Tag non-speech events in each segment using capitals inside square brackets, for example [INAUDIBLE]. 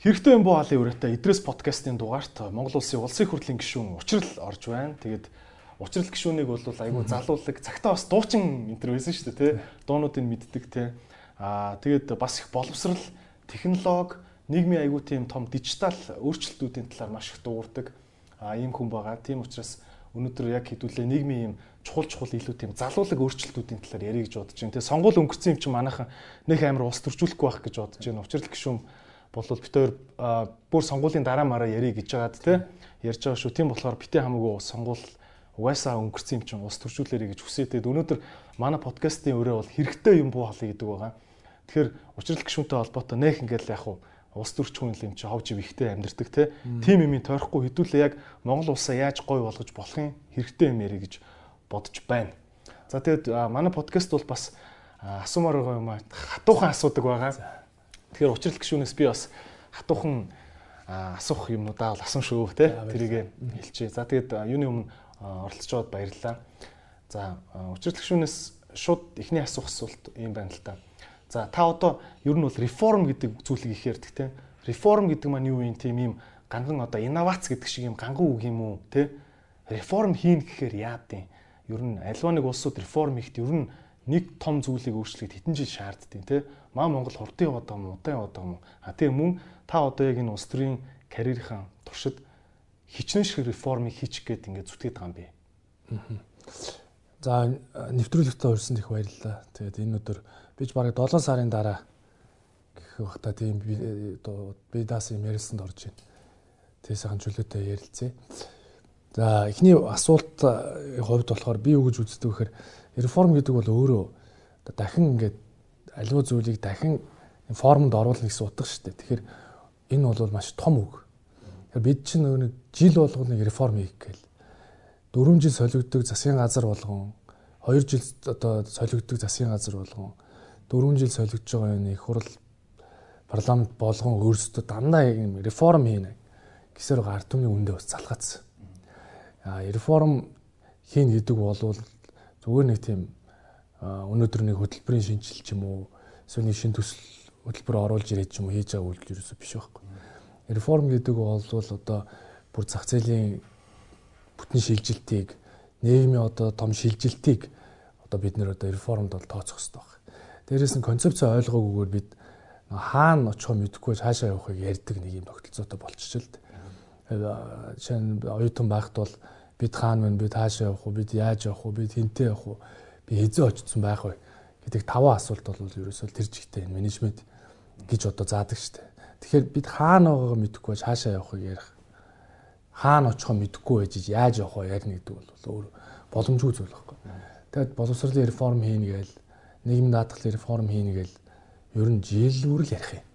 Хэрэгтэй юм буу хаалын үрэтэ Идрээс подкастын дугаарт Монгол улсын улсын хурлын гишүүн учрал орж байна. Тэгээд учрал гишүүнийг бол айгүй залуулаг цагтаа бас дуучин төр байсан шүү дээ тий. Дуунуудыг мэддэг тий. Аа тэгээд бас их боловсрал, технологи, нийгмийн айгүй тийм том дижитал өөрчлөлтүүдийн талаар маш их дуугардаг. Аа ийм хүн байгаа. Тийм учраас өнөөдөр яг хэдүүлээ нийгмийн ийм чухал чухал илүү тийм залуулаг өөрчлөлтүүдийн талаар ярих гэж бодож байна. Тэгээ сонгуул өнгөрсөн юм чи манайхан нэг амар ус төржүүлэхгүй байх гэж бодож байна. Учрал гишүүн болвол бид хоёр бүр сонгуулийн дараа мараа ярих гэж байгаад те ярьж байгаа шүү. Тийм болохоор битээ хамаагүй сонгуул угаасаа өнгөрсөн юм чинь ус төржүүлээрэй гэж хүсээ. Тэгээд өнөөдөр манай подкастын өрөө бол хэрэгтэй юм буу халыг гэдэг байгаа. Тэгэхээр учрал гişүнтэй холбоотой нэх ингээл яг уу ус төрчгүй юм чи ховж ихтэй амьдэрдэг те. Тим юм тойрохгүй хэдүүлээ яг Монгол улсаа яаж гой болгож болохын хэрэгтэй юм ярих гэж бодож байна. За тэгээд манай подкаст бол бас асуумаар байгаа юм а хатуухан асуудаг байгаа. Тэгэхээр учрал гişүүнээс би бас хатуухан асуух юмнуудаа бол асан шүү те тэрийг хэлчихье. За тэгээд юуны өмнө оролцож байгаад баярлалаа. За учрал гişүүнээс шууд эхний асуух асуулт юм байна л та. За та одоо ер нь бол реформ гэдэг зүйлийг их ярьдаг те. Реформ гэдэг маань юу юм тийм юм ганган одоо инновац гэдэг шиг юм ганган үг юм уу те. Реформ хийн гэхээр яад юм. Ер нь альва нэг улсууд реформ хийхдээ ер нь нэг том зүйлийг өөрчлөхөд хэдэн жил шаарддаг тий. Маа Монгол хурдан яваад байгаа юм, удаан яваад байгаа юм. А тэгээ мөн та одоо яг энэ улс төрийн карьерийн туршид хичнээн шиг реформыг хийчих гээд ингээд зүтгээд байгаа юм би. За нэвтрүүлэгтээ урьсан их баярлалаа. Тэгээд энэ өдөр бич бараг 7 сарын дараа гэх бахта тийм би даас юм ярилцсанд орж байна. Тэгээ сайхан чөлөөтэй ярилцъя. За эхний асуулт хувьд болохоор би юу гэж үздэг вэ гэхээр реформ гэдэг бол өөрөө дахин ингээд аливаа зүйлийг дахин формонд оруулах гэсэн утга шүү дээ. Тэгэхээр энэ бол маш том үг. Бид чинь нэг жил болгоно нэг реформ хийх гээл. 4 жил солигддог засгийн газар болгон 2 жил одоо солигддог засгийн газар болгон 4 жил солигдож байгаа юм их хурл парламент болгон өөрсдөө дандаа юм реформ хийнэ гэсээр ард түмний үндэ бас залгац. А реформ хийн гэдэг бол зүгээр нэг тийм өнөөдөр нэг хөтөлбөрийн шинжилэл ч юм уу эсвэл нэг шин төсөл хөтөлбөр оруулж ирээд юм уу хийж байгаа үйлдэл ерөөсөө биш байхгүй. Реформ гэдэг бол одоо бүр зах зээлийн бүтэн шилжилтийг нийгмийн одоо том шилжилтийг одоо бид нэр одоо реформд бол тооцох хэрэгтэй байна. Дээрээс нь концепц ойлгоогүйгээр бид хаана очихоо мэдэхгүй хаашаа явахыг ярьдаг нэг юм тогтолцоотой болчихж л. Жишээ нь оюутан байхад бол бид хаана вэ бид хаашаа явах уу бид яаж явах уу бид хинтээ явах уу би хизээ очсон байх вэ гэдэг таван асуулт бол ерөөсөө тэр жигтэй менежмент гэж одоо заадаг штэ. Тэгэхээр бид хаана байгаагаа мэдэхгүй байж хаашаа явахыг ярих. Хаана очихоо мэдэхгүй байж яаж явах вэ ярина гэдэг бол өөр боломжгүй зүйл байхгүй. Тэгэд боловсролын реформ хийнэ гээл нийгмийн даатгалын реформ хийнэ гээл ер нь жилүүрэл ярих юм.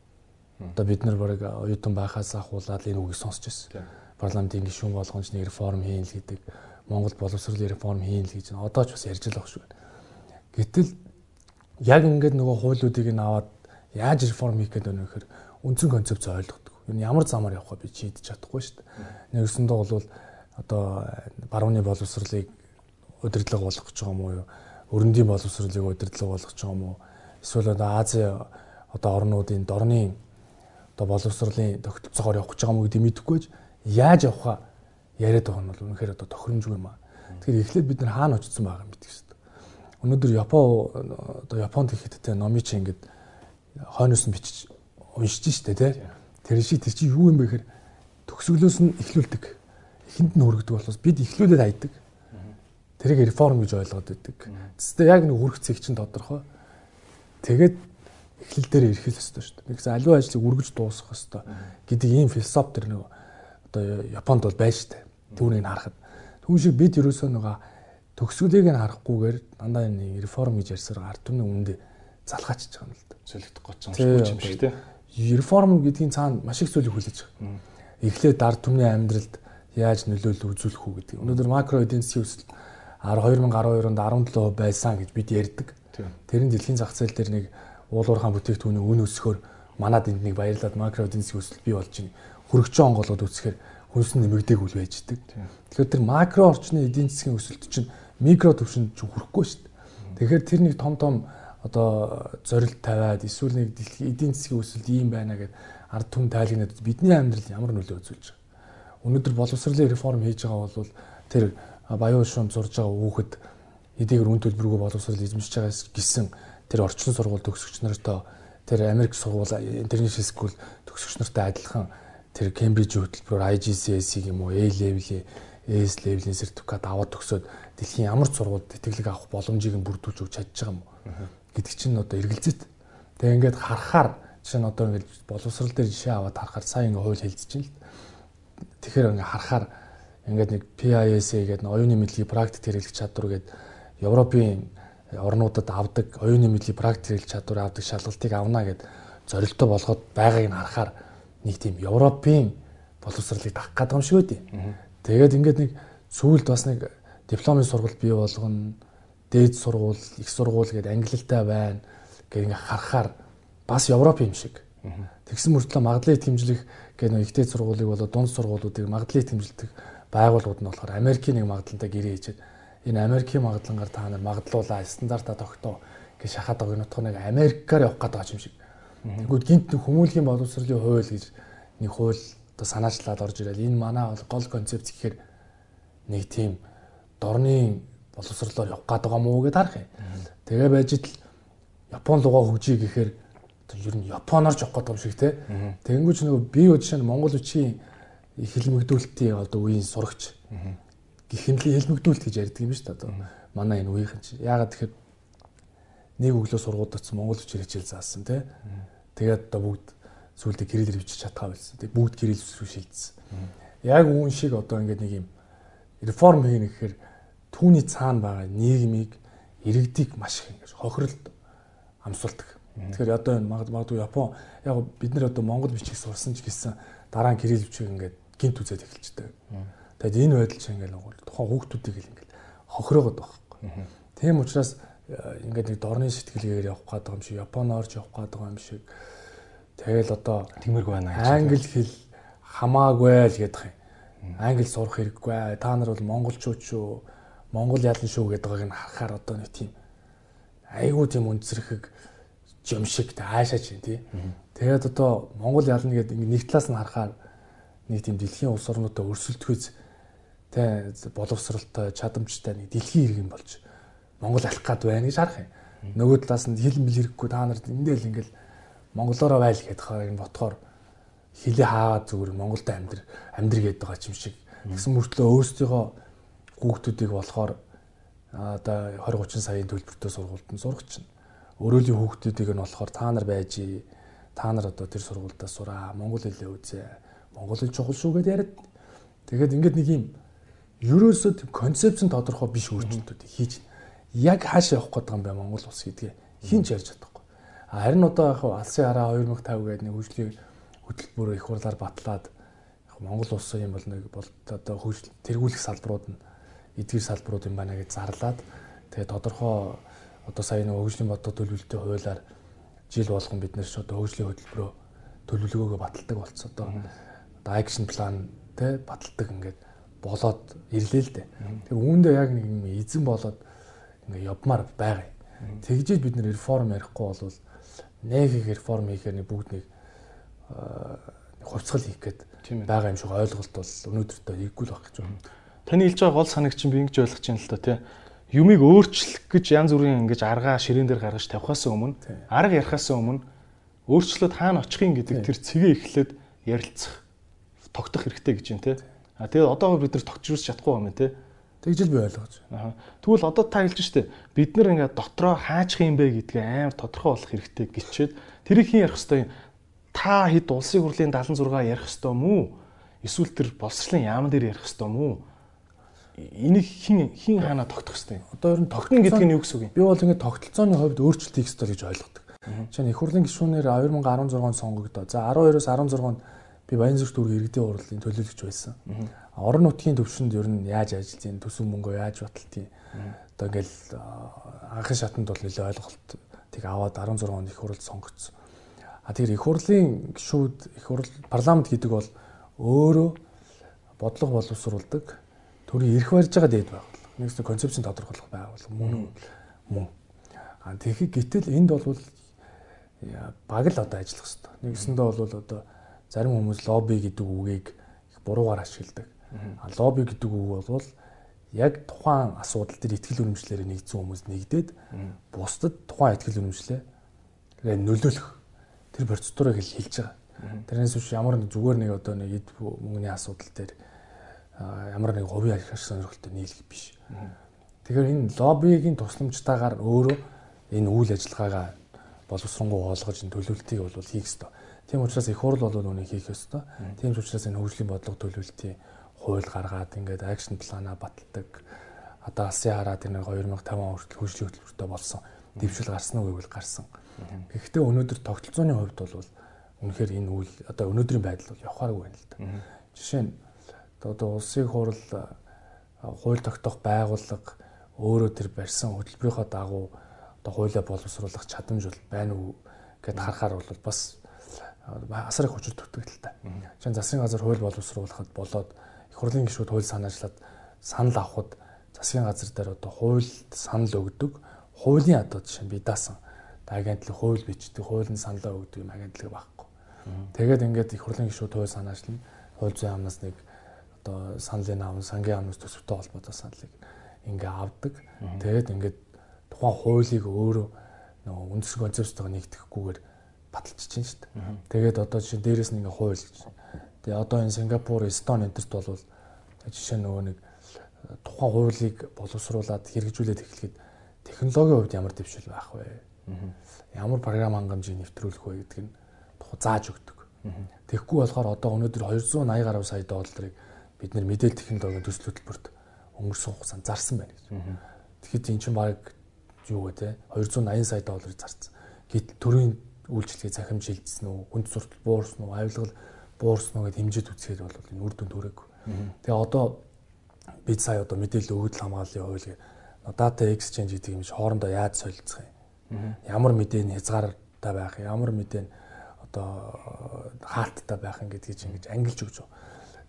Одоо бид нар барыг оюутан байхаас ахуулаад энэ үгийг сонсч байсан парламентын гишүүн болгоомж нэг реформ хийн л гэдэг Монгол боловсролын реформ хийн л гэж одоо ч бас ярьж л байх шүү. Гэтэл яг ингээд нөгөө хуулиудыг нь аваад яаж реформ хийх гэдэг нь вэхээр үндсэн концепц ойлгодог. Юу ямар замаар явах вэ би шийдэж чадахгүй шүү дээ. Нэгсэндээ бол одоо барууны боловсролыг удирдлага болгох гэж байгаа юм уу? Өрөндийн боловсролыг удирдлага болгох гэж байгаа юм уу? Эсвэл одоо Ази одоо орнуудын дорны одоо боловсролын тогтолцоогоор явах гэж байгаа юм уу гэдэг мэдэхгүй байж яаж явахаа яриад байгаа нь бол үнэхээр одоо тохиромжгүй юм аа. Тэгэхээр эхлээд бид нар хаана очсон байгаа юм гэдэг шүү. Өнөөдөр Япон одоо Японд ихэд те номи чи ингээд хойноос нь бичиж уншиж штэ те. Тэр шиг тэр чи юу юм бэ гэхээр төгсгөлөөс нь эхлүүлдэг. Эхэнд нь хүргэдэг болохоос бид эхлүүлээд хайдаг. Тэрийг реформ гэж ойлгоод байдаг. Тэстэй яг нэг хүрх цэг чинь тодорхой. Тэгээд эхлэл дээр ирэх л ёстой шүү дээ. Нэгс аливаа ажлыг үргэж дуусгах ёстой гэдэг ийм философи төр нэг одоо Японд бол байж штэ. Түүнийг харахад. Түүн шиг бид ерөөсөө нөгөө төгсгөлийг нь харахгүйгээр дандаа нэг реформ гэж ярьсаар ард түмний үндэ залгаачж байгаа юм л да. Солигдох гоц юм шиг тий. Реформ гэдгийн цаана маш их зүйлийг хүлээж байгаа. Эхлээд ард түмний амьдралд яаж нөлөөлөл үзүүлэх үү гэдэг. Өнөөдөр макро эдийн засгийн өсөлт 2012 онд 17% байсан гэж бид ярьдаг. Тэр нь дэлхийн зах зээл дээр нэг уулуурхаан бүтээгдэхүүний үн өсөхөөр манад энд нэг баярлаад макро эдийн засгийн өсөлт бий болж байна хөргөчөө онголоод үсгэхээр хүнс нь нэмэгдээгүй л байждаг. Тэгэхээр тэр макро орчны эдийн засгийн өсөлт чинь микро түвшинд ч хүрэхгүй шүү дээ. Тэгэхээр тэр нэг том том одоо зорилт тавиад эсвэл нэг эдийн засгийн өсөлт ийм байна гэд ард түмэн тайлагнаад бидний амьдрал ямар нөлөө үзүүлж байгаа. Өнөөдөр боловсролын реформ хийж байгаа бол тэр баян шуум зурж байгаа хүүхэд эдгээр үн төлбөргүй боловсрол эзэмшиж байгаа гэсэн тэр орчин сургууль төгсөгч нартай тэр Америк сургууль интернэшнл скул төгсөгч нартай адилхан тэр Кембриж хөтөлбөрөөр IGCSE юм уу A level-ийн AS level-ийн сертификат аваад төгсөөд дэлхийн ямар ч сургуульд тэтгэлэг авах боломжийг бүрдүүлж өгч чадж байгаа юм гэдэг чинь одоо эргэлзээт. Тэгээ ингээд харахаар жишээ нь одоо ингээд боловсрал дээр жишээ аваад харахаар сайн ингээд хууль хэлцэж чинь л. Тэгэхээр ингээд харахаар ингээд нэг PISA гэдэг нь оюуны мэдлэгийг практик хэрэглэх чадвар гэдэг Европын орнуудад авдаг оюуны мэдлэгийг практик хэрэглэх чадвар авдаг шалгалтыг авна гэд зорилттой болгоод байгааг нь харахаар нэг тийм Европын боловсролыг дах гэдэг юм шиг үгүй. Тэгээд ингээд нэг сүүлд бас нэг дипломын сургалт бий болгоно, дээд сургууль, их сургууль гэдэг англилтай байна гэх ингээд харахаар бас Европ юм шиг. Тэгсэн мөртлөө магадлалыг хэмжлэх гэх нэг ихтэй сургуулийг болоо дунд сургуулиудыг магадлалыг хэмжилдэг байгууллагууд нь болохоор Америкийн нэг магадлалтай гэрээ хийчихэд энэ Америкийн магадлангаар та нар магадлуулаа стандарта тогтоо гэж шахаад байгаа нутг нэг Америкаар явах гэдэг юм шиг. Тэгвэл гинт хүмүүлийн боловсролын хууль гэж нэг хууль одоо санаачлаад орж ирэл энэ манай гол концепц гэхээр нэг тийм дорны боловсрлоор явах гээд байгаа мó гэдээ харах юм. Тэгээ байж итл Япон лугаа хөгжиж гэхээр ер нь Японоор гээд байгаа юм шиг те. Тэгэнгүүч нөгөө би жишээ нь Монгол үчийн хэлмэгдүүлэлтийн одоо үеийн сурагч гихэмлийн хэлмэгдүүлэлт гэж ярьдаг юм шүү дээ одоо манай энэ үеийнхэн чинь. Яагаад тэгэхээр нэг өглөө сургуульд очсон монгол хүчээр хичээл заасан тий. Тэгээд одоо бүгд сүүлдээ гэрэл ревчиж чадхаа болсон. Тэгээд бүгд гэрэл рүү шилжсэн. Яг үүн шиг одоо ингээд нэг юм реформ хийнэ гэхээр түүний цаана байгаа нийгмийг иргэдийг маш их ингэж хохиролд амсуулдаг. Тэгэхээр одоо энэ магадгүй Япон яг бид нэр одоо монгол бичиг сурсан ч гэсэн дараа нь гэрэл бичиг ингээд гинт үзээд эхэлжтэй. Тэгээд энэ байдал чинь ингээд тухайн хүүхдүүдийг л ингээд хохироогод байхгүй. Тийм учраас ингээд нэг дорны сэтгэлгээр явах гээд байгаа юм шиг Японоор ч явах гээд байгаа юм шиг тэгэл одоо тиймэрхүү байна англи хэл хамаагүй л гэдэг юм. Англи сурах хэрэггүй. Та нар бол монголчууд шүү. Монгол ялан шүү гэдэг байгааг нь харахаар одоо нэг тийм айгүй тийм үнцэрхэг юм шиг аашаа чинь тий. Тэгээд одоо Монгол ялна гэдэг нэг талаас нь харахаар нэг тийм дэлхийн улс орнуудаа өрсөлдөхөз тэ боловсралтай чадамжтай нэг дэлхийн иргэн болж Монгол алах гад байна гэж харах юм. Нөгөө талаас нь хэл мэл хэрэггүй та нарт эндэл ингээл монголоороо байл гэдэг хаа юм ботхоор хилээ хаагаад зүгээр Монголд амьдр амьдр гэдэг байгаа юм шиг. Тэгсэн мөртлөө өөрсдийнхөө хүүхдүүдийг болохоор одоо 20 30 саяын төлбөртэй сургуульд нь сургачихна. Өрөөлийн хүүхдүүдийг нь болохоор та нар байж та нар одоо тэр сургуульдаа сураа монгол хэлээ үзээ. Монгол хэл чухал шүү гэдээ яриад. Тэгээд ингээд нэг юм ерөөсөө концепцэн тодорхой биш өөрчлөлтүүд хийж яг хаашаа явах гээд байгаа юм бэ Монгол улс гэдгээ хинч ярьж чадахгүй. Харин одоо яг алсын хараа 2005 гэдэг нэг хөгжлийн хөтөлбөр их хурлаар батлаад яг Монгол улс юм бол нэг бол одоо тэргүүлэх салбарууд нь эдгээр салбарууд юм байна гэж зарлаад тэгээ тодорхой одоо сая нэг хөгжлийн бодоо төлөвлөлтийн хуулиар жил болгон бид нэр ч одоо хөгжлийн хөтөлбөрөө төлөвлөгөөгөө баталдаг болцсон одоо акшн план тэ баталдаг ингээд болоод ирлээ л дээ. Тэгээ үүндээ яг нэг юм эзэн болоод ингээ явмаар байгаа. Тэгжээд бид нэр реформ ярихгүй бол нэг их реформ хийхээр нэг бүгд нэг хувьцгал хийх гээд байгаа юм шиг ойлголт бол өнөөдөртөө хийггүй л байх гэж байна. Таны хэлж байгаа гол санаг чинь би ингэж ойлгож байна л да тий. Юмыг өөрчлөх гэж янз бүрийн ингэж аргаа ширээн дээр гаргаж тавихаас өмнө арга ярихаас өмнө өөрчлөлт хаана очихын гэдэг тэр цэгээ эхлээд ярилцах тогтох хэрэгтэй гэж байна тий. А тэгээд одоо бид нар тогтчихвол чадахгүй юм тий Тэгж л би ойлгож байна. Тэгвэл одоо та хэлж штэ бид нар ингээд дотроо хаачих юм бэ гэдгээ амар тодорхой болох хэрэгтэй гिचээд тэрийг хин ярих хэвээр та хэд улсын хурлын 76 ярих хэвээр мүү? Эсвэл тэр боловсролын яам дээр ярих хэвээр мүү? Энийг хин хин хаана тогтох хэвээр? Одоо ер нь тогтно гэдэг нь юу гэсэн үг юм? Би бол ингээд тогтолцооны хувьд өөрчлөлт хийх ёстой гэж ойлгодог. Жишээ нь их хурлын гишүүнээр 2016 онд сонгогдоо. За 12-оос 16-нд би Баянзүрх дүүргийн иргэдийн хурлын төлөөлөгч байсан. Орон нутгийн төвшөнд ер нь яаж ажиллаж, төсөв мөнгөө яаж баталтыг одоо ингээл анхын шатанд бол нэлээ ойлголтыг аваад 16 онд их хурлд сонгогдсон. А тэгэхээр их хурлын гишүүд их хурл парламент гэдэг бол өөрөө бодлого боловсруулдаг төрийн эрх барьж байгаа дээд байгууллага. Нэгс концепцийн тодорхойлох байгууллага мөн мөн. А тэгэхэд гэтэл энд бол баг л одоо ажиллах хэрэгтэй. Нэгсэндээ бол одоо зарим хүмүүс лобби гэдэг үгийг их буруугаар ашигладаг. А лобби гэдэг үг бол яг тухайн асуудал дээр ихтгэл үнэмшлээр нэгдсэн хүмүүс нэгдээд бусдад тухайн ихтгэл үнэмшлээ нөлөөлөх тэр процедурыг хэлж байгаа. Тэрнээс биш ямар нэг зүгээр нэг одоо нэг эд мөнгөний асуудал дээр ямар нэг хувийн ашиг сонирхолтой нийлэх биш. Тэгэхээр энэ лоббигийн тусламжтайгаар өөрөө энэ үйл ажиллагаагаа боловсронгуй олгож энэ төлөвлөлтийг бол хийх ёстой. Тийм учраас их хурл бол үүнийг хийх ёстой. Тийм учраас энэ хөгжлийн бодлого төлөвлөлтийн хууль гаргаад ингээд акшн плана баталдаг. Одоо алсын хараад энэ 2050 он хүртэл хөгжлийн хөтөлбөртэй болсон дэвшил гарсан уу гэвэл гарсан. Гэхдээ өнөөдөр тогтолцооны хувьд бол үнэхээр энэ үйл одоо өнөөдрийн байдал бол явахааргүй байна л да. Жишээ нь одоо улсын хурал хууль тогтоох байгууллага өөрөө тэр барьсан хөтөлбөрийнхөө дагуу одоо хуулиа боловсруулах чадамж бол байна уу гэд харахаар бол бас асар их хүчтэй дутагдaltaй. Жишээ засгийн газар хууль боловсруулахад болоод их хурлын гишүүд хууль санаачлаад санал авахд засгийн газар дээр одоо хуульд санал өгдөг. Хуулийн одоо жишээ би даасан агентлаг хууль бичдэг, хуулийн саналаа өгдөг юм агентлаг байхгүй. Тэгээд ингээд их хурлын гишүүд хууль санаачлал хууль зүйн амнаас нэг одоо саналын аав, сангийн амнаас төсөвтэй холбоотой саналыг ингээ авдаг. Тэгээд ингээд тухайн хуулийг өөрөө нөгөө үндэс концепцтэйгээ нэгтгэхгүйгээр баталчих чинь шүү дээ. Тэгээд одоо жишээ дээрээс нь ингээ хууль гэж. Тэгээ одоо энэ Сингапур, Эстон энтерт бол жишээ нөгөө нэг тухайн хуулийг боловсруулад хэрэгжүүлээд эхлэхэд технологийн хувьд ямар дэвшил байх вэ? Ямар програм хангамжийг нэвтрүүлэх вэ гэдг нь зааж өгдөг. Тэгэхгүй болохоор одоо өнөөдөр 280 гаруй сая долларыг бид нэр мэдээлэл технологийн төсөл хөтөлбөрт өнгөрсөн хугацаанд зарсан байна гэж. Тэгэхэд эн чинь баг юу вэ те 280 сая долларыг зарсан. Гэтэл төрийн үйлчлэгээ захимж хилцсэн үү, хүнд суртал буурсан уу, авилгал буурсан уу гэд хэмжээд үзэхэд бол энэ үр дүнд хүрээгүй. Тэгээ одоо бид сая одоо мэдээлэл өгөгдөл хамгааллын хууль data exchange гэдэг юм шиг хоорондоо яаж солилцох юм. Ямар мэдээ нь хязгаартай байх, ямар мэдээ нь одоо хаалттай байх гэдгийг ингэж ангилж өгч байгаа.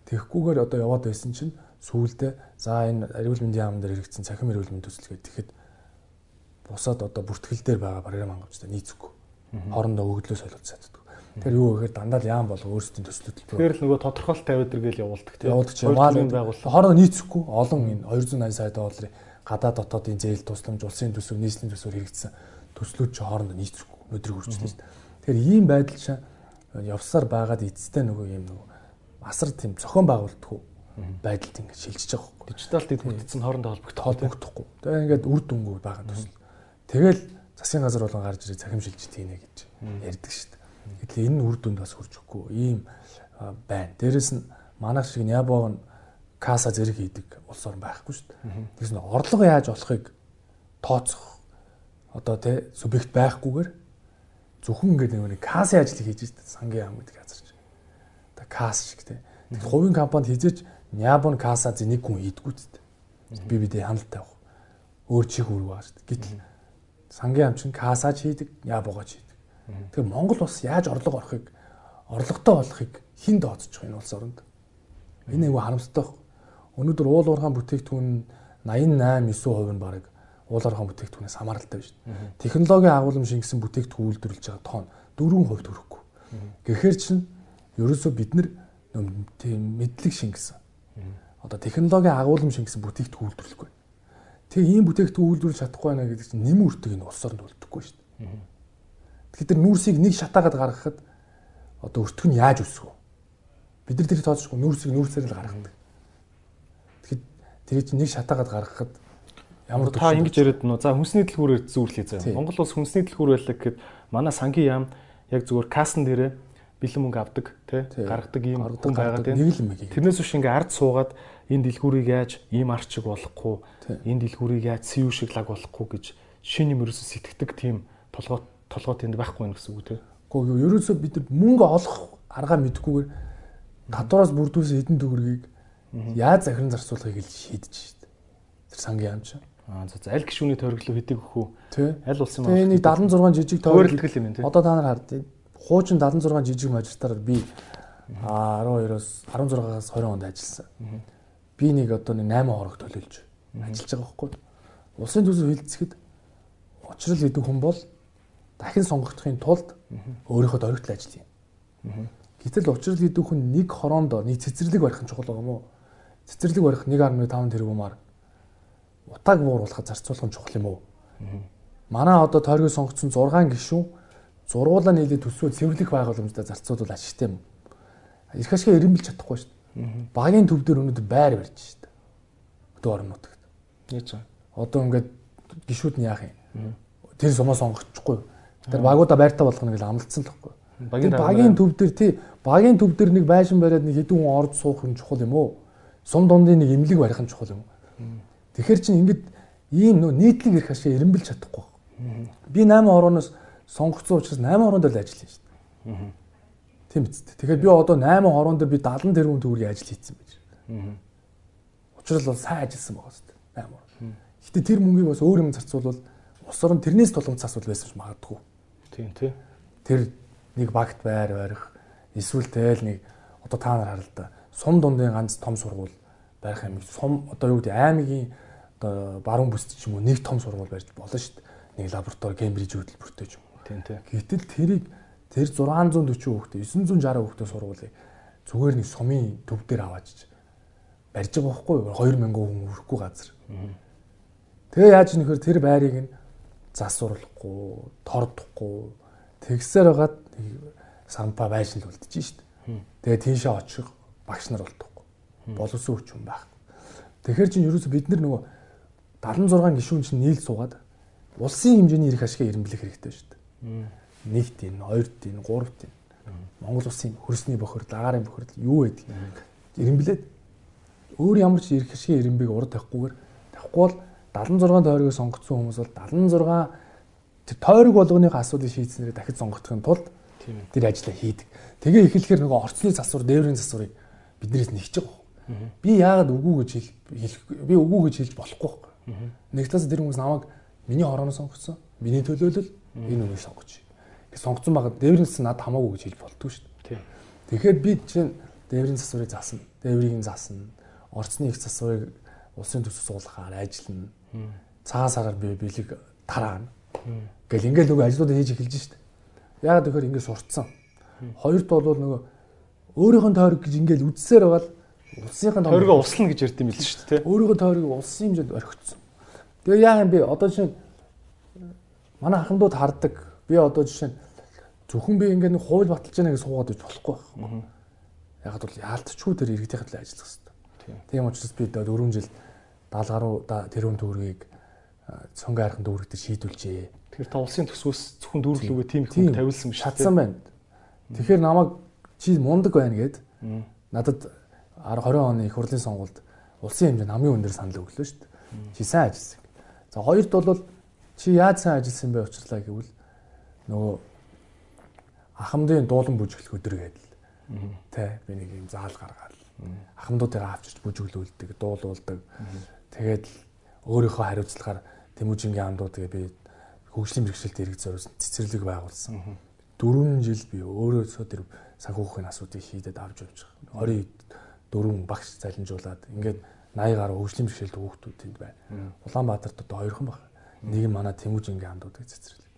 Тэгэхгүйгээр одоо яваад байсан чинь сүүлдээ за энэ эрүүл мэндийн яам дээр хэрэгцсэн цахим эрүүл мэндийн төсөл гэдэг тэгэхэд бусад одоо бүртгэл дээр байгаа програм хангамжтай нийцэхгүй. Хоорондоо өгдлөө солилцож чаддаг. Тэр юу гэхээр дандаа л яам бол өөрсдийн төсөл хөтөлбөр. Тэгэхээр л нөгөө тодорхойлт тавиад иргээл явуулдаг тийм. Явуулдаг чинь маань байгууллага хоорондоо нийцэхгүй олон энэ 280 сая долларын гадаад дотоодын зээл тусламж улсын төсөв нийслэлийн төсвөр хэрэгжсэн төслүүд чи хоорондоо нийцэхгүй өдрийг хүрчлээ шүү дээ. Тэгэхээр ийм байдал чинь явсаар байгаад эцэстээ нөгөө юм нөгөө асар тийм зохион байгуулдаг байдалд ингэ шилжиж байгаа байхгүй. Дижитал дэд бүтцэн хоорондоо холбогдох холбогдохгүй. Тэгээ ингээд үр дүнгүй байгаа төсөл. Тэгэл засгийн газар болон гарч ирээ захим шилжиж тийнэ гэж ярьдаг шүү дээ. Гэтэл энэ үр дүнд бас хүрч өгөхгүй. Ийм байна. Дээрэс нь манайх шиг Ябог нь каса зэрэг хийдэг улс орн байхгүй шүү дээ. Тэгээс нь орлого яаж болохыг тооцох одоо тэ субъект байхгүйгээр зөвхөн ингээд нэг касын ажлыг хийж дээ. Сангийн яам гэдэг газар чинь. Та кас шиг тэ. Тэгэхээр хувийн компанид хизээч Ябон каса зэ нэг хүн хийдгүү дээ. Би бидээ ханалттай байх. Өөр чих үүрэг байгаа шүү дээ. Гэтэл сангийн ам чинь касаж хийдэг, ябогооч хийдэг. Тэгэхээр Монгол бас яаж орлого орохыг орлоготой болохыг хэн дооцчих вэ энэ улс оронд? Энэ айгүй харамсалтай байна. Өнөөдөр уул уурхаан бүтээгдэхүүн 88 9% нь бараг уул уурхаан бүтээгдэхүүнээс хамааралтай дээ. Технологийн агуулмж шингэсэн бүтээгдэхүүн үйлдвэрлэж байгаа тоон 4% хүрэхгүй. Гэхдээ чинь ерөөсөө бид нар мэдлэг шингэсэн. Одоо технологийн агуулмж шингэсэн бүтээгдэхүүн үйлдвэрлэхгүй. Тэгээ ийм бүтээгдэхүүн үйлдвэрлэж чадахгүй байна гэдэг чинь нэм үртэг энэ улс оронд үлдэхгүй шүү дээ. Тэгэхээр нүүрсийг нэг шатаагаад гаргахад одоо өртөх нь яаж өсөх вэ? Бид нар тэр тооцохгүй нүүрсийг нүүрсээр л гаргадаг. Тэгэхэд тэр чинь нэг шатаагаад гаргахад ямар та ингэж яриад нөө за хүнсний дэлгүүрээр зүүрлээ заа. Монгол улс хүнсний дэлгүүр байлаа гэхэд манай сангийн яам яг зүгээр касн дээрээ бэлэн мөнгө авдаг тий гаргадаг ийм хүн байгаа тий нэг л юм гээ. Тэрнээс биш ингээ ард суугаад энэ дэлгүүрийг яаж ийм арчиг болохгүй энэ дэлгүүрийг яаж CU шиг лаг болохгүй гэж шинэ юм ерөөсө сэтгэдэг тийм толгой толгой тэнд байхгүй байх гэсэн үг тий. Гэхдээ ерөөсө бид мөнгө олох аргаа мэдхгүйгээр татвараас бүрдүүлсэн хэдэн төгрөгийг яаж захиран зарцуулахыг л шийдэж шít. Тэр сангийн ам чинь. Аа за аль гişүний тойрог руу хэдэг өхөө. Аль улсын маа. Тэгээ нэг 76 жижиг тойрог юм тий. Одоо та нар хардیں۔ Хуучин 76 жижиг мажистаар би 12-оос 16-аас 20 онд ажилласан. Би нэг одоо нэг 8 хорог төлөөлж ажиллаж байгаа байхгүй. Улсын төсөв хилцэхэд учрал гэдэг хүн бол дахин сонгогдохын тулд өөрийнхөө дөрөвтөл ажиллая. Гэтэл учрал гэдэг хүн нэг хороонд нэг цэцэрлэг барих нь чухал байгаа мó. Цэцэрлэг барих 1.5 тэрбумаар утааг бууруулахад зарцуулах нь чухал юм уу? Манай одоо тойргийн сонгогдсон 6 гишүүн зургуулаа нийлээд төсвөө цэвэрлэх байгууламжтай зарцуулбал ашигтай юм. Ирэх ашиг эренбэлж чадахгүй шүү дээ. Багийн төв дээр өнөөдөр байр барьж шүү дээ. Өдөө орон нутагт. Яаж вэ? Одоо ингээд гişүүд нь яах юм? Тэр сумаа сонгочихгүй. Тэр багуудаа байртаа болгоно гэж амлагдсан л байхгүй. Багийн багийн төв дээр тий багийн төв дээр нэг байшин бариад нэг хэдэн хүн орж суух юм чухал юм уу? Сум дундын нэг имлэг барих нь чухал юм уу? Тэгэхээр чинь ингээд ийм нөө нийтлэг ирэх ашиг эренбэлж чадахгүй. Би 8 орооноос сонгогдсон учраас 8 ороон дээр л ажиллана шүү дээ. Тийм биз дээ. Тэгэхээр би одоо 8 ороон дээр би 70 тэрбум төгрөгийн ажил хийсэн байж. Учир нь бол сайн ажилласан байгаа шүү дээ. 8 орон. Гэтэ тэр мөнгийг бас өөр юм зарцуулбал ус орон тэрнээс тулгамд асуул байсан ч магадгүй. Тийм тий. Тэр нэг багт байр барих эсвэл тэл нэг одоо та нар харал та сум дундын ганц том сургууль барих юм. Сум одоо юу гэдэг аймгийн одоо баруун бүсд ч юм уу нэг том сургууль барьж болно шүү дээ. Нэг лаборатори Кембриж хөтөлбөртэй ч юм уу. Тийм тийм. Гэтэл тэрийг тэр 640 хүүхдээ 960 хүүхдээ сургуулийг зүгээр нэг сумын төв дээр аваач барьж байгаа байхгүй юу? 2000 хүн өрөхгүй газар. Тэгээ яаж нөхөр тэр байрыг нь засварлахгүй, тордохгүй тэгсээр хагаад сампа байшин л үлдчихэж шít. Тэгээ тийшээ очих багш нар болдохгүй. Боловсон хүч юм байхгүй. Тэгэхээр чинь ерөөсө бид нар нөгөө 76 гишүүн чинь нийл суугаад улсын хэмжээний эрх ашиг эренблэх хэрэгтэй шүү дээ. Нэгт энэ, хоёрт энэ, гуравт энэ. Монгол улсын хөрсний бохирдол, агаарын бохирдол юу гэдэг. Эренблээд өөр ямар ч эрх ашиг эренбийг урд тавихгүйгээр тавихгүй бол 76 тойргийг сонгогдсон хүмүүс бол 76 тэр тойрог болгоныхоо асуудлыг шийдснээр дахиж сонгогдохын тулд тэр ажлаа хийдэг. Тэгээ эхлэхээр нөгөө орцны засвар, дээврийн засварыг биднээс нэгж байгаа. Би яагаад үгүй гэж хэлэх би үгүй гэж хэлж болохгүй. Нэг талаас тэр хүмүүс намайг Миний хорооно сонгоцсон. Миний төлөөлөл энэ үнийг сонгоч. Гэж сонгоцсон байгаа дээврээс надад хамаагүй гэж хэлж болтгүй шүү дээ. Тэгэхээр би чинь дээврийн засварыг заасна. Дээврийг заасна. Орцны их засварыг улсын төсөв суулгахаар ажиллана. Цагаан сараар би бэлэг тараана. Гэл ингээл нөгөө ажлуудаа хийж эхэлж шүү дээ. Яагаад тэгэхээр ингээд сурцсан. Хоёрт бол нөгөө өөрийнх нь тойрог гэж ингээл үдсээр байгаа л улсынхын тойрогоо услна гэж ярьд юм л шүү дээ. Өөрийнхөө тойрог улсын хэмжээнд орхигдсон. Тэгээ яа юм бэ? Одоо жишээ манай ахмадууд хардаг. Би одоо жишээ зөвхөн би ингээд нэг хууль баталж яана гэж суугаад иж болохгүй байна. Яг бол яалтчгүй тэр иргэдийн төлөө ажиллах хэрэгтэй. Тийм учраас би 4 жил 70 гаруй тэрүүн төгрөгийг цонгийн хайрхан дүүрэгтээ шийдүүлжээ. Тэгэхээр та улсын төсвөөс зөвхөн дүүрлүүгээ тийм их хүн тавилсан биш шатсан байна. Тэгэхээр намайг чи мундаг байна гэд надад 20 оны их хурлын сонгуульд улсын хэмжээнд хамгийн өндөр санал өглөө шүү дээ. Чи сайн ажилласан. За хоёрт бол чи яаж сайн ажилласан бэ учрлаа гэвэл нөгөө ахмадын дуулан бүжиглэх өдөр гэдэг л. Тэ би нэг юм заал гаргаад ахмадуудыг авчирч бүжиглүүлдэг, дуулуулдаг. Тэгээд өөрийнхөө хариуцлагаар Тэмүүжингийн амдууд тэгээ би хөгжлийн бэрхшээлд эргэж зориулсан цэцэрлэг байгуулсан. 4 жил би өөрөөсөө тэр санхүүхийн асуудыг шийдээд авч явж байгаа. 24 багш залинжуулаад ингээд 80 гаруй хөгжлийн бэрхшээлд хүүхдүүд тэнд байна. Улаанбаатарт одоо хоёрхан баг. Нэг нь манай Тэмүүжингийн хамдуудыг цэцэрлэг.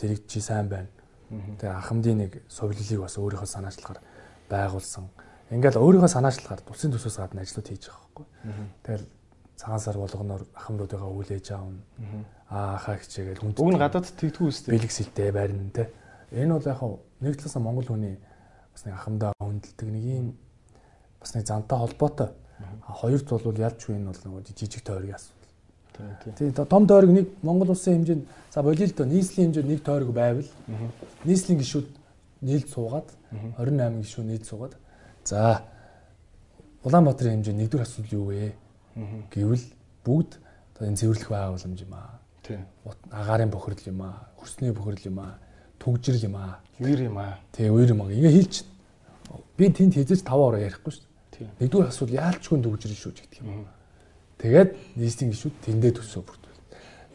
Тэрийг чи сайн байна. Тэгээ ахмадын нэг совлилыг бас өөрийнхөө санаачлагаар байгуулсан. Ингээл өөрийнхөө санаачлагаар тусын төсөөс гадна ажлууд хийж байгаа байхгүй. Тэгэл цагаан сар болгоноор ахмадуудыгаа үлээж аавна. Аа хаа хичээгээл хүн. Уг нь гадаад тэгдэггүй үстэй. Бэлгсэлтэй байрна те. Энэ бол яг нэг талаас Монгол хүний бас нэг ахмадаа хүндэлдэг нэг юм бас нэг зантай холбоотой Хоёрт бол ялчгүй нь бол нөгөө жижиг тойргийн асуудал. Тийм том тойрог нэг Монгол улсын хэмжээнд за болио л доо нийслэлийн хэмжээнд нэг тойрог байвал нийслэлийн гишүүд нийлд суугаад 28 гишүү нийлд суугаад за Улаанбаатарын хэмжээнд нэгдүгээр асуудал юу вэ гэвэл бүгд энэ цэвэрлэх байгууламж юм аа. Тийм. Агаарын бохирдол юм аа, хөрсний бохирдол юм аа, түгжрэл юм аа. Үер юм аа. Тийм, үер юм аа. Ингээ хэлж би тэнд хийж 5 ороо ярихгүй шүү. Нэгдүгээр асуудал яалчгүй төгжрэн шүү гэдэг юм. Тэгээд нийслэлийн гишүүд тэндээ төсөө бүрдүүл.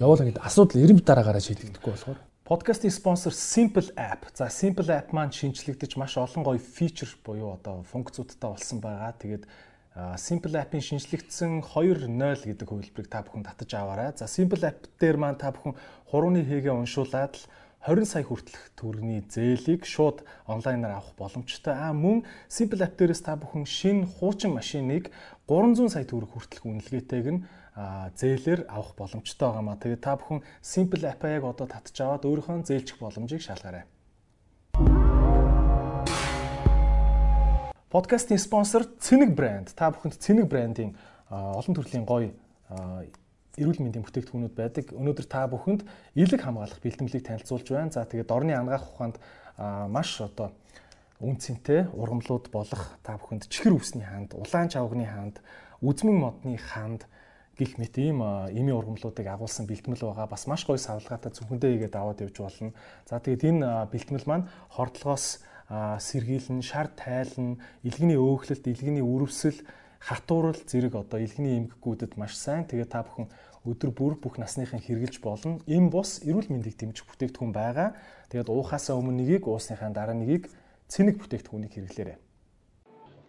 Явал ингэж асуудал эренб дараагаараа шийдэгдэхгүй болохоор Подкастын спонсор Simple App. За Simple App маань шинжлэгдэж маш олон гоё фичер буюу одоо функцүүдтэй болсон байгаа. Тэгээд Simple App-ийн шинжлэгдсэн 2.0 гэдэг хувилбарыг та бүхэн татаж аваарай. За Simple App дээр маань та бүхэн хурууны хийгээ уншуулад л 20 сая хүртэлх төгрөгийн зээлийг шууд онлайнаар авах боломжтой. Аа мөн Simple App дээрээс та бүхэн шинэ хуучин машиныг 300 сая төгрөг хүртэлх үнэлгээтэйг нь зээлээр авах боломжтой байгаамаа. Тэгээд та бүхэн Simple App-ыг одоо татж аваад өөрийнхөө зээлчих боломжийг шалгаарай. Подкастын спонсор Цэник брэнд. Та бүхэнд Цэник брэндийн олон төрлийн гоё эрүүл мэндийн бүтээгдэхүүнүүд байдаг. Өнөөдөр та бүхэнд элэг хамгаалах бэлтгэлийг танилцуулж байна. За тэгээд орны ангаах ухаанд маш одоо үнцэнтэй ургамлууд болох та бүхэнд чихэр үсний хаанд, улаан чавгны хаанд, үзмэн модны хаанд гих мэт ийм эми ургамлуудыг агуулсан бэлтгэл байгаа. Бас маш гоё савлгаатай зөвхөндөө игээд аваад явж болно. За тэгээд энэ бэлтгэл маань хордлогоос сэргийлэн, шар тайлан, илгэний өөхлөлт, илгэний үрвсэл хатуурал зэрэг одоо илгэний эмгэгүүдэд маш сайн. Тэгээ та бүхэн өдөр бүр бүх насныхан хэрглэж болно. Им бус эрүүл мэндийг дэмжих бүтээгдэхүүн байгаа. Тэгээд уухаасаа өмнө нэгийг, уусныхаа дараа нэгийг цэник бүтээгдэхүүнийг хэрэглээрэй.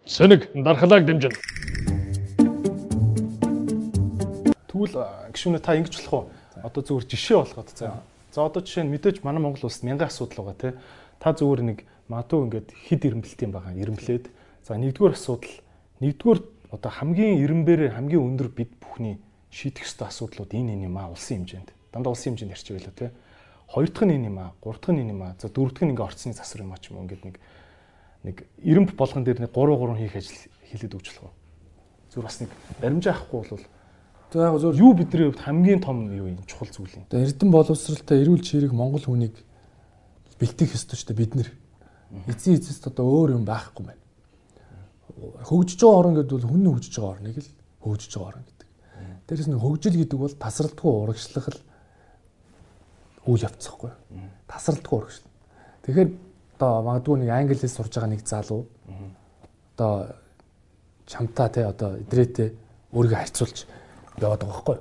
Цэник дархлааг дэмжинэ. Тэгвэл гişүнэ та ингэж болох уу? Одоо зүгээр жишээ болгоод заа. За одоо жишээ нь мэдээж манай Монгол улсад мянган асуудал байгаа тий. Та зүгээр нэг магадгүй ингээд хид ирэмблэлт юм байгаа. Ирэмблээд. За нэгдүгээр асуудал нэгдүгээр одоо хамгийн эренбээр хамгийн өндөр бид бүхний шийдэх ёстой асуудлууд энэ энэ юм аа улсын хэмжээнд. Дандаа улсын хэмжээнд ярьчих байлаа те. Хоёр дахь нь энэ юм аа, гурав дахь нь энэ юм аа. За дөрөв дахь нь ингээ орцны засвар юм аа ч юм уу ингээд нэг нэг эренб болгон дээр нэг 3 3 хийх ажил хийлээд өгч болох. Зүгээр бас нэг баримжаа авахгүй бол За яг зөв юу бидний хувьд хамгийн том юу юм чухал зүйл юм. Тэгээ эрдэн боловсралтай эрүүл чирэг Монгол хүнийг бэлтгэх ёстой ч бид нэр эцсийн эцэст одоо өөр юм байхгүй байна хөгжиж байгаа орн гэдэг бол хүн хөгжиж байгаа орныг л хөгжиж байгаа орн гэдэг. Дээрээс нь хөгжил гэдэг бол тасралтгүй урагшлах л үйл явцсахгүй. Тасралтгүй урагшил. Тэгэхээр одоо магадгүй нэг англи хэл сурж байгаа нэг залуу одоо чамтаа те одоо идрээтэй өөрийгөө харьцуулж яваад байгаа байхгүй.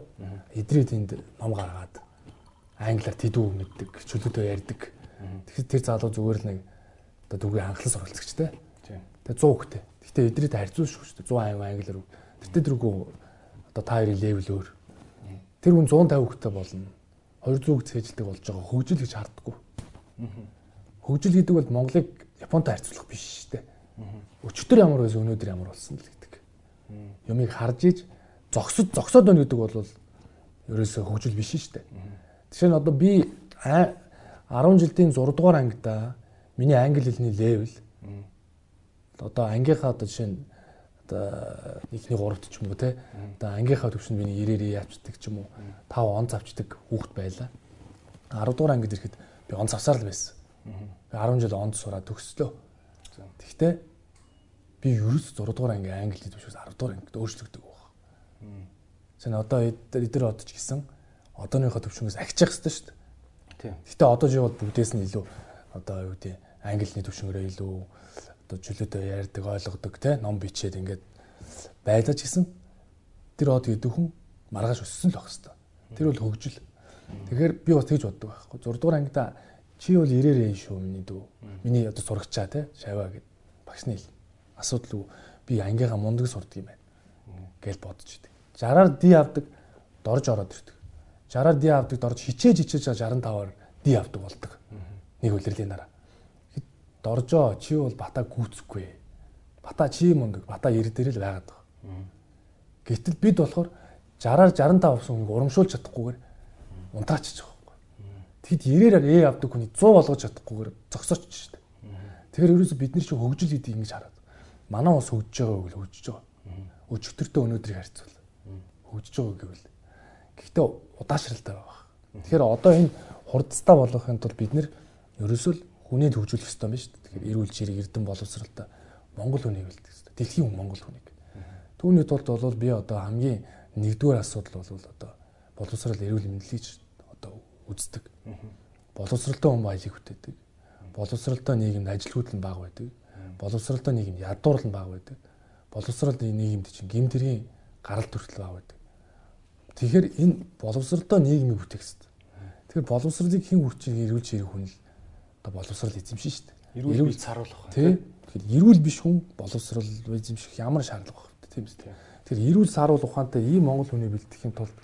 Идрээ тэнд ном гаргаад англиар тэдүү мэддэг, чөлөөтэй ярьдаг. Тэгэхээр тэр залуу зүгээр л нэг одоо дүгийн анхлан суралцагчтай. Тэгээ 100 хүнтэй. Гэтэ эдрээд харьцуулж шүү дээ 100 англиар. Тэр тэргүй одоо та хоёрын левел өөр. Тэр хүн 150 хүнтэй болно. 200 хүнтэй цээжилдэг болж байгаа хөгжил гэж харддаггүй. Хөгжил гэдэг бол Монголыг Японтой харьцуулах биш шүү дээ. Өчтөр ямар байсан өнөөдөр ямар болсон л гэдэг. Юмыг харж иж зогсод зогсоод байна гэдэг бол ерөөсөө хөгжил биш шүү дээ. Жишээ нь одоо би 10 жилийн 6 дугаар ангида миний англи хэлний левел одоо ангийнхаа одоо жишээ нь одоо эхний гуравт ч юм уу те одоо ангийнхаа төвшөнд би 90-ээр явцдаг ч юм уу. 5 он завчдаг хүүхэд байлаа 10 дугаар ангид ирэхэд би он завсаар л байсан. 10 жил онд сураад төгслөө тэгтээ би ерөөс 6 дугаар анги англи төвшөөс 10 дугаар ангид өөрчлөгдөг баг Сэн одоо эдгээр одож гисэн одооныхоо төвшнгөөс ахичих хэвээр шүү дээ. Гэтэ одоо жишээ бол бүгдээс нь илүү одоо юу гэдэг англиний төвшнгөрөө илүү одоо чөлөөтэй ярьдаг ойлгодог те ном бичээд ингээд байлаж гисэн тэр од хүн маргааш өссөн л байх хэвээр. Тэр бол хөгжил. Тэгэхээр би бас тэгж боддог байхгүй. 6 дугаар ангида чи бол ирээрээ шүү миний дүү. Миний одоо сурагчаа те шаваа гэд багшны хэл. Асуудал уу би ангийнхаа мундаг сурдаг юм байна. Гэл бодож идэг. 60-аар ди авдаг дорж ороод ирдэг. 60-аар ди авдаг дорж хичээж хичээж 65-аар ди авдаг болдог. Нэг үлрэлийн дараа доржоо чи бол бата гүцэхгүй. Бата чи мундаг, бата ир дээр л байгаад байгаа. Гэтэл бид болохоор 60-аар 65 авсан хүнийг урамшуулж чадахгүйгээр унтраачиж байгаа байхгүй. Тэгэд ирээрээр ээ авдаг хүний 100 болгож чадахгүйгээр зогсооч шүү дээ. Тэгэхээр ерөөсө бид нар чи хөгжил гэдэг ингэж хараад. Манай ус хөгжиж байгаа үйл хөгжиж байгаа. Өчигдөртөө өнөөдрийг харьцуул. Хөгжиж байгаа гэвэл. Гэхдээ удаашралтай байгаа. Тэгэхээр одоо энэ хурдстаа болгохын тулд бид нэр ерөөсөө хүнийг хөгжүүлэх ёстой юм байна шүү дээ. Тэгэхээр эрүүл чирэг эрдэм боловсралтай Монгол хүнийг бэлдэх ёстой. Дэлхийн хүн Монгол хүнийг. Түүний тулд бол би одоо хамгийн нэгдүгээр асуудал бол одоо боловсрал эрүүл мэндийг одоо үздэг. Боловсралтай хүн баялаг бүтээдэг. Боловсралтай нийгэмд ажилгүйдэл нь бага байдаг. Боловсралтай нийгэмд ядуурл нь бага байдаг. Боловсралтай нийгэмд чинь гимтэрийн гарал төртөл бага байдаг. Тэгэхээр энэ боловсралтай нийгмийг бүтээх хэрэгтэй. Тэгэхээр боловсралыг хэн үрчиг эрүүл чирэг хүн л одоо боловсрал эзэмшин шүү дээ. Эрүүл цааруулах. Тий. Тэгэхээр эрүүл биш хүн боловсрал эзэмших ямар шаардлага байна тийм үү? Тэгэхээр эрүүл сааруул ухаантай ийм Монгол хүний бэлтгэхийн тулд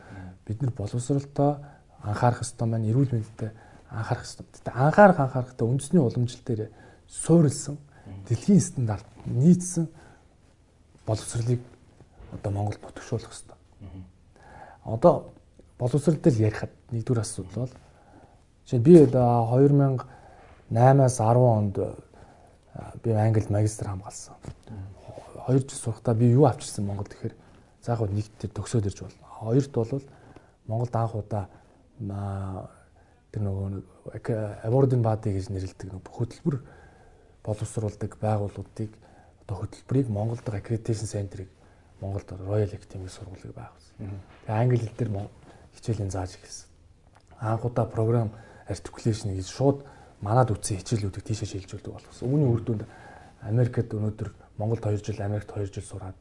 бид нар боловсралтай анхаарах ёстой маань эрүүл мэндэд анхаарах хэрэгтэй. Гэтэ анхаарах анхаарахтай үндэсний уламжлал дээр суурилсан дэлхийн стандарт нийцсэн боловсролыг одоо Монголд нутагшуулах хэрэгтэй. Одоо боловсрол дээр ярихад нэгдүгээр асуудал бол жишээ би 2008-аас 10 онд би Англид магистр хамгаалсан. 2 жил сурахдаа би юу авчирсан Монголд тэгэхээр заах нэг төр төгсөөд ирж болно. Хоёрт бол Монголд анх удаа тэр нөгөө award-ын баадыг гэж нэрлэдэг нөгөө хөтөлбөр боловсруулдаг байгууллагуудыг одоо хөтөлбөрийг Монголд accreditation center-ыг Монголд Royal Academy сургуулийг байгуулсан. Тэгээ англи хэл дээр хичээлийн зааж эхэлсэн. Анх удаа програм articulation гэж шууд манад үтсэн хичээлүүдийг тийшээ шилжүүлдэг болсон. Үүний үр дүнд Америкт өнөөдөр Монголд 2 жил, Америкт 2 жил сураад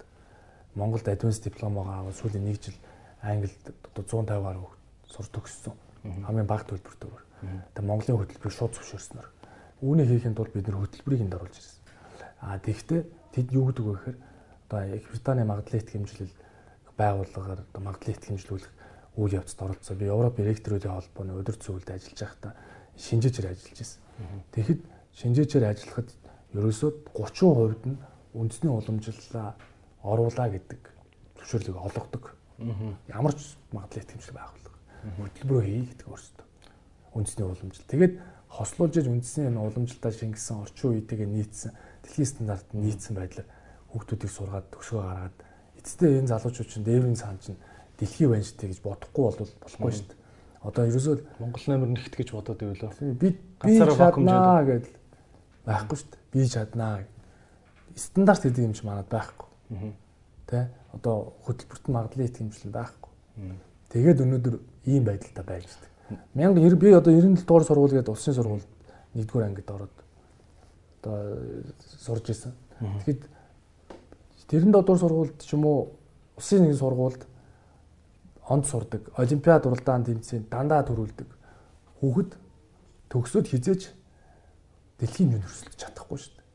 Монголд advanced дипломогоо аваад сүүлийн 1 жил Англид одоо 150 гаруй сурч төгссөн. Хамгийн бага төлбөртөөр. Тэгээ Монголын хөтөлбөрийг шууд зөвшөөрснөр. Үүнийг хийхэд бол бид нэр хөтөлбөрийг энд оруулж ирсэн. А тэгвэл тэд юу гэдэг вэ гэхээр одоо Их Британий магадлалын их хэмжлэл байгууллагаар одоо магадлалын их хэмжлүүлэх үйл явцад оролцсон. Би Европ ректоруудын холбооны өдөр зөвлөлд ажиллаж байхдаа шинжээчээр ажиллаж байсан. Тэгэхэд шинжээчээр ажиллахад ерөөсөө 30% нь үндэсний уламжлалаа оруулаа гэдэг зөвшөөрлийг олгодог. Ямар ч магадлал итгэмжлэг байгууллага. Хөтөлбөрөө хий гэдэг өөрсдөө. Үндэсний уламжлал. Тэгээд хослуулж иж үндэсний энэ уламжлалтаа шингэсэн орчин үетэйгээ нийцсэн дэлхийн стандарт нийцсэн байдлаар хүүхдүүдийг сургаад төгсгөө гаргаад эцэстээ энэ залуучууд чинь дээврийн цаан чинь дэлхийн байна штэ гэж бодохгүй бол болохгүй штэ. Одоо ерөөсөө Монгол наймар нэгт гэж бодоод байвлаа. Би би чаднаа гэдэл байхгүй штэ. Би чаднаа. Стандарт гэдэг юм чи манад байхгүй. Тэ? Одоо хөтөлбөрт магадлалын их хэмжлэл байхгүй. Тэгээд өнөөдөр ийм байдалтай байж штэ. 1090 би одоо 97 дугаар сургууль гэдэг улсын сургуульд 1-р ангид ороод одоо сурж исэн. Тэгэхэд тэрэн додор сургуульд ч юм уу улсын нэгэн сургуульд онд сурдаг, олимпиад уралдаан тэмцээнд дандаа төрүүлдэг хүүхэд төгсөөд хизээж дэлхийн юм өрсөлдөж чадахгүй шүү дээ.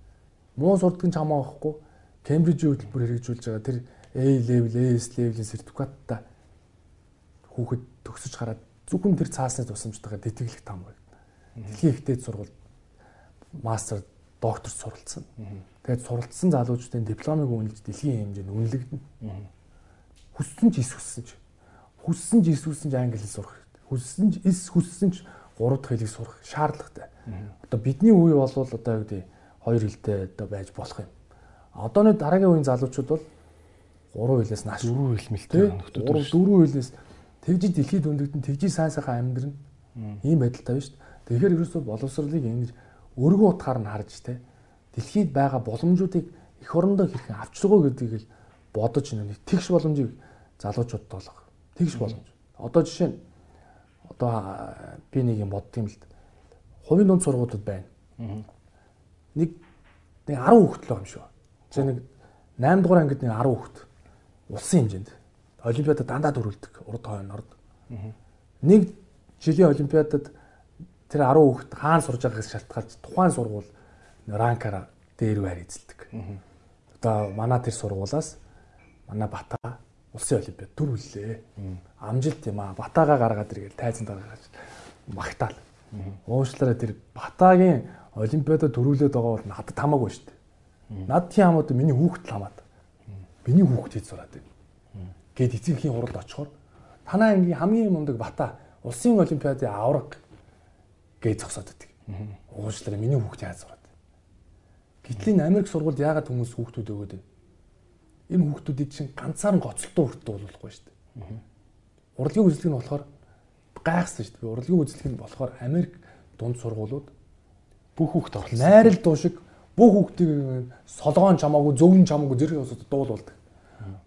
Муу сурдаг нь чамаа авахгүй Кембрижийн хөтөлбөр хэрэгжүүлж байгаа тэр A level, AS level-ийн сертификаттай хүүхэд төгсөж хараад зөвхөн тэр цаасны тусламжтайгаар тэтгэлэх там байна. Дэлхийн ихтэй сургууль мастер докторт суралцсан. Тэгээд суралцсан залуучдын дипломыг үнэлж дэлхийн хэмжээнд үнэлэгдэнэ. Хүссэн ч эс хүссэн ч хүссэн ч эсвэлсэн ч англи хэл сурах. Хүссэн ч эс хүссэн ч гурав дахь хэлийг сурах шаардлагатай. Одоо бидний үе бол одоо юу гэдэг хоёр хэлтэй одоо байж болох юм. Одооны дараагийн үеийн залуучууд бол гурван хэлээс нааш дөрвөн хэлмэлтэй нөхдүүд гурав дөрвөн хэлээс тэгж дэлхийд өндөгдөн тэгж сайн сайхан амьдрын ийм байдалтай байна шүү дээ. Тэгэхээр ерөөсөө боловсролыг ингэж өргөн утгаар нь харж те дэлхийд байгаа боломжуудыг эх орондоо хэрхэн авчиргоо гэдгийг л бодож нэг тэгш боломжийг залуучуудад олгох Тэгш боломж. Одоо жишээ нь одоо би нэг юм боддгийм л хувийн дунд сургуулиуд байна. Нэг нэг 10 хүүхэд л байгаа юм шүү. За нэг 8 дугаар ангид нэг 10 хүүхэд улсын хэмжээнд олимпиадад дандаа төрүүлдэг урд хойно орд. Нэг жилийн олимпиадад тэр 10 хүүхэд хаана сурж байгаагаас шалтгаалж тухайн сургууль ранкаараа дээр байр эзэлдэг. Одоо манай тэр сургуулаас манай Бата улсын олимпиад төрүүллээ. Амжилт юм аа. Батагаа гаргаад иргээл тайзан гаргаж магтаал. Уушлаараа тэр Батагийн олимпиадад төрүүлээд байгаа бол надад хамаагүй шүү дээ. Над тийм хамаад миний хүүхэд л хамаад. Миний хүүхэд хийж сураад байна. Гэт эцэгхийн хуралд очихоор танаа ангийн хамгийн мундаг Бата улсын олимпиадын авраг гэж зогсоод байдаг. Уушлаараа миний хүүхэд яаж сураад. Гэтэл энэ Америк сургуульд яагаад хүмүүс хүүхдүүд өгөөд байна? Энэ хүүхдүүдийг чинь ганцаар нь гоцолтоо хүртээ болохгүй шүү дээ. Урлагийн үзлэг нь болохоор гайхсан шүү дээ. Урлагийн үзлэг нь болохоор Америк дунд сургуулиуд бүх хүүхд орлоо. Найрал дуу шиг бүх хүүхдийг солгоон чамаагүй зөвн чамаагүй зэрэг усад дуулуулдаг.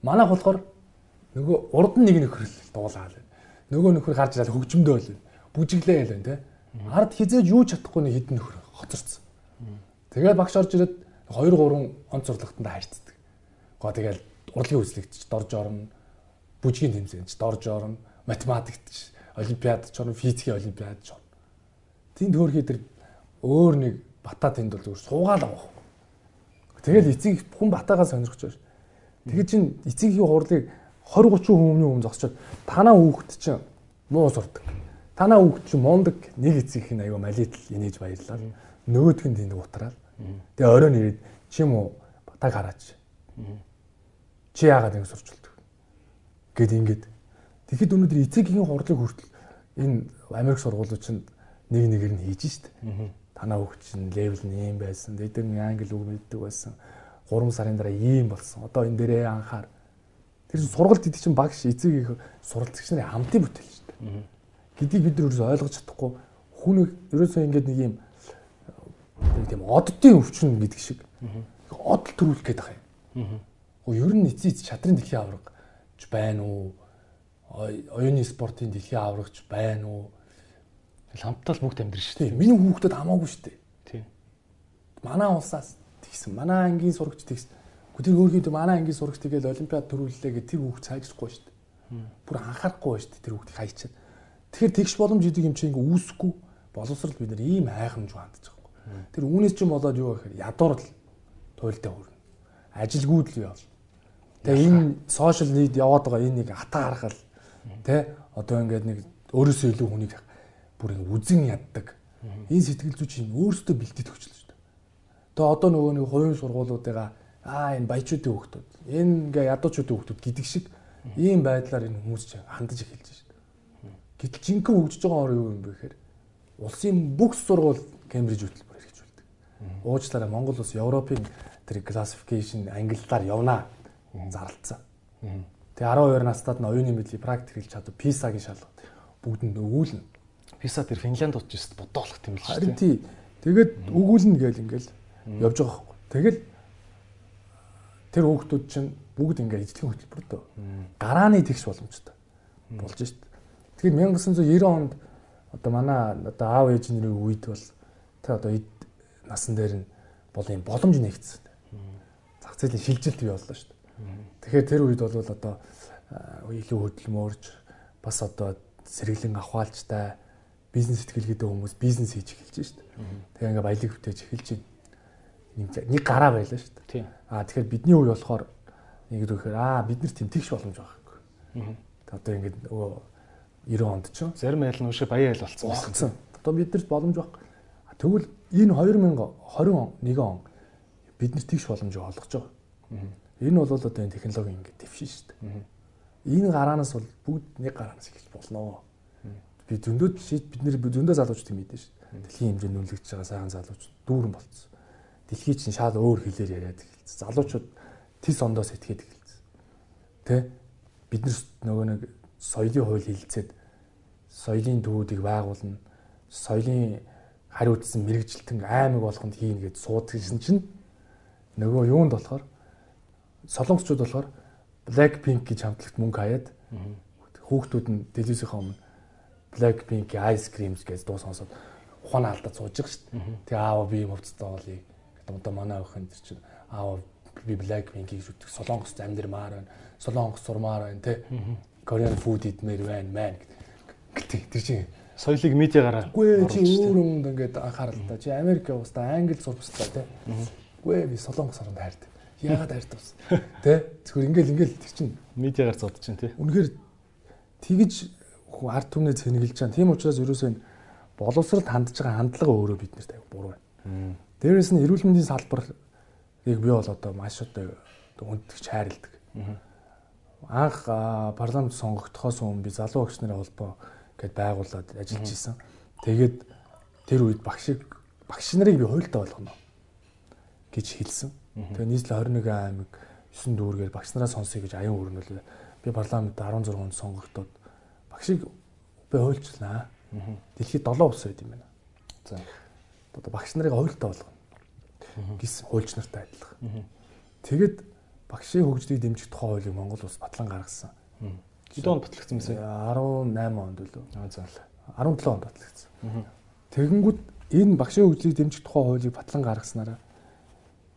Манайх болохоор нөгөө урд нь нэг нөхөр л дуулаа л. Нөгөө нөхөр гарч ираад хөгжмөдөө л. Бүжиглээ ял байна те. Ард хизээж юу чадахгүй нэг хідэн нөхөр хоцорсон. Тэгээд багш орж ирээд 2 3 онц сурлагтанд хайрцдаг. Гоо тэгэл урлагийн үзлэгч дорж орно. Бүжгийн тэмцээнд дорж орно. Математикт олимпиад ч орно, физикийн олимпиад ч орно. Тэнд хөөрхий тэр өөр нэг бата тэнд бол зүгээр суугаал авах. Тэгэл эцэг хүн батагаа сонирхож байна. Тэгээд чин эцгийн хурлыг 20 30 хүмүүний өмнө зогсчод танаа хүүхэд чинь муу сурдаг. Танаа хүүхд чи мундаг нэг эцгийнх нь аяга малитл инээж баярлаа. Нөгөөдх нь тэнд утраад. Тэгээ оройн ирээд чи юм уу таг хараач. Чи яагаад ингэ сурчулдаг? Гэт ингээд. Тэгэхэд өнөөдөр эцгийн хурдлыг хүртэл энэ Америк сургуулиуд чинь нэг нэгээр нь хийж штт. Танаа хүүхд чинь левел нь ийм байсан. Эдгээр нь англи үг мэддэг байсан. 3 сарын дараа ийм болсон. Одоо энэ дээрээ анхаар. Тэр чинь сургалт гэдэг чинь багш эцэг их суралцагч нарын хамтын бүтээл шүү дээ. Гэдгийг бид нар ерөөсөй ойлгож чадахгүй хүн ерөөсөй ингээд нэг юм тийм оддын өвчин гэдэг шиг одл төрүүлэх гээд байгаа юм. Гоо ер нь эцэг чадрын дэлхийн авраг байна уу? Оюуны спортын дэлхийн аврагч байна уу? хамтдаа л бүгд амьдрын шүү дээ. Миний хүүхдэд хамаагүй шүү дээ. Тийм. Манай улсаас тэгсэн. Манай ангийн сурагч тэгсэн. Гэхдээ тэр өөрхийдөө манай ангийн сурагч тэгэл олимпиад төрүүллээ гэх тэр хүүхд сайжрахгүй шүү дээ. Бүр анхаарахгүй шүү дээ тэр хүүхдийг хайчаад. Тэгэхээр тэгш боломж идэг юм чи ингээ үүсэхгүй боловсрал бид нар ийм айхамж хандж байгаа. Тэр үүнээс чинь болоод юу гэхээр ядуур л туйлдаа хүрнэ. Ажилгүйд л яв. Тэгээ энэ сошиал нийт яваад байгаа энэ нэг хата харгал тэ одоо ингээд нэг өөрөөсөө илүү хүнийг бүр ингэ үзэн яддаг. Энэ сэтгэл зүйч юм өөрөөсөө бэлдээд өгч л шүү дээ. Тэгээ одоо нөгөө нэг хувийн сургуулиудыгаа аа энэ баячуудын хүүхдүүд энэ ингээ ядуучуудын хүүхдүүд гэдэг шиг ийм байдлаар энэ хүмүүс чинь хандаж эхэлж шүү дээ. Гэтэл жинхэнэ хөгжиж байгаа орон юу юм бэ гэхээр улсын бүх сургууль Кембриж хөтөлбөр хэрэгжүүлдэг. Уучлаарай Монгол улс Европын тэр classification англиар явнаа зарлцсан. Тэгээ 12 настад нь оюуны мэдлийг практик хийж чадав. PISA-гийн шалгалт бүгдэнд өгүүлнэ. Писа тэр Финланд очиж бодоолох юм л шүү дээ. Харин тий. Тэгээд өгүүлнэ гээл ингээл явж байгаа байхгүй. Тэгэл тэр хүүхдүүд чинь бүгд ингээд эзлэгийн хөтөлбөр дөө. Гарааны тэгш боломжтой болж шít. Тэгэхээр 1990 онд одоо манай одоо аав ээжний үед бол тэ одоо насан дээр нь бол юм боломж нэгдсэн. Зах зээлийн шилжилт бий боллоо шүү дээ. Тэгэхээр тэр үед бол одоо илүү хөдөлмөрж бас одоо сэргэлэн авахалжтай бизнес сэтгэлгээтэй хүмүүс бизнес хийж эхэлж шүү дээ. Тэгээ ингээ баялаг бүтээж эхэлж байна. Нэг гараа байлаа шүү дээ. Тийм. Аа тэгэхээр бидний үе болохоор нэг ирэхээр аа бид нар тэгш боломж хэрэг. Тэгээ одоо ингээ нөгөө 90 онд ч зарим айл нь уушаа баян айл болсон. Одоо биднэрт боломж баг. Тэгвэл энэ 2021 он бид нар тэгш боломжийг олгож байгаа. Энэ бол одоо энэ технологи ингээ дэвшин шүү дээ. Энэ гараанаас бол бүгд нэг гараанаас эхэлж болно би зөндөө шийд бид нэр зөндөө залуучууд юм мэдэн шүү. Дэлхийн хэмжээнд үнэлэгдэж байгаа сайхан залуучууд дүүрэн болцсон. Дэлхий чинь шал өөр хэлээр яриад эхэлсэн. Залуучууд тис ондоо сэтгээд эхэлсэн. Тэ? Бид нар нөгөө нэг соёлын хууль хилцээд соёлын төвүүдийг байгуулна. Соёлын хариуцсан мэрэгжилтэн аймаг болгонд хийнэ гэж суудсан чинь нөгөө юунд болохоор солонгосчууд болохоор Blackpink гэж хамтлагт мөнгө хаяад хүүхдүүд нь телевизийнхаа өмнө Blackpink Ice Creams гэж дуу сонсоод ухаан алдаад сууж байгаа шүү дээ. Тэгээ аава би юм хувцастай болъё. Гэдэг одоо манай охин тэр чинь аава би Blackpink-ийг шүтдэг солонгос амьдмаар байна. Солонгос сурмаар байна те. Korean food идмээр байна мэн гэдэг. Тэр чинь соёлыг медиагаараа Үгүй чи өөр юмд ингээд анхаарал та. Чи Америк явахдаа англи сурвстай те. Үгүй би солонгос оронд хайртай. Яагаад хайртай бас. Тэ? Зүгээр ингээл ингээл тэр чинь медиагаар зод чинь те. Үнэхээр тэгж хүн ард түмнээ цэнгэлж байгаа. Тийм учраас ерөөсөө энэ боловсролд хандж байгаа хандлага өөрөө биднэрт аяг буруу байна. Дээрээс нь эрүүл мэндийн салбарыг би бол одоо маш одоо хүндтгэж хайрладаг. Анх парламент сонгогдохоос өмнө би залуу багш нарын холбоо гэд байгуулад ажиллаж исэн. Тэгээд тэр үед багшиг багш нарыг би хуйлтаа болгоно гэж хэлсэн. Тэгээ нийслэл 21 аймаг 9 дүүргээр багш нараа сонсъё гэж аян өрнөлөө. Би парламент 16 онд сонгогдоод багшийг би хуульчлаа. Дэлхийд 7 улс байд юм байна. За. Одоо багш нарыг хуйлтаа болгоно. Гис хуульч нартай адилхан. Тэгэд багшийн хөгжлийг дэмжих тухай хуулийг Монгол улс батлан гаргасан. Хэдэн онд батлагдсан бэ? 18 онд үлээ. Аа за. 17 онд батлагдсан. Тэгэнгүүт энэ багшийн хөгжлийг дэмжих тухай хуулийг батлан гаргаснараа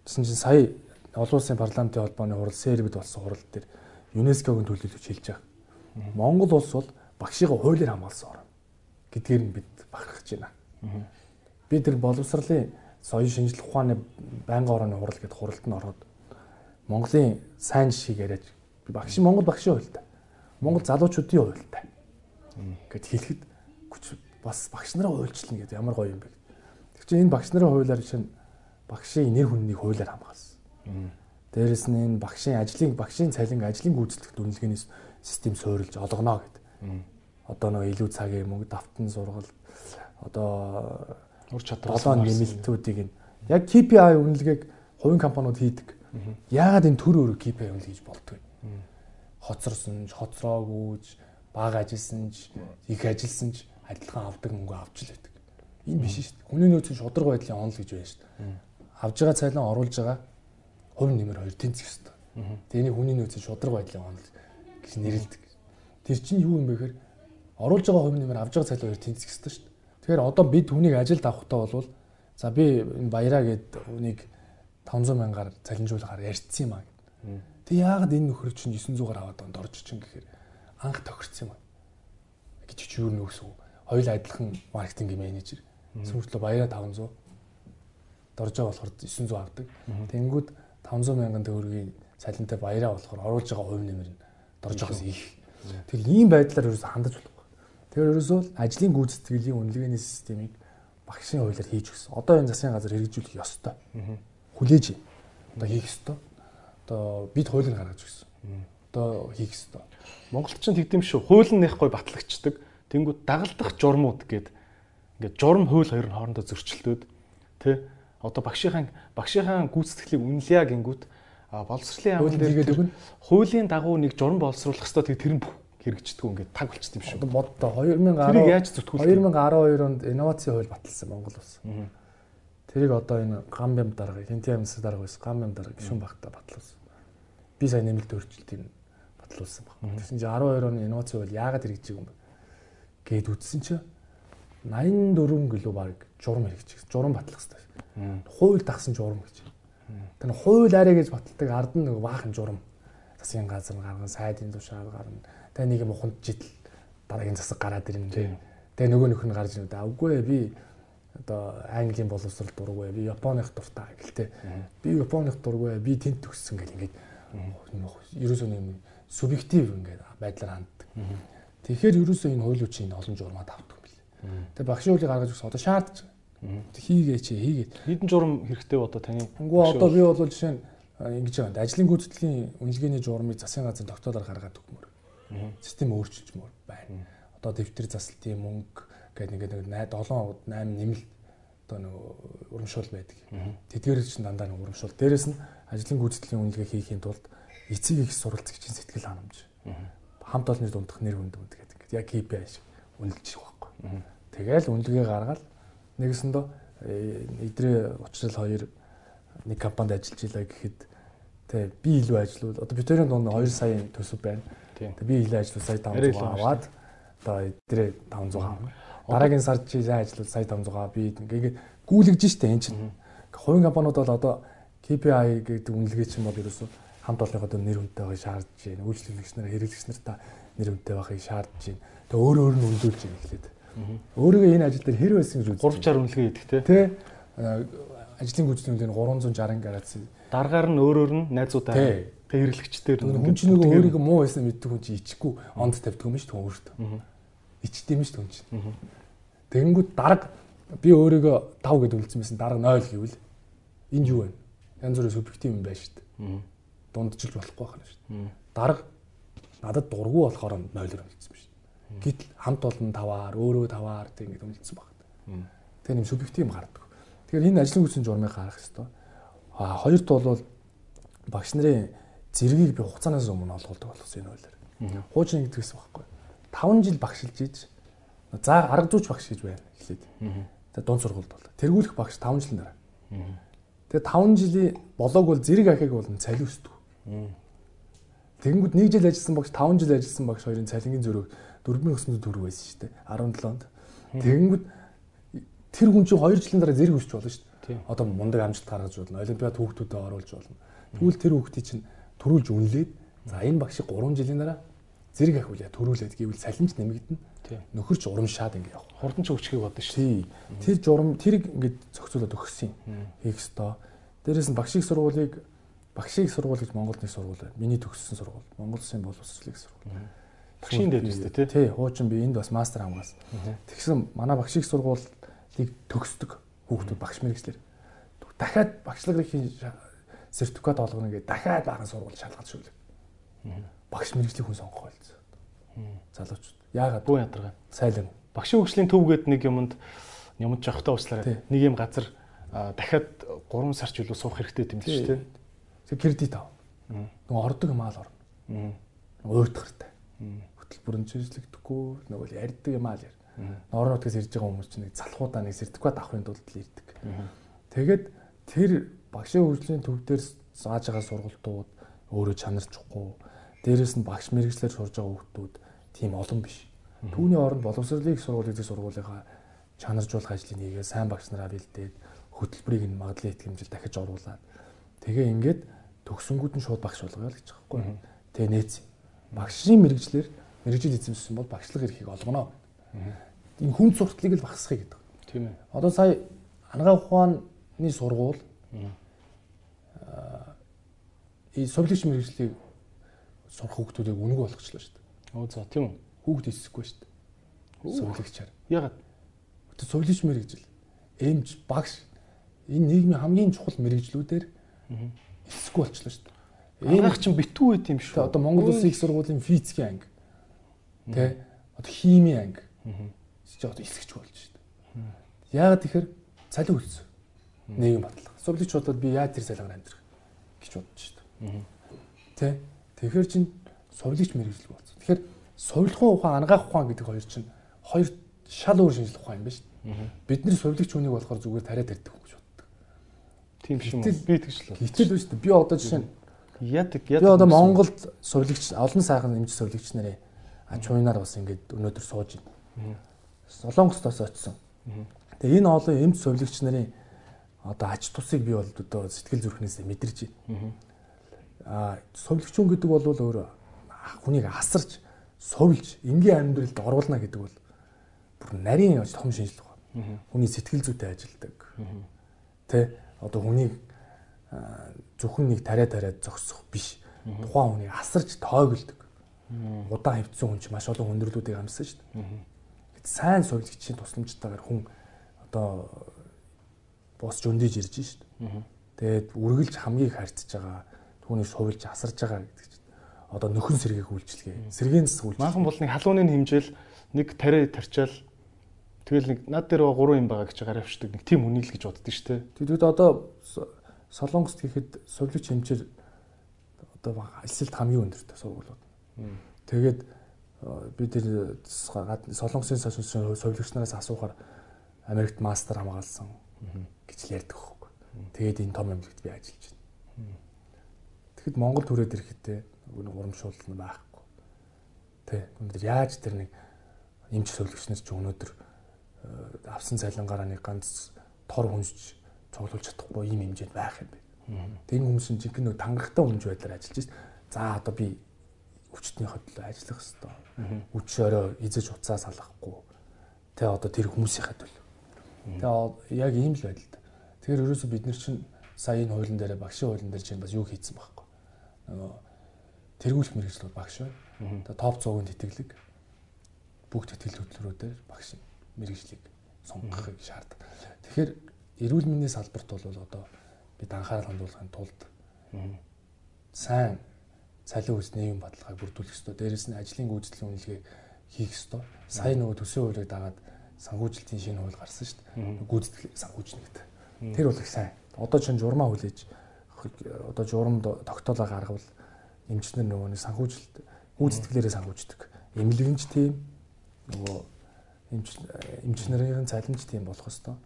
гэсэн чинь сая олон улсын парламентын холбооны хурал Сербид болсон хурал дээр ЮНЕСКОгийн төлөөлөгч хэлж байгаа. Монгол улс бол багшийг хуулиар хамгаалсан орн гэдгээр нь бид бахархаж байна. Би тэр боловсролын соёлын шинжилгээ ухааны байнгын орны хурал гэдэг хуралд нь ороод Монголын сайн жишгийг яриад багш Монгол багшийн хуультай. Монгол залуучуудын хуультай. гэд хэлэхэд бас багш нараа хуульчлна гэдэг ямар гоё юм бэ. Тэг чи энэ багш нарын хуулиар чинь багшийн нэр хүннийг хуулиар хамгаалсан. Дээрэс нь энэ багшийн ажлын багшийн цалин ажлын гүйцэтгэх дүнлэгээний систем суурилж олгоно гэдэг. Одоо нөгөө илүү цагийн мөнгө давтан сургал одоо ур чадвар долоон нэмэлтүүдийг нь яг KPI үнэлгээг хувийн компаниуд хийдэг. Яагаад энэ төр өөр KPI үнэлж хийж болдгоо? Хоцорсон ч, хоцроогүй ч, бага ажилласан ч, их ажилласан ч адилхан авдаг мөнгө авч л байдаг. Энэ биш шүү дээ. Хүний нөөцийн шудраг байдлын онол гэж байна шүү дээ. Авж байгаа цалин оруулж байгаа хувь нэмэр хоёр тэнцэх ёстой. Тэний хүний нөөцийн шудраг байдлын онол гэж нэрлэдэг. Тэр чинь юу юм бэ гэхээр оруулж байгаа хувь нэмэр авж байгаа цалин хоёр тэнцэх ёстой шүү дээ. Тэгэхээр одоо бид хүнийг ажилд авахтаа болвол за би энэ баяраа гээд үнийг 500 мянгаар цалинжуулахаар ярьцсан юм аа гэд. Тэг яагаад энэ нөхөр чинь 900-аар аваад онд орж чин гэхээр анх тохирцсон юм аа гэж чи юу нөөсөө хоёул адилхан маркетинг менежер сүүлдээ баяраа 500 дорж байгаа болохоор 900 авдаг. Тэнгүүд 500 мянган төгрөгийн цалинтай баяраа болохоор оруулж байгаа хувь нэмэр нь дорж байгаас их. Тэгэл ийм байдлаар ерөөсө хандаж болохгүй. Тэгэхээр ерөөсөө ажлын гүйцэтгэлийн үнэлгээний системийг багшийн хуулиар хийж өгсөн. Одоо энэ засгийн газар хэрэгжүүлэх ёстой. Хүлээж одоо хийх ёстой. Одоо бид хуулийг гаргаж өгсөн. Одоо хийх ёстой. Монголчин тэгдэм шүү. Хууль нь нэхгүй батлагчдаг. Тэнгүүд дагалдах журмууд гээд ингээд журм хууль хоёр хоорондоо зөрчилдөд тий одоо багшийнхаа багшийнхаа гүйцэтгэлийг үнэлье гингүүт боловсролын яамн дээр хуулийн дагуу нэг журам боловсруулах хэвээр тэр нь хэрэгждэг ингээд таг болчт юм шүү. Боддоо 2010 тэрийг яаж зүтгүүлэх 2012 онд инновацийн хууль баталсан Монгол улс. Тэрийг одоо энэ гам бям дарга хинти амьсгал дарга байсан гам бям дарга гişүн багтаа батлуулсан. Би сая нэмэлт өөрчлөлтийг батлуулсан баг. Тэгсэн чинь 12 оны инновацийн хууль яагаад хэрэгжиж юм бэ? Гээд үтсэн чинь 84 гэлөө баг журам хэрэгжих. Журам батлах хэрэгтэй. Хууль дагсан журам гэж. Тэр хууль арай гэж баталдаг ард нь нэг баахан журам. Засгийн газар гарган сайдын тушаал гарна. Тэгээ нэг юм уханд жидэл дараагийн засаг гараад ирнэ. Тэгээ нөгөө нөх нь гарч ирнэ. Үгүй ээ би одоо Английн боловсрол дургүй би Японых дуртай гэлтэй. Би Японых дургүй би тэнд төгссөн гэл ингээд ерөөсөө нэг субъектив ингээд байдлаар ханддаг. Тэгэхээр ерөөсөө энэ хуулиучийн олон журмаад авдаг. Тэгээ багшийн хуулийг гаргаж өгсөн одоо шаардж. Хийгээч хийгээ. Хэдэн журам хэрэгтэй одоо таны? Үгүй одоо би бол жишээ нь ингэж байгаа. Ажлын гүйцэтгэлийн үнэлгээний журмыг засгийн газрын тогтоолоор гаргаад өгмөр. Систем өөрчилжмөр байна. Одоо дэвтэр заслтын мөнгө гэдэг нэг 7 8 нэмэлт одоо нэг урамшуул байдаг. Тэдгээр чинь дандаа нэг урамшуул. Дээрэс нь ажлын гүйцэтгэлийн үнэлгээ хийхийн тулд эцэг их суралцагчийн сэтгэл ханамж. Хамт олонны дундах нэр хүнд үүдэг гэдэг. Яг KPI шиг үнэлж Тэгэл үнэлгээ гаргаад нэгсэндөө эдрээ уучрал хоёр нэг компанид ажиллаж илаа гэхэд тэг би илүү ажиллавал одоо битэрийн дунд 2 сая төсөв байна. Тэг би илүү ажиллавал сая 500 аваад одоо эдрээ 500 авна. Дараагийн сард чи сайн ажиллавал сая 500 би ингээд гүйлгэж штэ эн чинь. Хувийн компаниуд бол одоо KPI гэдэг үнэлгээ чинь бол ерөөсөө хамт олонныхоо нэр хүнтэй байхыг шаардж байна. Үйлчлэгч нар хэрэглэгч нартай нэр хүнтэй байхыг шаардж байна. Тэгээ өөр өөр нь үнэлүүлж байна гэхлээд. Өөрийгөө энэ ажил дээр хэр байсан гэж үзсэн. 360 үнэлгээ хийдэг те. Тэ. Ажлын гүйцэтгэлийг 360 градус. Даргаар нь өөрөөр нь найзуудаа тэг хэрэглэгчдэр хүн чинь нөгөө өөрийгөө муу байсан мэддэг хүн чинь ичихгүй онд тавьдаг юм шүү дээ өөртөө. Ичдэг юм шүү дээ хүн чинь. Тэгэнгүүт дарга би өөрийгөө 5 гэд үлдсэн байсан дарга 0 гэвэл энд юу вэ? Янз бүрийн субъектив юм байна шүү дээ. Дундчилж болохгүй байна шүү дээ. Дарга надад дургу болохоор 0-оор үлдсэн Гэтэл хамт олон таваар, өөрөө таваар тэг ингээд үнэлсэн байна. Тэгээ нэм субъектив юм гардаг. Тэгэхээр энэ ажлын хүчин журмыг гаргах хэрэгтэй. А хоёрт бол багш нарын зэргийг би хугацаанаас өмнө олгуулдаг болсон энэ хуулиар. Хуучин гэдэг гэсэн байхгүй. 5 жил багшилж ийж за арга зүйч багш гэж байна эхлээд. За дунд сургуульд бол тэргүүлэх багш 5 жилийн дараа. Тэгээ 5 жилийн болоог бол зэрэг ахиг бол цалин өсдөг. Тэгэнгүүт 1 жил ажилласан багш 5 жил ажилласан багш хоёрын цалингийн зөрөг 4900 төгрөг байсан шүү дээ 17 онд. Тэгэнгүүт тэр хүн чинь 2 жилийн дараа зэрэг өсч болно шүү дээ. Одоо мундаг амжилт гаргаж болно. Олимпиад хүүхдүүдэд оруулж болно. Тэгвэл тэр хүүхдийг чинь төрүүлж үнэлээд за энэ багшийг 3 жилийн дараа зэрэг ахиулъя төрүүлээд гэвэл салинч нэмэгдэнэ. Нөхөрч урамшаад ингэ явах. Хурдан ч өвчгийг бодно шүү. Тэр журам тэрийг ингэ зохицуулаад өгсөн хийх ёстой. Дээрээс нь багшийн сургуулийг багшийн сургууль гэж Монголд нэг сургууль байна. Миний төгссөн сургууль. Монгол Улсын боловсролын сургууль Багшийн дэд үстэй тий. Тий, хуучин би энд бас мастер хамгаас. Тэгсэн манай багшиг сургуулийг төгсдөг хүүхдүүд багш мэрэгчлэр. Дахиад багшлагын сертификат олгоно гэдэг дахиад баахан сургууль шалгаж шүлэг. Багш мэрэгжлийн хүн сонгох байлцсан. Залуучууд. Яагаад бүү ядаргаа. Сайлан. Багшийн хөгжлийн төв гэдэг нэг юмд юмд жавхтаа уучлаарай. Нэг юм газар дахиад 3 сар ч илүү суух хэрэгтэй юм л шүү дээ. Тэг кредит ав. Нөгөө ордог маал орно. Уйтгартай. Хөтөлбөрөнд чиглэгдэхгүй нөгөө ярьдаг юм аа л яар. Орон нутгаас ирж байгаа хүмүүс чинь нэг залхуудаа нэг сертификат авахын тулд л ирдэг. Тэгээд тэр багшийн хөгжлийн төв дээр зааж байгаа сургалтууд өөрөө чанарчихгүй. Дээрээс нь багш мэрэгчлэр сурж байгаа хүүхдүүд тийм олон биш. Түүний оронд боловсролын их сургуулийн сургуулийнхаа чанаржуулах ажлыг нэгээ сайн багш нараа бэлдээд хөтөлбөрийг нь магадлал их хэмжил дахиж оруулаад тэгээ ингээд төгсөнгүүд нь шууд багш болгоё л гэж байгаа байхгүй. Тэгээ нээц. Багшийн мэрэгчлэр мэрэгжил эзэмшсэн бол багшлах эрхийг олгоно. Энэ хүн сурталыг л багасгахыг гэдэг. Тийм ээ. Одоо сая ангаа ухааны сургууль э совлогч мэрэгжлийг сурах хүүхдүүдийг үнэг болгочлоо шүү дээ. Оо за тийм үү. Хүүхд эсэхгүй шүү дээ. Совлогчаар. Ягаад? Тэ совлогч мэрэгжил, эмч, багш энэ нийгмийн хамгийн чухал мэрэгжлүүдээр эсэхгүй болчихлоо шүү дээ. Ангаах чинь битүү байт юм шүү. Одоо Монгол Улсын их сургуулийн физикийн анги. Тэ одоо химийн анги. Чи одоо эсгэж болж шүү дээ. Яагаад тэгэхээр цалин үлдсэн. Нийгэм. Совлогч бодоод би яаж тэр цалингаар амьдрах гэж бодож шүү дээ. Тэ Тэгэхээр чин совлогч мэрэгжил болсон. Тэгэхээр совлохын ухаан, ангаах ухаан гэдэг хоёр чинь хоёр шал өөр шинжлэх ухаан юм байна шүү дээ. Бид нар совлогч хүнийг болохоор зүгээр тариад тарьдаг гэж боддог. Тийм шүү дээ. Би тэгж л. Гэтэл биш дээ. Би одоо жишээ нь яадаг яадаг. Би одоо Монголд совлогч олон сайхан эмч совлогч нарын ач хуйнаар бас ингээд өнөөдөр сууж байна. Солонгостоос очсон. Тэгээ энэ олон эмч совлогч нарын одоо ач тусыг би бол одоо сэтгэл зүрхнээс мэдэрч байна а совлогчун гэдэг бол өөр хүнийг асарч совлж энгийн амьдралд оруулна гэдэг бол бүр нарийн том шинжилгээ байна. Хүний сэтгэл зүйтэй ажилдаг. Тэ одоо хүнийг зөвхөн нэг тариа тариад зогсох биш. Тухайн хүнийг асарч тойголдог. Удаан хөвцсөн хүн ч маш олон хүндрэлүүдийг амссан шүү дээ. Сайн совлогчийн тусламжтайгаар хүн одоо босч өндөж ирж шүү дээ. Тэгээд үргэлж хамгийн харьцаж байгаа түүнийг сувилж асарж байгаа гэдэг чинь одоо нөхөн сэргийг үйлчлэгээ. Сэргийн засаг үйлчлэгээ. Манхан бол нэг халууны хэмжээл нэг тариа тарчаал тэгэл нэг над дээр гурван юм байгаа гэж гаравчдаг нэг тийм үнийл гэж боддөө шүү дээ. Тэгэд одоо солонгост гэхэд сувлж хэмжээр одоо ажилт хамгийн өндөртэй сургуулиуд. Тэгээд би тэр солонгосын сувлэгч нараас асуухаар Америкт мастер хамгаалсан гэж ярьдаг хөөх. Тэгээд энэ том эмнэлэгт би ажиллаж байна. Тэгэхэд Монгол төрөөд ирэхдээ нэг урамшуулал нь байхгүй. Тэ. Өнөөдөр яаж тэр нэг эмч сөвлөгчнөөс ч өнөөдөр э, авсан цалингаараа нэг ганц тор хүнсч цуглуулж чадахгүй ийм хэмжээнд байх юм бэ. Тэр хүмүүс нь жинхэнэ нөө тангахтай үнж байдлаар ажиллаж шít. За одоо би өвчтний хөдлөө ажиллах хэвээр. Үч өрөө эзэж уцаа салгахгүй. Тэ одоо тэр хүмүүсийнхээ төлөө. Тэгээ яг ийм л байдал. Тэгэхээр ерөөсө бид нар чинь сая энэ хуулийн дээр багшийн хуулийн дээр чинь бас юу хийцэн баг нөгөө тэргүүлэх мэрэгчлүүд багш байна. Тэгээ топ 100-ын тэтгэлэг бүх тэтгэл хөтөлбөрүүдээр багш мэрэгжлийг сонгохыг шаарддаг. Тэгэхээр эрүүл мэндийн салбарт бол одоо бид анхаарал хандуулахын тулд сайн цалин хүс нийгэм бодлогыг бүрдүүлэх ёстой. Дээрэс нь ажлын гүйцэтгэлийн үнэлгээ хийх ёстой. Сая нөгөө төсөө хуулийг дагаад санхүүжилтийн шинэ хууль гарсан шүү дээ. Гүйцэтгэл санхүүжнэгтэй. Тэр бол их сайн. Одоо чинь журмаа хүлээж одоо журамд тогтоолоо гаргавал эмчнэр нөгөө нэг санхүүжилт гүйцэтгэлээрээ санхүүждэг. Эмнэлэгч тийм нөгөө эмч эмчнэрийн цалинч тийм болох хэвээр.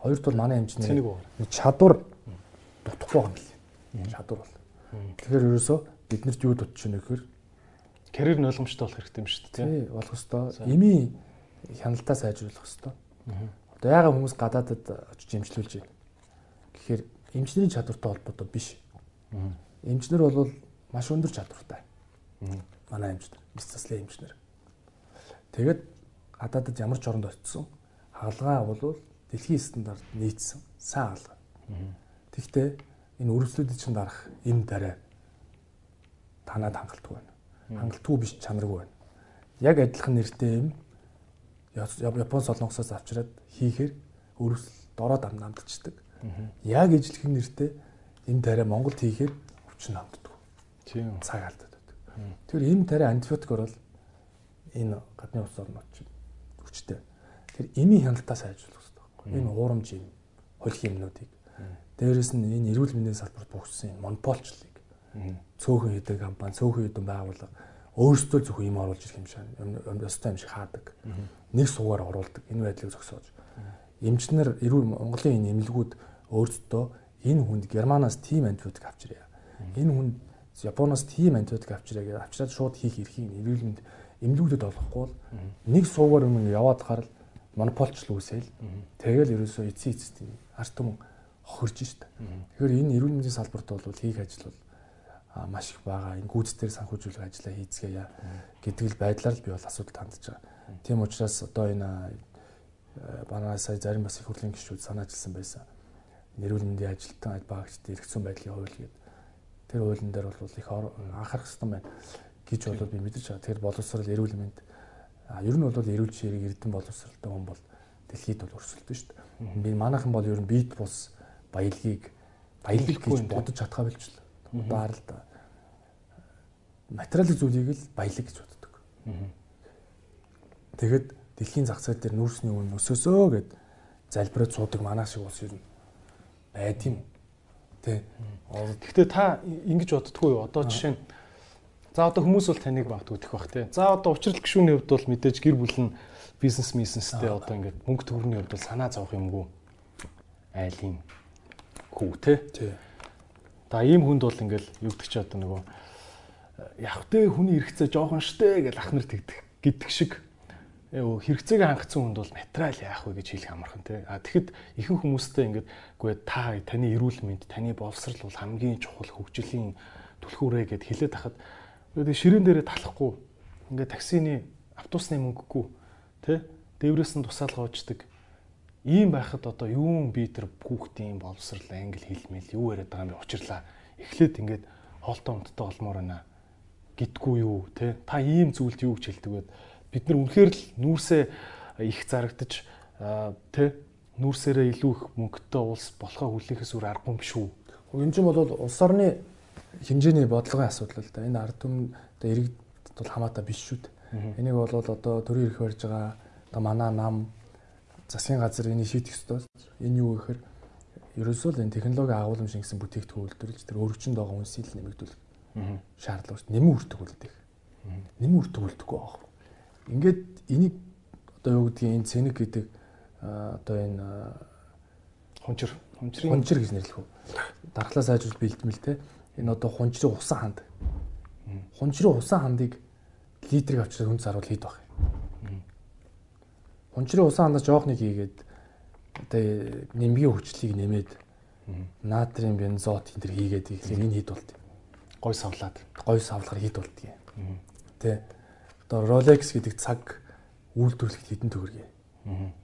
Хоёрт бол манай эмчнэр чадвар дутхгүй юм л. Чадвар бол. Тэгэхээр ерөөсөө биднэрт юу дутж байна гэхээр карьер нь ойлгомжтой болох хэрэгтэй юм шүү дээ. Тий, болох хэвээр. Эми хяналтаа сайжруулах хэвээр. Одоо яагаад хүмүүс гадаадад очиж эмчлүүлж байна? Тэгэхээр эмчнэрийн чадвартай холбоотой биш. Эмчнэр бол маш өндөр чадвартай. Манай эмчнэр, бис заслын эмчнэр. Тэгээд гадаадд ямар ч оронд очисон хаалгаа бол дэлхийн стандарт нийцсэн сайн хаалгаа. Тэгвэл энэ өрөвслүүдийн чинь дарах эм дараа танаад хангалтгүй байна. Хангалтгүй биш чанаргүй байна. яг адилхан нэртэй юм Япон солонгосоос авчираад хийхээр өрөвсөл дороо дам намдчихдаг. Яг ижлэх нэртэй энэ тариа Монголд хийхээр өвчин намддаг. Тийм. Цаг алдаад байдаг. Тэр энэ тариа антибиотик орол энэ гадны ус орнууд чинь хүчтэй. Тэр эми хяналтаа сайжруулах хэрэгтэй байхгүй. Энэ уурамж юм, холих юмнуудыг. Дээрээс нь энэ эрүүл мэндийн салбарт бүгдсэн монополчлыг цөөхөн хийдэг компани, цөөхөн хэдэн байгууллага өөрсдөө зөвхөн юм оруулж ирэх юм шиг юм өстой юм шиг хаадаг. Нэг суугаар оруулдаг. Энэ байдлыг зогсоож. Эмчнэр эрүүл Монголын энэ эмнэлгүүд өөрсдөө энэ хүнд Германаас тим антибиотик авчирья. Энэ хүнд Японоос тим антибиотик авчирья гэж авчираад шууд хийх эрхийг эрүүл мэнд эмнэлгүүдэд олохгүй бол нэг суугаар юм яваад харал монополчлол үүсэл тэгэл ерөөсөө эцсийн эцэст арт түмэн хохирж шít. Тэгэхээр энэ эрүүл мэндийн салбарт бол хийх ажил бол маш их байгаа. Энэ гүйцэтгэр санхүүжүүлэх ажлаа хийцгээе гэдэг л байдлаар л би бол асуудал хандж байгаа. Тийм учраас одоо энэ манай сая зарим бас их хурлын гишүүд санаачилсан байсан. Нэрүүл мэндийн ажилтан багчдын эргэцүүн байдлын хууль гэдэг. Тэр хуулийн дээр бол их анхаарах хэрэгтэй байна гэж бол би мэдэж байгаа. Тэр боловсрал эрүүл мэнд ер нь бол эрүүл чирийг эрдэн боловсралтай хүн бол дэлхийд бол өрсөлдөн шүү дээ. Би манайхан бол ер нь бит бус баялагийг баялаг гэж бодож чадхаа билчлээ. Удаар л да материалын зүйлийг л баялаг гэж боддог. Тэгэхэд дэлхийн зах зээл дээр нүүрсний үн өсөөсөө гэд залбираад суудаг манаа шиг ус юм байд юм. Тэ. Гэхдээ та ингэж боддггүй юу? Одоо жишээ нь за одоо хүмүүс бол таныг багтгдэх бах тий. За одоо учрал гişүүний хувьд бол мэдээж гэр бүл нь бизнес бизнестэй одоо ингээд мөнгө төгрөгийн хувьд бол санаа зовох юмгүй айлын хүү тий. Тий. Да ийм хүнд бол ингээл чи одоо нөгөө явхтэй хүний хэрэгцээ жоохон штэ гэж ах нар тэгдэг гэдэг шиг хэрэгцээгээ хангацсан хүнд бол материал яах вэ гэж хэлэх амархан тий. А тэгэхэд ихэнх хүмүүстэй ингээд үгүй та таны эрүүл мэнд таны боловсрал бол хамгийн чухал хөгжлийн түлхүүрээ гэд хэлээд тахад тэгээд ширээн дээрээ талахгүй ингээд таксины автобусны мөнгөгүй тий. Дээврээс нь тусаалга уучдаг. Ийм байхад одоо юун би тэр хүүхдийн боловсрал англи хэлмэл юу яриад байгаа юм бэ учирлаа. Эхлээд ингээд хоолтой унттай олмоор байна гидгүй юу те? Та ийм зүйлд юу гэж хэлдэг вэ бид нар үнэхээр л нүүрсээ их зарагдаж те? Нүүрсээрээ илүү их мөнгөтэй улс болохоо хүлээхээс өөр аргагүй юм шүү энэ чинь бол улс орны хэмжээний бодлогын асуудал л да. Энэ ард түмэн одоо иргэд бол хамаатай биш шүү дээ. Энийг бол одоо төрийн эрх барьж байгаа одоо манай нам засгийн газар энийг шийдэх ёстой энэ юу гэхээр ерөөсөө л энэ технологи агуулмжийн гэсэн бүтээгдэхүүн үйлдвэрлэж тэр өргөчөнд байгаа үнсийг нэмэгдүүлэх шаардлага шүү. Нэмэн үртэг үлдэх. Нэмэн үртэг үлдэхгүй байх. Ингээд энийг одоо юу гэдгийг энэ цэник гэдэг одоо энэ хунчир хунчрын хунчир гэж нэрлэх үү. Дархлаа сайжруул бэлтмэл те. Энэ одоо хунчрын усан ханд. Хунчрын усан хандыг литрийг авчирсан хүн хэд байх юм. Хунчрын усан хандаа жоох нэг хийгээд одоо нэмгийн хүчлийг нэмээд натрийн бензот энэ төр хийгээд ихлээр энэ хэд болт гой савлаад гой савлахаар хэд болдгийг. Тэ. Одоо Rolex гэдэг цаг үйлдвэрлэхэд хэдэн төгрөг.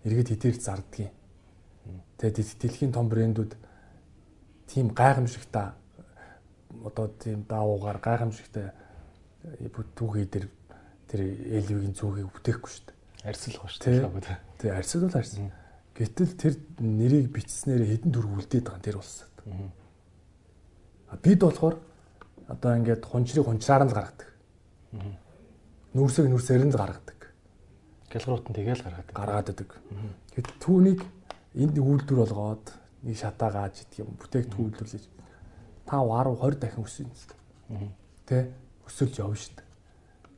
Эргээд хэдээр зардгийг. Тэгээд дэлхийн том брэндүүд тийм гайхамшигтай одоо тийм даавуугаар гайхамшигтай түүхий дээр тэр LV-ийн зүгийг бүтээхгүй шүү дээ. Арьсал гоо шүү дээ. Тий, арьсал бол арьсал. Гэтэл тэр нэрийг бичснээр хэдэн төгрөг үлдээд байгаа тэр улсад. Бид болохоор одоо ингээд хунчрыг хунчраар нь л гаргадаг. Нүүрсийг нүүрсээр нь л гаргадаг. Гэлгрууд нь тэгэл гаргадаг. Гаргаад идэг. Гэт түүнийг энд үйлдвэр болгоод нэг шатаа gaаж идэх юм бүтээгдэхүүн үйлдвэрлэж 5 10 20 дахин өссөн юм. Тэ өсөлж явна шүү дээ.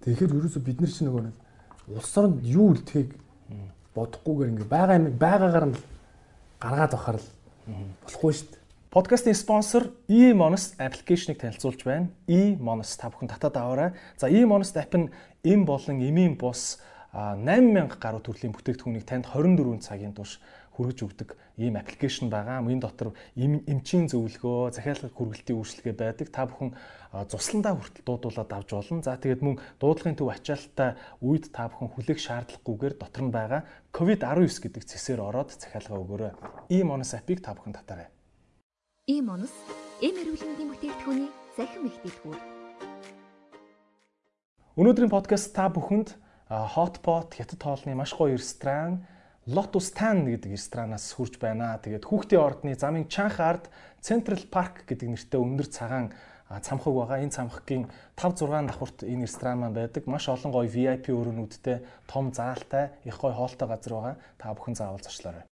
Тэгэхээр ерөөсө бид нар чинь нөгөө нэг улс оронд юу үлдэхийг бодохгүйгээр ингээ байгаа юм байгаагаар нь гаргаад авахар л болохгүй шүү дээ. Подкастын спонсор eMonest аппликейшнийг танилцуулж байна. eMonest та бүхэн татаад аваарай. За eMonest app нь эм болон эмийн бус 8000 гаруй төрлийн бүтээгдэхүүнийг танд 24 цагийн турш хүргэж өгдөг ийм аппликейшн байгаа. Энэ дотор эмчийн зөвлөгөө, захиалгын хүргэлтийн үйлчлэгээ байдаг. Та бүхэн цусландаа хүртэл дуудуулаад авч болно. За тэгээд мөн дуудлагын төв ачаалттай үед та бүхэн хүлээх шаардлагагүйгээр дотор нь байгаа COVID-19 гэдэг цэсээр ороод захиалга өгөөрэй. eMonest app-ыг та бүхэн татаарай. Ийм онос эм эрүүлэндийн бүтээгдэхүүний захин мэгтэлгүүр. Өнөөдрийн подкаст та бүхэнд Hotpot хятад хоолны маш гоё ресторан Lotus Tan гэдэг ресторанаас хурж байна. Тэгээд хүүхдийн ордны замын Чанх ард Central Park гэдэг нэртэй өндөр цагаан цамхаг байгаа. Энэ цамхагийн 5 6 давхурт энэ ресторан маань байдаг. Маш олон гоё VIP өрөөнүүдтэй, том заалтай, их гоё хоолтой газар байгаа. Та бүхэн заавал зочлоорой.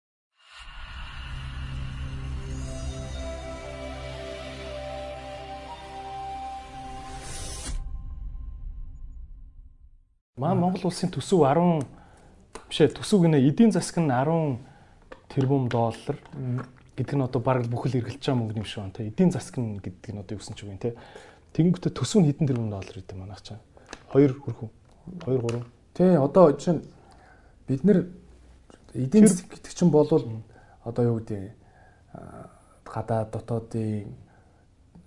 Маа Монгол улсын төсөв 10 бишээ төсөв гинэ эдийн засаг нь 10 тэрбум доллар гэдэг нь одоо бараг бүхэл эргэлж байгаа мөнгө юм шиг байна те. Эдийн засаг нь гэдэг нь одоо юу гэсэн ч үг юм те. Тэгэнгүүтээ төсөв нь хэдэн тэрбум доллар гэдэг манайх чаа 2 хүрхэн 2 3 тий одоо чинь бид нэр эдийн засаг гэдэг чинь болвол одоо юу гэдэг гадаад дотоодын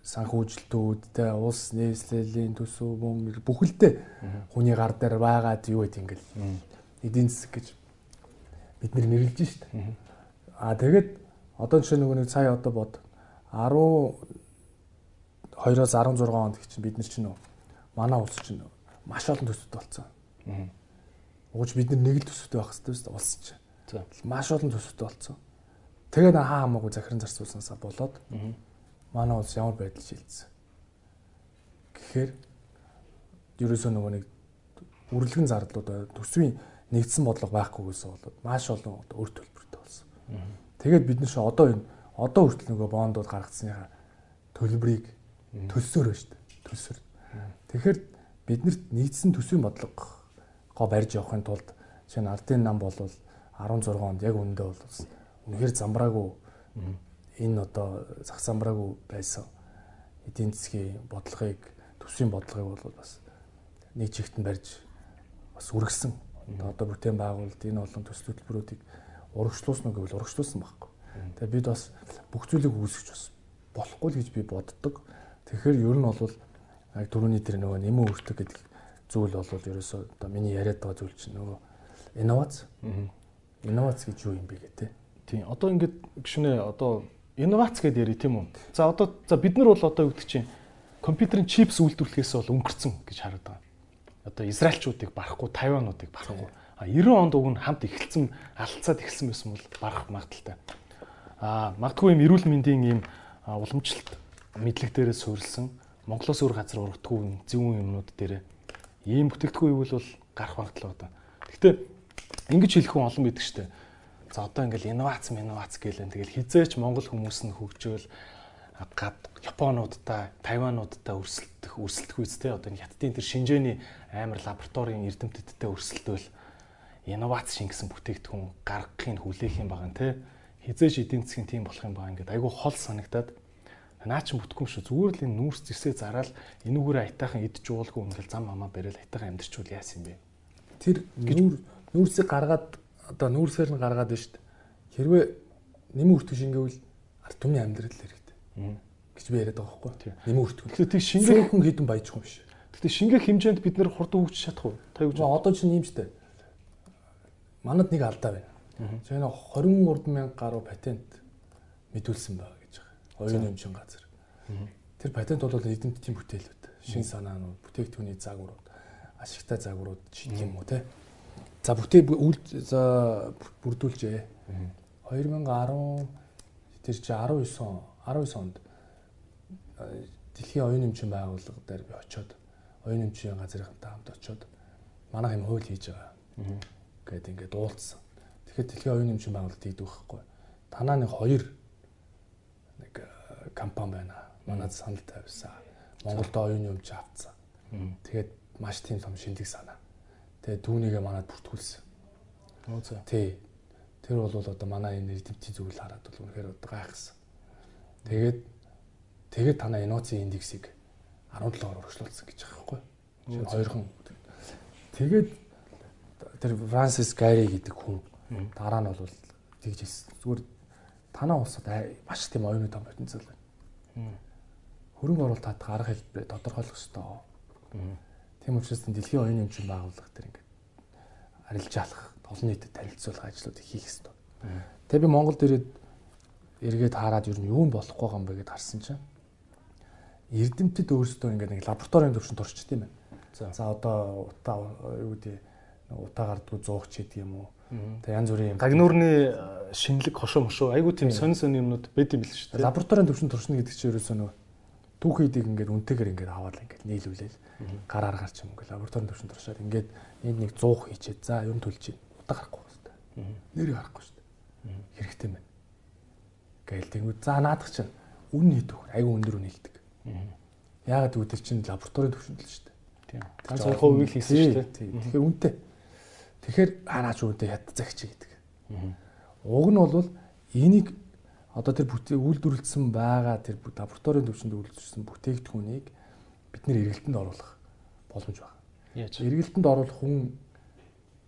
санхүүжилтүүд те улс нийслэлийн төсөв мөн бүхэлдээ хүний гар дээр байгаад юу гэдэг ингээл эдийн засаг гэж бид нэр нэрлэж штт. Аа тэгээд одоо жишээ нөгөө нэг сая одоо бод 12-оос 16 онд чинь бид нар чинь манай улс чинь маш олон төсөвт болсон. Угж бид нар нэг л төсөвт байх хэрэгтэй шүү дээ улс чинь. Маш олон төсөвт болсон. Тэгээд хаа хамаагүй захиран зарцуулсанасаа болоод манай улс ямар байдал шилжсэн. Тэгэхээр ерөөсөө нөгөө нэг үрлэгэн зардлууд төсвийн нэгдсэн бодлого байхгүйгээс болоод маш олон өр төлбөртэй болсон. Тэгээд бид шо одоо энэ одоо хүртэл нөгөө бондууд гаргацсныхаа төлбөрийг төлсөөр байна шүү дээ. Төлсөөр. Тэгэхээр биднэрт нийцсэн төсвийн бодлого барьж явахын тулд шинэ ардын нам бол 16 онд яг үндэ бол үнэхээр замбраагүй энэ одоо зах замбраагүй байсан эдийн засгийн бодлогыг төсвийн бодлогыг бол бас нэг чигт нь барьж бас үргэсэн. Одоо бүтээн байгуулалт энэ олон төсөл хөтөлбөрүүдийг урагшлуулсан уу гэвэл урагшлуулсан байхгүй. Тэгээ бид бас бүх зүйлийг үүсгэж бас болохгүй л гэж би боддог. Тэгэхээр ер нь бол яг түрүүний тэр нөгөө нэмэн өөртөг гэдэг зүйл бол ерөөсөө одоо миний яриад байгаа зүйл чинь нөгөө инновац. Инновац гэж юу юм бэ гэдэг. Тийм. Одоо ингээд гişүнэ одоо инновац гэдээ яри тийм үү. За одоо за бид нар бол одоо юу гэдэг чинь компьютерийн чипс үйлдвэрлэхээс бол өнгөрцөн гэж хараад байгаа. Одоо израилчуудыг барахгүй, тайвануудыг барахгүй. А 90 онд уг нь хамт эхэлсэн алдцаад эхэлсэн байсан бол барах магадaltaй. А магадгүй юм эрүүл мэндийн ийм уламжлалт мэдлэг дээрээ суурилсан Монголоос өөр газар урагдгүй зөвүүн юмнууд дээрээ ийм бүтээгдэхүүн ивэл бол гарах магадлал байна. Гэхдээ ингэж хэлэх хүн олон байдаг штэ. За одоо ингээл инновац инновац гэлэн. Тэгэл хизээч монгол хүмүүс нь хөгжөөл гад Японуудтай, Тайвануудтай өрсөлдөх өрсөлдөх үст те одоо хятадын тэр шинжээний амар лабораторийн эрдэмтдтэй өрсөлдөөл инновац шингэсэн бүтээгдэхүүн гаргахыг хүлээх юм байгаа те. Хизээч эдийн засгийн тийм болох юм байгаа ингээд айгүй хол санагдаад. Наа чи бүтгэхгүй шүү. Зүгээр л энэ нүүрс зэсээ зараад энүүгээр айтаахан идж уулгүй ингээл зам амаа барайл айтаахан амьдрчвал яасан юм бэ? Тэр нүүр нүүрсийг гаргаад одоо нүүрсээр нь гаргаад байна шүү дээ. Хэрвээ нэмэн үртгэж ингэвэл ард түмний амьдрал хэрэгтэй. гэж би яриад байгаа байхгүй. Нэмэн үртгэл. Тэгэхээр тэг шингээ хүн хідэн баяжих юм биш. Тэгтээ шингээ хэмжээнд бид нэр хурдан хөгжиж чадах уу? Та юу гэж одоо чинь юм шүү дээ. Манад нэг алдаа байна. За энэ 23 мянга гаруй патент мэдүүлсэн байгаа гэж байгаа. Оюуны өмчийн газар. Тэр патент бол эдэмтдийн бүтээлүүд, шин санаанууд, бүтээгдэхүүний загварууд, ашигтай загварууд жишээ юм уу те. За бүтээ за бүрдүүлжээ. 2010 тэр чи 19 он 19 онд Дэлхийн оюун эмчийн байгууллага дээр би очиод оюун эмчийн газрынхантай хамт очиод манайх юм хууль хийж байгаа. Гэт ингээд уулзсан. Тэгэхээр Дэлхийн оюун эмчийн байгууллагад ийдэх байхгүй. Танаа нэг хоёр нэг компани байна. Манайд санал тавьсан. Монголд оюун эмч авцсан. Тэгээд маш тийм том шинэлэг санаа. Тэгээ түүнийгээ манад бүртгүүлсэн. За. Тий. Тэр бол одоо манай энэ эрдэмтдийн зүйл хараад бол үнэхээр одоо гайхсан. Тэгээд тэгээд танаа инновацийн индексийг 17-оор өргөжлүүлсэн гэж байгаа байхгүй. Хоёрхан. Тэгээд тэр Франсис Гари гэдэг хүн дараа нь бол тэгж хэлсэн. Зүгээр танаа улсад маш тийм оюуны том потенциал байна. Хөрөнгө оруулалт татах арга хэлбэр тодорхойлох ёстой. Тийм учраас дэлхийн оюуны эмчийн байгууллага тэр ингээд арилжаалах, олон нийтэд танилцуулах ажлуудыг хийх хэрэгтэй. Тэгээ би Монголд ирээд эргээд хараад ер нь юу болохгүй байгаа юм бэ гэдээ харсан чинь эрдэмтэд өөрсдөө ингээд нэг лабораторийн төвшөнд орчт юм байна. За одоо утаа юу гэдэг утаа гардгүй зуугч гэдэг юм уу. Тэг янз бүрийн. Гагнуурны шинэлэг хошоо мошоо айгүй тийм сонь сонь юмнууд байд юм бил шүү дээ. Лабораторийн төвшин туршина гэдэг чинь ерөөсөө нөгөө түүхийдийг ингээд үнтэйгээр ингээд аваад ингээд нийлүүлээл гараар гарч юм ингээд лабораторийн төвшин туршаад ингээд энд нэг 100 хийчихэд за юм төлж чинь утаа гарахгүй байна. Нэрийг харахгүй шүү дээ. Хэрэгтэй байна. Гээл тэгвэл за наадах чинь үн өгөх айгүй өндөр үн хэлдэг. Яагаад гэвэл тэр чинь лабораторийн төвшөнд л шүү дээ. Тийм. Ганц 2% л хийсэн шүү дээ. Тэгэхээр үнэтэй. Тэгэхээр ханаач үнэтэй ят загч гэдэг. Уг нь бол энийг одоо тэр бүтээг үйлдвэрлэсэн байгаа тэр лабораторийн төвшөнд үйлдвэрлэсэн бүтээгдэхүүнийг бид нэр эргэлтэнд оруулах боломж байна. Яаж? Эргэлтэнд оруулах хүн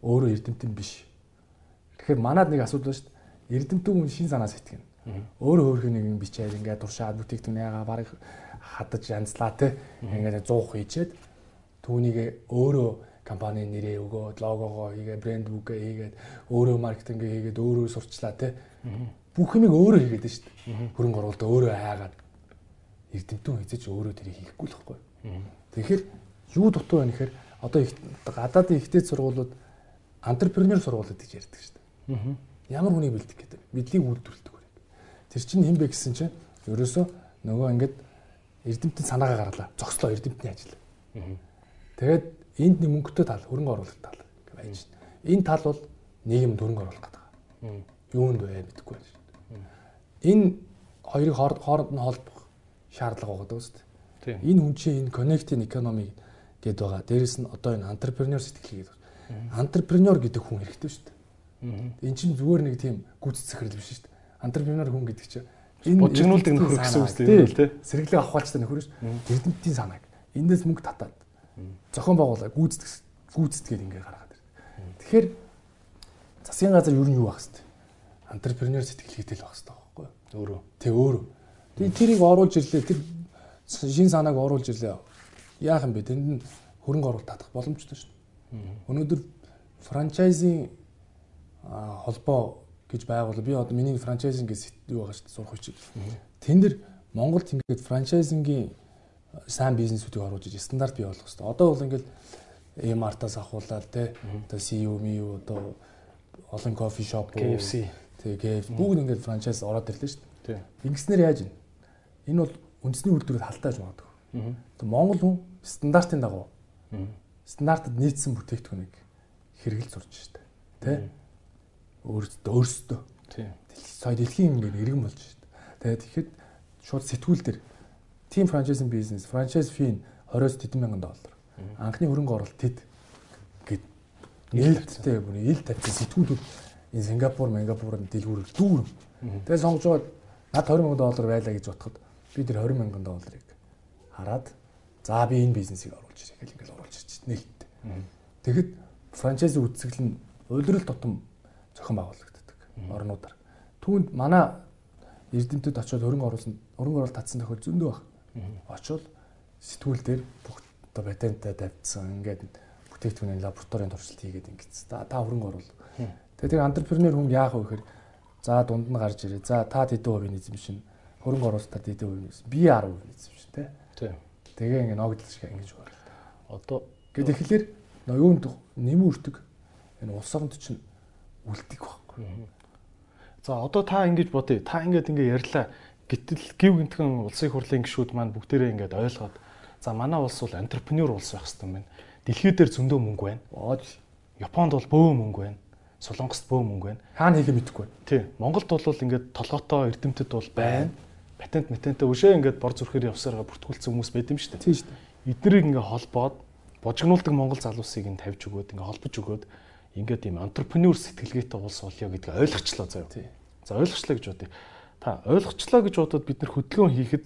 өөрөө эрдэмтэн биш. Тэгэхээр манад нэг асуудал байна шүү дээ. Эрдэмтэн хүн шин санаа сэтгэнэ. Өөрөө өөрхөн нэг юм бичээд ингээд туршаад бүтээгдэхүүн яага барыг хадаж янзлаа те. Ингээд 100 хийчээд түүнийг өөрөө компани нэрээ өгөөд логогоо хийгээд брэнд бүгэ хийгээд өөрөө маркетинг хийгээд өөрөө сурчлаа те. Бүх юмыг өөрөө хийгээд шүү дээ. Хөрөнгө оруулалт өөрөө хайгаад эрдэмтэн хэзээ ч өөрөө тэрийг хийхгүй л байхгүй. Тэгэхээр юу дутуу байна гэхээр одоо гадаадын ихтэй сургуулиуд антрепренер сургуулиуд гэж ярьдаг шүү дээ. Ямар хүнийг бэлдэх гэдэг. Мэдлийг үйлдвэрлэдэг хүнийг. Тэр чинь хэн бэ гэсэн чинь ерөөсөө нөгөө ингээд эрдэмтэн санаагаа гаргалаа. Зогслоо эрдэмтний ажил. Тэгээд энд нэг мөнгөтэй тал, хөрөнгө оруулалт тал гэж байж шин. Энэ тал бол нийгэм хөрөнгө оруулах гэдэг. Юунд вэ мэдэхгүй байна. Энэ хоёрыг хооронд нь холбох шаардлага байгаа шүү дээ. Энэ хүн чинь энэ connecting economy гэдээ байгаа. Дээрэс нь одоо энэ entrepreneur сэтгэл гэдэг. Entrepreneur гэдэг хүн хэрэгтэй шүү дээ. Энэ чинь зүгээр нэг тийм гүйцэтгэх хэрэг биш шүү дээ. Entrepreneur хүн гэдэг чинь энэ боджигнуулдаг нөхөр гэсэн үг тийм тий. Сэргэлэг авахалчтай нөхөр ш. Эрдэмтдийн санааг эндээс мөнгө татаад зохион байгуулаа гүйцэтгэх гүйцэтгээд ингээ гаргаад ирдэг. Тэгэхээр засгийн газар юу нь юу байх хэвээр антрепренер сэтгэлгээтэй л байх хэвээр? Өөрөө. Тэг өөрөө. Тэг тэрийг оруулж ирлээ. Тэр шин санааг оруулж ирлээ. Яах юм бэ? Тэнд нь хөрөнгө оруулалт татах боломжтой шүү дээ. Өнөөдөр франчайзинг холбоо гэж байгуул. Би одоо миний франчайзинг гэж юу байгаа шүү дээ сурах хүчиг. Тэн дээр Монголд ингээд франчайзингийн сайн бизнесүүдийг оруулж иж стандарт бий болгох хэрэгтэй. Одоо бол ингээд Эмартаас ахуулаад те одоо CU MU одоо олон кофе шоп KFC тэгээ бүгд ингээд франчайз ороод ирлээ шүү дээ. Ингэснээр яаж вэ? Энэ бол үндэсний үйлдвэрүүд халтааж магадгүй. Одоо Монгол хүн стандартын дагуу стандартад нийцсэн бүтээгдэхүүнийг хэрэгэл зурж штэ. Тэ? Өөрсдөө өөрсдөө. Тийм. Сая дэлхийн ингээд иргэн болж штэ. Тэгээд тэгэхэд шууд сэтгүүл дээр team franchising business, franchise fee 20-с 30 мянган доллар. Анхны хөрөнгө оруулалт тэд гэд нээлттэй бүр ил тавьсан сэтгүүлүүд энэ Сингапур, Мангапурын дэлгүүрээр дүүр. Тэгээ сонгож байгаа над 20 мянган доллар байлаа гэж бодоход би тэр 20 мянган долларыг хараад за би энэ бизнесийг оруулж ирэх гэл ингээл оруулж ирчих нээлттэй. Тэгэхэд франчайзи үзэсгэлэл нь улирал тутам зохион байгуулагддаг орнуудаар. Түүнд манай эрдэмтэд очиод хөрөнгө оруулсан, хөрөнгө оруулалт татсан тохиол зөндөө баг. Очвол сэтгүүл дээр бүх одоо патенттай тавьдсан ингээд бүтээгдэхүүний лабораторийн туршилт хийгээд ингээд та хөрөнгө оруул. Тэгээ тэр антрепренер хүн яах вэ гэхээр за дунд нь гарч ирээ. За та хэдэн хувийн эзэмшин хөрөнгө оруулалтад хэдэн хувийн эзэмшин би 10% эзэмшин тий. Тийм. Тэгээ ингээд ногдол шиг ингэж байна. Одоо гэд тэгэхээр юунд нэмэн үртэг энэ улс оронд чинь үлдэх байхгүй. За одоо та ингэж бодъё. Та ингэж ингэ ярьлаа. Гэтэл гів гинтгэн улсын хурлын гишүүд маань бүгдээрээ ингэж ойлгоод за манай улс бол антрепренер улс байх хэрэгтэй юм байна. Дэлхий дээр зөндөө мөнгө байна. Японд бол бөө мөнгө байна. Солонгост бөө мөнгө байна. Хаана хийх мэдэхгүй. Тий. Монголд бол ингээд толготой эрдэмтэд бол байна. Патент матентээ өшөө ингээд бор зүрхээр явсараа бүртгүүлсэн хүмүүс байд юм шүү дээ. Тийм шүү дээ. Эднийг ингээд холбоод божигнуулдаг монгол залуусыг нь тавьж өгөөд ингээд холбож өгөөд ингээд ийм антрепренер сэтгэлгээтэй улс болё гэдгийг ойлгочлоо заяа. За ойлгочлоо гэж бодъё. Та ойлгочлоо гэж бодоод бид нар хөдөлгөөн хийхэд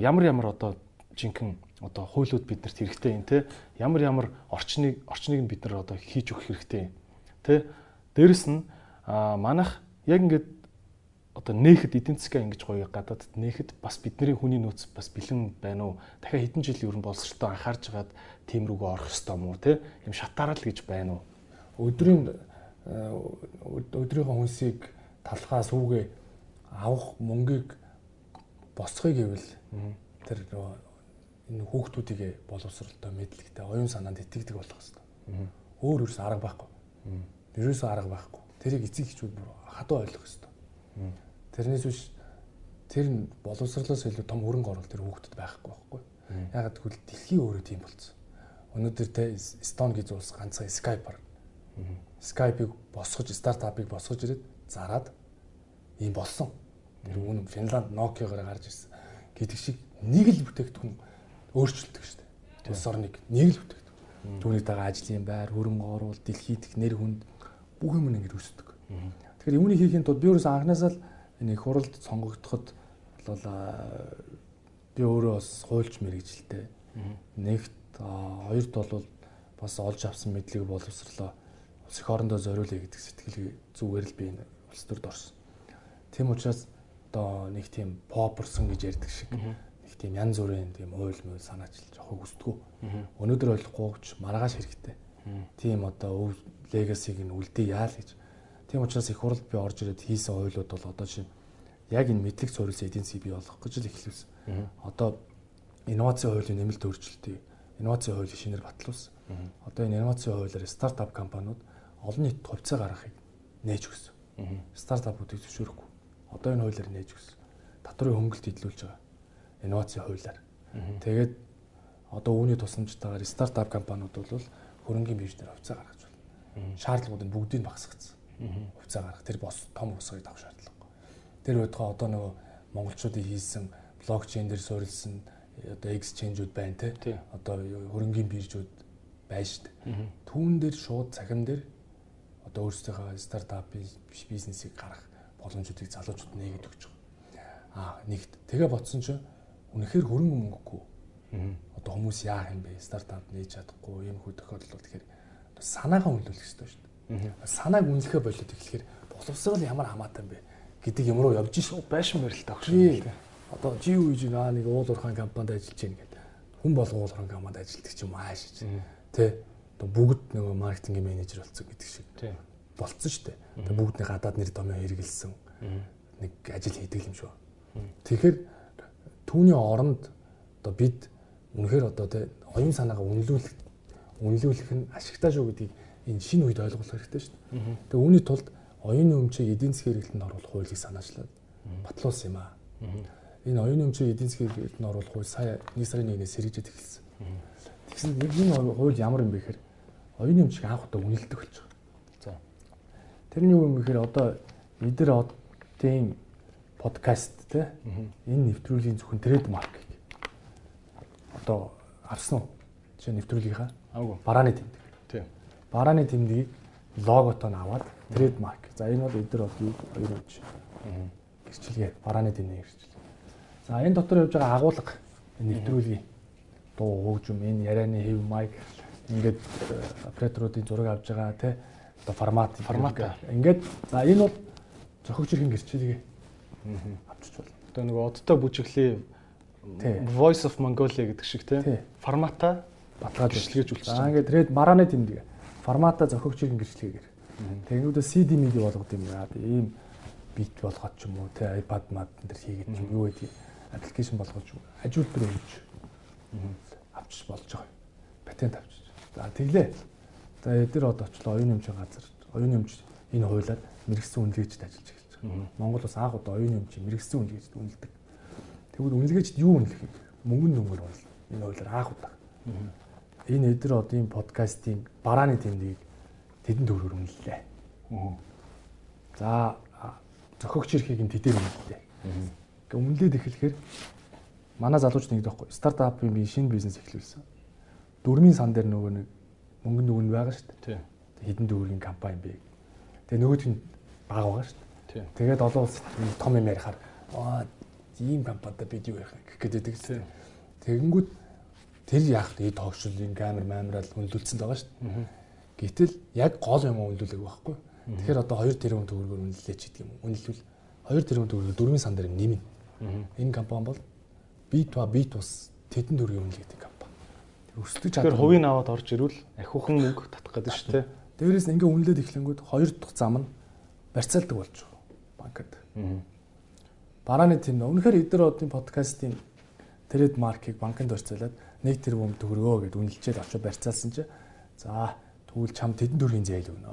ямар ямар одоо жинхэнэ одоо хуулиуд биднэрт хэрэгтэй юм те ямар ямар орчныг орчныг нь бид нар одоо хийж өгөх хэрэгтэй юм те? Дээрэс нь манайх яг ингээд одоо нээхэд эдийн засгаа ингэж гоё гадаад нээхэд бас бидний хүний нөөц бас бэлэн байна уу? Дахиад хэдэн жил ер нь боловсролтой анхаарж хагаад тийм рүүгээ орох ёстой юм уу те? Юм шатаарал гэж байна уу? Өдрийн өдрийнхөө хүнсийг талхаа сүүгээ авах мөнгийг босхой гэвэл тэр энэ хүүхдүүдийг боловсролтой мэдлэгтэй оюун санаанд итгэдэг болох хэрэгтэй. Өөр ерөөс арга байхгүй. Ерөөсөө арга байхгүй. Тэрийг эцэг эхчүүд бүр хадуу ойлгох хэрэгтэй. Тэрнээс биш тэр нь боловсрлоос илүү том хөрөнгө оруулалт тэр хүүхдэд байхгүй байхгүй. Ягаад гэвэл дэлхий өөрөө тийм болсон. Өнөөдөр те Эстон гэж улс ганцхан Skype-аар Skype-ыг босгож стартапыг босгож ирээд зараад ийм болсон. Тэр үүн Финланд Nokia-гаар гарч ирсэн. гэдэг шиг нэг л бүтээгдэхүүн өөрчлөлтөг шүү дээ. Улс орныг нэг л бүтээгдэхүүн. Түүнийг дагаа ажлын байр, хөрөнгө оруулалт, дэлхийд их нэр хүнд бүх юм ингэ үүсдэг. Тэгэхээр юуны хийхин тулд би өөрөөс анханасаа л энэ их хуралд сонгогдоход бол би өөрөө бас хуульч мэрэгжилтэй. Нэгт хоёрт бол бас олж авсан мэдлэг боловсрлоо. Улс их орондоо зориулъя гэдэг сэтгэлгээ зүгээр л би энэ улс төрд орсон. Тийм учраас одоо нэг тийм попперсон гэж ярьдаг шиг нэг тийм янз бүрийн тийм уйл мөл санаачил жоохон хүсдэггүй. Өнөөдөр ойлгохгүй ч маргааш хэрэгтэй. Тийм одоо өв легасиг нь үлдээ яа л гэж. Тийм учраас их хуралд би орж ирээд хийсэн уйлууд бол одоо чинь яг энэ мэдлэг суурилсан эдийн засгийг бий болгох гэж л эхлүүлсэн. Одоо инновацийн хуулийн нэмэлт өөрчлөлтийг инновацийн хуулийн шинээр батлуулсан. Одоо энэ инновацийн хуулиар стартап компаниуд олон нийт хувьцаа гаргахыг нээж өгсөн. Стартапуудыг зөвшөөрөхгүй одоо энэ хуулиар нээж өгсөн. Татврын хөнгөлт идэлүүлж байгаа. Инновацийн хуулиар. Тэгээд одоо үүний тусламжтайгаар стартап компаниуд бол хөрөнгөний бирж дээр хувьцаа гаргаж. Шаардлагууд нь бүгдийг багасгацсан. Хувьцаа гаргах тэр бос том усыг авах шаардлагагүй. Тэр байтугай одоо нөгөө монголчуудын хийсэн блокчейн дээр суурилсан одоо exchange-ууд байна те. Одоо хөрөнгөний биржүүд байна шүү дээ. Түүн дээр шууд цахим дээр одоо өөрсдийнхөө стартапын бизнесийг гаргах боломжуудыг залуучууд нээгээд өгч байгаа. Аа нэгт тэгээ бодсон чинь үнэхээр хөрөнгө мөнгөгүй. Одоо хүмүүс яах юм бэ? Стартап нээж чадахгүй юм хүү тохиолдол тэгэхээр санаагаа үнэлүүлэх хэрэгтэй шүү дээ. Санааг үнэлэхэ болоод эхлэхээр боловсрол ямар хамаатай юм бэ гэдэг юм руу явж шүү байшин барилтаа өгш. Одоо GUG наа нэг уул уурхайн компанид ажиллаж байна гэдэг. Хүн болго уул уурхайн компанид ажилладаг ч юм ааш гэж. Тэ одоо бүгд нөгөө маркетингийн менежер болсон гэдэг шиг. Тийм болцсон шүү дээ. Тэгээ бүгдний гадаад нэр томьёо хэрэгэлсэн нэг ажил хийдэг юм шүү. Тэгэхээр түүний оронд одоо бид үнэхээр одоо тэ оюун санаагаа үнэлүүлэх үнэлүүлэх нь ашигтай шүү гэдгийг энэ шинэ үед ойлгох хэрэгтэй шүү дээ. Тэгээ үүний тулд оюуны өмчийг эдийн засгийн хэрэглэлд оруулах хуулийг санаачлаад батлуулсан юм аа. Энэ оюуны өмчийг эдийн засгийн хэрэглэлд оруулах хууль сая 1 сарын 1-ээс сэргийжэд эхэлсэн. Тэгсэн энэ хууль ямар юм бэ гэхээр оюуны өмчийг анх удаа үнэлдэг болчих. Тэрний юу юм гэхээр одоо нар одын подкаст те энэ нэвтрүүлгийн зөвхөн трейдмарк одоо авсан уу? Жишээ нэвтрүүлгийнхаа барааны тэмдэг. Тийм. Барааны тэмдгийг логотоо нь аваад трейдмарк. За энэ бол эдгээр бол хоёр үуч. Гэрчлэгээ барааны тэмдэг гэрчлэл. За энэ дотор явж байгаа агуулга нэвтрүүлгийн дуу хөгжим энэ ярианы хэв майк ингээд операторуудын зураг авж байгаа те одоо формат формат ингээд за энэ бол зохиогч хэрхэн гэрчлэгээ авчиж болно. Одоо нөгөө одтой бүжиглээ Voice of Mongolia гэдэг шиг тий формата батгаад гэрчлэгэж үлчиж. За ингээд red марааны тэмдэг формата зохиогч хэрхэн гэрчлэгээр. Тэгнүүдээ CD MIDI болгоод юм яа ийм бит болгоод ч юм уу тий iPad мад энэ төр хийгээд ч юу гэдэг аппликейшн болгож хажуудгаар өгч авчиж болж байгаа. Патент авчиж. За тэглээ. За эдгээр одоо очлоо оюуны өмчийн газар оюуны өмч энэ хуулиар мэрэгсэн үнэлгээчд ажиллаж эхэлж байгаа. Монгол бас анх удаа оюуны өмчийн мэрэгсэн үнэлгээчд үнэлдэг. Тэгвэл үнэлгээчд юу үнэлэх юм? Мөнгөн дүнгээр бол энэ хуулиар анх удаа. Энэ эдгээр одоо энэ подкастын барааны тэмдгийг тэдэн төгрөгөөр үнэллээ. За зохиогч эрхийг нь тэдээр үнэллээ. Ингээ үнэлээд эхлэхээр манай залууч нэг дэхгүй стартапын би шинэ бизнес эхлүүлсэн. Дөрмийн сан дээр нөгөө нэг мөнгөнд өгнө байгаа шүү дээ. Хэдэн төгрөгийн компани бэ. Тэгээ нөгөөдг нь бага байгаа шүү дээ. Тэгээд олон улс том юм ярихаар аа ийм компанитай бид юу ярих гэх гэдэг. Тэгэнгүүт тэр яах вэ? Тоогчлын камер маамрал үнэлүүлсэн байгаа шүү дээ. Гэтэл яг гол юм үнэлүүлэг байхгүй. Тэгэхээр одоо 2 тэрбум төгрөгөөр үнэллээ ч гэдэг юм. Үнэлвэл 2 тэрбум төгрөгөөр 4 сан дээр нэмнэ. Энэ компани бол бит ба бит ус тэдэн төгрөгийн үнэлгээтэй компани өсдөг чадвар. Тэгэхээр хувийн аваад орж ирвэл ахиухан мөнгө татах гэдэг шүү дээ. Дээрээс ингээ үнэлээд эхлэнгүүд хоёр дахь зам нь барьцаалдаг болж байгаа банкад. Барааны тийм үнэхээр эдгээр одын подкастын трейд маркийг банкнд барьцаалаад 1 тэрбум төгрөгөө гэд үнэлчээд очиж барьцаалсан чи за Тэгвэл чам тэдэн төргийн зээл өгнө.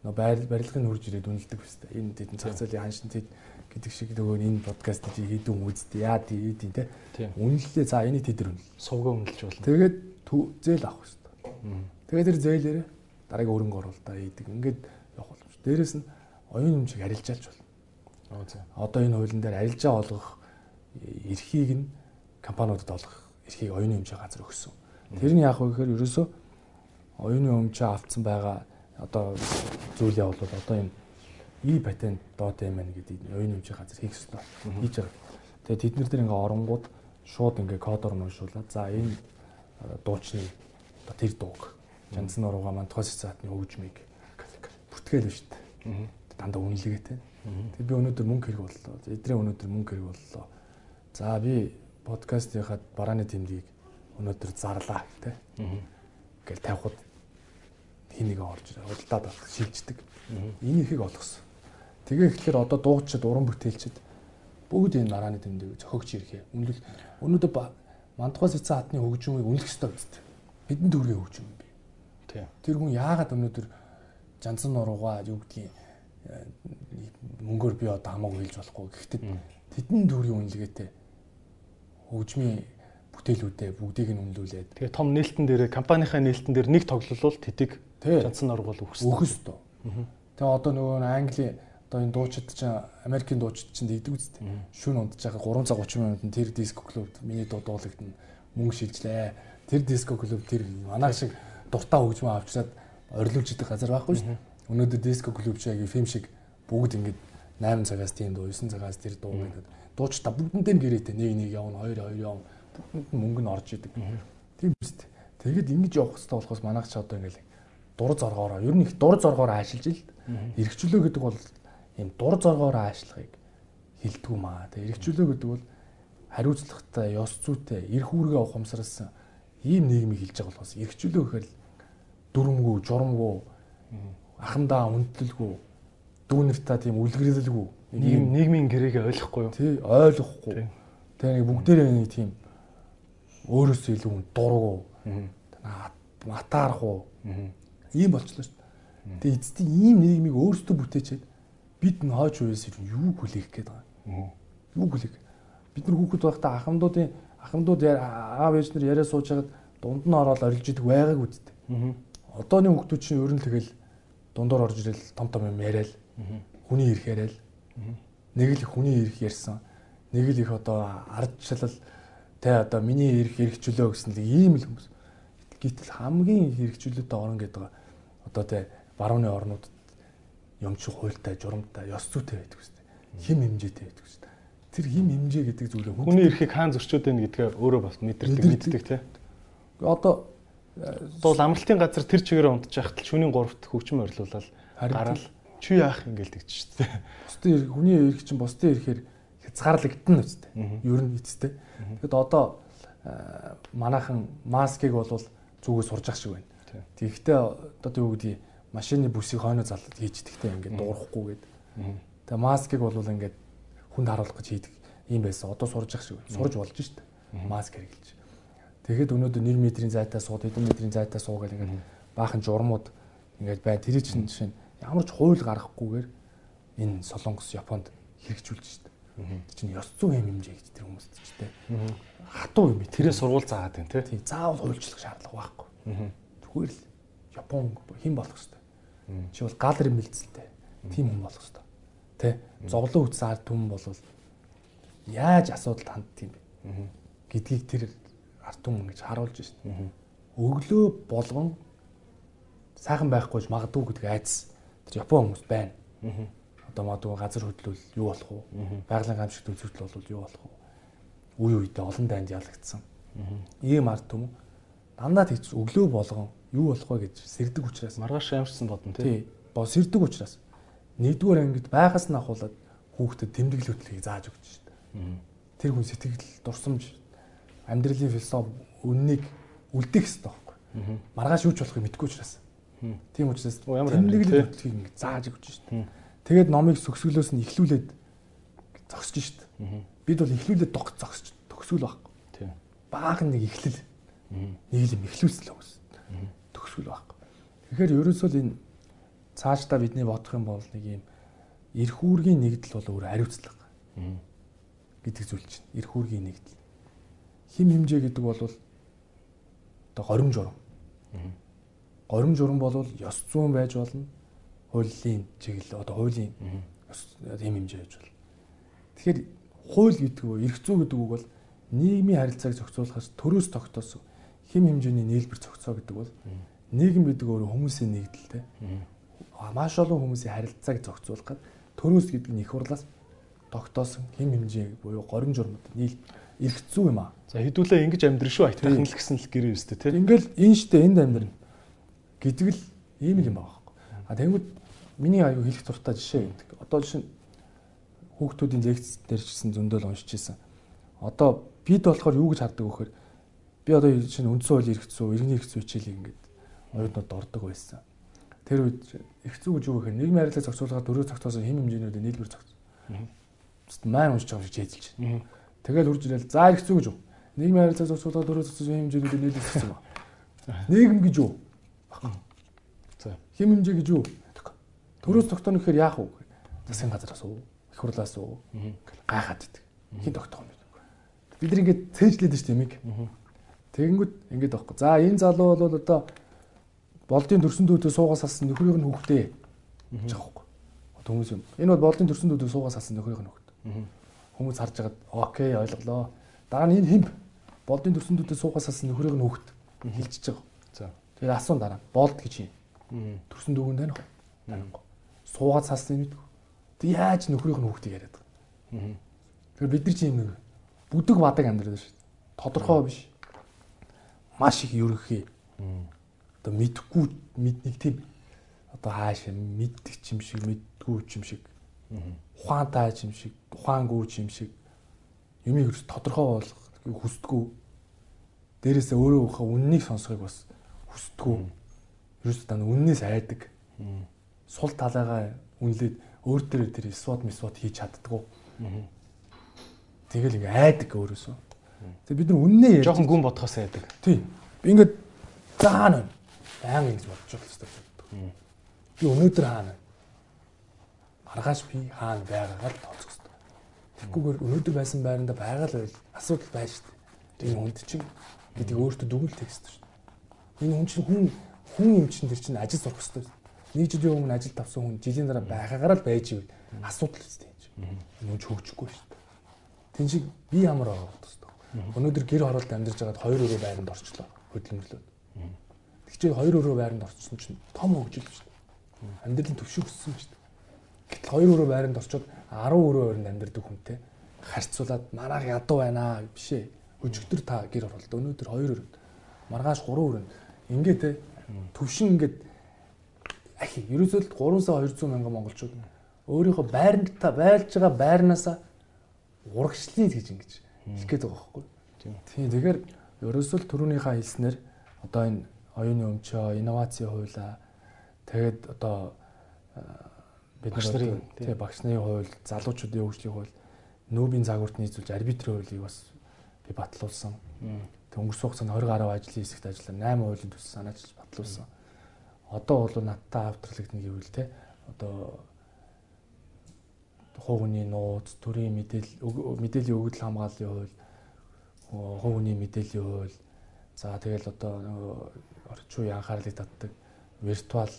Нөө барилгын хурж ирээд үнэлдэг хэвээр. Энэ тэдэн цац цалын ханшин тэд гэдэг шиг нөгөө энэ подкаст чи хийдэн үзтээ яа тийм те. Үнэллээ за энийг тэдэр үнэл. Сувгаа үнэлж болно. Тэгээд зээл авах хэрэгтэй. Тэгээд тэр зээлээрээ дараагийн өрөнгө оруулалтаа хийдэг. Ингээд явах боломж. Дээрээс нь оюун юмчиг арилжаалж болно. Одоо энэ хуулийн дээр арилжаа олгох эрхийг нь компаниудад олгох эрхийг оюуны хэмжээ газар өгсөн. Тэр нь яах вэ гэхээр ерөөсөө оюуны хэмжээ авцсан байгаа одоо зүйлээ бол одоо энэ и патент дот юм байна гэдэг оюуны хэмжээ газар хийх ёстой. Хийж байгаа. Тэгээ тэд нар дээр ингээ оронгууд шууд ингээ кодоор уншуулад за энэ дуучны одоо тэр дууг Жанцсан нурууга мантхас цаатны хөгжмийг бүтгээл шүү дээ. Дандаа үнэлгээтэй. Тэг би өнөөдөр мөнгө хэрэг боллоо. Эдрээ өнөөдөр мөнгө хэрэг боллоо. За би подкастынхаа барааны тэмдгийг өнөөдөр зарлаа тэ. Ингээл тавихад хин нэг орж авах шилждэг. Энэ ихийг олгосон. Тэгээ ихлээр одоо дуугчид уран бүтээлчид бүгд энэ барааны тэмдэг зохиогч ирэхээ. Үнэл өнөөдөр мантхас цаатны хөгжмийг үнэлэх ёстой биз дээ. Хэдэн төгрөгийн хөгжим юм бэ? Тэр хүн яагаад өнөөдөр жанцсан нуруугаа юу гэдгийг э, мөнгөөр би одоо хамаагүй хэлж болохгүй. Гэхдээ тэдний төрийн үнэлгээтэй хөгжмийн бүтээлүүдээ бүгдийг нь үнэлүүлээд тэгээ том нээлтэн дээр компанийнхаа нээлтэн дээр нэг тоглолол тэдэг жанцсан нурууг бол өгөх өгөх ёстой. Тэгээ одоо нөгөө Англи одоо энэ дуучид чинь Америкийн дуучид чинь дийдэг үстэй. Шүн унтж байгаа 330 минутанд тэр диско клуб миний дуу дуулагдана мөнгө шилжлээ. Тэр диско клуб тэр манайх шиг дуртай хөгжмөө авчираад орилуулж идэх газар байхгүй шүү. Өнөөдөр диско клуб шиг фильм шиг бүгд ингэж 8 цагаас тийм дуу 9 цагаас тэр дуу гэдэг. Дуучтай бүгднтэй нь гэрээтэй нэг нэг явна хоёр хоёр явна. Бүгд мөнгө нь орж идэг. Тийм үст. Тэгэд ингэж явах хэрэгтэй болохоос манайх ч одоо ингээл дур зоргоороо ер нь их дур зоргоороо ажиллаж ил. Иргэжүүлөө гэдэг бол ийм дур зоргоороо ажиллахыг хилдэггүй маа. Тэгээ иргэжүүлөө гэдэг бол хариуцлагатай, ёс зүйтэй, эрх үүргээ ухамсарласан ийм нийгмийг хилж байгаа болохоос иргэжүүлөө гэхээр дүрмгүй, журамгүй, ахандаа үнэлэлгүй, дүүнэртаа тийм үлгэрэлгүй ийм нийгмийн гэрээгээ ойлгохгүй юу? Тий, ойлгохгүй. Тэгээ нэг бүгдээрээ нэг тийм өөрөөсөө илүү дургу, матаархуу. Ийм болчихлоо шүү дээ. Тэгээ эцэстийн ийм нийгмийг өөрсдөө бүтээчээд бид н хойч үеэс юу хүлээх гээд байгаа. Юу хүлээх. Бид нар хүүхэд байхдаа ахмадуудын ахмадууд аав ээж нар яриа сууж хагаад дунд нь ороод орилж идэг байгааг үсттэй. Одооны хүүхдүүд чинь ер нь тэгэл дундуур орж ирэл том том юм яриад хүний ирэх яриад нэг л хүний ирэх ярьсан. Нэг л их одоо ардчлал тэ одоо миний ирэх хэрэгчлөө гэсэн л ийм л хүмүүс. Гэтэл хамгийн хэрэгчлөөтэй орон гэдэг одоо тэ барууны орнууд юмч хуйлтай журамтай ёс зүйтэй байдаг үстэй хим хэмжээтэй байдаг үстэй тэр хим хэмжээ гэдэг зүйлээ хүний эрхийг хаан зөрчөөд байна гэдгээ өөрөө бас мэдэрдэг мэддэг тий одоо Дул амралтын газар тэр чигээрээ унтж яхад шөнийн 3-т хөгжим орилуулаад гараал чи яах ингээд тэгж шүү дээ. Бусдын хүний эрх чинь бусдын эрхээр хязгаарлагдана үстэй. Ер нь эцтэй. Тэгэд одоо манайхан маскыг бол зүгөө сурж ах шиг байна. Тэгэхдээ одоо юу гэдгийг машины бүсийг хойноо залаад хийж идэгтэй ингээд дуурахгүйгээд. Тэгээ маскыг бол ингээд хүнд харуулах гэж хийдэг юм байсан. Одоо сурж ах шиг байна. Сурж болж шүү дээ. Маск хэрэглэж. Тэгэхэд өнөөдөр нэр метрийн зайтай сууд, хэдэн метрийн зайтай суу гэл ингээд баахан журмууд ингээд бай. Тэр чинь жишээ нь ямар ч хууль гаргахгүйгээр энэ Солонгос, Японд хэрэгжүүлж штэ. Тэр чинь ёс зүйн хэмжээ гэж тэр хүмүүс ч тэ. Хатуу юм. Тэрээ сургууль заагаад байна тий. Заавал хуульчлах шаардлага байхгүй. Зүгээр л Япон хэн болох хэвээр. Чи бол гал рэмэлцэлтэй. Тим хүн болох хэвээр. Тэ. Зоглон үтсэн ард түмэн бол яаж асуудал ханддаг юм бэ? гэдгийг тэр арт түмэн гэж харуулж байна. Өглөө болгон сайхан байхгүй ч магадгүй гэдэг айдас тэр Япон хүмүүс байна. Одоо магадгүй газар хөдлөл юу болох вэ? Байгалийн гамшигт үзэгдэл бол юу болох вэ? Үе үедээ олон дайнд ялагдсан. Ийм арт түмэн дандаа тийч өглөө болгон юу болох вэ гэж сэрдэг учраас маргааш ямарчсан бодно тий. Бо сэрдэг учраас нэгдүгээр ангид байгаас нь ахуулаад хүүхдэд тэмдэглэл хөтлөхийг зааж өгч шүү дээ. Тэр хүн сэтгэл дурсамж амьдралын философи үннийг үлдээх хэрэгтэй байхгүй. Маргааш юуч болохыг мэдэхгүй учраас. Тийм учраас тэмдэглэл хөтлөхийг ингэ зааж өгч шүү дээ. Тэгээд номыг сөксгөлөөс нь ихлүүлээд зогсож шүү дээ. Бид бол ихлүүлээд догт зогсож төгсгөл байхгүй. Тийм. Баахан нэг ихлэл. Нэг л үгс. Төгсгөл байхгүй. Тэгэхээр ерөөсөө энэ цаашдаа бидний бодох юм бол нэг юм эрх үүргийн нэгдэл бол өөр хариуцлага гэдэг зүйл чинь. Эрх үүргийн нэгдэл. Хим химжээ гэдэг бол одоо горим журам. Горим журам бол ёс зүйн байж болно. Хуулийн чиглэл одоо хуулийн ёс хим химжээ байж болно. Тэгэхээр хууль гэдэг нь эрх зүй гэдэг үг бол нийгмийн харилцааг зохицуулахаас төрөөс тогтоосон хим хэмжээний нийлбэр зохицоо гэдэг бол нийгэм гэдэг өөрөө хүмүүсийн нэгдэлтэй. Маш олон хүмүүсийн харилцааг зохицуулахад төрөөс гэдэг нь их хурлаас тогтоосон хим хэмжээ буюу горин журмууд нийл эрх зүй юм аа. За хэдүүлээ ингэж амьдрэх шүү айтайхан л гэсэн л гэрээ өстэй тийм. Ингээл энэ штэ энд амьдрна гэдэг л ийм юм байхгүй. А тэгвэл миний аюу хэлэх дуртай жишээ гэдэг. Одоо жишээ хүүхдүүдийн лекц дээр ч гэсэн зөндөл уншиж ирсэн. Одоо бид болохоор юу гэж хардаг вөхөр би одоо чинь үндсэн хууль зүй, иргэний зүй хичээлийг ингээд оюутнууд ордог байсан. Тэр үед зүй гэж юу гэхээр нийгмийн харилцааг зохицуулахад дөрөв зохицоосон хэм хэмжээнүүдийн нийлбэр зохицоо. Маань уншиж байгаа шиг хэлж байна. Тэгэл хурж ирэл за зүй гэж юу? Нийгмийн харилцааг зохицуулахад дөрөв зохицоосон хэм хэмжээнүүдийн нийлбэр зохицоо. Нийгэм гэж юу? За хэм хэмжээ гэж юу? Төрөөс тогтооно гэхээр яах вэ? Засгийн газраас уу? Их хурлаас уу? Гайхаад идэг. Хин тогтоох юм бэ? Бид нар ингээд цээжлээд шүү дээ миг. Тэгэнгүүт ингээд байхгүй. За энэ залуу бол одоо болдын төрсөн дүүдээ суугаас салсан нөхрийг нь хүүхдээ гэж аахгүй. Хүмүүс юм. Энэ бол болдын төрсөн дүүдээ суугаас салсан нөхрийг нь хүүхдээ. Хүмүүс харж байгаад окей ойлголоо. Дараа нь энэ хэмб болдын төрсөн дүүдээ суугаас салсан нөхрийг нь хүүхд хэлчихэж байгаа. За. Тэгээд асуун дараа болд гэж юм. Төрсөн дүүгэн тань уу? Танихгүй. Суугаад салсан юм. Тэг яаж нөхрийг нь хүүхдийг яриад байгаа. Тэгэхээр бид нар чи юм бүдэг бадаг амьдрал шүү дээ. Тодорхой биш маш их ерөнхий. Одоо мэдхгүй нэг тийм одоо хаашаа мэддэг юм шиг мэддгүй юм шиг. Ухаантай юм шиг, ухаангүй юм шиг юмыг тодорхой болгох хүсдэггүй. Дээрээсээ өөрөө ухаа үннийг сонсохыг бас хүсдэггүй. Ерөөс та үннээс айдаг. Сул талаагаа үнлээд өөр дээр тэр свод мисвод хийж чаддгүй. Тэгэл ингээ айдаг өөрөөсөө. Тэгээ бид нар үннээ ярьж жоохон гүн бодхоос айдаг. Тий. Ингээд заана байна. Баян ингэж бодож байгаа хэрэгтэй. Би өнөөдөр хаана байна? Маргааш би хаана байгаагаа л тооцох хэрэгтэй. Тэгхгүйгээр өнөөдөр байсан байранда байгаа л байл асуудал байна шүү дээ. Энэ хүнд чинь гэдэг өөртөө дүгнэлт шүү дээ. Энэ хүн чинь хүн хүн юм чинь тэр чинь ажил сурах хэрэгтэй. Нэг жилийн өмнө ажил тавсан хүн жилийн дараа байгаагаар л байж ивэл асуудал үстэй юм. Энэ хүн хөгжихгүй шүү дээ. Тин шиг би ямар байгаа вэ? Өнөөдөр гэр хороолт амьдарч байгаад хоёр өрөө байранд орчлоо хөдөлмөрлөөд. Тэгчээ хоёр өрөө байранд орсон чинь том хөгжил шүү дээ. Амьдралын төвшин өссөн шүү дээ. Гэтэл хоёр өрөө байранд орчоод 10 өрөө байранд амьдардаг хүнтэй харьцуулаад манайх ядуу байна биш ээ. Өчигдөр та гэр хороолт өнөөдөр хоёр өрөөнд маргааш 3 өрөөнд ингээ те төвшин ингээд ахи ерөөсөө 3 сая 200 мянган монголчууд өөрийнхөө байранд та байлж байгаа байрнаасаа урагшлыг гэж ингэж хэлэх гээд байгаа байхгүй. Тийм. Тэгэхээр ерөөсөө л түрүүнийхээ хэлснээр одоо энэ оюуны өмчөө, инновацийн хуулаа тэгээд одоо бид нар тий багш нарын хууль, залуучуудын хөгжлийн хууль, нүүбийн загварт нийцүүлж арбитрийн хуулийг бас би батлуулсан. Тэг өнгөрсөн хугацаанд 20 гаруй ажлын хэсэгт ажиллаа 8 хуулийн төсөл санаачилж батлуулсан. Одоо бол надтай автралагдана гэвэл те одоо хувийн нууц, төрийн мэдээлэл мэдээллийн өгөгдөл хамгааллын хууль, хувийн мэдээллийн хууль. За тэгэл одоо нөгөө орчин үеийн анхаарлыг татдаг виртуал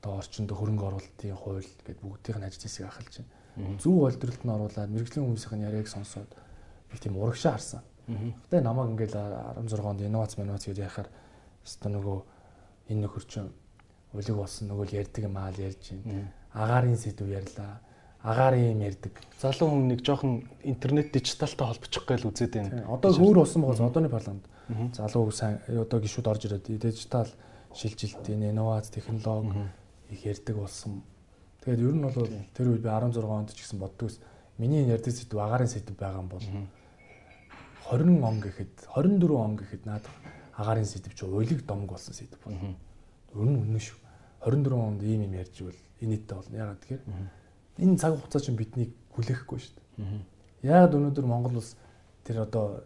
одоо орчинд хөрөнгө оруулалтын хууль гэдэг бүгдийн ажил хэсгийг ахалж байна. Зөв олдролт нь оруулаад мэрэгжлийн хүмүүсийн яриаг сонсоод би тийм урагшаа харсан. Гэтэ намайг ингээл 16 онд инновац инновац гэж яхаар өстө нөгөө энэ нөхөрчин улиг болсон нөгөө л ярьдаг юм аа л ярьж байна. Агарын сэдв ярьлаа агаарын юм ярьдаг. Залуу хүн нэг жоохон интернет дижиталтай холбочих гээл үзээд байна. Одоо хөөр болсон байгаа одооны парламент. Залуу сайн одоо гişүүд орж ирээд дижитал шилжилт, инновац, технологи их ярьдаг болсон. Тэгээд ер нь бол тэр үед би 16 онд ч гэсэн боддгоос миний ярьдаг сэдв агаарын сэдв байгаа юм бол 20 он гэхэд 24 он гэхэд надад агаарын сэдв чи уйлэг домог болсон сэдв байна. Ер нь үнэн шүү. 24 онд ийм юм ярьж ивэл инээдтэй болно. Ягаад тэгэхээр энэ цаг хугацаа чинь биднийг хүлээхгүй шүү дээ. Яг өнөөдөр Монгол улс тэр одоо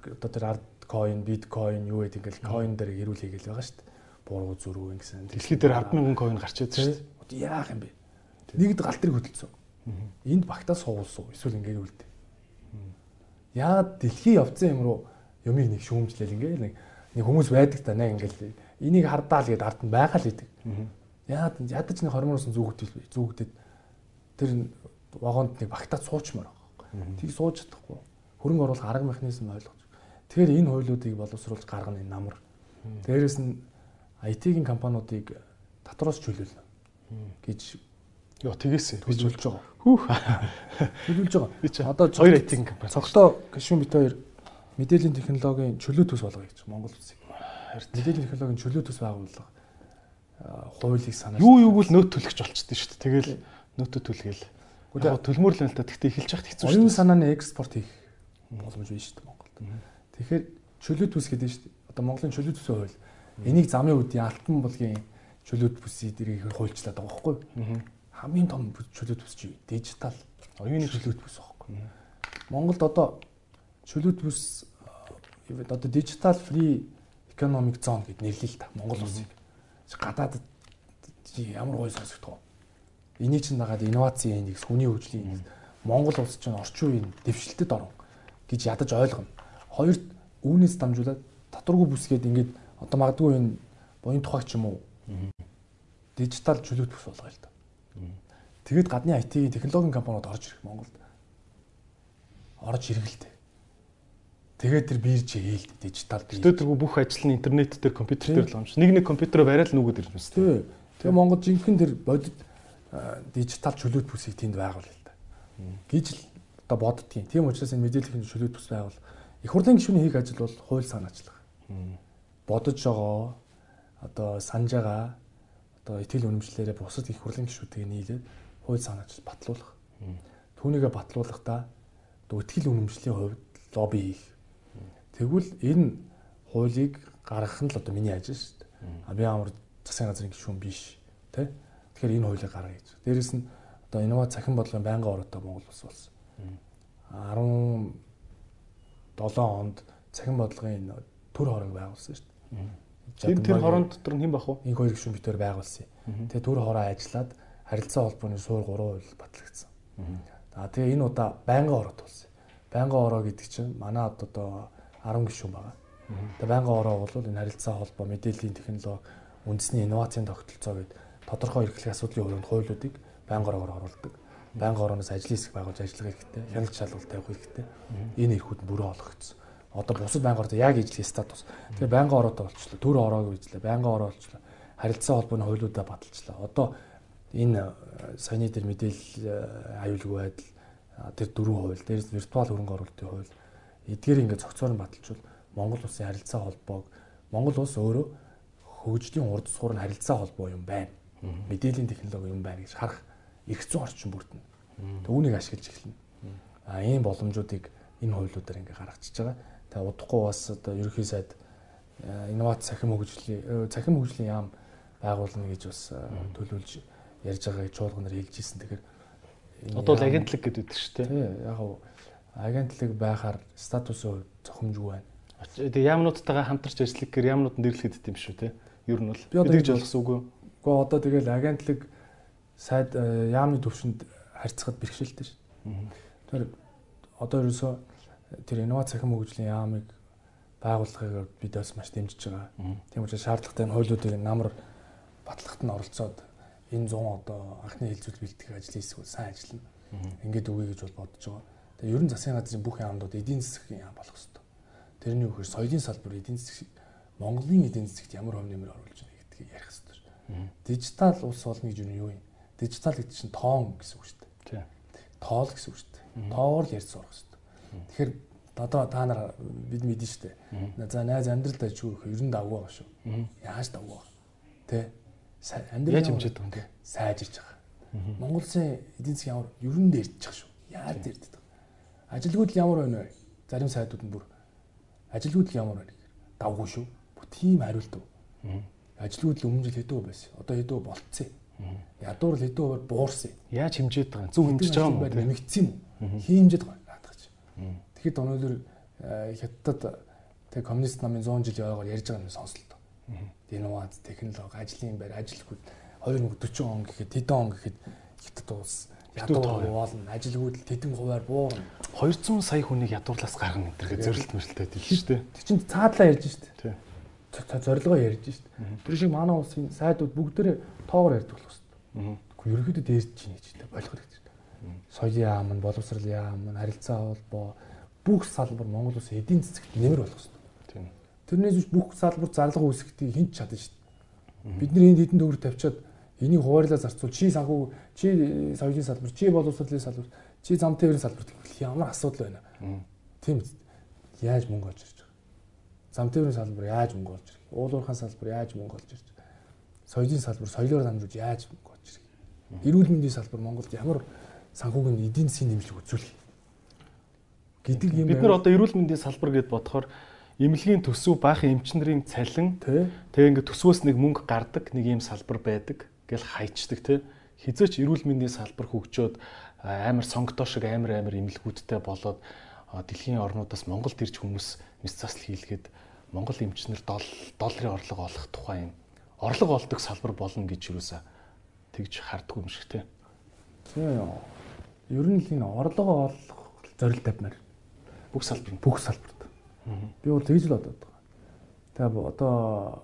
одоо тэр арт coin, bitcoin юу гэдэг ингээл coin дээр хэрүүл хийгээл байгаа шүү дээ. буруу зүрүү гэсэн. Дэлхий дээр 100000 coin гарч ирсэн шүү дээ. Яах юм бэ? Нэгд галтрыг хөдөлсөн. Энд багтаа суулсан. Эсвэл ингээд үлдээ. Яагаад дэлхий явцсан юм руу юмыг нэг шүүмжлэл ингээд нэг нэг хүмүүс байдаг та нэг ингээд энийг хардаа л гээд ард нь байгаа л идэг. Яагаад ядаж нэг хормоноос зүгдэл зүгдэд тэр вагонд нэг багтаа суучмаар байгаа. Тийг сууж чадахгүй. Хөрөнгө оруулах арга механизм ойлгож. Тэгэхээр энэ хуйлуудыг боловсруулж гаргана энэ намар. Дээрээс нь IT-ийн компаниудыг татвараас чөлөөлнө гэж Йоо тгээс [LAUGHS] төлөвлөж байгаа. Хүүх. Төлөвлөж байгаа. Одоо хоёр IT-ийн компани. Цогтоо гişүн бит хоёр мэдээллийн технологийн чөлөө төс болгоё гэж Монгол улсыг. Мэдээллийн технологийн чөлөө төс байгууллага хуулийг санаа. Юу юуг л нөөт төлөгч болчихдээ шүү дээ. Тэгэл нөөтө төлгээл. Яг төлмөр л байна л та. Тэгтээ эхэлж яхад хэцүү шүү дээ. Оюун санааны экспорт хийх боломж байна шүү дээ Монголд. Тэгэхээр чөлөө төс гэдэг нь шүү дээ. Одоо Монголын чөлөө төсөө хууль. Энийг замын үеийн алтан булгийн чөлөө төсийг дэрийг хуульчлаад байгаа байхгүй юу? Хамгийн том чөлөө төс чи дижитал оюуны чөлөө төс байхгүй. Монголд одоо чөлөө төс одоо дижитал фри economic zone гэд нэрлэе л та Монгол улсыг. Гадаадд ямар гоё сонсогдох вэ? Энийг чинь дагаад инновацийн индекс, хүний хөгжлийн индекс Монгол улс чинь орчин үеийн дэвшилтэд орно гэж ядаж ойлгоно. Хоёрт үүнээс дамжуулаад татваргүй бүсгээд ингээд одоо магадгүй энэ буян тухайч юм уу? Дижитал чөлөө төс болгоё л да. Тэгэд гадны IT технологийн компаниуд орж ирэх Монголд. Орж ирэгэлтэй. Тэгээд тэр бирж ээлд дижитал бирж. Тэгээд тэргүй бүх ажил нь интернет дээр компьютер дээр л юм шиг. Нэг нэг компьютероо бариад л нүгүүд ирж байна. Тий. Тэгээ Монгол жинхэнэ тэр бодит дижитал чөлөөт бүсийг тэнд байгуул л да. гэж л одоо боддгийн. Тийм учраас энэ мэдээллийн чөлөөт бүс байгуул их хурлын гишүүний хийх ажил бол хууль санаачлага. Бодож байгаа одоо санаж байгаа одоо итгэл үнэмшлэрээ бусад их хурлын гишүүдийг нийлээд хууль санаач батлуулах. Түүнийгээ батлуулахдаа итгэл үнэмшлийн хувьд лобби хийх. Тэгвэл энэ хуулийг гаргах нь л одоо миний ажил шүү дээ. А би амар засгийн газрын гишүүн биш. Тэ? Тэгэхээр энэ хуулийг гаргая гэж. Дээрэс нь одоо инновац цахим бодлогын байнгын ороотой Монгол улс болсон. 17 онд цахим бодлогын төр хорог байгуулсан шүү дээ. Тэр тэр хорон дотор нь хэн бах вэ? Инх хоёр гишүүн битээр байгуулсан. Тэгээ төр хороо ажиллаад харилцаа холбооны суур 3% батлагдсан. За тэгээ энэ удаа байнгын ороод болсон. Байнгын ороо гэдэг чинь манай одоо 10 гишүүн байгаа. Тэгээ байнгын ороо бол энэ харилцаа холбоо, мэдээллийн технологи, үндэсний инновацийн тогтолцоо гэдэг тодорхой эрхлэх асуудлын хүрээнд хуулиудыг байнгын ороогоор оруулдаг. Байнгын орооноос ажлын хэсэг байгуулж ажиллах хэрэгтэй. Хяналт шалгалт тавих хэрэгтэй. Энэ эрхүүд бүрөө олгогдсон одоо бусад байнгын ороо яг ижлэх статус. Тэгээ байнгын ороотой болчлоо. Төр ороог үйлчлээ. Байнгын ороо болчлоо. Харилцаа холбооны хуулиудаа баталчлаа. Одоо энэ э, саяны дээр мэдээлэл э, аюулгүй байдал тэр дөрвөн хууль, дээрээс виртуал хөрөнгө оруулалтын хууль эдгээр ингээд цогцоор нь баталжвал Монгол улсын харилцаа холбоог Монгол улс өөрөө хөгжлийн урд суурь нь харилцаа холбоо юм байна. Мэдээллийн технологи юм байна гэж харах эрх зүйн орчин бүртэн. Түүнийг ашиглаж эхэлнэ. А ийм боломжуудыг энэ хуулиудаар ингээ гаргачихж байгаа. Тэгээ удахгүй бас одоо ерөнхий сайд э, инновац цахим хөгжлийн э, цахим хөгжлийн яам байгуулна гэж бас э, төлөвлөж ярьж байгааг чуулганаар хэлж ирсэн. Тэгэхээр одоо л агентлаг гэдэг үү шүү дээ. Яг нь агентлаг байхаар хувьд зохимжгүй байна. Тэгээ яамнуудтайгаа хамтарч ажиллах гэр яамнууд гэдэг юм шүү те. Ер нь бол бидгж ойлгосон үгүй. Гэхдээ одоо тэгэл агентлаг сайд яамны төвшөнд харьцахад бэрхшээлтэй шүү. Тэр одоо ерөөсөө тэр инновац цахим хөгжлийн яамыг байгуулахыг бид бас маш дэмжиж байгаа. Тийм учраас шаардлагатай энэ хуулиудыг намар батлагт нь оролцоод энэ 100 одоо анхны хилцүүл бэлтгэх ажлын хэсэг бол сайн ажиллана. Ингээд үгүй гэж бол бодож байгаа. Тэгээ ерөн засгийн газрын бүх яамдууд эдийн засгийн яам болох хэрэгтэй. Тэрний үгээр соёлын салбар эдийн засаг Монголын эдийн засагт ямар хөв нэмэр оруулж байгаа гэдгийг ярих хэрэгтэй. Дижитал улс болно гэж юу юм? Дижитал гэдэг чинь тоон гэсэн үг шүү дээ. Тоол гэсэн үг шүү дээ. Тоогоор л ярьж сурах хэрэгтэй Тэгэхээр одоо та нар бид мэдэн штэ. За найз амьдралд ажгүй их ер нь давгүй байгаа шүү. Яаж давгүй байгаа. Тэ? Амьдрал яаж хэмжээд байгаа юм те? Сайжирч байгаа. Монгол улсын эдийн засгийн ямар ер нь байгаа шүү. Яаж дээрдэж байгаа. Ажилгүйд ямар байна вэ? Зарим сайдууд нь бүр ажилгүйд ямар байна гэхээр давгүй шүү. Бүх тийм хариулт. Ажилгүйд л өмнө жил хэдөө байсан. Одоо хэдөө болцсон. Ядуур л хэдөө буурсан. Яаж хэмжээд байгаа? Зөв хэмжиж байгаа юм уу? Нэмэгдсэн юм уу? Хэмжээд байгаа. Тэгэхэд өнөөдөр э, хятадд тэг коммунист намын 100 жилийн ойгоор ярьж байгаа юм сонслоо. Инновац, технологи, ажлын байр, ажилгүйд 2040 он гэхэд тэдэн он гэхэд хятад улс ядуу болно, ажилгүйд тэдэн хувиар буурна. 200 сая хүнийг ядуурлаас гаргана гэдэргээ зорилт мөрөлтэй хэлж шүү дээ. Тэр чинь цаадлаа ярьж шүү дээ. Зорилгоо ярьж шүү дээ. Тэр шиг манай улсын сайдууд бүгдээрээ тоогоор ярьдаг болох хэрэгтэй. Гэхдээ ерөнхийдөө дээрч чинь гэж дээ болох хэрэгтэй. Соёлын яам нь, боловсрал яам нь, харилцаа холбоо бүх салбар Монгол улсын эдийн засагт нэмэр болох хэрэгтэй. Тийм. Тэрнээс биш бүх салбар зарлага үүсгэхийг хинч чадна шүү дээ. Бид нар энд хэдэн төгрөг тавьчаад энийг хуваарлаа зарцуул чи санхүү чи соёлын салбар чи боловсролын салбар чи зам тээврийн салбар гэвэл ямар асуудал байна. Тийм. Яаж мөнгө олж ирж байгаа. Зам тээврийн салбар яаж мөнгө олж ирэх. Уул уурхайн салбар яаж мөнгө олж ирж байгаа. Соёлын салбар соёлоор дамжуулж яаж мөнгө олж ирэх. Эрүүл мэндийн салбар Монголд ямар санхүүгийн эдийн засгийн нэмжлэг үзүүлэх гэдэг юм. Бид нар одоо эрүүл мэндийн салбар гэд бодохоор эмнэлгийн төсөв баахан эмчнэрийн цалин тэгээ ингээд төсвөөс нэг мөнгө гардаг нэг ийм салбар байдаг гэл хайчдаг те хизээч эрүүл мэндийн салбар хөгжөөд амар сонгодоо шиг амар амар эмнэлгүүдтэй болоод дэлхийн орнуудаас Монголд ирж хүмүүс мэс засал хийлгээд Монгол эмчнэр долларын орлого олох тухай юм орлого олдог салбар болно гэж юусаа тэгж харддаг юм шиг те. Тийм. Ер нь л энэ орлого олох зорилт тавьмаар бүх салбар бүх салбарт. Би бол тэгж л бодоод байгаа. Тэгээ одоо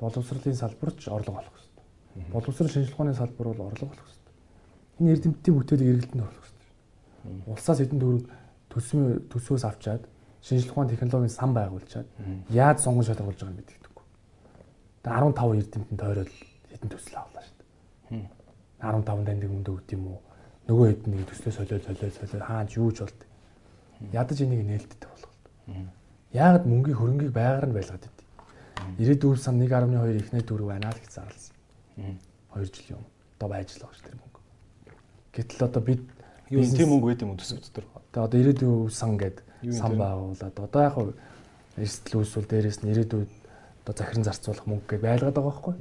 боловсролын салбарч орлого олох хэрэгтэй. Боловсрол шинжилгээ ухааны салбар бол орлого олох хэрэгтэй. Энэ эрдэмтдийн бүтээлийг эргэлтэнд оруулах хэрэгтэй. Улсаас хэдэн төгрөг төсвөө төсвөөс авчаад шинжилгээ ухааны технологийн сан байгуулчаад яаж сонгон шалгуулж байгааг мэддэггүй. Тэгээ 15 эрдэмтэн тойрол хэдэн төсөл авлаа шүү дээ. 15 данд нэг өндө өгд юм уу? Нөгөө хэд нэг төслөө солиод солиод солиод хаач юу ч болд. Ядаж энийг нээлттэй болгох. Яагаад мөнгийн хөрөнгийг байгаар нь байлгаад идэв. Ирээдүйн сан 1.2 ихнээ дөрөв байна л гэж зарласан. 2 жилийн өмнө одоо байж л байгаа ш тэр мөнгө. Гэтэл одоо бид юу тийм мөнгө байд юм уу төсөв дотор. Одоо одоо ирээдүйн сан гэдэг сан байгуулад одоо яг хав эрсдэл үүсвэл дээрээс нь ирээдүйд одоо захиран зарцуулах мөнгө гэж байлгаад байгаа байхгүй.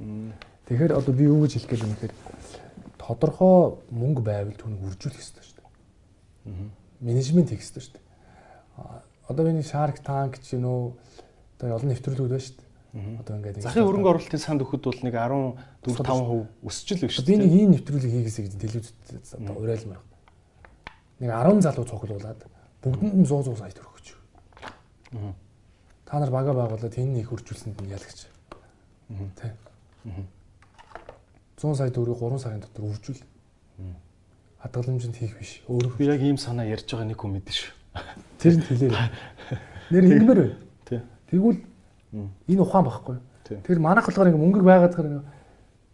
Тэгэхээр одоо би юу гэж хэлэх гээд юм хэрэг тодорхой мөнгө байвал түүнийг үржүүлэх ёстой шүү дээ. Менежмент хийх ёстой шүү дээ. Одоо миний Shark Tank ч юм уу одоо олон нэвтрүүлгүүд байна шүү дээ. Одоо ингээд захын хөрөнгө оруулалтын санд өгөхөд бол нэг 14 5% өсч л шүү дээ. Би нэг ийм нэвтрүүлэг хийгээсэй гэж телевизэд одоо уриалмаар. Нэг 10 залуу цуглуулад бүгдэнд нь 100 100 сая төгрөг өгч. Та нар бага байгуулад энэ их хуржүүлсэнд нь ялагч. Тэ. 100 сая төгрөгийг 3 сарын дотор үржүүл. Хадгаламжинд хийх биш. Өөрөө би яг ийм санаа ярьж байгаа нэг хүн мэдэн шүү. Тэр нь хэлээр. Нэр хэлмээр бай. Тий. Тэгвэл энэ ухаан багхгүй. Тэр манайх болохоор ингээ мөнгөг байгаад гэр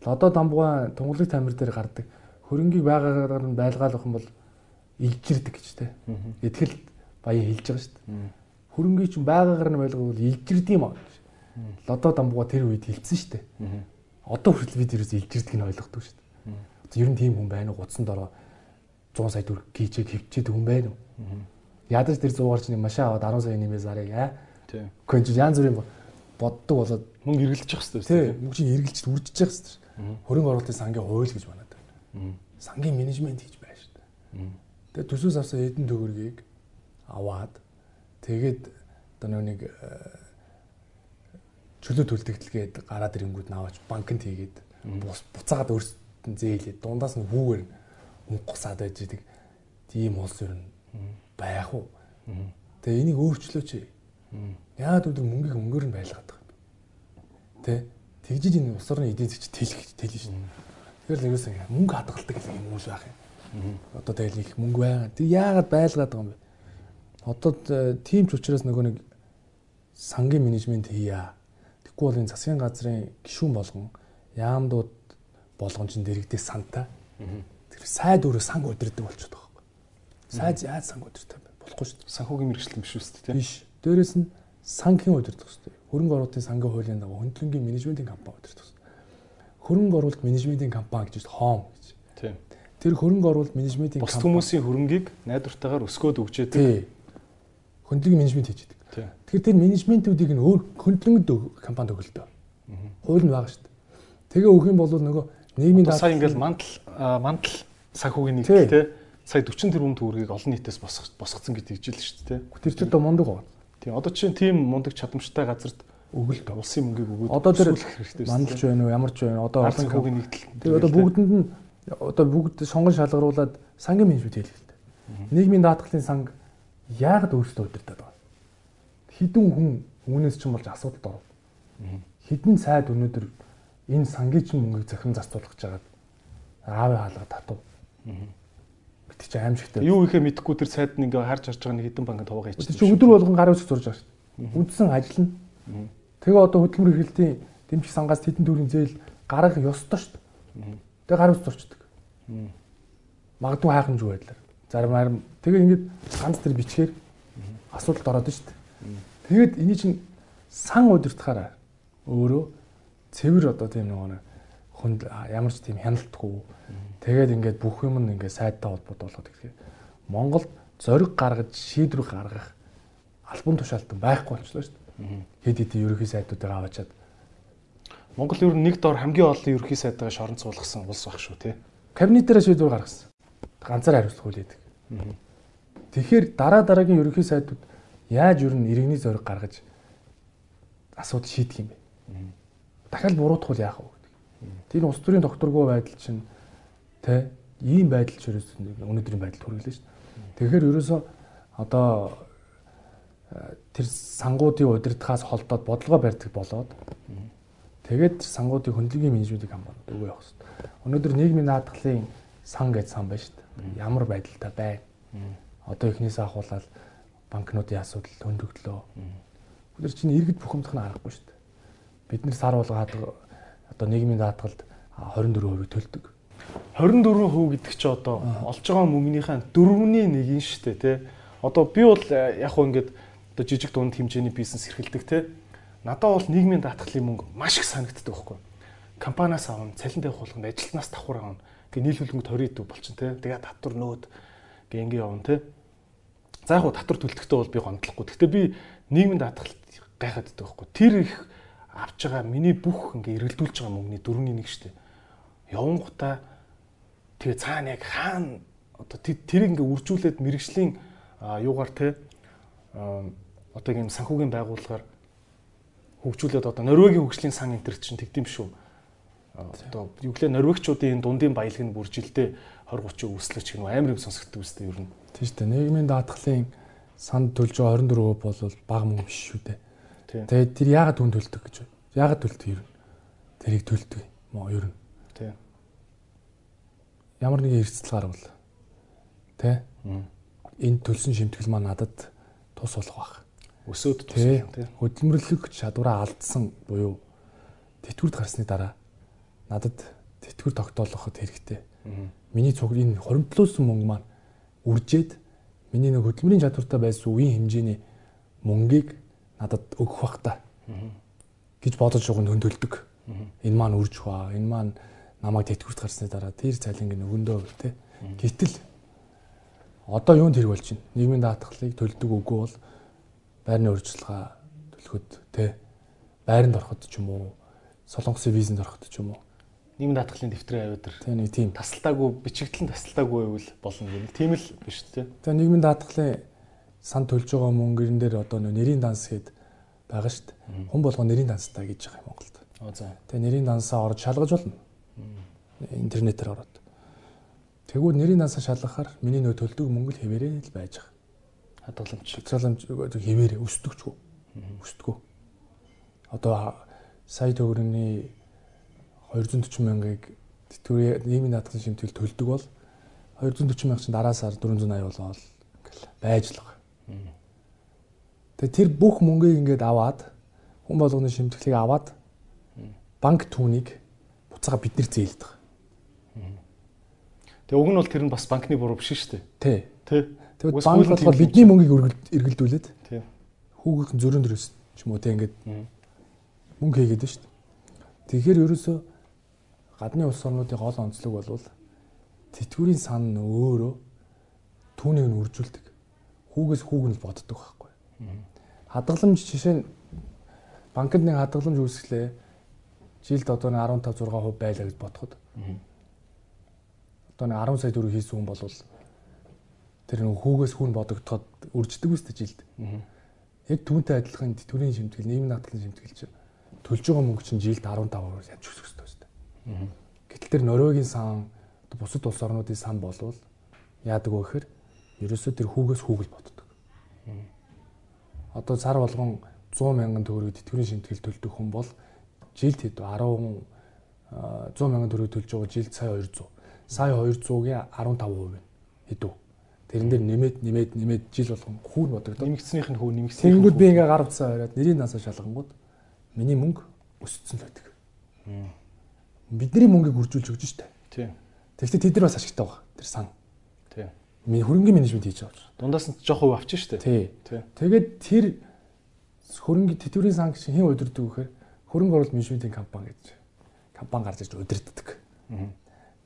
лодо дамбугаа тунгалаг тамир дээр гардаг. Хөрөнгийг байгаагаар нь байлгаалах юм бол илжирдэг гэж те. Итгэл баяа хэлж байгаа шүү дээ. Хөрөнгийг чинь байгаагаар нь байлгавал илжирд юм аа. Лодо дамбугаа тэр үед хэлсэн шүү дээ. Одоо хүртэл бид ерөөс илжирдэг нь ойлгохгүй шүү дээ. Ер нь тийм хүн байна уу? Гудсан дороо 100 сая төгрөг хийчээд хөвчээд хүн байна уу? Ядаж тэр 100-аар чинь машин аваад 10 сая нэмээ зарыг аа. Тийм. Конч янз бүрийн боддог болоод мөнгө эргэлдэж явах хэрэгтэй. Тийм. Мөнгө чинь эргэлж үржиж явах хэрэгтэй. Хөрөнгө оруулалтын сангийн хууль гэж байна даа. Сангийн менежмент хийж байна шүү дээ. Тэгээ төсөөс авсан эдэн төгрөгийг аваад тэгээд одоо нэг чөлөө төлтөгдөлгээд гараад ирэнгүүд нь аваач банкнд хийгээд буцаагаад өөрсдөд нь зээлээд дундаас нь хүүгээр мөнгө гусаад байж идэг тийм улс ер нь байх уу. Тэгээ энийг өөрчлөөч. Яагаад өдөр мөнгөийг мөнгөөр нь байлгаад байгаа юм. Тэ? Тэгжиж энэ улс орны эдийн засгч тэлэх тэлнэ шин. Тэгэхээр л ерөөсөө мөнгө хадгалдаг гэх юм уус байх юм. Одоо тэгэл их мөнгө байгаа. Тэг яагаад байлгаад байгаа юм бэ? Одоо тийм ч учраас нөгөө нэг сангийн менежмент хийя Тэгэхгүй бол энэ засгийн газрын гишүүн болгон яамдууд болгон ч дэрэгдээ санта. Тэр сайд өөрөө санг удирдаг болчиход байгаа байхгүй. Сайд яаж санг удирдаг юм бэ? Болохгүй шүү дээ. Санхүүгийн мэрэгчлэн биш үст тийм. Биш. Дээрээс нь сангийн удирдах хэрэгтэй. Хөрөнгө оруулалтын сангийн хуулийн дагуу хөндлөнгийн менежментийн компани удирдах хэрэгтэй. Хөрөнгө оруулалт менежментийн компани гэж хоом гэж. Тийм. Тэр хөрөнгө оруулалт менежментийн компани бус хүмүүсийн хөрөнгийг найдвартайгаар өсгөөд өгчээд. Хөндлөнгийн менежмент хийж байдаг. Тэгэхээр тэр менежментүүдийг нь өөр хөндлөнгөд компанид өгөлдөө. Хууль нь байгаа шүү дээ. Тэгээ өгөх юм бол нөгөө нийгмийн даатгал сая ингээл мандал мандал санхүүгийн нэг те сая 40 тэрбум төгрөгийг олон нийтээс босгох босгоцсон гэж хэлж л шүү дээ. Тэр чинь одоо мундаг байна. Тийм одоо чинь тийм мундаг чадамжтай газарт өгөлт улсын мөнгийг өгөөд одоо тэр мандалж байна уу ямар ч байна одоо олон хүүгийн нэгдэл тэр одоо бүгдэнд нь одоо бүгд сонгон шалгаруулад сангийн менежмент хийх хэрэгтэй. Нийгмийн даатгалын санг яагаад өөрсдөө удирдах байгаа? Хідэн хүн үүнээс ч юм болж асуудалд оров. Хідэн сайд өнөөдөр энэ сангийн чинь мөнгийг захин зарцуулах гэж байгаад аавын хаалга татав. Бид чи аимшигтай. Юу ихэ мэдэхгүй тэр сайд нь ингээ харж харж байгаа нэг хідэн банкнд хувагаа хийчих. Чи өдөр болгон гар үсэг зурж байгаа шүү дээ. Үндсэн ажил нь. Тэгээ одоо хөдөлмөр эрхлэлтийн дэмжих сангаас тэдэн төрлийн зээл гаргах ёстой шүү дээ. Тэгээ гар үсэг зурчдаг. Магадгүй хайхамж байдлаар. Зарим харин тэгээ ингээд ганц тэр бичгээр асуудалд ороод шүү дээ. Тэгээд эний чинь сан удирдахаараа өөрөө цэвэр одоо тийм нэг хүнд ямар ч тийм хяналтгүй тэгээд ингээд бүх юм нь ингээд сайдтай холбоотой болгоод гэх. Монголд зориг гаргаж шийдвэр гаргах албан тушаалтан байхгүй болчихлоо шүү дээ. Хэд хэдийн ерөнхий сайдуудыг аваачаад Монгол ер нь нэг дор хамгийн олон ерөнхий сайдаа шорон цуулгасан улс баг шүү тий. Кабинетээр шийдвэр гаргасан. Ганцаар хариуцлах байдаг. Тэгэхээр дараа дараагийн ерөнхий сайдууд яаж ер нь иргэний зориг гаргаж асуудал шийдэх юм бэ? Дахиад буруутгал яах вэ гэдэг. Тэр улс төрийн докторгүй байдал чинь тэ ийм байдал ч ерөөсөө өнөөдрийн байдалд хүргэлээ шүү дээ. Тэгэхээр ерөөсөө одоо э, тэр сангуудын удирдахаас холдоод бодлого барьдаг болоод тэгээд сангуудын хөндлөгийн менежментийг хамгаалаад өгөө явах хэрэгтэй. Өнөөдөр нийгмийн наадгалын сан гэж сан байна шүү дээ. Ямар байдалтай байна. Одоо эхнээсээ ахуулаад банкнуудын асуудал хөндөгдлөө. Өнөөдөр чинь иргэд бухимдах нь аргагүй шүү дээ. Бид нэр сар болгоод одоо нийгмийн даатгалд 24% төлдөг. 24% гэдэг чи одоо олж байгаа мөнгөнийхээ 4-ний нэг нь шүү дээ тий. Одоо би бол э, яг хөө ингээд одоо жижиг дунд хэмжээний бизнес эрхэлдэг тий. Надад бол нийгмийн даатгалын мөнгө маш их санагддаг байхгүй. Компаниас авах, цалин тавих болгонд ажилтнаас давхар авах. Гэ нийлүүлэнгөт 20 төв болчихно тий. Тэгээ татвар нөөд гэ ингээ явна тий. За яг татвар төлтөгтөө бол би гомдлохгүй. Гэхдээ би нийгмийн даатгалд гайхаад байдаг байхгүй. Тэр их авч байгаа миний бүх ингээ эргэлдүүлж байгаа мөнгөний дөрөвний нэг штэ. Явангуудаа тэгээ цаана яг хаана одоо тэр ингээ үржүүлээд мэрэгжлийн юугаар те одоо ийм санхүүгийн байгууллагаар хөгжүүлээд одоо Норвегийн хөгжлийн сан энтер чинь тэгдэм шүү. Одоо юу гэлээ норвегчуудын дундын баялаг нь бүржилдээ 20 30 өслөж гэнэ амар юм сонсогддог үстэй ер нь. Тийм шүү дээ. Нийгмийн даатгалын санд төлж байгаа 24% бол бага мөнгө биш шүү дээ. Тэгээд тэр яагаад түн төлдөг гэж вэ? Яагаад төлдөг юм? Тэрийг төлдөг уу ер нь? Тийм. Ямар нэгэн эрсдэл гарвал тэ? Энэ төлсөн шимтгэл маань надад тус болох байх. Өсөөд тус тийм. Хөдөлмөрлөх чадвараа алдсан буюу тэтгэврд гарсны дараа надад тэтгэвэр тогтоолоход хэрэгтэй. Миний цуг энэ хуримтлуулсан мөнгө маань үржээд миний нэг хөдөлмөрийн чадвартай байсан үеийн хэмжээний мөнгийг надад өгөх бах та гэж бодож байгаа хөндөлдөг. Энэ маань үрж хаа. Энэ маань намайг тэтгэврт гарсны дараа тэр цалингийн өгөндөө те. Гэтэл одоо юунд хэрэг болж байна? Нийгмийн даатгалыг төлдөг үгүй бол байрны урьдчилгаа төлөхөд те. Байранд ороход ч юм уу, солонгосын визэнд ороход ч юм уу. Нийгмийн даатгалын дэвтрийн авидар. Тэ нэг тийм тасалтаагүй, бичигдэл нь тасалтаагүй байвал болно гэх тийм л биш те. Тэгээ нийгмийн даатгалын сан төлж байгаа мөнгөн дээр одоо нэрийн данс гээд байгаа шүү дээ. Хүн болгоо нэрийн данстай гэж байгаа Монголд. Тэгээ нэрийн дансаа орж шалгаж болно. Интернетээр ороод. Тэгвэл нэрийн дансаа шалгахаар миний нөө төлдөг мөнгө л хэвээрээ л байж байгаа. Хадгаламж. Хадгаламж хэвээрээ өсдөгчгүй. Өсдөггүй. Одоо сая төгрөгийн 240 мянгаыг тэтгэврийн нийгмийн даатгалын шимтгэл төлдөг бол 240 мянга чинь дараа сар 480 болоод байж л байгаа. Тэгээ тэр бүх мөнгийг ингээд аваад хүн болгоны шимтгэлийг аваад банк түүнийг буцаага биднэр зээлдэг. Тэгээ уг нь бол тэр нь бас банкны буруу биш шүү дээ. Тий. Тий. Тэгээд банк болохоор бидний мөнгийг эргэлдүүлээд тий. Хүүгийнхэн зөрөн дөрөс ч юм уу тий ингээд мөнгө хийгээд шүү дээ. Тэгэхээр ерөөсөө гадны улс орнуудын гол онцлог бол тэтгэврийн сан нь өөрөө түүнийг нь үржүүлдэг хүүгээс хүүг нь боддог байхгүй. Хадгаламж жишээ нь банкнд нэг хадгаламж үүсгэлээ жилд одоо 15 6% байлаа гэж бодоход. Одоо нэг 10 сая төгрөг хийсэн хүн бол тэр нэг хүүгээс хүүн бодогдоход үрждэг үстэй жилд. Яг түүнтэй адилхан тэтгэврийн шимтгэл, нийгмийн даатгалын шимтгэл чинь төлж байгаа мөнгө чинь жилд 15%-аар ядж өсөх байна. Гэтэл тэр Норвегийн сан бусад улс орнуудын сан болвол яадаг вэ гэхээр ерөөсөө тэр хүүгээс хүүгэл боддог. Одоо сар болгон 100 мянган төгрөг тэтгэврийн шимтгэл төлдөг хүн бол жилд хэд 10 100 мянган төгрөг төлж байгаа жилд сая 200. Сая 200-гийн 15% хэдүү. Тэрэн дээр нэмээд нэмээд нэмээд жил болгон хүүн бодогдоо. Нэмэгдснийх нь хүү нэмэгдсэн. Тэнгүүд би ингээ гар утсаа бариад нэрийн насаа шалгангууд миний мөнгө өссөн л байдаг. Бидний мөнгийг үржүүлж өгч штэ. Тийм. Тэгэхдээ тэд нар бас ашигтай байгаа. Тэр сан. Тийм. Миний хөрөнгөний менежмент хийж байгаа. Дундаас нь жоох хөв авчих штэ. Тий. Тий. Тэгээд тэр хөрөнгө тэтгэврийн сан гэж хэн удирддаг вэхээр хөрөнгө оруулалт менежментийн компани гэж компани гарч ирж удирддаг.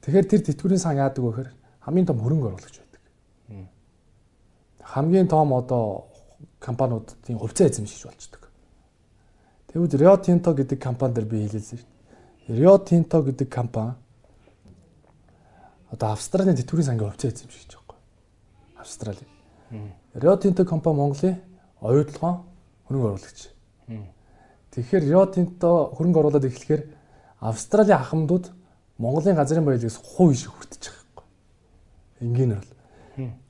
Тэгэхээр тэр тэтгэврийн сан яадаг вэ гэхээр хамгийн том хөрөнгө оруулагч байдаг. Хамгийн том одоо компаниудын хувьцаа эзэмшиж болчдөг. Тэгвэл Rio Tinto гэдэг компани дээр би хэлээсэн шүү дээ. Rio Tinto гэдэг компани одоо Австралийн тэтгэврийн сангийн хувьцаа эзэмшиж байгаа байхгүй. Австрали. Rio Tinto компани Монголын оюутлогоо хөрөнгө оруулагч. Тэгэхээр Rio Tinto хөрөнгө оруулаад эхлэхээр Австралийн ахмадууд Монголын газрын баялагаас хувь шиг хүртэж байгаа байхгүй. Энгийн бол.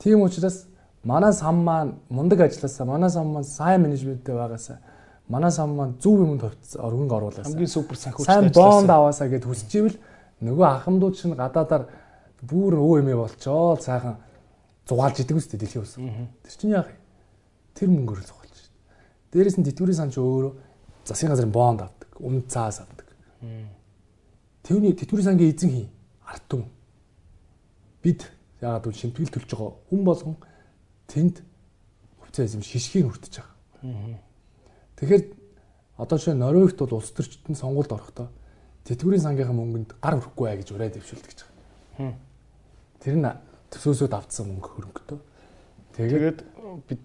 Тийм учраас манай сан маань мундаг ажилласаа манай сан маань сайн менежменттэй байгаасаа манай сан маань зөв юмд хөрөнгө оруулаасаа Хамгийн супер санхүүжилт сайн бонд аваасаа гэд хүсчихвэл нөгөө ахмадууд чинь гадаадаар бүр өө эмээ болчоо цаахан зугаалж идэг үстэй дэлхийн ус. Тэр чинь яах вэ? Тэр мөнгөөр л зугаалж шүү дээ. Дээрээс нь тэтгэврийн сан ч өөрөө засгийн газрын бонд авдаг, өмнө цаас авдаг. Тэвний тэтгэврийн сангийн эзэн хий ард түмэн. Бид яагаад гэвэл шимтгэл төлж байгаа хүн болгон тэнд хувьцаа эзэм шишгийг хүртэж байгаа. Тэгэхээр одоо жишээ Норвегт бол улс төрчтөнд сонгуульд орохдоо тэтгэврийн сангийнхаа мөнгөнд гар өрөхгүй бай гэж ураад дэвшүүлдэг гэж байгаа. Тэр нь төсөөсөд авцсан мөнгө хөрөнгөтэй. Тэгээд бид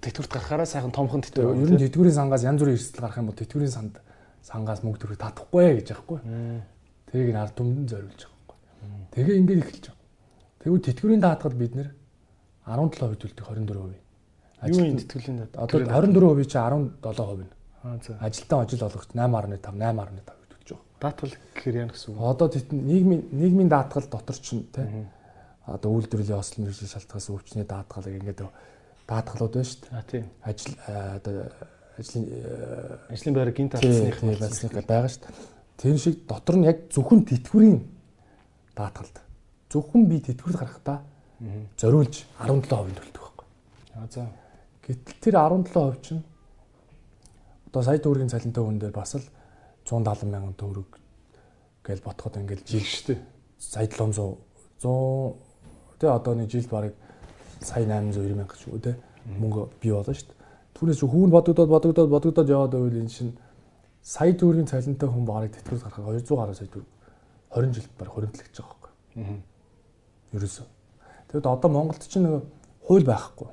тэтгэврт гарахаараа сайхан томхон ер тэтгэв. нь тэтгэврийн сангаас янз бүрийн эрсдэл гарах юм бол тэтгэврийн санд сангаас мөнгө төрөх татахгүй гэж аахгүй. Тэрийг нь ард түмэнд зориулж байгаа байхгүй. Тэгээ ингээд эхэлж байгаа. Тэгвэл тэтгэврийн даатгал бид нэр 17% төлдөг 24%. Юу юм тэтгэвлийн даа. Одоо 24% чи 17% нь. Аа за. Ажилтан ажил олгогч 8.5 8.5 төлж байгаа. Даатгал гэхээр яа гэсэн үг. Одоо нийгмийн нийгмийн даатгал дотор ч тий. Одоо үйлдвэрлэлийн ослон мэрэгжлийн шалтгаанаас өвчний даатгал ингээд даатгалууд байна шүү дээ. Аа тийм. Ажил одоо ажлын э, Ажлын байраа гинт тий байцсных байгаа шүү дээ. Тэр шиг дотор нь яг зөвхөн тэтгэврийн даатгалд. Зөвхөн би тэтгэврэл гаргахдаа зориулж 17% төлдөг байхгүй. Аа за. Гэтэл тэр 17% чинь одоо сая төгрөгийн цалинтай хүн дээр бас л 170 мянган төгрөг гэж ботход ингээл жил Жил штэ. сая 700 100 тэ одоо нэг жилд барыг сая 890 мянга ч үү тэ мөнгө бий болно шүү дээ. Түүнээс хүүн бодогдоод бодогдоод бодогдоод яваад байвал энэ чинь сая төгрөгийн цалинтай хүн барыг тэтгэврэл гаргах 200 гаруй сая төгрөг 20 жилд барыг хуримтлагдж байгаа байхгүй. Аа. Ерөөсөө. Тэгэд одоо Монголд ч нэг хууль байхгүй.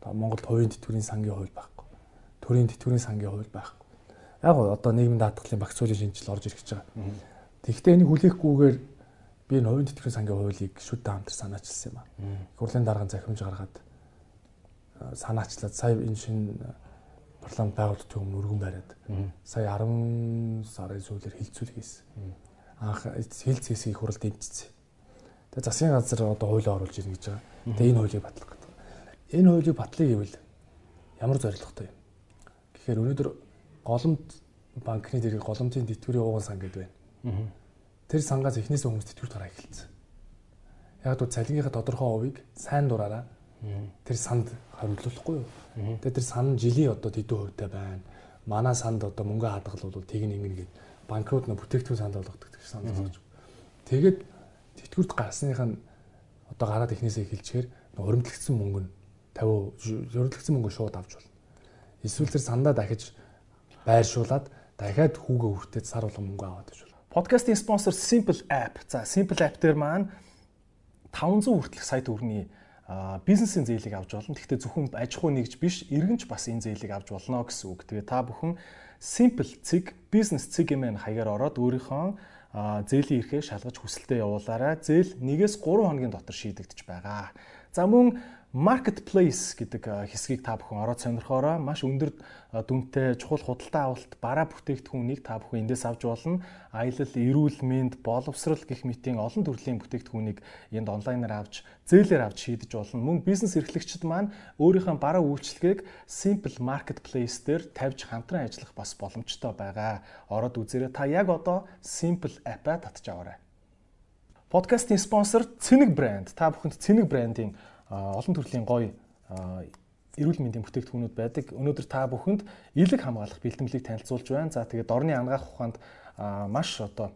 Одоо Монголд хувийн тэтгэврийн сангийн хууль байхгүй. Төрийн тэтгэврийн сангийн хууль байхгүй. Яг гоо одоо нийгмийн даатгалын багц хуулийн шинжил орж ирэх гэж байгаа. Тэгэхдээ энийг хүлээхгүйгээр би энэ хувийн тэтгэврийн сангийн хуулийг шүтэн хамтар санаачилсан юм аа. Их хурлын дарга захимж гаргаад санаачлаад сая энэ шинэ парламент байгуулалтын өмнө өргөн бариад сая 10 сарын сүүлээр хилцүүл хийсэн. Анх хилц хийсийг их хурл дэмжсэн. Тэгээ засгийн газар одоо хуулиа оруулж ирнэ гэж байгаа. Тэгээ энэ хуулийг батлах. Энэ хуулийг батлая гэвэл ямар зорилготой юм? Тэгэхээр өнөөдөр голомт банкны дэрэг голомтын тэтгэврийн ууган сан гэдэг байна. Тэр сангаас эхнээсээ хүмүүс тэтгэврт гараа эхэлсэн. Яг л цалингийнхаа тодорхой хувийг сайн дураараа тэр санд хариулуулахгүй юу? Тэгээ тэр сан жилийн одоо тэдэн хувьтай байна. Манай санд одоо мөнгө хадгал бол тийг нэг ингээд банкрууд нэ бүтээгдэхүүн санд болгодог гэж санд болгож. Тэгээд тэтгэврт гарсных нь одоо гараад эхнээсээ эхэлчихээр уримтлагдсан мөнгө нь 50 уримтлагдсан мөнгө шууд авч болно. Эсвэл тэр сандаа дахиж байршуулад дахиад хүүгээ хүртээд сар болгон мөнгө аваад гэж болно. Подкастын спонсор Simple App. За Simple App дээр маань 500 хүртэлх сая төгрөгийн а, бизнесийн зээлийг авч болно. Гэхдээ зөвхөн аж ахуй нэгж биш, иргэнч бас энэ зээлийг авч болно гэсэн үг. Тэгээ та бүхэн Simple цэг, бизнес цэг юмэн хаягаар ороод өөрийнхөө зээлийн эрхээ шалгаж хүсэлтэд явуулаарай. Зээл 1-ээс 3 хоногийн дотор шийдэгдэж байгаа. За мөн marketplace гэдэг хэсгийг та бүхэн ороод сонирхоороо маш өндөр дүнтэй чухал худалдаа авалт бараа бүтээгдэхүүнийг та бүхэн эндээс авч болно. Аялал, эрүүл мэнд, боловсрал гэх мэтийн олон төрлийн бүтээгдэхүүнийг энд онлайнаар авч зээлээр авч шийдэж болно. Мөн бизнес эрхлэгчид маань өөрийнхөө бараа үйлчлэгийг Simple Marketplace дээр тавьж хамтран ажиллах бас боломжтой байгаа. Ороод үзээрэй. Та яг одоо Simple app-а татж аваарай. Подкастын спонсор Цэник брэнд. Та бүхэнд Цэник брэндийн олон төрлийн гоё эрүүл мэндийн бүтээгдэхүүнүүд байдаг. Өнөөдөр та бүхэнд элэг хамгаалах бэлтгэлийг танилцуулж байна. За тэгээд орны ангаах ухаанд маш одоо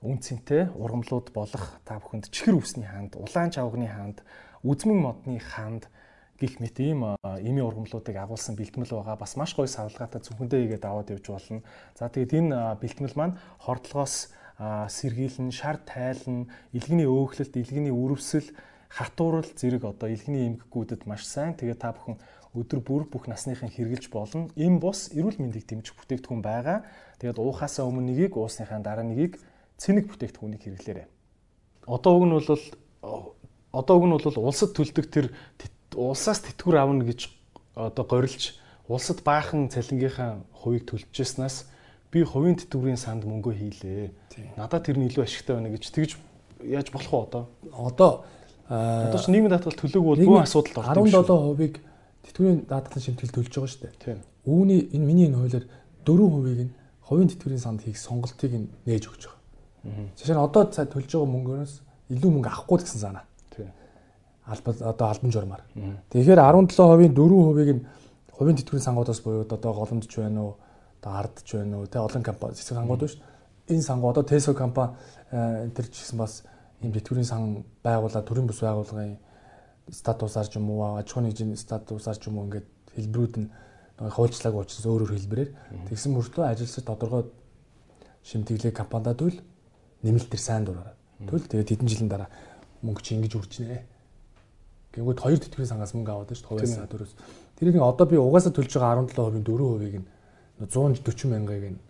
үн цэнтэй ургамлууд болох та бүхэнд чихэр үсний ханд, улаан чавганы ханд, үзмэн модны ханд гих мэт ийм эми ургамлуудыг агуулсан бэлтгэл байгаа. Бас маш гоё савлгаатай зөвхөндөө игээд аваад явж болно. За тэгээд энэ бэлтгэл маань хордлогоос сэргийлэн, шар тайлан, илгэний өөхлөлт, илгэний үрвсэл, хатуурал зэрэг одоо илгэний эмгэгүүдэд маш сайн. Тэгээ та бүхэн өдөр бүр бүх насныхын хэрглэж болно. Им бус эрүүл мэндийг дэмжих бүтээгдэхүүн байгаа. Тэгээд уухаасаа өмнө нэгийг, уусныхаа дараа нэгийг цэник бүтээгдэхүүнийг хэрэглээрэй. Одоо уг нь бол одоо уг нь бол улсад төлдөг тэр улсаас тэтгэвэр авна гэж одоо горилж улсад баахан цалингийнхаа хувийг төлжсэнээс би хувийн тэтгэврийн санд мөнгө хийлээ. Надад тэр нь илүү ашигтай байна гэж тэгж яаж болох вэ одоо? Одоо одоо ч нийгмийн даатгал төлөөг бол бүх асуудалд ордог. 17% тэтгэврийн даатгалын шимтгэл төлж байгаа шүү дээ. Үүний энэ миний энэ хуулиар 4% нь хувийн тэтгэврийн санд хийх сонголтыг нээж өгч байгаа. Жишээ нь одоо цаа төлж байгаа мөнгөөс илүү мөнгө авахгүй гэсэн санаа. Албад одоо албан журмаар. Тэгэхээр 17%-ийн 4%-ийг нь хувийн тэтгэврийн сангуудаас буюу одоо голомдж байна уу? одоо ардч байна уу те олон компани цэцэг сангууд шүү. Энэ сангууд одоо Tesco компани энэ төр ч гэсэн бас ийм тэтгэврийн сан байгуулаад төрийн бус байгууллагын статусаар ч юм уу аж ахуйн нэгжийн статусаар ч юм уу ингээд хэлбэрүүд нь хуульчлааг учраас өөрөөр хэлбэрээр тэгсэн мөртлөө ажилчид тодорхой шимтгэлээ компанидаа төл нэмэлт төр сайн дураараа. Төл тэгээд хэдэн жилийн дараа мөнгө чи ингэж үржинэ. Гэнгүүт хоёр тэтгэврийн сангаас мөнгө аваад шүү дээ 2-аас 4-өөс. Тэрийг одоо би угаасаа төлж байгаа 17%-ийн 4%ийг нь 140 мянгаыг нь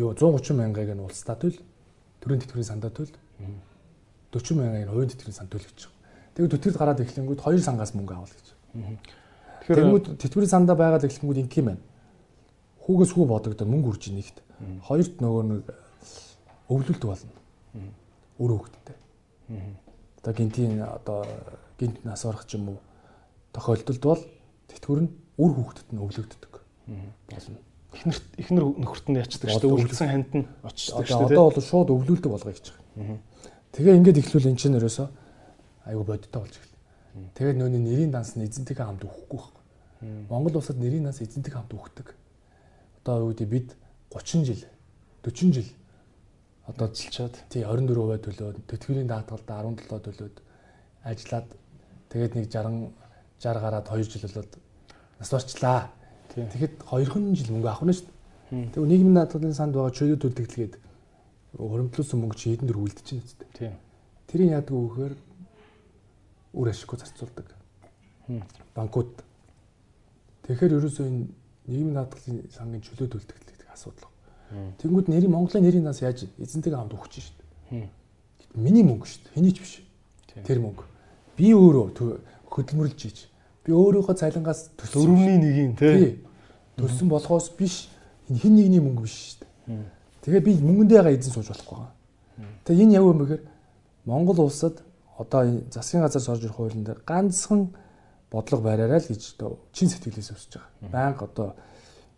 юу 130 мянгаыг нь улсдаа төл төрийн тэтгэврийн сандаа төл 40 мянгаыг нь хувийн тэтгэврийн санд байна. Тэгээд төтгөл гараад эхлэнгүүд хоёр сангаас мөнгө авал гэж. Тэгэхээр тэтгэврийн сандаа байгаад эхлэнгүүд ингээм байна. Хүүгээс хүү бодогдоо мөнгө үрж нэгт. Хоёрт нөгөө нэг өвлөлт болно. Үр хөвгттэй. Одоо гинтийн одоо гинт нас орох ч юм уу тохиолдолд бол тэтгэвэр нь үр хөвгтөд нь өвлөгддөг болно. Эхнэр эхнэр нөхөрт нь ячдаг шүү дээ. Өвлөсөн ханд нь очдог шүү дээ. Одоо бол шууд өвлүүлдэг болгоё гэж байгаа. Тэгээ ингээд ихлүүл эн чинь ерөөсөө айгу бодиттой болж эхэллээ. Тэгээд нөөний нэрийн данс нь эзэнтэйгээ хамт өгөхгүй байхгүй. Монгол улсад нэрийн данс эзэнтэйгээ хамт өгдөг. Одоо юу гэдэг бид 30 жил 40 жил одоо зэлчаад тий 24% төлөөд тэтгэврийн даатгалд 17 төлөөд ажиллаад тэгээд нэг 60 60 гараад 2 жил болоод нас барчлаа. Тэгэхэд 2хан жил мөнгө авах нь шүү дээ. Тэгээ нийгмийн даатгалын санд байгаа чөлөө төлтөглгээд хуримтлуулсан мөнгө чи хэдэн дөр үлдэж байна үстэй. Тийм. Тэрийг яадаг вэ гэхээр үр ашиггүй зарцуулдаг. Банкуд. Тэгэхээр ерөөсөө энэ нийгмийн даатгалын сангийн чөлөө гэдэг асуудал. Тэнгүүд нэрийн Монголын нэрийн нас яаж эзэнтэйгээ хамт өгч шүү дээ. Миний мөнгө шүү дээ. Хэний ч биш. Тэр мөнгө. Би өөрөө хөдөлмөрлж ийж би өөрийнхөө цалингаас дөрөвний нэгийг тий төлсөн болохоос биш энэ хин нэгний мөнгө биш шүү дээ. Тэгээ би мөнгөндөө яга эзэн сууж болохгүй. Тэгээ энэ яв юм бэхээр Монгол улсад одоо засгийн газар сорж ирэх хуулийн дээр ганцхан бодлого бариараа л гэж одоо чин сэтгэлээс өсөж байгаа. Банк одоо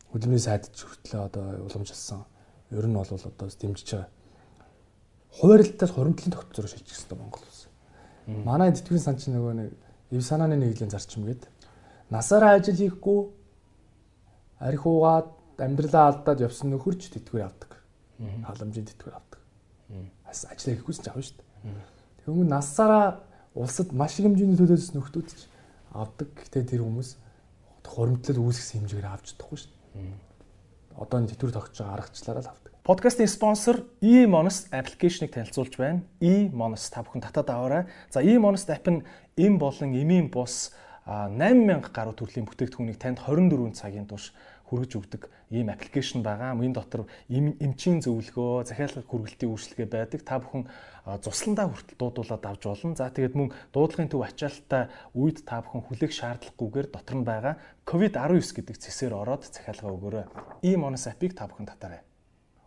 хөдөлмөрийн сайд хүртлээ одоо уламжилсан. Ер нь бол одоо дэмжиж байгаа. Хуваарлалтаас хуримтлалын тогтцоор шийдэх хэрэгтэй Монгол улс. Манай тэтгэврийн сан чинь нөгөө нэг эв санааны нэгдлийн зарчим гээд насаараа ажил хийхгүй арх уугаад амьдралаа алдаад явсан нөхөрч тэтгэвэр авдаг. Халамжийн тэтгэвэр авдаг. Бас ажиллаа хийхгүй ч авна шүү дээ. Тэгвэл насаараа улсад маш их хэмжээний төлөөс нөхдүүд ч авдаг. Гэхдээ тэр хүмүүс хуримтлал үүсгэсэн хэмжээгээр авч чадахгүй шүү дээ. Одоо энэ тэтгэвэр тогтож байгаа аргачлаараа л авдаг. Подкастын спонсор e-Monos аппликейшнийг танилцуулж байна. e-Monos та бүхэн татаад аваарай. За e-Monos app нь эм болон эмийн бус 8000 гаруй төрлийн бүтээгдэхүүнийг танд 24 цагийн турш хүргэж өгдөг ийм аппликейшн байгаа. Энэ дотор эмчийн зөвлөгөө, захиалгын хүргэлтийн үйлчлэгээ байдаг. Та бүхэн цусландаа хүртэл дуудуулаад авч болно. За тэгээд мөн дуудлагын төв ачаалттай үед та бүхэн хүлээх шаардлагагүйгээр дотор нь байгаа COVID-19 гэдэг цэсээр ороод захиалга өгөөрэй. Ийм онос апыг та бүхэн татаарай.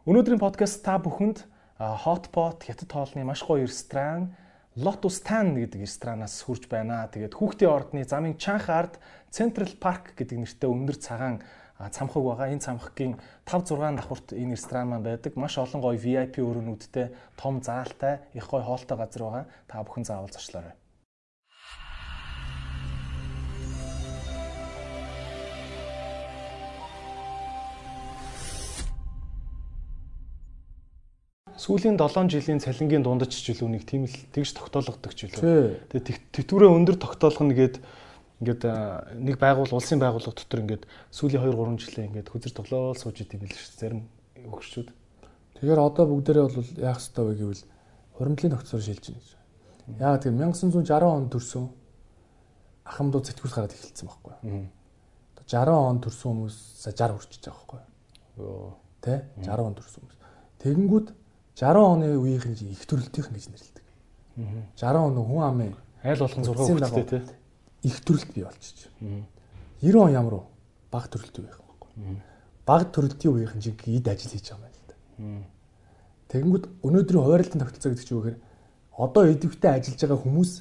Өнөөдрийн подкаст та бүхэнд Hotpot хятад хоолны маш гоё ресторан Lotus Tan гэдэг ресторанаас хүрж байна. Тэгээд хүүхдийн ордны замын Чанхаард Central Park гэдэг нэртэй өндөр цагаан цамхаг байгаа. Энэ цамхагийн 5 6 давхурт энэ ресторан маань байдаг. Маш олон гоё VIP өрөөнүүдтэй, том заалтай, их гоё хоолтой газар байгаа. Та бүхэн заавал зочлоорой. сүүлийн 7 жилийн цалингийн дундаж жилүүнийг тийм л тэгж тогтоологдог ч үлээ. Тэгээ тэтгэврээ өндөр тогтоолох нэгээд ингээд нэг байгуул улсын байгууллага дотор ингээд сүүлийн 2 3 жилээ ингээд хүзэр тоглоол сууж идэв билээ шүү зарим өгчүүд. Тэгэхээр одоо бүгдээрээ бол яах ёстой вэ гэвэл хуримтлын тогтцоор шилжиж байна гэж. Яагаад гэвэл 1960 он төрсөн ахмадууд сэтгүүл гараад эхэлсэн байхгүй. 60 он төрсөн хүмүүс 60 хүрчихэж байгаа байхгүй. Йоо. Тэ 60 он төрсөн хүмүүс. Тэгэнгүүт 60 оны үеийнх нь их төрөлтийнх гэж нэрлэдэг. 60 он хүн амын айл болгон 6 хүртээ тий. Их төрөлт бий болчих. 90 он ямар уу? Баг төрөлтийн үеийнх байхгүй. Баг төрөлтийн үеийнх нь жинхэнэ эд ажил хийж байгаа юм байна л да. Тэгэнгүүт өнөөдрийн хуваарлтын тогтолцоо гэдэг чинь юу гэхээр одоо идэвхтэй ажиллаж байгаа хүмүүс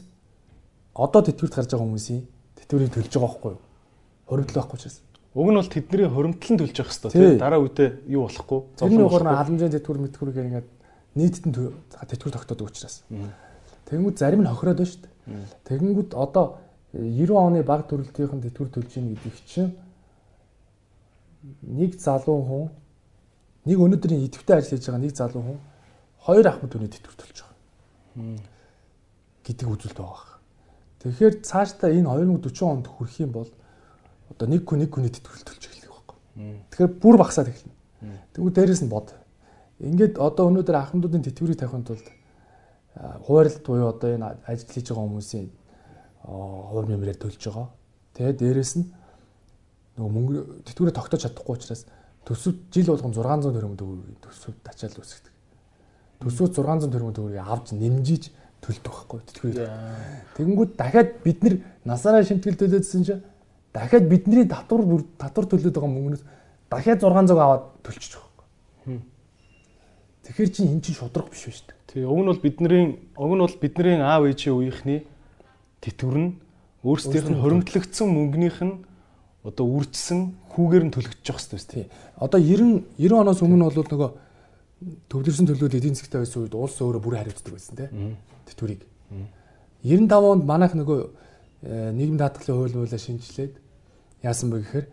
одоо тэтгэврт гарч байгаа хүмүүсийн тэтгэврийг төлж байгаа байхгүй юу? Хуримтлал байхгүй ч гэсэн. Уг нь бол тэдний хуримтлал нь төлж явах хэрэгтэй тийм дараа үедээ юу болохгүй. Зовлон болохоор халамжийн тэтгэвэр мэтгүрээр ингээд нийтэд нь тэтгэвэр тогтоодог учраас. Тэгэнгүүт зарим нь хохироод байна шүү дээ. Тэгэнгүүт одоо 90 оны баг төрөлтийн тэтгэвэр төлж ийн гэдэг чинь нэг залуу хүн нэг өнөөдрийн идэвхтэй ажил хийж байгаа нэг залуу хүн хоёр ахмад хүний тэтгэвэр төлж байгаа. гэдэг үзүүлэлт байгаа. Тэгэхээр цаашдаа энэ 2040 онд хүрэх юм бол одоо нэг хүн нэг хүний тэтгэвэр төлж эхлэх байхгүй. Тэгэхээр бүр багасаад эхэлнэ. Тэгвэл дээрэс нь бод. Ингээд одоо өнөөдөр ахмадуудын тэтгэврийг тавихын тулд хуваарлт буюу одоо энэ ажил хийж байгаа хүмүүсийн хувь нэмрээр төлж байгаа. Тэгээ дээрэс нь нөгөө мөнгө тэтгэврээ тогтоож чадахгүй учраас төсөв жил болгон 600 төгрөг төгрөгийг төсөвд ачаал үсгдэг. Төсвөд 600 төгрөг төгрөгийг авч нэмжиж төлдөг байхгүй тэтгэврийг. Тэгэнгүүт дахиад бид нар насаараа шимтгэл төлөөдсөн чинь дахиад бидний татвар татвар төлөөд байгаа мөнгнөөс дахиад 600 аваад төлчих жоох. Тэгэхээр чинь эн чинь шудраг биш шүү дээ. Тий, уг нь бол бидний уг нь бол бидний аав ээжийн үеийнхний тэтгэвэр нь өөрсдийнх нь хоримтлагдсан мөнгөнийх нь одоо үржсэн хүүгээр нь төлөгдөж явах хэрэгтэй тий. Одоо 90 90 оноос өмнө бол нөгөө төвлөрсөн төлөвлөлт эдийн засгтай байсан үед улс өөрөө бүрэн хариуцдаг байсан тий. Тэтгэврийг. 95 онд манайх нөгөө э, нийгэм даатгалын хууль муулаа шинжилээд яасан бэ гэхээр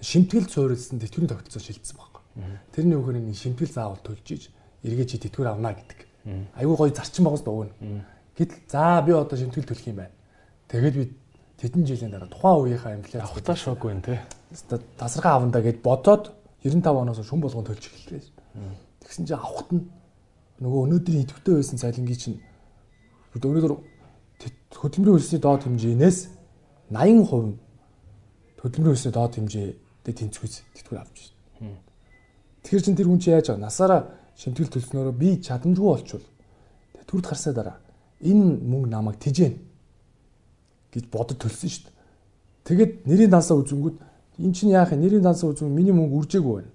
шимтгэл суурилсан тэтгэврийн тогтолцоо шилжсэн байхгүй. Тэрний өгөхөр нэг шимтгэл заавал төлж иж эргээ чи тэтгэвэр авна гэдэг. Айгүй гоё зарчим байгаас дуугна. Гэтэл за би одоо шимтгэл төлөх юм байна. Тэгээд би тэдэн жилийн дараа тухайн үеийнхаа инфляц авахтаа шок байна те. Тасархаа авандаа гэд бодоод 95 оноос шүн болгон төлж эхэллээ. Тэгсэн чинь авахт нь нөгөө өнөөдрийн идэвхтэй байсан цалингийн чинь өнөөдөр хөдөлмөрийн хөлсний доод хэмжээнээс 80% хөдөлмөрийн хөлсний доод хэмжээтэй тэнцвүүц тэтгэвэр авч байна. Тэгэхээр чин тэр хүн чи яаж байгаа? Насаараа шимтгэл төлснөөрөө би чадамжгүй болчвол тэтгэврт гарсаа дараа энэ мөнгө намайг тижээн гэж бодод төлсөн шүү дээ. Тэгээд нэрийн дансаа үзэнгүүт эн чинь яах вэ? Нэрийн дансаа үзэн миний мөнгө үржээгүй байна.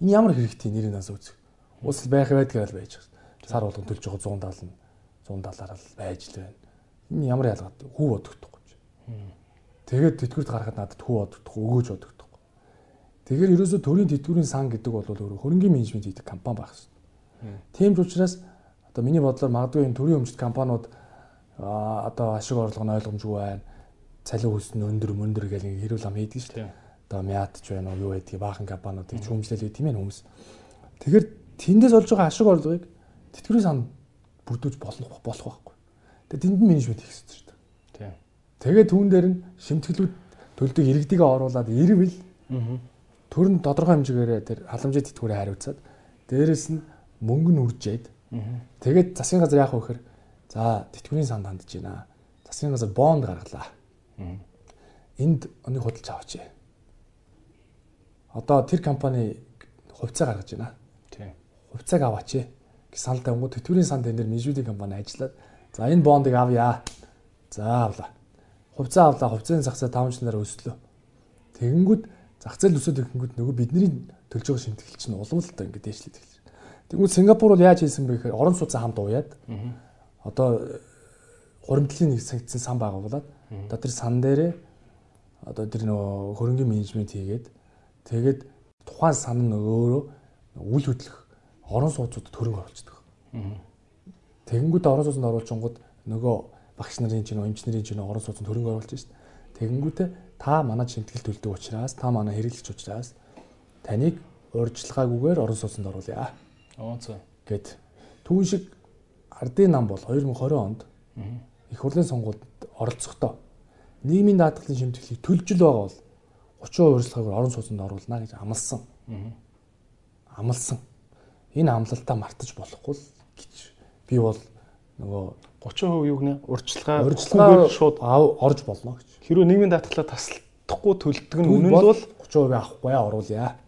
Энэ ямар хэрэгтэй нэрийн дансаа үзэх? Ус байх байдгаар л байж байгаа. Сар болгон төлж байгаа 170 170-аар л байж л байна. Энэ ямар ялгаад хүү бодогдохгүй ч. Тэгээд тэтгэврт гарахад надад хүү бодогдох, өгөөж бодогдох. Тэгэхээр ерөөсө төрийн тэтгэврийн сан гэдэг бол өөрөө хөрөнгөний менежмент хийдэг компани байх шүү. Тийм ч учраас одоо миний бодлоор магадгүй энэ төрийн өмчт компаниуд одоо ашиг орлого нь ойлгомжгүй байна. Цалин хөлс нь өндөр мөндөр гэх нэг хэрүүл ам хийдэг шүү дээ. Одоо мят ч байна уу юу байдгийг баахан компаниудыг чүмжлэл тийм ээ хүмүүс. Тэгэхээр тэндээс олж байгаа ашиг орлогыг тэтгэврийн сан бүрдүүлж болох болох байхгүй. Тэгээ тэнд нь менежмент хийх хэрэгтэй шүү дээ. Тийм. Тэгээ түүн дээр нь шимтгэлүүд төлдөг иргэдийгээ оруулаад ирвэл төрн тодорхой хэмжээгээр тэр халамжийн тэтгэврээ хариуцаад дээрэс нь мөнгө нь үржээд тэгээд засгийн газар яах вэ гэхээр за тэтгэврийн санд хандж байна. Засгийн газар бонд гаргалаа. Энд оны худалдаж аваач. одоо тэр компани хувьцаа гаргаж байна. Тийм. Хувьцааг аваач санал тавингууд тэтгэврийн сан тэн дээр менежментийн компани ажиллаад за энэ бондыг авъя. За авлаа. Хувьцаа авлаа. Хувьцааны зах зээл 5 жилээр өслөө. Тэгэнгүүт зах зээл өсөд ирэнгүүт нөгөө бидний төлж байгаа шимтгэл чинь улам л та ингэ дээшлээд эхэлж. Тэгвэл Сингапур бол яаж хийсэн бэ гэхээр орон сууцаа хамт ууяад одоо хуримтлалын нэг санкцсан сан байгуулад одоо тэр сан дээрээ одоо тэр нөгөө хөрөнгөний менежмент хийгээд тэгээд тухайн сан нь өөрөө үл хөдлөх орон сууцуудад хөрөнгө оруулцдаг. Тэгэнгүүт орон сууцнд оруулчингууд нөгөө багш нарын чинь эмч нарын чинь орон сууцнд хөрөнгө оруулж шít. Тэгэнгүүтээ та манай шимтгэл төлдөг учраас та манай хэрэглэгч учраас таныг урьдчилгаагүйгээр орон сууцнд оруулъя. Зөө. Гэт түүн шиг ардын нам бол 2020 онд их хурлын сонгуульд оролцохдоо нийгмийн даатгалын шимтгэлийг төлжл байгаа бол 30% урьдчилгаагаар орон сууцнд оруулна гэж амласан. Амласан. Энэ амлалтаа мартаж болохгүй л гэж би бол нөгөө 30% юу гэнэ? Урьдчилгаа урьдчилгаа шууд орж болно гэж. хэрвээ нийгмийн даатгалаа тасалдахгүй төлдөг нь үнэнд бол 30% авахгүй оруулъя.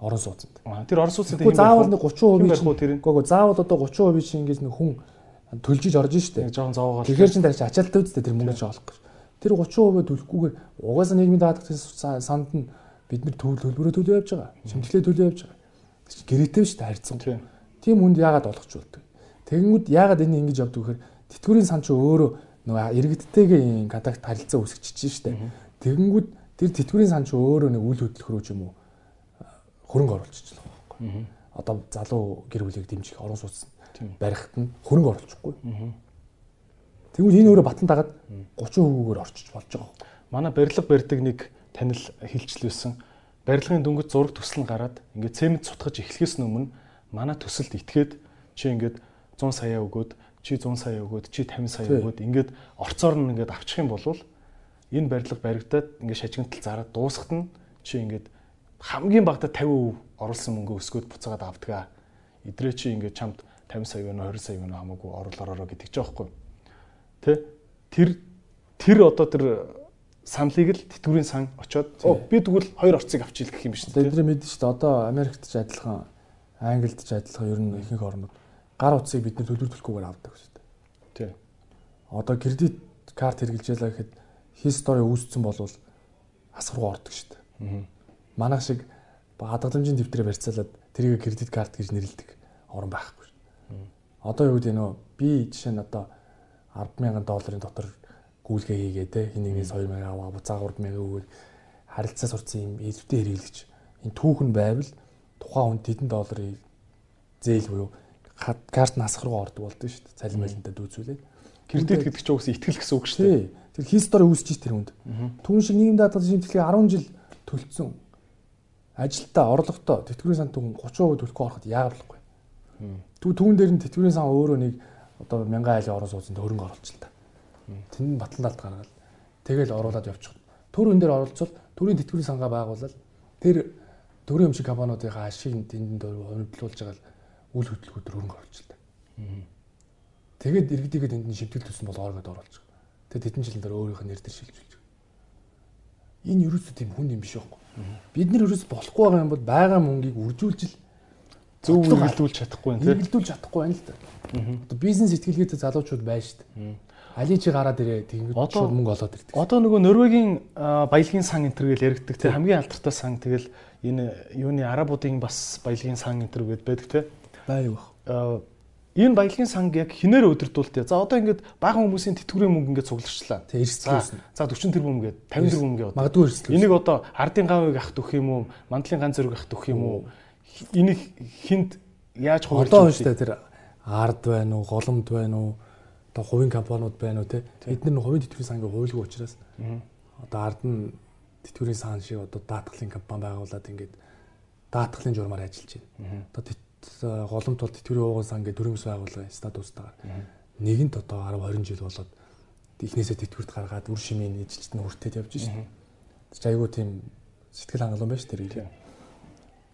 Орон сууцнд. тэр орон сууцнд Гэхдээ заавал нэг 30% байх уу тэр нь? Үгүй ээ заавал одоо 30% чинь ингэж нэг хүн төлжиж орж штэ. Жохон зовоогоо. Тэгэхээр чин тарч ачаалттай үстэй тэр мөнгө олох гэж. Тэр 30% төлөхгүйгээр угаасаа нийгмийн даатгалын санд нь бид нар төл төлбөрөө төлөө явж байгаа. Шимтгэлээ төлөө явж байгаа. Тэр чинь гэрээтэй шүү дээ харьцан. Тийм хүнд яагаад олгоч болдог. Тэгэнгүүт яагаад энэ ингэж явдаг гэхээр тэтгэврийн сан ч өөрөө нөгөө иргэдтэйгээ контакт харилцаа үүсгэж чинь дээ. Тэгэнгүүт тэр тэтгэврийн сан ч өөрөө нэг үйл хөдлөх рүү ч юм уу хөрөнгө оруулчихж байгаа байхгүй. Одоо залуу гэр бүлийг дэмжих орон сууц барихт нь хөрөнгө оруулчихгүй. Тэгвэл энэ өөрөө батлан дагаад 30%-ээр орчиж болж байгаа. Манай барилга барьдаг нэг танил хилчлүүлсэн. Барилгын дөнгөж зураг төсөл нь гараад ингээд цемент цутгаж эхлэхээс өмнө манай төсөлд итгээд чи ингээд 100 сая өгөөд чи 100 сая өгөөд чи 50 сая өгөөд ингээд орцоор нь ингээд авчих юм бол энэ барилга баригдаад ингээд шажигнтал зараад дуусахт нь чи ингээд хамгийн багадаа 50% оруулсан мөнгө өсгөөд буцаагаад авдгаа. Идрээ чи ингээд чамд 50 сая вэ 20 сая вэ хамаагүй оруулаараа гэдэг ч аахгүй. Тэ? Тэр тэр одоо тэр саналыг л тэтгэврийн сан очоод би тэгвэл хоёр орцыг авчил гэх юм биш үү? Тэдний мэдэн шүү дээ. Одоо Америкт ч адилхан, Англид ч адилхан ер нь ихэнх орнууд гар утсыг бид нэр төлбөр төлөхгүйгээр авдаг шүү дээ. Тий. Одоо кредит карт хэрэгжилээ гэхэд хистори үүссэн болвол асгаруу ордог шүү дээ. Аа манайх шиг хадгаламжийн дэвтрээ барьцаалаад тэрийг кредит карт гэж нэрлэдэг орн байхгүй шүү. Одоо юу гэдэг нөө би жишээ нь одоо 100000 долларын дотор гүйлгээ хийгээ те хин нэгнээс 2000 аваа буцаа 3000 өгөөл харилцаа сурцсан юм элвтэй хэрэглэгч энэ түүхэн байвал тухайн хүн тэдэн долларын зээл буюу карт насах руу ордог болдог шүү дээ. Цалин байлантаа дүүцүүлээд. Кредит гэдэг чинь угсаа итгэл гэсэн үг шүү дээ. Тэр хистори үүсэж тэр хүнд. Түүн шиг нийгэм даатгалын шимтгэлийг 10 жил төлцсөн ажилтаа орлоготой тэтгэврийн сан түн 30% төлөхгүй ороход яагаад болохгүй. Түг түүн дээр нь тэтгэврийн сан өөрөө нэг одоо мянган айлын орон сууцнд хөрөнгө оруулж л та. Тэнд батлан далд гаргаад тэгэл оруулаад явчих. Төр өн дээр оролцвол төрийн тэтгэврийн сангаа байгуулаад тэр төрийн өмчиг компаниудынхаа ашиг тэнд хөндлүүлж байгаа үйл хөдлөлгүүд хөрөнгө оруулж л та. Тэгээд иргэдийгээ тэнд нь шивтгэл төсөн бол оргод оруулж байгаа. Тэгээд тэдэн жилийн дараа өөрийнх нь нэр дээр шилжүүлж байгаа. Энэ ерөөсөө тийм хүн юм биш байхгүй Бид нар ерөөс болохгүй байгаа юм бол байгаа мөнгийг үржүүлж зөв үргэлжлүүлж чадахгүй байна тийм. Үргэлжлүүлж чадахгүй байна л да. Одоо бизнес сэтгэлгээтэй залуучууд байна шүү дээ. Алийг чи гараад ирээ тэгээд шууд мөнгө олоод ирдэг. Одоо нөгөө Норвегийн баялагын сан энтер гэж яригддаг тийм хамгийн алдартай сан тэгэл энэ юуны арабуудын бас баялагын сан энтер гэдэг байдаг тийм. Бай юу бах энэ баялагын санг яг хинээр өдөрдүүлтээ. За одоо ингээд баахан хүмүүсийн тэтгэврийн мөнгө ингээд цугларчлаа. Тэг эрсдлүүлсэн. За 40 тэрбум гээд 50 тэрбум гээд. Магадгүй эрсдлүүлсэн. Энийг одоо ардын гавыг авах төх юм уу? Мандлын ганц зэрэг авах төх юм уу? Энийг хинт яаж хуваарлах вэ? Одоо шүү дээ тэр ард байна уу, голомд байна уу? Одоо хувийн компаниуд байна уу те? Эдгээр нь хувийн тэтгэврийн сангийн хуулийг учраас одоо ард нь тэтгэврийн сан шиг одоо даатгалын компани байгуулад ингээд даатгалын журмаар ажиллаж байна. Одоо голомт бол тэтгэврийн ууган сан гэдэг төрийн бас байгууллага статустайгаар нэгэнт одоо 10 20 жил болоод эхнээсээ тэтгэврт гаргаад үр шимийн эжилт нь хүртээд явж шин. Тэг айгуу тийм сэтгэл хангалуун байж тэр их.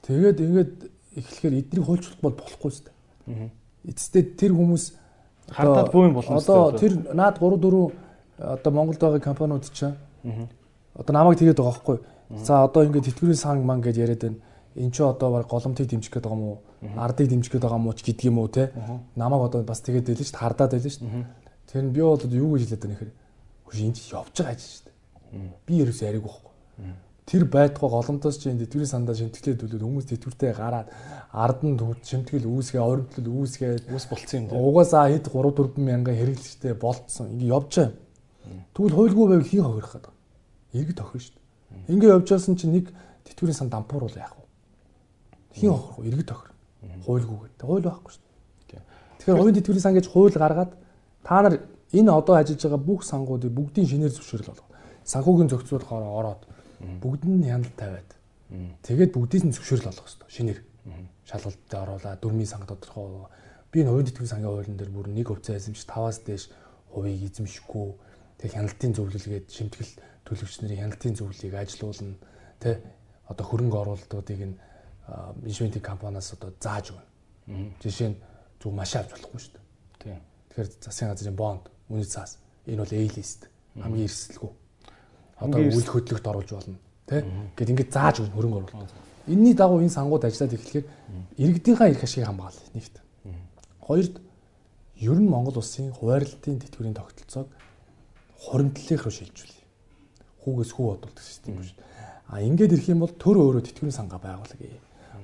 Тэгээд ингээд эхлэхээр эднийг хуульчлах бол болохгүй шүү дээ. Эцэстээ тэр хүмүүс хардаад бүү юм болно Одоо тэр наад 3 4 одоо Монголд байгаа компаниуд чинь одоо намайг тэгээд байгаа байхгүй. За одоо ингээд тэтгэврийн сан ман гэж яриад байна. Эн чи одоо баг голомтыг дэмжих байгаа юм уу? Ардыг дэмжих гээд байгаа юм уу ч гэдэг юм уу те? Намаг одоо бас тэгээд дээ. Хардаад байлаа шүү дээ. Тэр нь би бол юу гэж хэлээд байна гэхээр хөөш энэ явж байгаа ажил шүү дээ. Би ерөөс яриаг байхгүй. Тэр байдгаа голомтоос чи энэ тэтгэврийн сандаа шимтгэлээ төлөөд хүмүүс тэтгэвртэй гараад ард нь шимтгэл үүсгээ, оримтлол үүсгээ Ус болцсон юм дээ. угаасаа хэд 3 4 мянган хэрэглэгчтэй болцсон. Ингээ явж байгаа. Тэгвэл хуйлгүй байвал хий хохирох гэдэг. Иргэд тохирно шүү дээ. Ингээ явж байсан чинь нэг тэтгэврийн сан дампуур бол яах вэ? Хий хохирох вэ? Иргэд тохирно. Хуйлгүйгээр. Тэг хууль байхгүй шүү дээ. Тэгэхээр хувийн тэтгэврийн сан гэж хууль гаргаад та нар энэ одоо ажиллаж байгаа бүх сангуудыг бүгдийн шинээр зөвшөөрөл болгоо. Санхүүгийн зохицуулахаар ороод бүгд нь хяналт тавиад тэгээд бүгдээс нь зөвшөөрөл олох хэрэгтэй шинээр. Шалгалтад оруулаад дөрмийн санг тодорхой. Би энэ хувийн тэтгэврийн сангийн хуулийн дээр бүр нэг хувьцаа эзэмш 5-аас дээш хувийг эзэмшихгүй тэг хяналтын зөвлөлгээд шимтгэл төлөвч нарын хяналтын зөвлөлийг ажилуулна тэ одоо хөрөнгө оруулалтуудыг нь менежментийн компаниас одоо зааж өгнө. Жишээ нь зөв маш авч болохгүй шүү дээ. Тийм. Тэгэхээр засгийн газрын бонд, үнэт цаас энэ бол A-list хамгийн эрсдэлгүй. Одоо үйл хөдлөлт оруулж болно тий. Гэт ингээд зааж өгнө хөрөнгө оруулалт. Энийний дагуу энэ сангууд ажиллаад эхлэхээр иргэдийнхаа эрх ашигыг хамгаална нэгт. Хоёрд ер нь Монгол улсын хуваарлтын тэтгэврийн тогтолцоог хуримтлалынх руу шилжүүлье. Хүүгээс хүү бодулдаг систем биш. А ингээд ирэх юм бол төр өөрөө тэтгэврийн сангаа байгуулъя.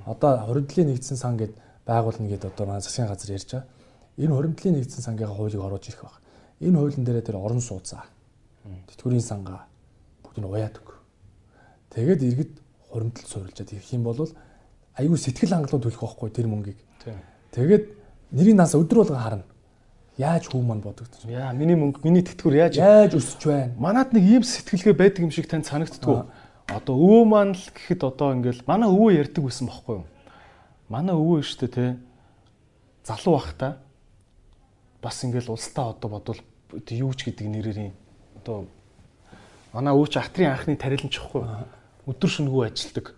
Одоо хуримтлалын нэгдсэн сан гэд байгуулна гэд одоо манай засгийн газар ярьж байгаа. Энэ хуримтлалын нэгдсэн сангийнхаа хуулийг оруулж ирэх баг. Энэ хуулийн дээр тэр орон сууцаа тэтгэврийн сангаа бүгд нь уяад өг. Тэгээд иргэд хуримтлал суурилжаад ирэх юм бол айгүй сэтгэл хангалуун төлөх байхгүй тэр мөнгийг. Тэгээд нэрийн нас өдөр болгон харна. Яаж хүү маань бодогдож байна? Яа, миний мөнгө, миний тэтгэвэр яаж Яаж өсөж байна? Манад нэг ийм сэтгэлгээ байдаг юм шиг тань санагддгүй. Одоо өвөө маань л гэхэд одоо ингээл манай өвөө ярьдаг байсан бохоггүй юу? Манай өвөө штэ те залуу бахта бас ингээл улстай одоо бодвол юу ч гэдэг нэрээр юм. Одоо манай өвөө чи ахтрын анхны тарилан чихгүй. Өдөр шөнөгүй ажилдаг.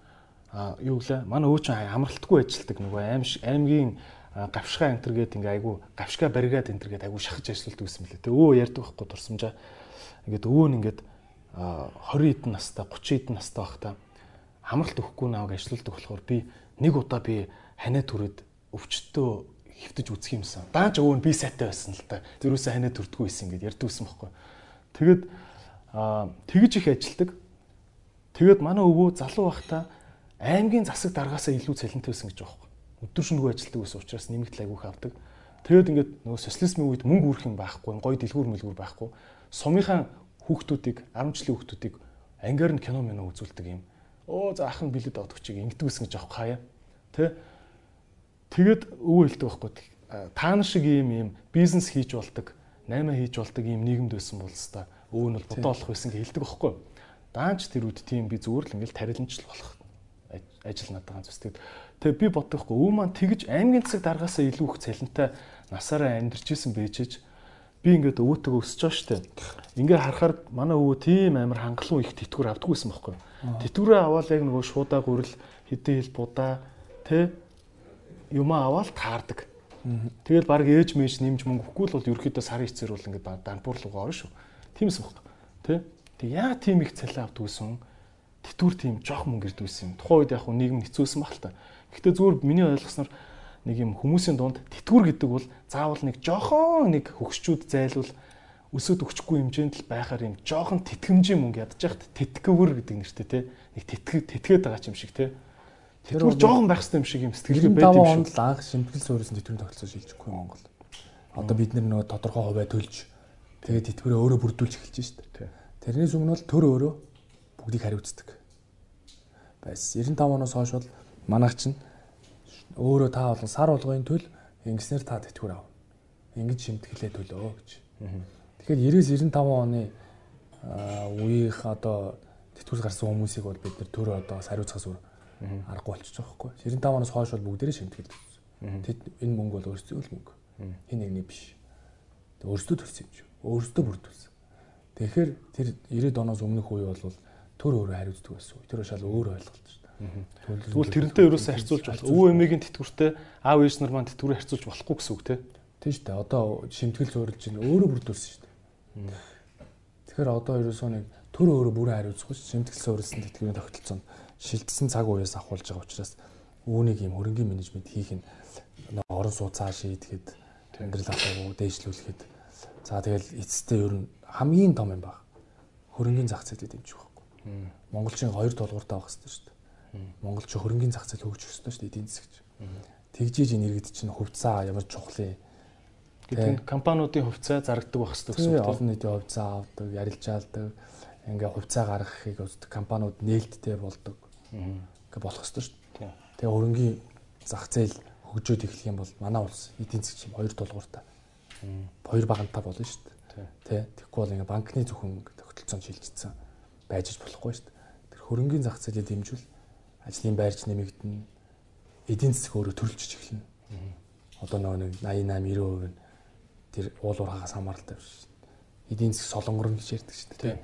А юу гэлээ? Манай өвөө чи амралтгүй ажилдаг нөгөө аим аймгийн гавшгаа энтер гээд ингээ айгу гавшгаа баригаад энтер гээд айгу шахаж ажилладаг гэсэн мөлий. Тэ өвөө ярьдаг байхгүй дурсамжаа. Ингээд өвөө нь ингээд 20 эдэн настай 30 эдэн настай байхдаа хамралт өгөхгүй наваг ажилладаг болохоор би нэг удаа би ханаа түрээд өвчтөө хөвтөж үзэх юмсан. Даанч өвөө нь би сайтай байсан л та. Тэрүүсээ ханаа төрдгөө байсан ингээд ярьдаг байсан байхгүй. Тэгэд а, тэгж их ажилдаг. Тэгэд манай өвөө залуу байхдаа аймгийн засаг даргаасаа илүү цалинтай байсан гэж байхгүй. Өдөр шөнөгүй ажилдаг байсан учраас нэмэгдэл айгүйх авдаг. Тэгэд ингээд нөгөө социализмын үед мөнгө үрэх юм байхгүй, гоё дэлгүүр мэлгүүр байхгүй. Сумынхаа хүүхдүүдийг, 10 жилийн хүүхдүүдийг ангиар нь кино минь үзүүлдэг юм. Оо за ах нь билет авдаг чиг ингэдэг байсан гэж аахгүй хаяа. Тэ? Тэгэд өвөө хэлдэг байхгүй. Таан шиг ийм ийм бизнес хийж болдог, наймаа хийж болдог ийм нийгэмд байсан бол хэвээр өвөө нь бол бодоо болох байсан гэж хэлдэг байхгүй. Даанч тэр үед тийм би зүгээр л ингээл тариланчл болох ажил надад ганц үстэй. Тэгээ би бодохгүй өвөө маань тэгж аймгийн засаг даргаасаа илүү их цалинтай насаараа амьдарч исэн бэжэж би ингээд өвөөтэйгөө өсөж байгаа штэ. Ингээ харахаар манай өвөө тийм амар хангалуун их тэтгэвэр авдаг байсан байхгүй. Тэтгэврээ аваад яг нөгөө шуудаа гурил хэдэн хил будаа тэ юмаа аваад таардаг. Тэгэл баг ээж мэж нэмж мөнгө өгөхгүй л бол ерөөхдөө сарын эцээр бол ингээд данпуурлуугаа орно шүү. Тиймээс байхгүй. Тэ? Тэг яа тийм их цалин авдаг гэсэн тэтгүр тийм жоох мөнгө ирдэг байсан юм. Тухайн үед яг хөө нийгэм хэцүүсэн баг л та. Гэхдээ зүгээр миний ойлгосноор нэг юм хүмүүсийн дунд тэтгүр гэдэг бол заавал нэг жоохон нэг хөгшчүүд зайлвал өсөд өгчихгүй хэмжээнд л байхаар юм жоохон тэтгэмжийн мөнгө яхад тэтгэвэр гэдэг нэртэй те нэг тэтгэж тэтгээд байгаа юм шиг те тэтгэвэр жоохон байх хэрэгтэй юм шиг юм сэтгэлгээ байд юм шиг л анх шимтгэл суурьсан тэтгэврийн тогтолцоо шилжихгүй Монгол. Одоо бид нэр нөгөө тодорхой хувиа төлж тэгээд тэтгэврээ өөрөө бүрдүүлж эхэлж шít. Тэрнээс өмнө бол төр өөрөө бүгдийг хариуцдаг. Байс 95 оноос хойш бол манайх чинь өөрөө та бол сар болгоны төл ингэснээр та тэтгэвэр ав. Ингэж шимтгэлээ төлөө гэж. Тэгэхээр 90-95 оны үеийнх одоо тэтгэвэр гарсан хүмүүсийг бол бид нэр төр одоо хариуцахаас өөр аргагүй болчихж байгаа байхгүй. 95 оноос хойш бол бүгдээрээ шимтгэл төлсөн. Тэд энэ мөнгө бол өөрсдөө л мөнгө. Хин нэгний биш. Өөрсдөө төлсөн юм чи. Өөрсдөө бүрдүүлсэн. Тэгэхээр тэр 90 оноос өмнөх үе бол төр өөрөө хариуцдаг байсан. Тэр шал өөр ойлголт шүү. Тэгвэл тэрнтэй ерөөсөө харьцуулж болох. Өвөө эмээгийн тэтгэвртэй аав ээж нар маань тэтгэврээ харьцуулж болохгүй гэсэн үг те. Тийм шүү дээ. Одоо шимтгэл зурилж ин өөрөө бүрдүүлсэн шүү дээ. Тэгэхээр одоо ерөөсөө нэг төр өөрө бүрэн хариуцахгүй шимтгэлсэн урилсан тэтгэврийн тогтолцоонд шилжсэн цаг уяас ахуулж байгаа учраас үүнийг юм хөрөнгөний менежмент хийх нь орон сууц цааш шийдэхэд амьдрал аваагүй дээшлүүлэхэд за тэгэл эцэстээ ер нь хамгийн том юм баг. Хөрөнгөний зах зээлийг дэмжих байхгүй. Монголчин хоёр тулгууртай байх хэрэгтэй шүү дээ. Монголч хөрөнгөний зах зээл хөгжих хэрэгтэй шүү дээ эдийн засгч. Тэгжиж энэ иргэд чинь хувьцаа ямар чухал юм гэдэг компаниудын хувьцаа зарагддаг байх хэрэгтэй гэсэн үг тийм олон нийтийн хувьцаа авдаг, ярилжаалдаг, ингээ хувьцаа гаргахыг үздэг компаниуд нээлттэй болдог. Ингээ болох хэрэгтэй шүү дээ. Тэгээ хөрөнгөний зах зээл хөгжөөд эхлэх юм бол манай улс эдийн засгийн хоёр тулгууртай. Хоёр багантай болно шүү дээ. Тэ тэгэхгүй бол ингээ банкны зөвхөн тогтолцоонд шилжчихсэн байж болохгүй шүү дээ. Тэр хөрөнгөний зах зээлийг дэмжүүл ажлын байрч нэмэгдэнэ. Эдийн засаг өөрөө төрөлжиж эхэлнэ. Одоо нөгөө 88 90% нь тэр уулуурхагаас хамааралтай биш. Эдийн засаг солонгор гэж ярьдаг шүү дээ.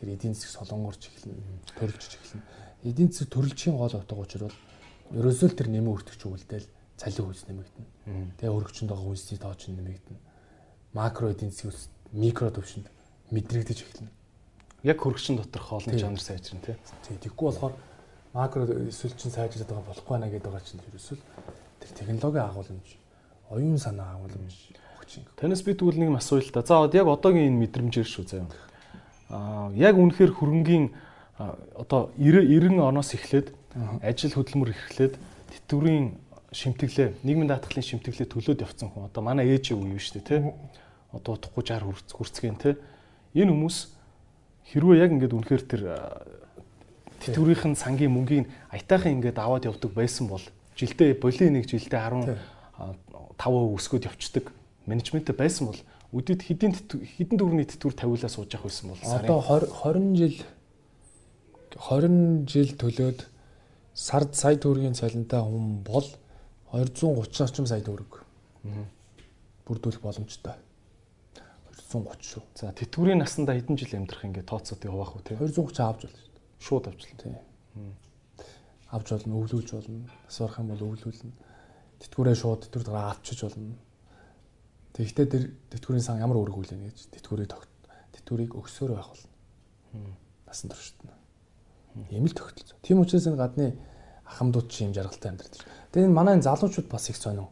Тэр эдийн засаг солонгорч эхэлнэ, төрөлжиж эхэлнэ. Эдийн засаг төрөлжийн гол утга учир бол ерөөсөө тэр нэмэн өртөгч үлдээл цалин хүйс нэмэгдэнэ. Тэгээ өргөчөнд байгаа үнсний тоо ч нэмэгдэнэ. Макро эдийн засгийн микро төвшөнд мэдрэгдэж эхэлнэ. Яг хөргөчн доторх олон жанр сайжрна тий. Тэгвэл болохоор макро эсвэл чин сайжраад байгаа болохгүй байна гэдэг байгаа чинь ерөөсөө тэр технологи агуулмж, оюун санаа агуулмж өгч юм. Танаас би тэгвэл нэг асууя л да. За яг одоогийн энэ мэдрэмжээр шүү заяа. Аа яг үнэхээр хөрөнгийн одоо 90 90 оноос эхлээд ажил хөдөлмөр эхлээд тэтгэврийн шимтгэлээ нийгмийн даатгалын шимтгэлээ төлөөд явцсан хүн одоо манай ээжийн үе шүү дээ тий. Одоо утгагүй 60 хүрцгэн тий. Энэ хүмүүс хэрвээ яг ингээд үнэхээр тэр тэтгэврийн сангийн мөнгийг аятайхан ингээд аваад явдаг байсан бол жилдээ болийн нэг жилдээ 10 5% өсгөөд явцдаг менежменттэй байсан бол үдэд хэдийн хэдэн төгрөний тэтгэвэр тавиулаа сууж явах байсан бол одоо 20 жил 20 жил төлөөд сард сая төгрөгийн цалинтай хүн бол 230 орчим сая төгрөг. Бүрдүүлэх боломжтой. 230 шүү. За тэтгэврийн насандаа хэдэн жил амьдрах ингээ тооцоод явах уу те? 230 авч болно. Шууд авч болно. Тийм. Авч болно, өвлүүлж болно. Асуурах юм бол өвлүүлнэ. Тэтгэврээ шууд тэтгэврт гараа авчиж болно. Тэгэхдээ тэр тэтгэврийн сан ямар үүрэг хүлээнэ гэж тэтгэврийг тогт тэтгэврийг өгсөөр байх болно. Насан туршид. Ийм л тогтолцоо. Тийм учраас энэ гадны ахмадууд чи юм жаргалтай амьдрал. Тэгээ энэ манай залуучууд бас их сонин.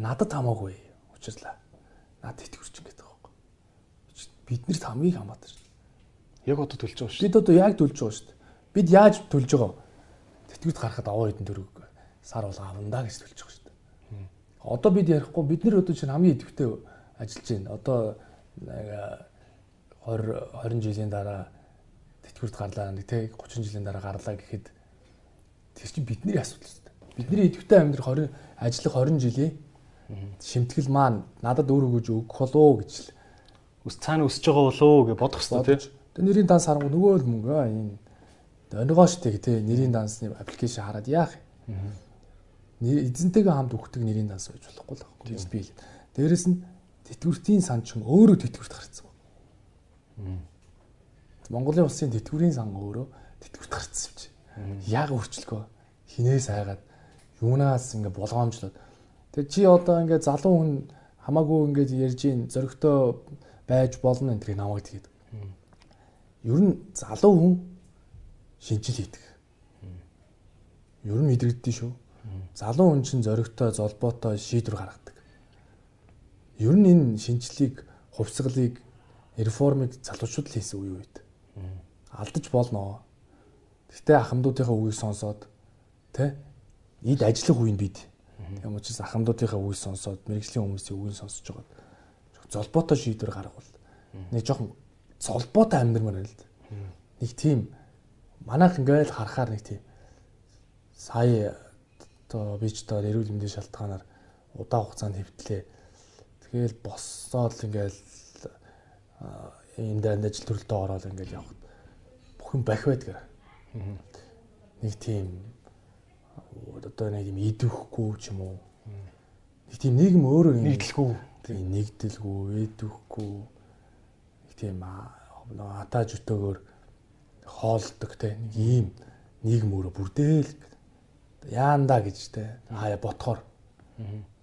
Надад хамаагүй учирлаа. Над итгэвч ингэж байгаа байхгүй. Биднэрт хамгийн хамаатай. Яг одоо төлж байгаа шүү. Бид одоо яг төлж байгаа шүү. Бид яаж төлж байгаа? Тэтгэврт гарахад аваа хэдэн төгрөг сар болго авна да гэж төлж байгаа шүү. Одоо бид ярихгүй бид нар одоо чинь хамгийн идэвхтэй ажиллаж байна. Одоо 20 20 жилийн дараа тэтгэврт гарлаа нэг тэг 30 жилийн дараа гарлаа гэхэд тэр чинь бидний асуудал шүү. Бидний идэвхтэй амьдрах 20 ажиллах 20 жилийн шимтгэл маань надад өөр өгөж өгөх болоо гэж л ус цаана өсөж байгаа болоо гэж бодох хэрэгтэй тийм. Тэгээ нэрийн данс харангуй нөгөө л мөнгө аа энэ онигоо штэ тий нэрийн дансны аппликейшн хараад яах юм. Эзэнтэйгээ хамт өгдөг нэрийн данс байж болохгүй л байхгүй. Тийм би. Дээрэс нь тэтгэвртийн сан ч өөрөө тэтгэврт гарцсан. Монголын улсын тэтгэврийн сан өөрөө тэтгэврт гарцсан юм чи. Яг өөрчлөгөө хинээс хайгаад юунаас ингээ болгоомжлоод тэг чи одоо ингээ залуу хүн хамаагүй ингээд ярьж ийн зөрөгтэй байж болно энэ тэрийг намайг тэгээд. Ер нь залуу хүн шинжил хийдэг. Ер нь мэдрэгддээ шүү. Залуу хүн чинь зөрөгтэй золбоотой шийдвэр гаргадаг. Ер нь энэ шинжлэлийг, хувьсгалыг, реформыг залуучууд л хийсэн үе үед. Алдаж болно. Гэтэ ахмадуудынхаа үгийг сонсоод тэ эд ажиллах үеинд бид тийм учраас ахмадуудынхаа үгийг сонсоод мэрэгжлийн хүмүүсийн үгийг сонсож байгаа. Золбоотой шийдвэр гаргавал нэг жоохон золбоотой амьдрмаар байл. Нэг тийм манайх ингээл харахаар нэг тийм сая одоо би ч одоо эрүүл мэндийн шалтгаанаар удаан хугацаанд хэвтлээ. Тэгэл боссоод ингээл энэ дээр ажил төрөлтөө ороод ингээл явах. Бүхэн бах байдаг. Нэг тийм одоо нэг юм идэвхгүй ч юм уу. Нэг тийм нийгэм өөрөө нэгдэлгүй. Тийм нэгдэлгүй, идэвхгүй. Тийм атаа жөтөөгөр хоолдог те нэг ийм нийгэм өөрөө бүрдээл яанда гэж те хаяа ботхоор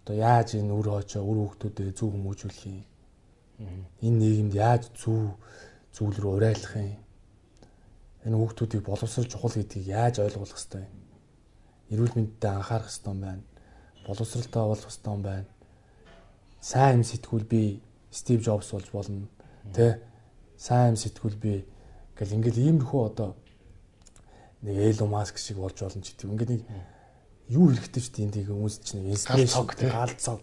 одоо яаж энэ үр хоочоо үр хүүхдүүдэд зөв хүмүүжүүлэх юм энэ нийгэмд яаж зөв зүйл рүү урайлах юм. Энэ хүүхдүүдийг боловсрол чухал гэдгийг яаж ойлгуулах хэвтэй юм. Эрүүл мэндэд анхаарах хэвтэй юм байна. Боловсралтай болох хэвтэй юм байна. Сайн юм сэтгүүл би Стив Джобс болж болно. Тэ? Сайн сэтгүүл би гэл ингээл иймэрхүү одоо нэг Элон Маск шиг болж болно ч гэдэг. Ингээд нэг юу хэрэгтэй ч тийм тийг хүмүүс чинь инспирэшн гал цог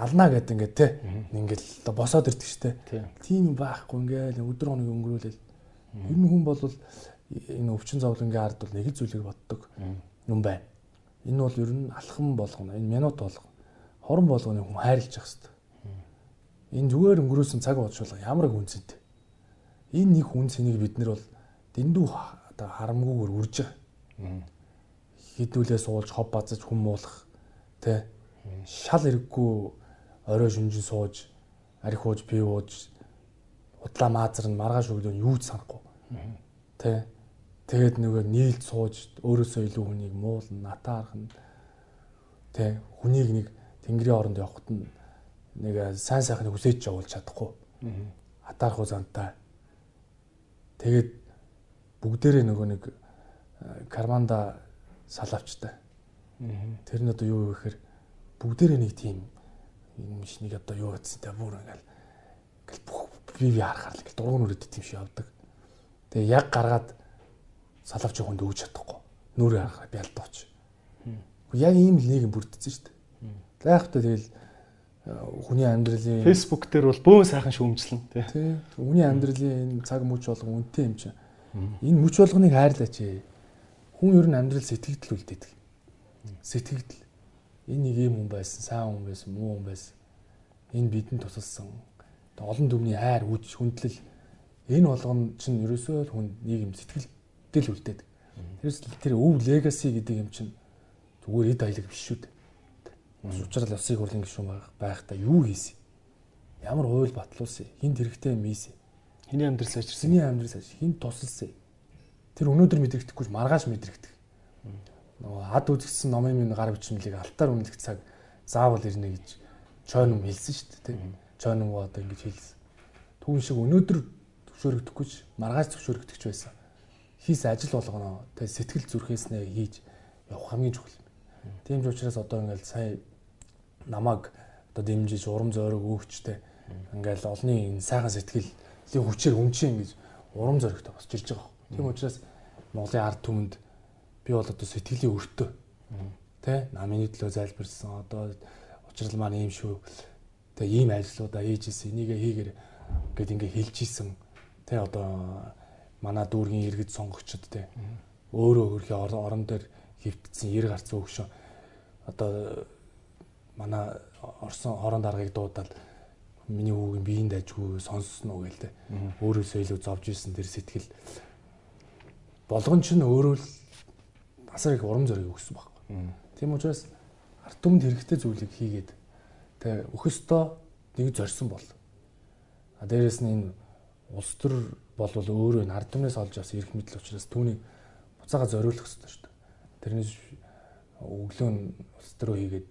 ална гэдэг ингээд те ингээл одоо босоод ирдэг штэ. Тийм юм байхгүй ингээл өдөр хоног өнгөрүүлэл. Ер нь хүн бол энэ өвчин зовлонгийн ард бол нэг зүйлийг боддог юм байна. Энэ бол ер нь алхам болгоно. Энэ минут болгоно. Хорон болгоны хүн хайрлаж явах хэрэгтэй. Энэ зүгээр өнгөрөөсөн цаг бодлого ямар их үнцэнтэй. Энэ нэг хүн цэнийг бид нар бол дэндүү одоо харамгүйгээр үрж байгаа. Хідүүлээ суулж хов базаж хүмүүлэх тэ шал эрэггүй орой шүнжин сууж арх ууж пив ууж удлаа маазар нь маргааш өглөө юу ч санахгүй. Тэ тэгээд нөгөө нийлд сууж өөрөөсөө илүү хүнийг муулна, натаархна. Тэ хүнийг нэг тэнгэрийн оронд явахт нь нэг сайн сайхныг хүсэж явуулж чадахгүй. Атаархуу зантай. Тэгээд бүгдээрээ нөгөө нэг карманда салавчтай. Тэр нь одоо юу вэ гэхээр бүгдээрээ нэг тийм юм шиг нэг одоо юу гэсэн тэ бүр ингээл ингээл бүх бие харахаар л ингээл дургуун өрөөд тийм шиг явдаг. Тэгээ яг гаргаад салавч хүнд өгч чадахгүй. Нүрээ харахаар бялдууч. Яг ийм л нийгэм бүрдсэн шүү дээ. Гайхалтай тэгэл хүний амьдралын Facebook дээр бол бөөн сайхан шүүмжлэн тий. Хүний амьдралын энэ цаг мөч болгон үнэтэй юм чинь. Энэ мөч болгоныг хайрлаач. Хүн ер нь амьдрал сэтгэгдэл үлдээдэг. Сэтгэгдэл. Энэ нэг юм хүн байсан, сайн хүн байсан, муу хүн байсан. Энэ бидэнд тусалсан. Олон түмний хайр, хүч, хүндлэл энэ болгон чинь ерөөсөө л хүн нийгэм сэтгэлдэл үлдээдэг. Тэрс тэр өв легаси гэдэг юм чинь зүгээр эд аяг биш шүү дээ Учрал ёсыг хурлын гишүүн байхдаа юу хийсэн? Ямар хууль батлуулсан? Хинт хэрэгтэй юм ийсэн? Хиний амьдрал сайжирсан? Хиний амьдрал сайж хинт тусалсан? Тэр өнөөдөр мэдрэгдэхгүй маргааш мэдрэгдэх. Нөгөө ад үзэгдсэн номын минь гар бичмэлийг алтаар үнэлэх цаг заавал ирнэ гэж чойном хэлсэн шүү дээ. Чойном одоо ингэж хэлсэн. Түүн шиг өнөөдөр зөвшөөрөгдөхгүй ч маргааш зөвшөөрөгдөх байсан. Хийс ажил болгоно. Тэ сэтгэл зүрхээснээ хийж явах хамгийн чухал. Тийм ч учраас одоо ингээл сая намайг одоо дэмжиж урам зориг өгчтэй ингээл олонний энэ сайхан сэтгэлийн хүчээр өмчийн гэж урам зоригтой босч ирж байгаа. Тийм учраас Монголын ард түмэнд би бол одоо сэтгэлийн өртөө тэ намын төлөө залбирсан одоо учрал маань ийм шүү тэ ийм ажлуудаа хийж исэн энийг хийгэр гэд ингээ хэлж исэн тэ одоо манай дүүргийн иргэд сонгогчд тэ өөрөө хөрхи орон дээр хөвтсөн 90 гарцсан өгшөө одоо манай Орсон хорон даргаыг дуудаад миний хүүгийн сонссон уу гээл тэ. Өөрөөсөө илүү зовж исэн тэр сэтгэл болгон ч нь өөрөө л асар их урам зориг өгсөн байхгүй. Тийм учраас ард түмэнд хэрэгтэй зүйлийг хийгээд тэ өхөстөө нэг зорьсон бол. А дээрэс нь энэ улс төр бол өөрөө энэ ард түмнээс олж авсан эрх мэдэл учраас түүнийг буцаага зориулах хэрэгтэй шүү дээ. Тэрнээс өглөө нь улс төрөө хийгээд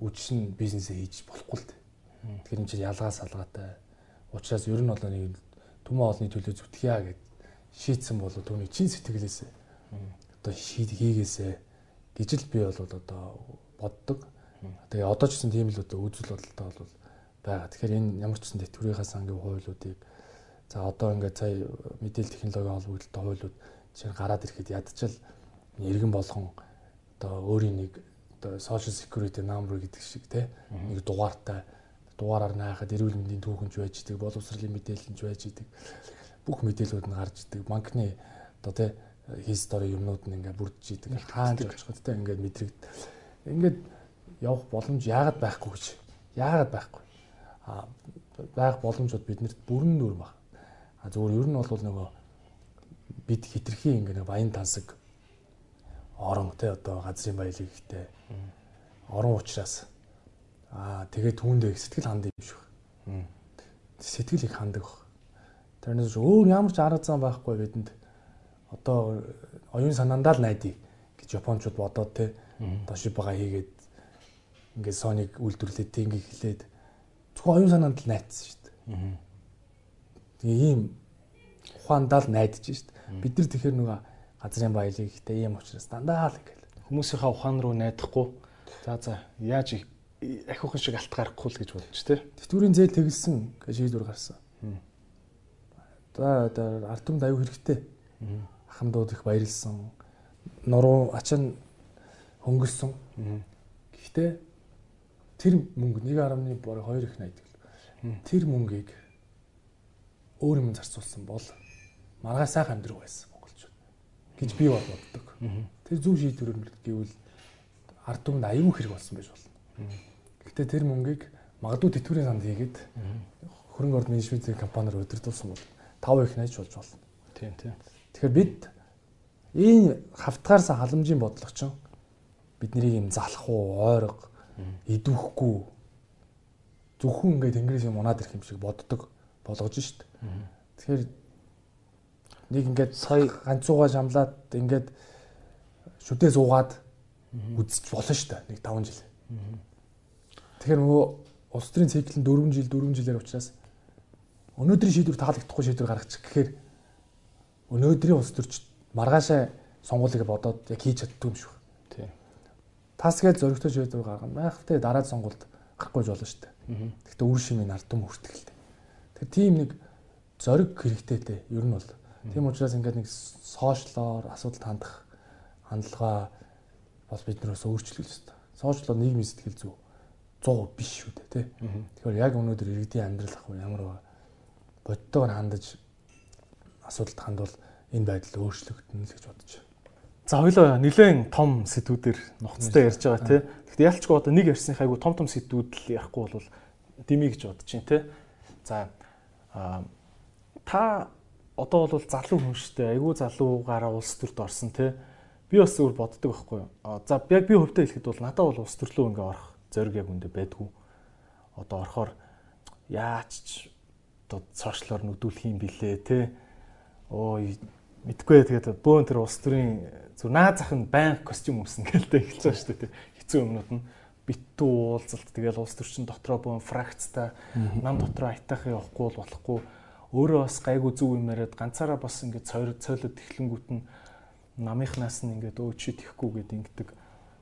үжин бизнесээ хийж болохгүй л дээ. Тэгэхээр энэ чинь ялгаа салгаатай. Учираас ер нь бол нэг түмэн олны төлөө зүтгэя гэд шийдсэн бол түүний чин сэтгэлээсээ одоо шийд хийгээсэ гэж л би бол одоо боддог. Тэгээ одоо ч гэсэн тийм л одоо үзэл бодолтой бол байгаа. Тэгэхээр энэ ямар ч гэсэн тэтгэврийнхаа сангийн хуулиудыг за одоо ингээд сая мэдээлэл технологийн холбогдлолтой хуулиуд чинь гараад ирэхэд ядчил иргэн болгон одоо өөрийн нэг одоо social security number гэдэг шиг те нэг дугаартай дугаараар наахад эрүүл мэндийн түүхэнч байж идэг, боловсролын мэдээлэлч байж идэг. Бүх мэдээлүүд нь гарч идэг. Банкны одоо те history юмнууд нь ингээ бүрдэж идэг. Хаана очиход те ингээд мэдрэгд. Ингээд явах боломж яагаад байхгүй гэж. Яагаад байхгүй. А байх боломжууд биднэрт бүрэн нүүр баг. А зүгээр ер нь бол нөгөө бид хитрхи ингээ нэг баян тансаг орон те одоо газрын баялаг ихтэй. Орон учраас аа тэгээд түүндээ сэтгэл ханд юм шиг. Сэтгэл их хандаг баг. Тэрнээс өөр ямар ч арга зам байхгүй бидэнд. Одоо оюун санаандаа л найдаа гэж японочууд бодоод те. Тошибага хийгээд ингээд соныг үйлдвэрлээд тийг хэлээд. Зөвхөн оюун санаанд л найцсан шүү дээ. Тэгээ ийм ухаандаа л найдаж шít. Бид нар тэгэхээр нөгөө газрын баялаг ихтэй ийм учраас дандаа л ингээл хүмүүсийнхаа ухаан руу найдахгүй за за яаж ахиухан шиг алт гарахгүй л гэж бодож тий. Тэтгэврийн зээл тэгэлсэн шийдвэр гарсан. За ард түмд аюу хэрэгтэй. Ахмадууд их баярлсан. Нуруу ачин хөнгөлсөн. Гэхдээ тэр мөнгө 1.2 их найдаг. Тэр мөнгийг өөр юм зарцуулсан бол маргаа сайхан амьдрах байсан гэж би боддог. Тэр зөв шийдвэр гэвэл ард түмэнд аюул хэрэг болсон байж болно. Гэхдээ тэр мөнгийг магадгүй тэтгэврийн санд хийгээд хөрөнгө оруулалт менежментийн компаниар удирдуулсан бол 5 их найж болж болно. Тийм тийм. Тэгэхээр бид энэ хавтгаарсан халамжийн бодлого чинь биднийг юм залах уу, ойрог, идвэхгүй зөвхөн ингээд тэнгэрээс юм унаад ирэх юм шиг боддог болгож шít. Тэгэхээр нэг ингээд сая ганцуугаа шамлаад ингээд шүдээ зуугаад үзэж болно шүү дээ. Нэг 5 жил. Тэгэхээр нөгөө улс төрийн цикл нь 4 жил 4 жилээр учраас өнөөдрийн шийдвэр таалагдахгүй шийдвэр гаргачих гэхээр өнөөдрийн улс төрч маргаашаа сонгуулийг бодоод яг хийж чаддгүй юм шиг. Тий. Тас гэж зөрөгтэй шийдвэр гаргана. Майхтай дараа сонгуульд гарахгүй болно шүү дээ. Гэхдээ үр шимийн ард түм хүртгэлтэй. Тэгэхээр тийм нэг зориг хэрэгтэйтэй ер нь бол. Тийм учраас ингээд нэг сошиалоор асуудалд хандах хандлага бол бид нараас өөрчлөх ёстой. Сошиалор нийгмийн сэтгэл зүй 100% биш шүү дээ тий. Тэгэхээр яг өнөөдөр иргэдийн амьдрал ах уу ямар ба бодтойгоор хандаж асуудалд хандвал энэ байдал өөрчлөгдөнө л гэж бодож байна. За хоёлоо нэлээд том сэдвүүдээр нухацтай ярьж байгаа тий. Гэхдээ ялчгүй одоо нэг ярьсных айгу том том сэдвүүд л ярихгүй бол дими гэж бодож байна тий. За та одоо бол залуу хүн шүү дээ. Айгу залуугаараа улс төрд орсон тий. Би бас өөр боддог байхгүй юу. За яг би хувьдаа хэлэхэд бол надад бол улс төрлөө ингээ орох зориг яг үндэ байдгүй. Одоо орохоор яаж ч одоо сошиалор нүдүүлэх юм блэ те. Оо мэдгүй тэгээд бөөн тэр улс төрийн зүр наа зах нь байн костюм өмснө гэлтэй эхэлж байгаа шүү дээ. Хэцүү өмнөд нь битүү уулзалт тэгэл улс төрчин дотроо бөөн фракцтай нам дотроо айтах явахгүй бол болохгүй өөрөө бас гайгүй зүг юм яриад ганцаараа бас ингээд цойрод цойлоод эхлэнгүүт нь намынхнаас нь ингээд өө чи тэхгүй гэд ингэдэг.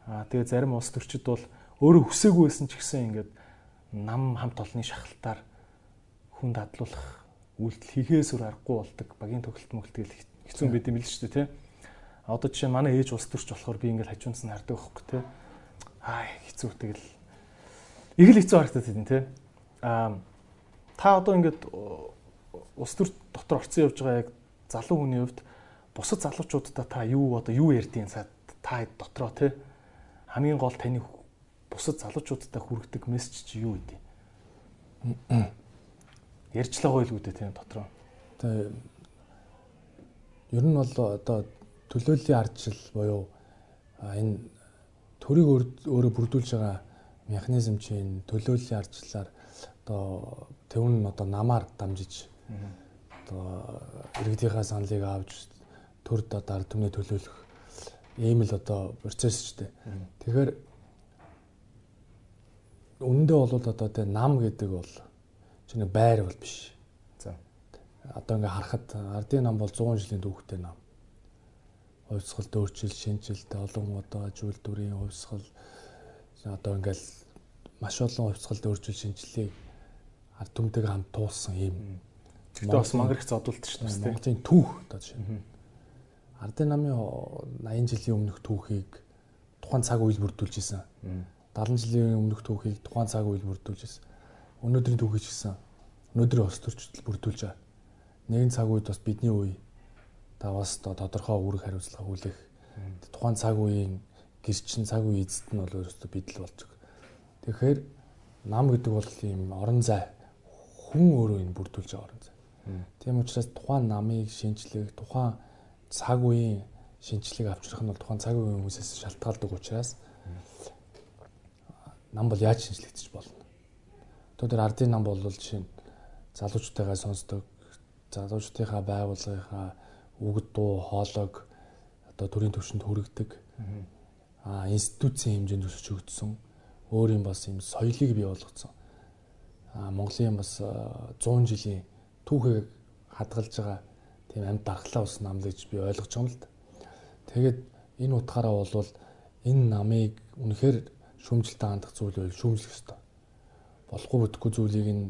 Аа тэгээ зарим улс төрчид бол өөрөө хүсээгүй байсан ч гэсэн ингээд нам хамт олонны шахалтаар хүн дадлуулах үйлдэл хийхээс өөр аргагүй болдог. Багийн төгөлт мөгөлт гэл хэцүү байд юм л шүү дээ тий. Одоо жишээ манай ээж улс төрч болохоор би ингээд хажуунаас нь хардаг байхгүй тий. Аа хэцүү тэгэл их л хэцүү харагдаад байна тий. Аа та одоо ингээд улс төр дотор орцсон явж байгаа яг залуу хүний хувьд бусад залуучуудаа та юу одоо юу ярьдیں۔ та дотроо тий хамгийн гол таны бусад залуучуудтай хүргэдэг мессеж чи юу вэ? Ярьжлаа гойл үүдээ тийм дотроо. Тэгээ ер нь бол одоо төлөөллийн ардчил буюу энэ төрийг өөрөө бүрдүүлж байгаа механизм чинь төлөөллийн ардчлалаар одоо тэвэн одоо намаар дамжиж одоо иргэдийнхаа саналыг авч төрд одоо ард түмний төлөөлөх ийм л одоо процесс ч дээ. Тэгэхээр Үндэ бол одоо тэ нам гэдэг бол чинь байр бол биш. За. Одоо ингээ харахад ардын нам бол 100 жилийн түүхтэй нам. Хувьсгал дөөрчил, шинжилт, олон одоо зүйл дүрийн хувьсгал одоо ингээл маш олон хувьсгал дөөрчил шинжилгээг ард түмтэйг хамт туулсан юм. Тэгтээ бас мангар их зодуулт шүү дээ. Монголын түүх одоо жишээ. Ардын намын 80 жилийн өмнөх түүхийг тухайн цаг үйл бүрдүүлж исэн. 70 жилийн өмнөх түүхийг тухайн цаг үйл бүрдүүлж байсан. Өнөөдрийн түүхийг ч гэсэн өнөөдрийн ус төрчдөл бүрдүүлж байгаа. Нэгэн цаг үед бас бидний үе та бас тодорхой үүрэг хариуцлага хүлээх тухайн цаг үеийн гэрчин цаг үе эзэд нь бол өөрөөсөө бид л болж байгаа. Тэгэхээр нам гэдэг бол ийм орон зай хүн өөрөө энэ бүрдүүлж байгаа. Тийм учраас тухайн намыг шинжлэх, тухайн цаг үеийн шинжлэх авчрах нь бол тухайн цаг үеийн хүмүүсээс шалтгаалдаг учраас нам бол яаж шинжлэгдэж болно. Өнөөдөр ардын нам бол жишээ нь залуучтайгаа сонсдог, залуучдынхаа байгууллагынхаа үг дуу, хоолойг одоо төрийн төвшөнд хүргэдэг. Аа институцийн хэмжээнд өсөж өгдсөн. өөрийн бас юм соёлыг бий болгоцсон. Аа Монголын бас 100 жилийн түүхийг хадгалж байгаа тийм амьд дархлаа ус нам л гэж би ойлгож байгаа юм л да. Тэгээд энэ утгаараа болвол энэ намыг үнэхээр шүүмжлэлтэй хандах зүйл байл шүүмжлэх ёстой. Болохгүй бүтэхгүй зүйлийг нь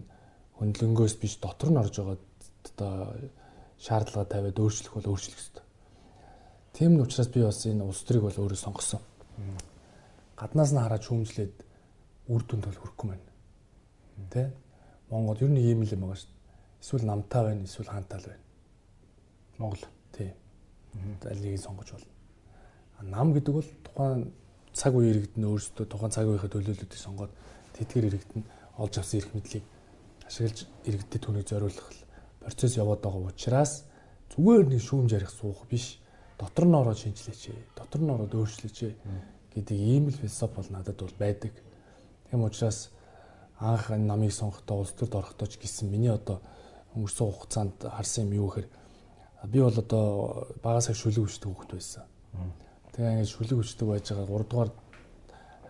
хөндлөнгөөс биш дотор нь орж байгаа одоо шаардлага тавиад өөрчлөх бол өөрчлөх ёстой. Тийм нь учраас би бас энэ улс төрийг бол өөрөө сонгосон. Гаднаас нь хараад шүүмжлээд үр дүнд бол хүрэхгүй байна. Тэ? Монгол ер нь ийм л юм байгаа шүү. Эсвэл намтай байна, эсвэл хаантай л байна. Монгол. Тийм. Аль нэгийг сонгож болно. Нам гэдэг бол тухайн цаг үе иргэдэн өөрсдөө тухайн цаг үеийнхээ төлөөлөлтийг сонгоод тэдгээр иргэдэн олж авсан эрх мэдлийг ашиглаж иргэдэд түүнийг зориулах процесс яваад байгаа учраас зүгээр нэг шүүмж ярих суух биш дотор нь ороод шинжилээч дотор нь ороод өөрчлөөч гэдэг ийм л философи бол надад бол байдаг. Тийм учраас анх намыг сонгохдоо улс төрд орохдоо ч гэсэн миний одоо өнгөрсөн хугацаанд харсан юм юу гэхээр би бол одоо багасаа шүлэг хүчтэй хүүхэд байсан. Тэгээ ингээд шүлэг хүчтэй байж байгаа 3 дугаар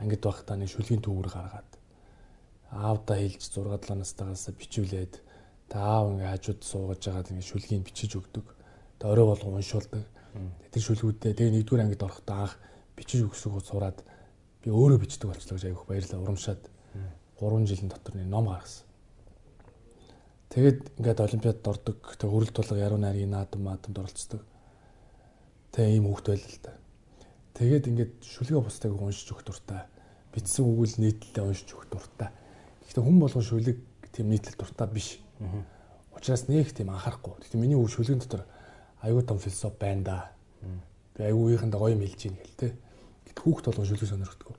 ангид байхдаа нэг шүлгийн төвөр гаргаад аавда хэлж 6 7 настайгаас бичүүлээд та аав ингээд хажууд суугаж байгаад ингээд шүлгийг бичиж өгдөг. Тэгээ орой болго уншуулдаг. Тэр шүлгүүдээ тэгээ нэгдүгээр ангид орохдоо анх бичиж өгсөөгөө сураад би өөрөө бичдэг болчихлоо гэж айгүйх баярлаа урамшаад 3 жилийн дотор нэг ном гаргасан. Тэгээд ингээд олимпиадад ордог. Тэг хөрөлт тулга яруу найргийн наадам маадамд оролцдог. Тэг ийм хөвгт байл л да. Тэгээд ингээд шүлгээ бустайг уншиж өгөх дуртай. Бичсэн үгэл нийтлэлээ уншиж өгөх дуртай. Гэхдээ хүн болгон шүлэг тийм нийтлэл дуртай биш. Учираас нэг тийм анхаарахгүй. Гэхдээ миний үг шүлгийн дотор аюу том философи байна да. Би аюу үеийнхэнд гоё юм хэлж ийн гэл те. Гэт хүүхд болгон шүлэг сонирхдаггүй.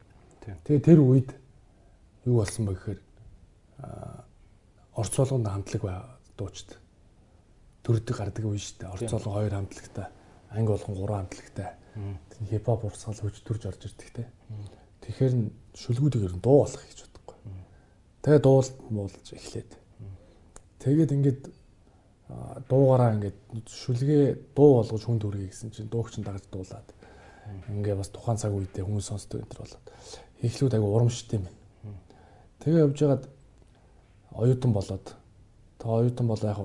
Тэгээ тэр үед юу болсон бэ гэхээр орц болгонд хамтлаг бай дуучид. Төрдөг гардаг үе шүү дээ. Орц болгон хоёр хамтлагтай, анги болгон гурван хамтлагтай. Хипхоп урсгал хөгж төрж орж ирдэг те. Тэгэхээр шүлгүүдийг ер нь дуу болох гэж бодохгүй. Тэгээ дуулт муулж эхлээд. Тэгээд ингээд дуугараа ингээд шүлгээ дуу болгож хүн төргий гэсэн чинь дуугч нь дагаж дуулаад ингээ бас тухайн цаг үедээ хүмүүс сонсдог энэ төр болоод эхлүүд айгу урамштай юм. Тэгээ явж байгаад оюутан болоод та оюутан болоо яг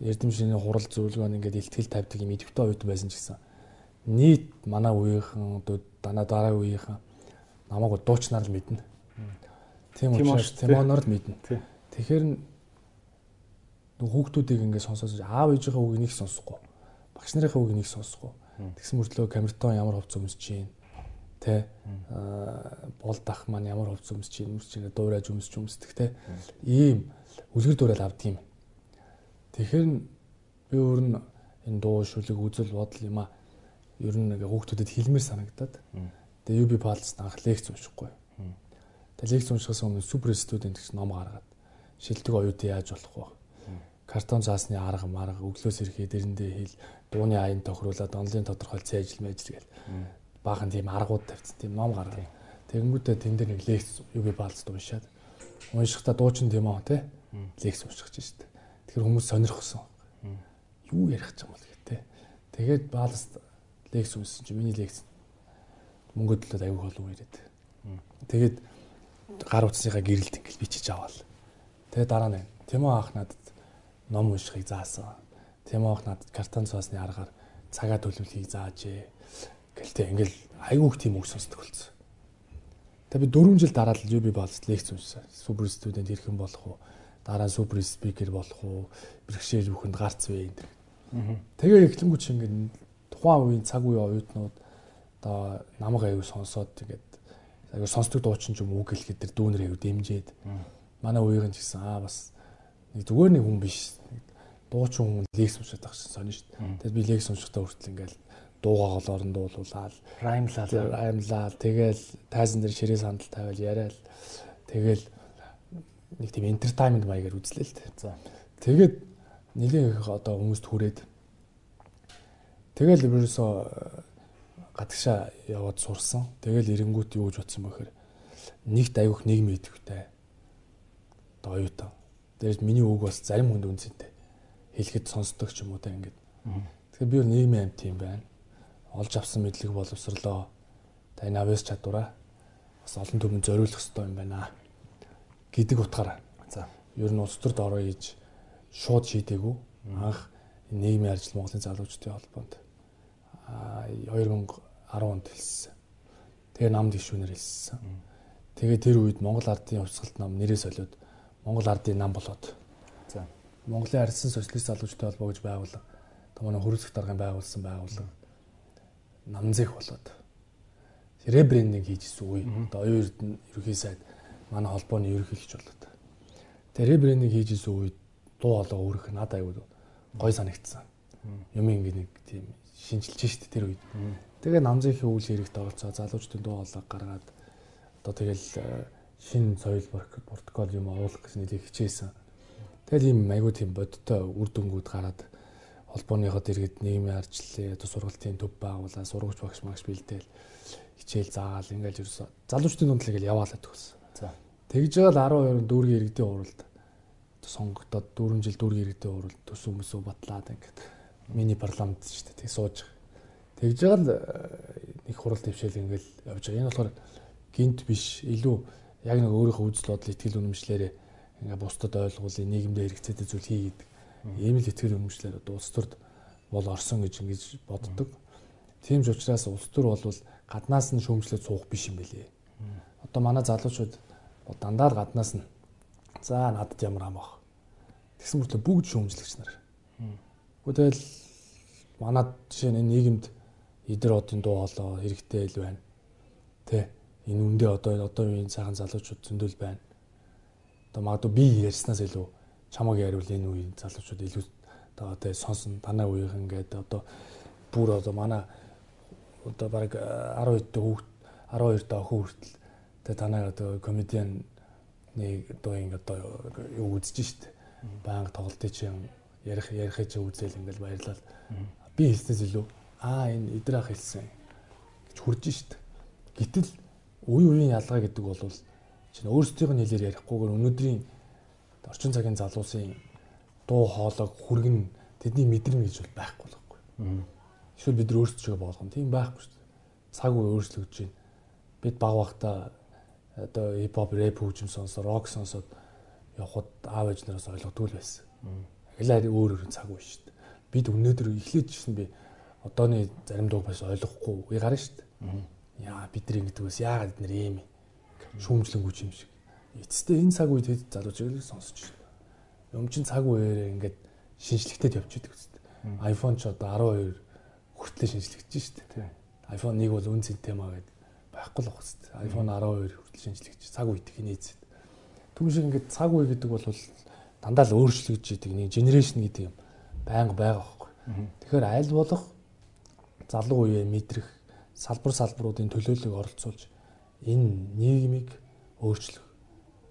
эрдэмшний хурал зөвлөгөөнд ингээд илтгэл тавьдаг юм идэвхтэй оюутан байсан ч гэсэн нийт манай үеийнхэн дана дараа үеийнхэн намайг дуучнаар л мэднэ. Тийм учраас Тимоноор л мэднэ. Тэгэхээр хүүхдүүдийг ингээд сонсоос аав ээжийнхээ үгийг нэг сонсохгүй. Багш нарынхаа үгийг нэг сонсохгүй. Тэгсэн мөртлөө камертон ямар хувц өмсөж чинь тэ болдах маань ямар хувц өмсөж чинь өмсөж чинь дуурайж өмсөж өмсдөг тэ ийм үлгэр дуурайл авдаг юм. Тэгэхээр би өөр нь энэ дуу шүлэг үзэл бодол юм а ер нь ингээ хүүхдүүдэд хэлмээр санагдаад тэгээ UB Pulse анх лекц уншихгүй. Тэгээ лекц уншихаас өмнө супер студент гэж ном гаргаад шилдэг оюут яаж болох вэ? Картон заасны арга марга өглөөс ирэхээ дэрэндээ хэл дууны аян тохируулаад онлын тодорхойлц ажил мэжл гэл баахан тийм аргууд тавьсан тийм ном гаргав. Тэгэнгүүтээ тэн дээр нэг лекц UB Pulse уншаад уншихдаа дуучин тийм аа те лекц уншиж штэ. Тэгэхээр хүмүүс сонирхсон. Юу ярих гэж юм бол гэдэг. Тэгээд Pulse лекц уншсан чи миний лекц мөнгө төлөөд аягүй болов ирээд. Тэгээд гар утасныхаа гэрэлт ингээл бичиж аваал. Тэгээ дараа нь Тимо аах надад ном уншихыг заасан. Тимо аах надад картон цаасны аргаар цагаа төлөвлөхийг заажээ Гэлтэй ингээл айгүйх тийм үг сонсдог болсон. Тэгээ би 4 жил дараа л UB Balls лекц уншсан. Супер студент ирэх юм болох уу? Дараа супер спикер болох уу? Бэрхшээл бүхэнд гарц вэ энэ. Тэгээ эхлэнгүүт чи ингээд тухайн үеийн цаг үеийн оюутнууд одоо намаг аягүй сонсоод тэгээд аягүй сонсдог дуучин ч юм үг хэлэхэд тэр дүүнэр аягүй дэмжиэд манай үеийн ч гэсэн аа бас нэг зүгээр нэг хүн биш дуучин хүн лекс уншаад байгаа шин сонио шүү дээ. Тэгээд би лекс уншихтаа хүртэл ингээл дуугаа голоор нь дуулуулаад раймлал раймлал тэгэл тайзан дээр ширээ сандал тавиал яриад тэгэл нэг тийм entertainment маягаар үзлээ л дээ. За. Тэгээд нэлийн их одоо хүмүүст хүрээд тэгэл ерөөсөө гадагшаа яваад сурсан. Тэгэл эренгүүт юу гэж бодсон бэхээр нэгт аюух нийгмийн идэвхтэй. Одоо оюутан. Дээрс миний үг бас зарим хүнд үнцэнтэй. Хэлэхэд сонсдог ч юм уу та ингээд. Тэгэхээр би бол нийгмийн амт юм байна олж авсан мэдлэг боловсрлоо. Та энэ авьяас чадвараа бас олон түмэнд зориулах хэрэгтэй юм байна гэдэг утгаараа. За ер нь улс төрд ороо хийж шууд шийдээгүй. Анх нийгмийн ажил Монголын залуучдын холбоонд а 2010 онд хэлсэн. Тэгээ намд гişүүнээр хэлсэн. Тэгээ тэр үед Монгол ардын хувьсгалт нам нэрээ солиод Монгол ардын нам болоод. За. Монголын арьсан социалист залуучдын холбоо гэж байгуулга. Одоо манай хөрөлцөх даргын байгуулсан байгуулга намзэх болоод ребрендинг хийжсэн үе. Одоо оюун эрдэнэ ерөнхий сайд манай холбооны ерөнхийлөгч болоод. Тэгээ ребрендинг хийжсэн үед дуу хоолой өөрөх надад аягүй гой санагдсан. Юм ингэ нэг тийм шинжилж шít тэр үед. Тэгээ намзынхээ үйл хэрэгт оролцоо залуучдын дуу хоолой гаргаад одоо тэгэл э, шин соёл протокол юм оруулах гэж нэлээд хичээсэн. Тэгэл ийм аягүй тийм бодтой үр дүнгууд гараад холбооныхоо дэргэд нийгмийн арчлалын одоо сургалтын төв байгуулаа сургууч багш магш бэлдээл хичээл заагаал ингээл ерөөсө залуучдын дунд л ингээл яваалаад төгсөн. За. Тэгж байгаа л 12 дүүргийн иргэдийн уралд сонгогдоод 4 жил дүүргийн иргэдийн уралд төс хүмүүсөө батлаад ингээд мини парламент шүү дээ тэг сууж. Тэгж байгаа л э, нэг хурал дэвшээл ингээл явж байгаа. Энэ болохоор гинт биш илүү яг нэг өөрийнхөө үзэл бодол итгэл үнэмшлэрээ ингээ бусдад ойлгуулъя нийгэмдээ хэрэгцээтэй зүйл хий гэдэг ийм л итгэл үнэмшлэр одоо улс төрд бол орсон гэж ингэж боддог. Тийм ч учраас улс төр бол гаднаас нь шүүмжлээд суух биш юм байлээ. Одоо манай залуучууд дандаа л гаднаас нь за надад ямар ам баг. Тэгсэн мөртлөө бүгд шүүмжлэгч нар. Тэгэл манай жишээ нь нийгэмд идэр одын дуу хоолой хэрэгтэй л байна. Тэ энэ үндэ одоо одоо үеийн сайхан залуучууд зөндөл байна. Одоо магадгүй би ярьснаас илүү чамаг яриул энэ үеийн залуучууд илүү одоо сонсон. Танай үеийнхэн гэдэг одоо бүр одоо манай одоо баг 12 дэх хүүхд 12 дэх хүүхдэл тэ танай одоо комедиан нэг одоо ингэ одоо юу үзэж штт. Банк тоглолтын чинь ярих ярихыг чинь үзэл ингээл баярлал. Би хэлснээс илүү аа энэ идрах хэлсэн гэж хурж штт. Гэтэл үе үеийн ялгаа гэдэг бол чинь өөрсдийнх нь хэлээр ярихгүйгээр өнөөдрийн орчин цагийн залуусын дуу хоолойг хүргэн тэдний мэдрэмж гэж бол байхгүй л байхгүй. Эсвэл бид нар өөрсдөө болгоно. Тийм байхгүй шүү дээ. Цаг үе өөрчлөгдөж байна. Бид баг багта одоо хипхоп, рэп хөгжим сонсоо, рок сонсоод явхад аав ээж нараас ойлгодгүй байсан. Аглаа өөр өөр цаг үе шүү дээ. Бид өнөөдөр эхлээд жишээ нь би одооны зарим дуу бас ойлгохгүй үе гарна шүү дээ яа бид нар ингэдэг бас яагаад бид нар ийм шүүмжлэнгүүч юм шиг. Эцэстээ энэ цаг үед хэд залуучууд сонсож байна. Өмчин цаг үеэр ингээд шинжлэхтэд явчихдаг үстэй. iPhone ч одоо 12 хүртлээр шинжлэгдэж штэ. iPhone 1 бол үн цэнтэй маа гэдэг байхгүй л үстэй. iPhone 12 хүртэл шинжлэгдэж цаг үед хинээзэд. Түн шиг ингээд цаг үе гэдэг бол дандаа л өөрчлөгдөж идэг нэг генерашн гэдэг юм байнга байгаа байхгүй. Тэгэхээр аль болох залуу үеэ мэдрэх салбар салбаруудын төлөөллөг оролцуулж энэ нийгмийг өөрчлөх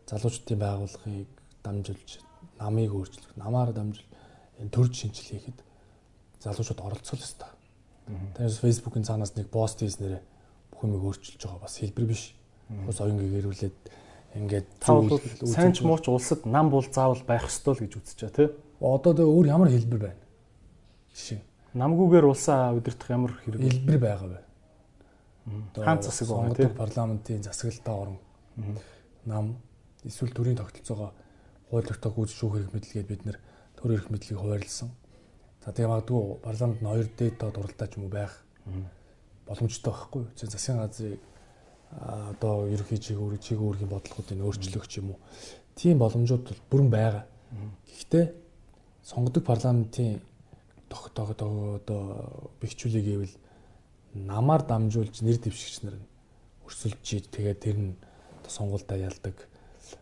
залуучдын байгууллагыг дамжуулж намыг өөрчлөх намаар дамжуул энэ төрж шинжил хийхэд залуучууд оролцох ёстой. Тэрээс фэйсбүүкийн цаанаас нэг пост хийснээр бүх юмыг өөрчилж байгаа бас хэлбэр биш. Ус оюун гэрүүлээд ингээд сайн ч мууч улсад нам бол заавал байх ёстой л гэж үзэж байгаа тий. Одоо тэгээ өөр ямар хэлбэр байна? Жишээ. Намгүйгээр улсаа удирдах ямар хэрэг хэлбэр байгаа бай. Хаан засаг байгаа тийм парламентын засаглалтаа орон нам эсвэл төрийн тогтолцоогоо хууль тогтоох үүс шүүх хэрэг мэдлэгээд бид нэр төр эрх мэдлэгийг хуваарлсан. За тэгээ магадгүй парламент нь хоёр дээд доод уралдаа ч юм уу байх боломжтой байхгүй юу? Зөв засгийн газрыг одоо ерөнхий чиглэл чиглэл үүргийн бодлогуудыг өөрчлөх ч юм уу. Тийм боломжууд бол бүрэн байгаа. Гэхдээ сонгодог парламентын тогтоогоо одоо бэхжүүлэг гэвэл намаар дамжуулж нэр дэвшигч нар өрсөлдөж ид тэгээд тэр нь сонгуультай ялдаг.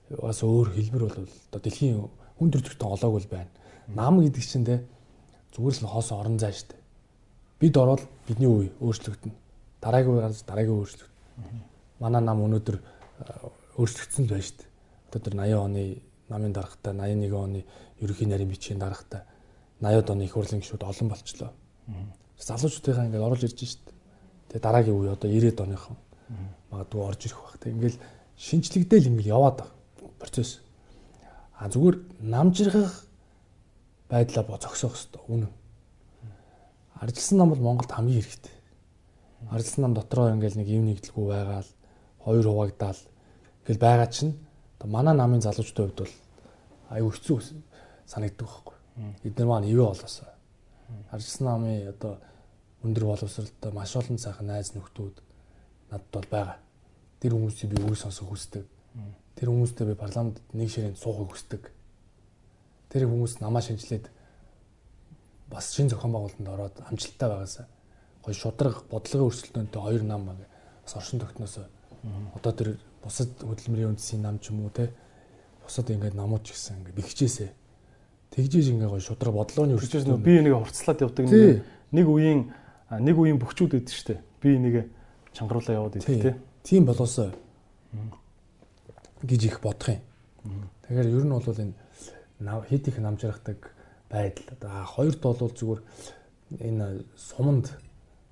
Бас өөр хэлбэр бол одоо дэлхийн хүн төрөлхтөн олоог бол байна. Нам гэдэг чинь те зүгээр л хоос орон зай штэ. Бид ороод бидний үе өөрчлөгдөнө. Дараагийн үе гарч дараагийн өөрчлөгдөнө. Манай нам өнөөдөр өөрчлөгдсөн л байна штэ. Одоо тэр 80 оны намын дарахтаа 81 оны ерөнхий нарийн бичгийн дарахтаа 80-ад оны их хурлын гишүүд олон болчлоо. Залуучуудынхаа ингээд орж ирж штэ. Тэгээ дараагийн үе одоо 90-ад оныхон магадгүй орж ирэх бах. Тэг ингээл шинчлэгдээл ингээл яваад байгаа процесс. А зүгээр намжирхах байдлаа зогсоох хэрэгтэй үнэн. Аржилсан нам бол Монголд хамгийн хэрэгтэй. Аржилсан нам дотроо ингээл нэг юм нэгдэлгүй байгаал хоёр хуваагдаал ингээл байгаа чинь манай намын залуучдын хувьд бол аюу хэцүү санагддаг байхгүй. Эдгээр маань ивэ болоосоо. Арчсан намын одоо өндөр боловсролтой маш олон сайхан найз нөхдүүд надад бол байгаа. Тэр хүмүүсийг би үгүй сонсох хүсдэг. Тэр хүмүүстэй би парламент нэг ширээнд суухыг хүсдэг. Тэр хүмүүс намаа шинжилээд бас шин зохион байгуулалтанд ороод амжилттай байгаасаа гоё шудраг бодлогын өрсөлдөөнтэй хоёр нам бас оршин тогтноосоо. Одоо тэр бусад хөдөлмөрийн үндэсийн нам ч юм уу те бусад ингээд намууд ч гэсэн ингээд бэхжээсэ тэгжээж ингээ гоё шудраг бодлооны өрсөлдөөн би энийг хурцлаад явдаг нэг үеийн нэг үеийн бөхчүүд байдаг штэ би энийг чангаруулаа яваад идэг те. Тийм болоосоо гэж их бодох юм. Тэгэхээр ер нь бол энэ хэд их намжрахдаг байдал. Одоо хоёрт бол зүгээр энэ суманд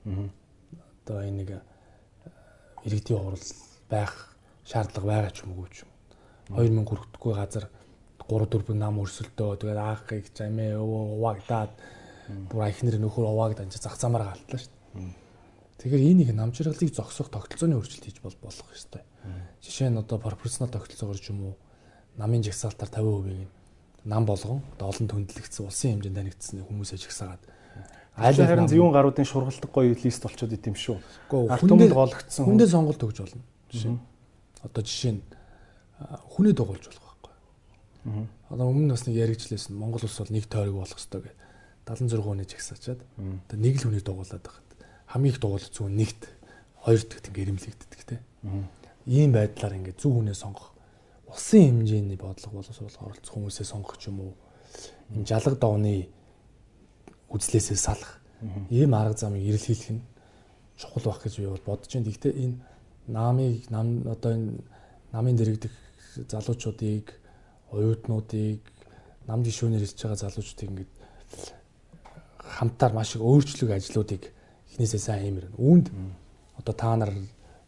одоо энэ нэг иргэдийн хурал байх шаардлага байгаа ч юм уу ч юм. 2000 хүрэхгүй газар 3 4 нам өрсөлдөө. Тэгээд аах их замээ өвөөгдаад бүр ихнэр нөхөр уваагдаад зах замаар галтлаа шүү дээ. Тэгэхээр энийг намжиргалыг зогсоох тогтолцооны өөрчлөлт хийж бол болох ёстой. Жишээ нь одоо пропорционал тогтолцоогоор ч юм уу намын жагсаалтаар 50%-ийг нам болгон олон төндлөгдсөн улсын хэмжээнд танигдсан хүмүүсээ жагсаагаад айл харин зүүн гаруудын шургалдаг гоё лист болчиход идэм шүү. Ард түмэнд гологдсон хүндээ сонголт өгж болно. Жишээ. Одоо жишээ нь хүнээ дугуулж болох байхгүй. Одоо өмнө бас нэг яригчлээсэн Монгол улс бол нэг тойрог болох хэрэгтэй гэдэг. 76 оны жагсаачаад одоо нэг л хүнийг дугуулад байхад хамгийн их дугуулж зүүн нэгт хоёрт гэх ингэ ирэмлэгддэг те. Ийм байдлаар ингээд зөв хүнээ сонгох улсын хэмжээний бодлого боловсрол оролцох хүмүүсээ сонгох ч юм уу энэ жалга доогны үзлээсээ салах ийм арга замыг эрэлхийлэх нь чухал байх гэж би бол бодож байна. Гэхдээ энэ намыг нам одоо энэ намын дэрэгдэх залуучуудыг оюутнуудыг нам гишүүнээр ирж байгаа залуучуудыг ингээд хамтаар маш их өөрчлөг ажлуудыг эхнээсээ сайн хиймэр. Үүнд одоо та нар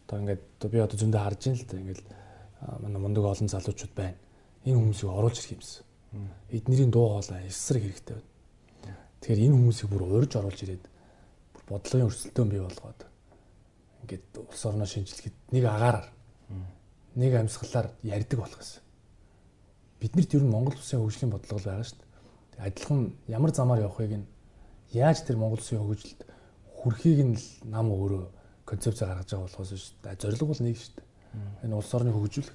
одоо ингээд би одоо зөндөө харж байна л да ингээд манай мундаг олон залуучууд байна. Энэ хүмүүсийг оруулж ирэх юмсан. Эднэрийн дуу хоолой эсрэг хэрэгтэй байна. Тэгэхээр энэ хүмүүсийг бүр урьж оруулж ирээд бүр бодлогын өрсөлдөөн бий болгоод ингээд улс орноо шинжилгээд нэг агаараар нэг амьсгалаар ярьдаг болох гэсэн. Биднэрт ер нь Монгол улсын хөгжлийн бодлого байгаа шүү дээ. Адилхан ямар замаар явахыг нь яаж тэр Монгол улсын хөгжилд хүрхийг нь нам өөрөө концепц гаргаж байгаа болохоос шүү дээ. Зорилго бол нэг шүү дээ Энэ улс орны хөгжүүлэх.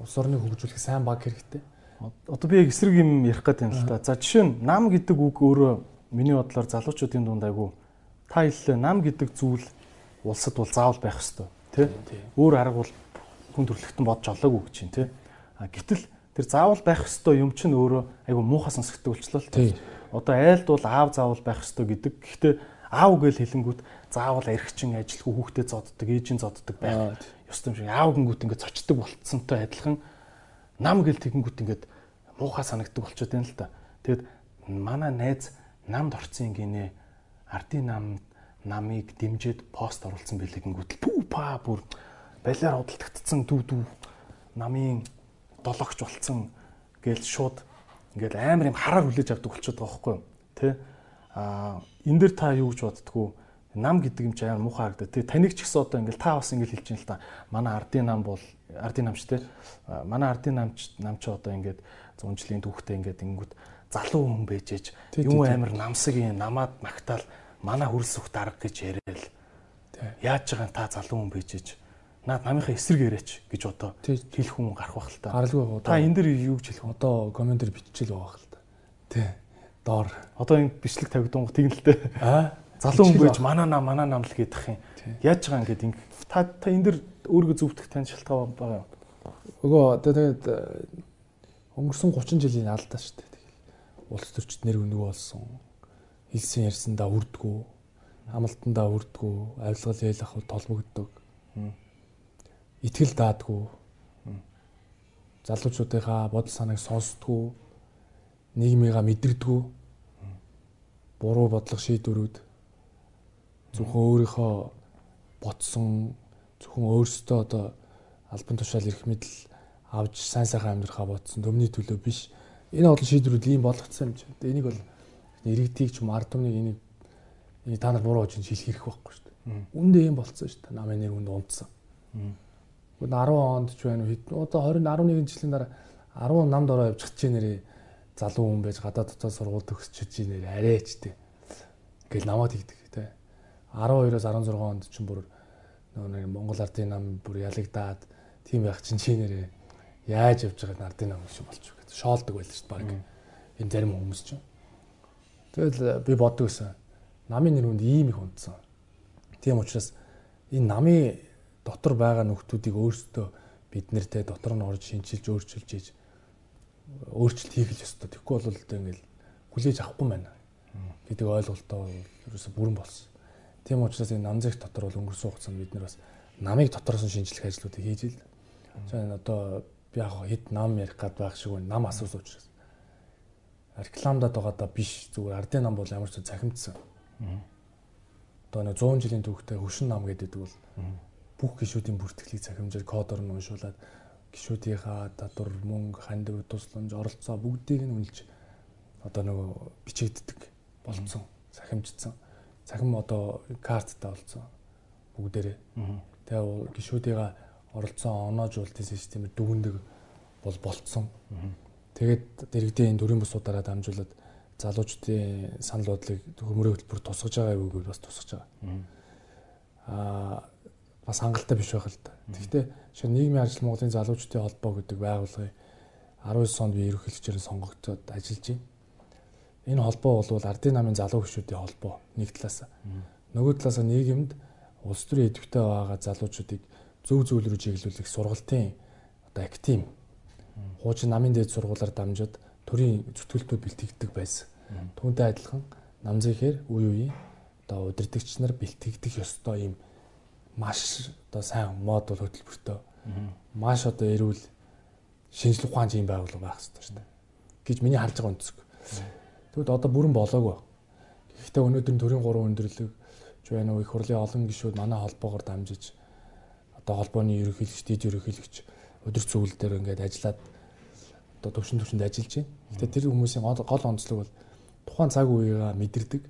Улс орны хөгжүүлэх сайн баг хэрэгтэй. Одоо би яг эсрэг юм ярих гэдэг юм л та. За жишээ нь нам гэдэг үг өөрөө миний бодлоор залуучуудын дунд айгу та хэллээ нам гэдэг зүйл улсад бол заавал байх ёстой тий. Өөр арга бол хүн төрлөختөн бодож олоогүй гэж чинь тий. А гэтэл тэр заавал байх ёстой юм чинь өөрөө айгу муухай сонсогддог болчлоо л тий. Одоо айлд бол аав заавал байх ёстой гэдэг. Гэхдээ аав гэж хэлэнгүүт заавал эргчин ажилгүй хүүхдэд зодддаг, ээжийн зодддаг байх ёстой юм шиг. Аав гингүүт ингээд цочдөг болцсонтой адилхан. Нам гэл тэгэнгүүт ингээд муухай санагддаг болчиход байна л та. Тэгэд манай найз намд орцсон гинэ. Ардын нам намыг дэмжиж пост оруулсан байлээ гингүүт пүү па бүр балиар худалдагдсан дүү дүү. Намын дологч болцсон гээл шууд ингээд амар юм хараар хүлээж авдаг болчиход байгаа байхгүй юу? Тэ а энэ дэр та юу гэж боддгүү нам гэдэг юм чи амар муухай харагдаад. Тэгээ таныг ч гэсэн одоо ингээл та бас ингээл хэлж байна л та. Манай ардын нам бол ардын намч те. Манай ардын намч намч одоо ингээд 100 жилийн түүхтэй ингээд ингүүд залуу хүн байжээж юу амар намсаг юм намаад магтаал манай хөрс сүх дарга гэж яриад яаж байгаа та залуу хүн байжээж наад намынхаа эсрэг яриач гэж одоо хэлэх хүн гарах бах л та. Гаралгүй байгаа. Та энэ дэр юу гэж хэлэх вэ? Одоо комментэр биччихэл байгаа л та. Тий. Доор. Одоо энэ бичлэг тавигдсан тэгнэлтэй. Аа залуу хүн байж манай нам манай нам л гэдэх юм. Яаж байгаа ингээд ингэ та та энэ дэр өөрийгөө зөвтгөх тань шалтгаан байгаа юм. Өгөө одоо тэгээд э, өнгөрсөн 30 жилийн алдаа шүү дээ. Тэгэл улс төрчд нэр өнөг болсон. Хэлсэн ярьсандаа үрдгүү, амлалтандаа үрдгүү, авилгал ялах толбогддог. Итгэл даадгүй. Залуучуудынхаа бодол санааг сонсдгүү, нийгмийга мэдэрдгүү. Буруу бодлого шийдвэрүүд зөвхөн өөрийнхөө ботсон зөвхөн өөрсдөө одоо албан тушаал эрх мэдэл авч сайн сайхан амьдрахаа ботсон төмний төлөө биш. Энэ олон шийдвэрүүд ийм болгоцсон юм чинь. Энийг бол иргэдийг ч юм ард түмнийг энийг энийг та нар буруу гэж хэлэх хэрэг байхгүй шүү дээ. Үндэ ийм болцсон шүү дээ. Намын нэр үнд унтсан. Гүн 10 онд ч байна уу хэд одоо 20 11 жилийн дараа 10 намд ороо явж чадчих нэрээ залуу хүн байж гадаад дотоод сургууль төгсөж чиж нэрээ арайч дээ Ингээл намайг тэгдэг те. 12-оос 16 онд чинь бүр нөгөө нэг Монгол ардын нам бүр ялагдаад тийм байх чинь чинээрээ яаж явж байгааг ардын нам шиг болчих гээд шоолдог байлаа шүү дээ баг. Энэ зарим хүмүүс чинь. Тэгэл би боддог гэсэн. Намын нэр хүнд ийм их унтсан. Тийм учраас энэ намын дотор байгаа нөхдүүдийг өөрсдөө бид нэртэй дотор нь орж шинчилж өөрчилж ийж өөрчлөлт хийх л ёстой. Тэгэхгүй бол одоо ингээл хүлээж авахгүй байна гэдэг ойлголтоо ерөөсө бүрэн болсон. Тийм учраас энэ намзэгт дотор бол өнгөрсөн хугацаанд бид нар бас намыг дотроос нь шинжлэх ажлуудыг хийж ил. За энэ одоо би яг хэд нам ярих гад байх шиг байна. Нам асуусан учраас. Рекламадад байгаадаа биш зүгээр ардын нам бол ямар ч захимдсан. Одоо нэг 100 жилийн түүхтэй хөшин нам гэдэг бол бүх гişүүдийн бүртгэлийг захимжаар кодоор нь уншуулад гişүүдийнхаа татвар, мөнгө, хандив, тусламж, оролцоо бүгдийг нь үнэлж одоо нөгөө бичигддэг болцсон, сахимждсан. Цахим одоо карттай болсон бүгдээрээ. Тэгээ гişүүдийн оролцсон оноожуултын системээр дүгндэг бол болцсон. Тэгээд дэрэгдээ энэ төрийн бусуудаараа дамжуулаад залуучдын санал бодлыг хөмрөө хөтөлбөр тусгаж байгаа юу гэвэл бас тусгаж байгаа. Аа бас хангалттай биш байх л та. Тэгэхдээ шинэ нийгмийн ажил Монголын залуучдын холбоо гэдэг байгууллагыг 19 онд би ерөнхийлөгчөөр сонгогдоод ажиллаж байна. Энэ холбоо бол ардын намын залуу гүшүүдийн холбоо нэг талаас. Нөгөө талаас нийгэмд улс төрийн идэвхтэй байгаа залуучуудыг зөв зөв рүү чиглүүлэх сургалтын одоо актив хуучин намын дээд сургуулаар дамжаад төрийн зүтгэлтүүд бэлтгэдэг байсан. Түүнтэй адилхан намзыхээр үе үе одоо удирдагч нар бэлтгэдэг ёстой юм маш одоо сайн мод бол хөтөлбөртөө маш одоо эрүүл шинжлэх ухааны юм байгууллага байх хэрэгтэй шүү дээ гэж миний харж байгаа өнцөг. Тэгвэл одоо бүрэн болоогүй. Гэхдээ өнөөдөр төрийн 3 өндөрлөг ч байна уу их хурлын олон гишүүд манай холбоогоор дамжиж одоо холбооны ерөнхийлөгч, дэд ерөнхийлөгч өдөр цүгэл дээр ингээд ажиллаад одоо төвшин төвшөнд ажиллаж байна. Гэхдээ тэр хүмүүсийн гол онцлог бол тухайн цаг үеийг мэдэрдэг.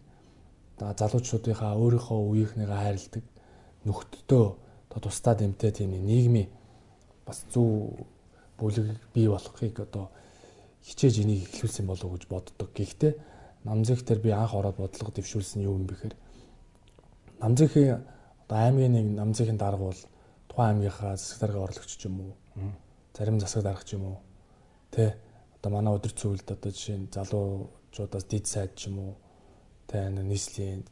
Одоо залуучуудынхаа өөрийнхөө үеийнхнийгээ хайрладаг нөхдөө одоо тусдаа дэмтэй тийм нийгмийн бас зөв бүлэг бий болохыг одоо хичээж энийг эхлүүлсэн болов уу гэж боддог. Гэхдээ намзэг дээр би анх ороод бодлого дэвшүүлсэн юу юм бэхээр намзгийн одоо аймгийн нэг намзгийн дарга бол тухайн аймгийнхаа засаг даргын орлогч ч юм уу зарим засаг дарга ч юм уу тэ? Одоо манай өдөр цэвэлд одоо жишээ нь залуучуудаас дид сайд ч юм уу тэ? Нийслэлийн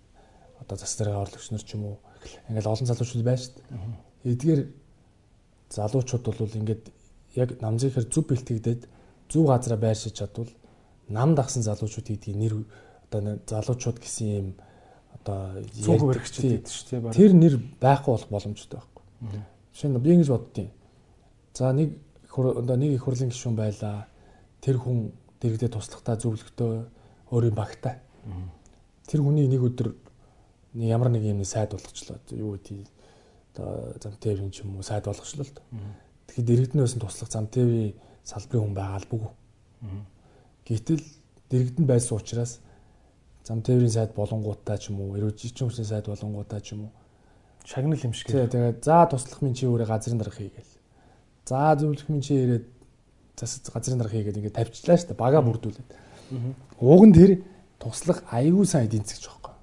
одоо засаг даргын орлогч нар ч юм уу ингээл олон залуучууд байна шүү дээ. Эдгээр залуучууд бол ингээд яг намзыхэр зүв бэлтгэгдээд зүв газараа байршиж чадвал нам дагсан залуучууд гэдгийг нэр одоо залуучууд гэсэн юм одоо зүг хөрөгчд гэдэг шүү дээ. Тэр нэр байхгүй болох боломжтой байхгүй. Жишээ нь би ингэж боддیں۔ За нэг одоо нэг их хурлын гишүүн байлаа. Тэр хүн дэрэгдээ туслахтаа зөвлөгтөө өөрийн багтаа. Тэр хүний нэг өдөр ямар нэг юм сайд болгочлоо. Юу гэдэг одоо зам тээврийн ч юм уу сайд болгочлоо л доо. Тэгэхээр дэрэгднээс нь туслах зам тээврийн салбарын хүн байгаа албагүй. Гэтэл дэрэгдэн байсан учраас зам тээврийн сайд болонгуудаа ч юм уу, эрүүл жижиг хүмүүсийн сайд болонгуудаа ч юм уу шагнал юм шиг. Тэгээ тэгээ за туслах минь чи өөрөө газрын дарга хийгээл. За зөвлөх минь чи ирээд зас газрын дарга хийгээд ингээд тавьчлаа шүү дээ. Бага бүрдүүлээд. Уг нь тэр туслах аягүй сайн эдийн засгч байхгүй.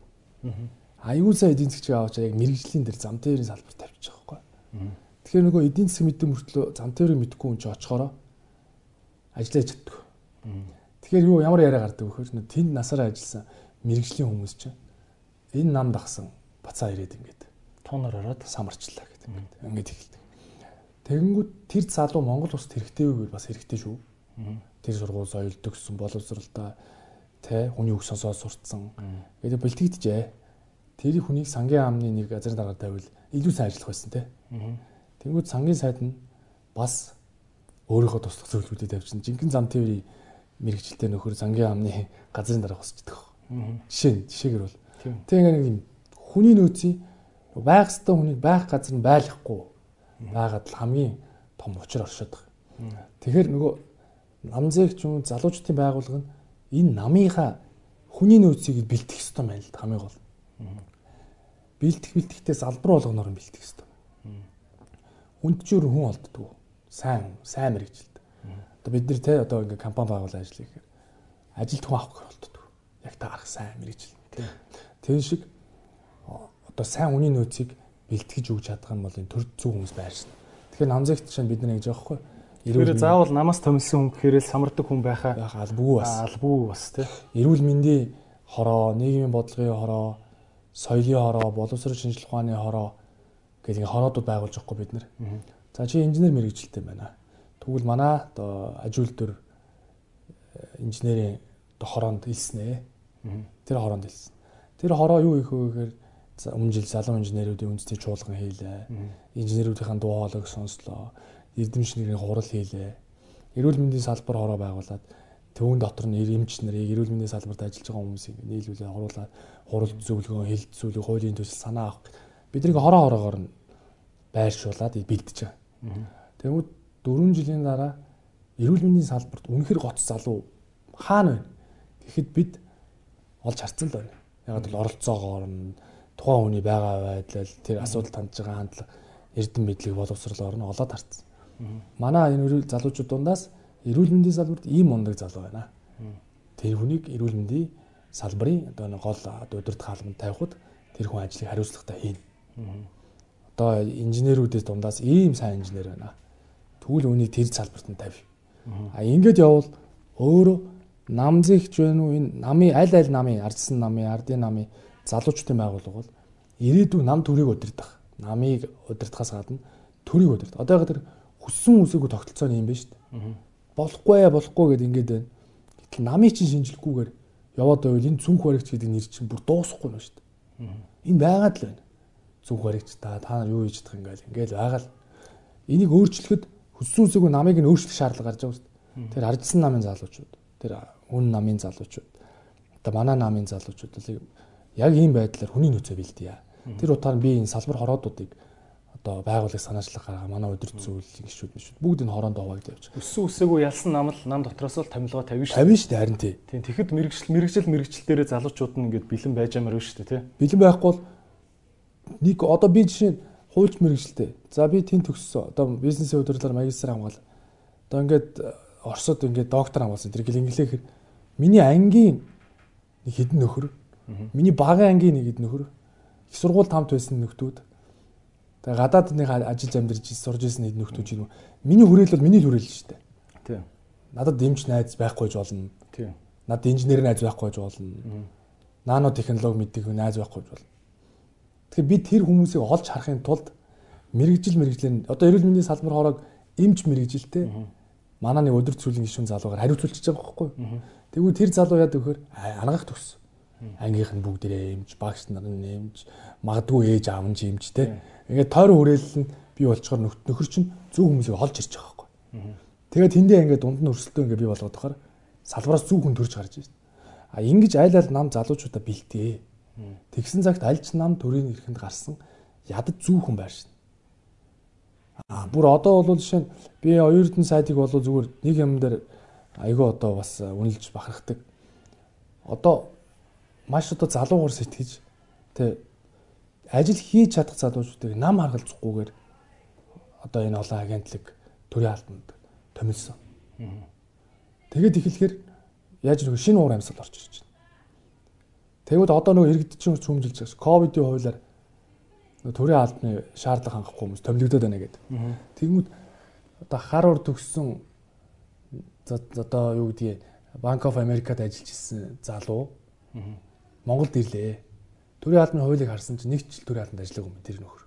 Аягүй сайн эдийн засгч аваач яг мэрэгжлийн дээр зам тээврийн салбар тавьчих байхгүй. Тэгэхээр нөгөө эдийн засаг мэдэн мөртлөө зам тээврийг мэдгүй хүн чи очихороо ажиллаж чаддаг. Тэгэхээр юу ямар яриа гардаг вэ гэхээр тэнд насаараа ажилласан мэрэгжлийн хүмүүс чинь энэ нам дагсан бацаа ирээд ингээд тоноор ороод самарчлаа гэдэг ингээд ингээд эхэлдэг. Тэгэнгүүт тэр залуу Монгол улсад хэрэгтэй юу гэвэл бас хэрэгтэй шүү. Тэр сургууль соёл төгссөн боловсралтай тэ хүний үг сонсоод сурцсан. Тэгээд бэлтгэжээ. Тэр хүнийг сангийн амны нэг газар дарга тавил илүү сайн ажиллах байсан тэ. Тэнгүүд сангийн сайд нь бас өөрийнхөө туслах зөвлөгүүдийг тавьчихсан. Жинхэнэ зам тээврийн мэрэгчлээ нөхөр сангийн амны газрын дарга босчдөг. Жишээ нь жишээгээр бол. Тэгээ нэг юм хүний нөөцийн байх ёстой хүнийг байх газар нь байлгахгүй байгаад л хамгийн том учир оршоод байгаа. Тэгэхээр нөгөө намзэгч юм залуучдын байгууллага нь энэ намынхаа хүний нөөцийг бэлтгэх ёстой байна л хамгийн гол. Бэлтэх бэлтгэхдээ залбар болгоноор нь бэлтгэх ёстой. Үндчээр хүн олддгоо. Сайн, сайн мэрэгжилт. Одоо бид нэр те одоо ингээ компани байгуулан ажиллая гэхээр ажилт хүн авах болддог. Яг та арах сайн мэрэгжил. Тэн шиг одоо сайн үний нөөцийг бэлтгэж өгч чадах юм бол энэ төр зүү хүмүүс байршна. Тэгэхээр намзагт чинь бид нар гэж яахгүй Эрүүл заавал намаас томилсон хүн гэхээрээ самардаг хүн байхаа байх албагүй бас. Албагүй бас тий. Эрүүл мэндийн хороо, нийгмийн бодлогын хороо, соёлын хороо, боловсрол шинжилгээ ухааны хороо гэх нэг хороодууд байгуулж байгаа бид нар. За чи инженер мэрэгжилтэй байна. Тэгвэл манай одоо аж үйлдвэр э, инженерийн хороонд илснэ. Тэр хороонд илсэн. Тэр хороо юу их вэ гэхээр өмнө жил залуу инженеруудын үндэсний чуулган хийлээ. Инженеруудынхаа дуу хоолойг сонслоо эрдэм шинэрийн хурал хийлээ. Эрүүл мэндийн салбар хороо байгуулад төвөн дотор нь эмч нарыг эрүүл мэндийн салбарт ажиллаж байгаа хүмүүсийг нийлүүлээ оруулаад хурал зөвлөгөө, хэлт зөвлөгөө, хуулийн төсөл санаа авах бидний хороо хороогоор нь байршуулад бэлдэж байгаа. Тэгмүүд 4 жилийн дараа эрүүл мэндийн салбарт үнэхэр гоц залуу хаана вэ? Тэгэхэд бид олж харцсан л байна. Яг л оролцоогоор нь тухайн хүний байгаа байдал тэр асуудал тандж байгаа хандлага эрдэм мэдлэг боловсролоор нь олоод харцсан. Манай энэ залуучууд дундаас эрүүл мэндийн салбарт ийм мундаг залуу байна. Тэр хүнийг эрүүл мэндийн салбарын одоо нэг гол удирдах хаалганд тавихад тэр хүн ажлыг хариуцлагатай хийнэ. Одоо инженерүүдээс дундаас ийм сайн инженер байна. Тэгвэл үнийг тэр салбарт нь тавь. А ингэж явбал өөрөө намзэгч байна уу энэ намын аль аль намын ардсан намын ардын намын залуучдын байгууллага бол ирээдүйн нам төрийг удирдах намыг удирдахаас гадна төрийг удирдах. Одоо яг тэр хүссэн үсээгүй тогтолцоо юм байна шүү дээ. Болохгүй болохгүй гэдээ ингэж байна. Гэтэл намын чинь шинжилгүүгээр яваад байвал энэ цүнх баригч гэдэг нэр чинь бүр дуусахгүй нь шүү дээ. Энэ байгаад л байна. Цүнх баригч та та нар юу хийж чадах юм гээл ингээл байгаа л. Энийг өөрчлөхөд хүссэн үсээгүй намыг нь өөрчлөх шаардлага гарч байгаа шүү дээ. Тэр ардсан намын залуучууд, тэр үн намын залуучууд, одоо манай намын залуучууд л яг ийм байдлаар хүний нөөцөө бэлдээ. Тэр утгаар би энэ салбар хороодуудыг одоо байгууллага санаачлах гаргаа манай өдөр зүйлийн гişүүд мишүүд бүгд энэ хороонд хуваагдаж явж. Өссөн үсээгүй ялсан нам л нам дотроос л томилгоо тавина шүү. Тавина шүү харин тий. Тийм тэгэхэд мэрэгжил мэрэгжил мэрэгжил дээрээ залуучууд нь ингээд бэлэн байж амар байна шүү тий. Бэлэн байхгүй бол нэг одоо би жишээ нь хуульч мэрэгжилтэй. За би тэн төгссөн. Одоо бизнесийн удирдлагаар магистр хамгаал. Одоо ингээд Оросод ингээд доктор хамгаалсан. Тэр инглихээр миний ангийн нэг хідэн нөхөр. Миний багын ангийн нэг хідэн нөхөр. Их сургууль тамт байсан нөхдүүд Тэгээ гадаадны ажил амьдарч сурж исэн хэд нөхдүүд юм. Миний хүрээлэл бол миний хүрээлэл шүү дээ. Тийм. Надад дэмж найз байхгүй ч болно. Тийм. Надад инженер найз байхгүй ч болно. Нано технологи мэддэг найз байхгүй ч болно. Тэгэхээр би тэр хүмүүсийг олж харахын тулд мэрэгжил мэрэгжлэр одоо эрүүл мэндийн салбар хороог эмч мэрэгжилтэй манай нэг өдөр цэвэрлэгийн гишүүн залуугаар хариуцуулчихж байгаа байхгүй. Тэгвэл тэр залуу яад өгөхөр ангаах төгс. Ангийнх нь бүгдээрээ эмч, багш нар нь эмч, магадгүй ээж аав нь эмч те Ингээд тойрон хүрээлэл нь бий болчоор нөхөр чинь зөв хүмүүсийг олж ирж байгаа байхгүй. Тэгээд тэндээ ингээд дунд нь өрсөлдөө ингээд бий болгоод тахаар салбараас зөв хүн төрж гарч ирсэн. А ингэж айл айл нам залуучуудаа бэлтээ. Тэгсэн цагт аль ч нам төрийн эрхэнд гарсан ядад зөв хүн байр шин. А бүр одоо бол жишээ нь би оюутны сайтыг болоо зүгээр нэг юм дээр айгүй одоо бас үнэлж бахархдаг. Одоо маш одоо залуугаар сэтгэж тэ ажил хийж чадах залуучуудыг нам харгалзахгүйгээр одоо энэ олон агентлаг төрийн албанд томилсон. Тэгээд эхлэхээр яаж нэг шинэ уур амьсгал орж ирж байна. Тэгвэл одоо нөгөө иргэдчин хүмжилж байгаа ковидын хуулиар төрийн албаны шаардлага хангахгүй хүмүүс томилогдоод байна гэдэг. Тэгмүүд одоо хар ур төгссөн одоо юу гэдгийг Bank of America-д ажиллаж исэн залуу Монголд ирлээ Төрийн албаны хуулийг харсан чинь нэг жил төрийн албанд ажиллаагүй юм тэр нөхөр.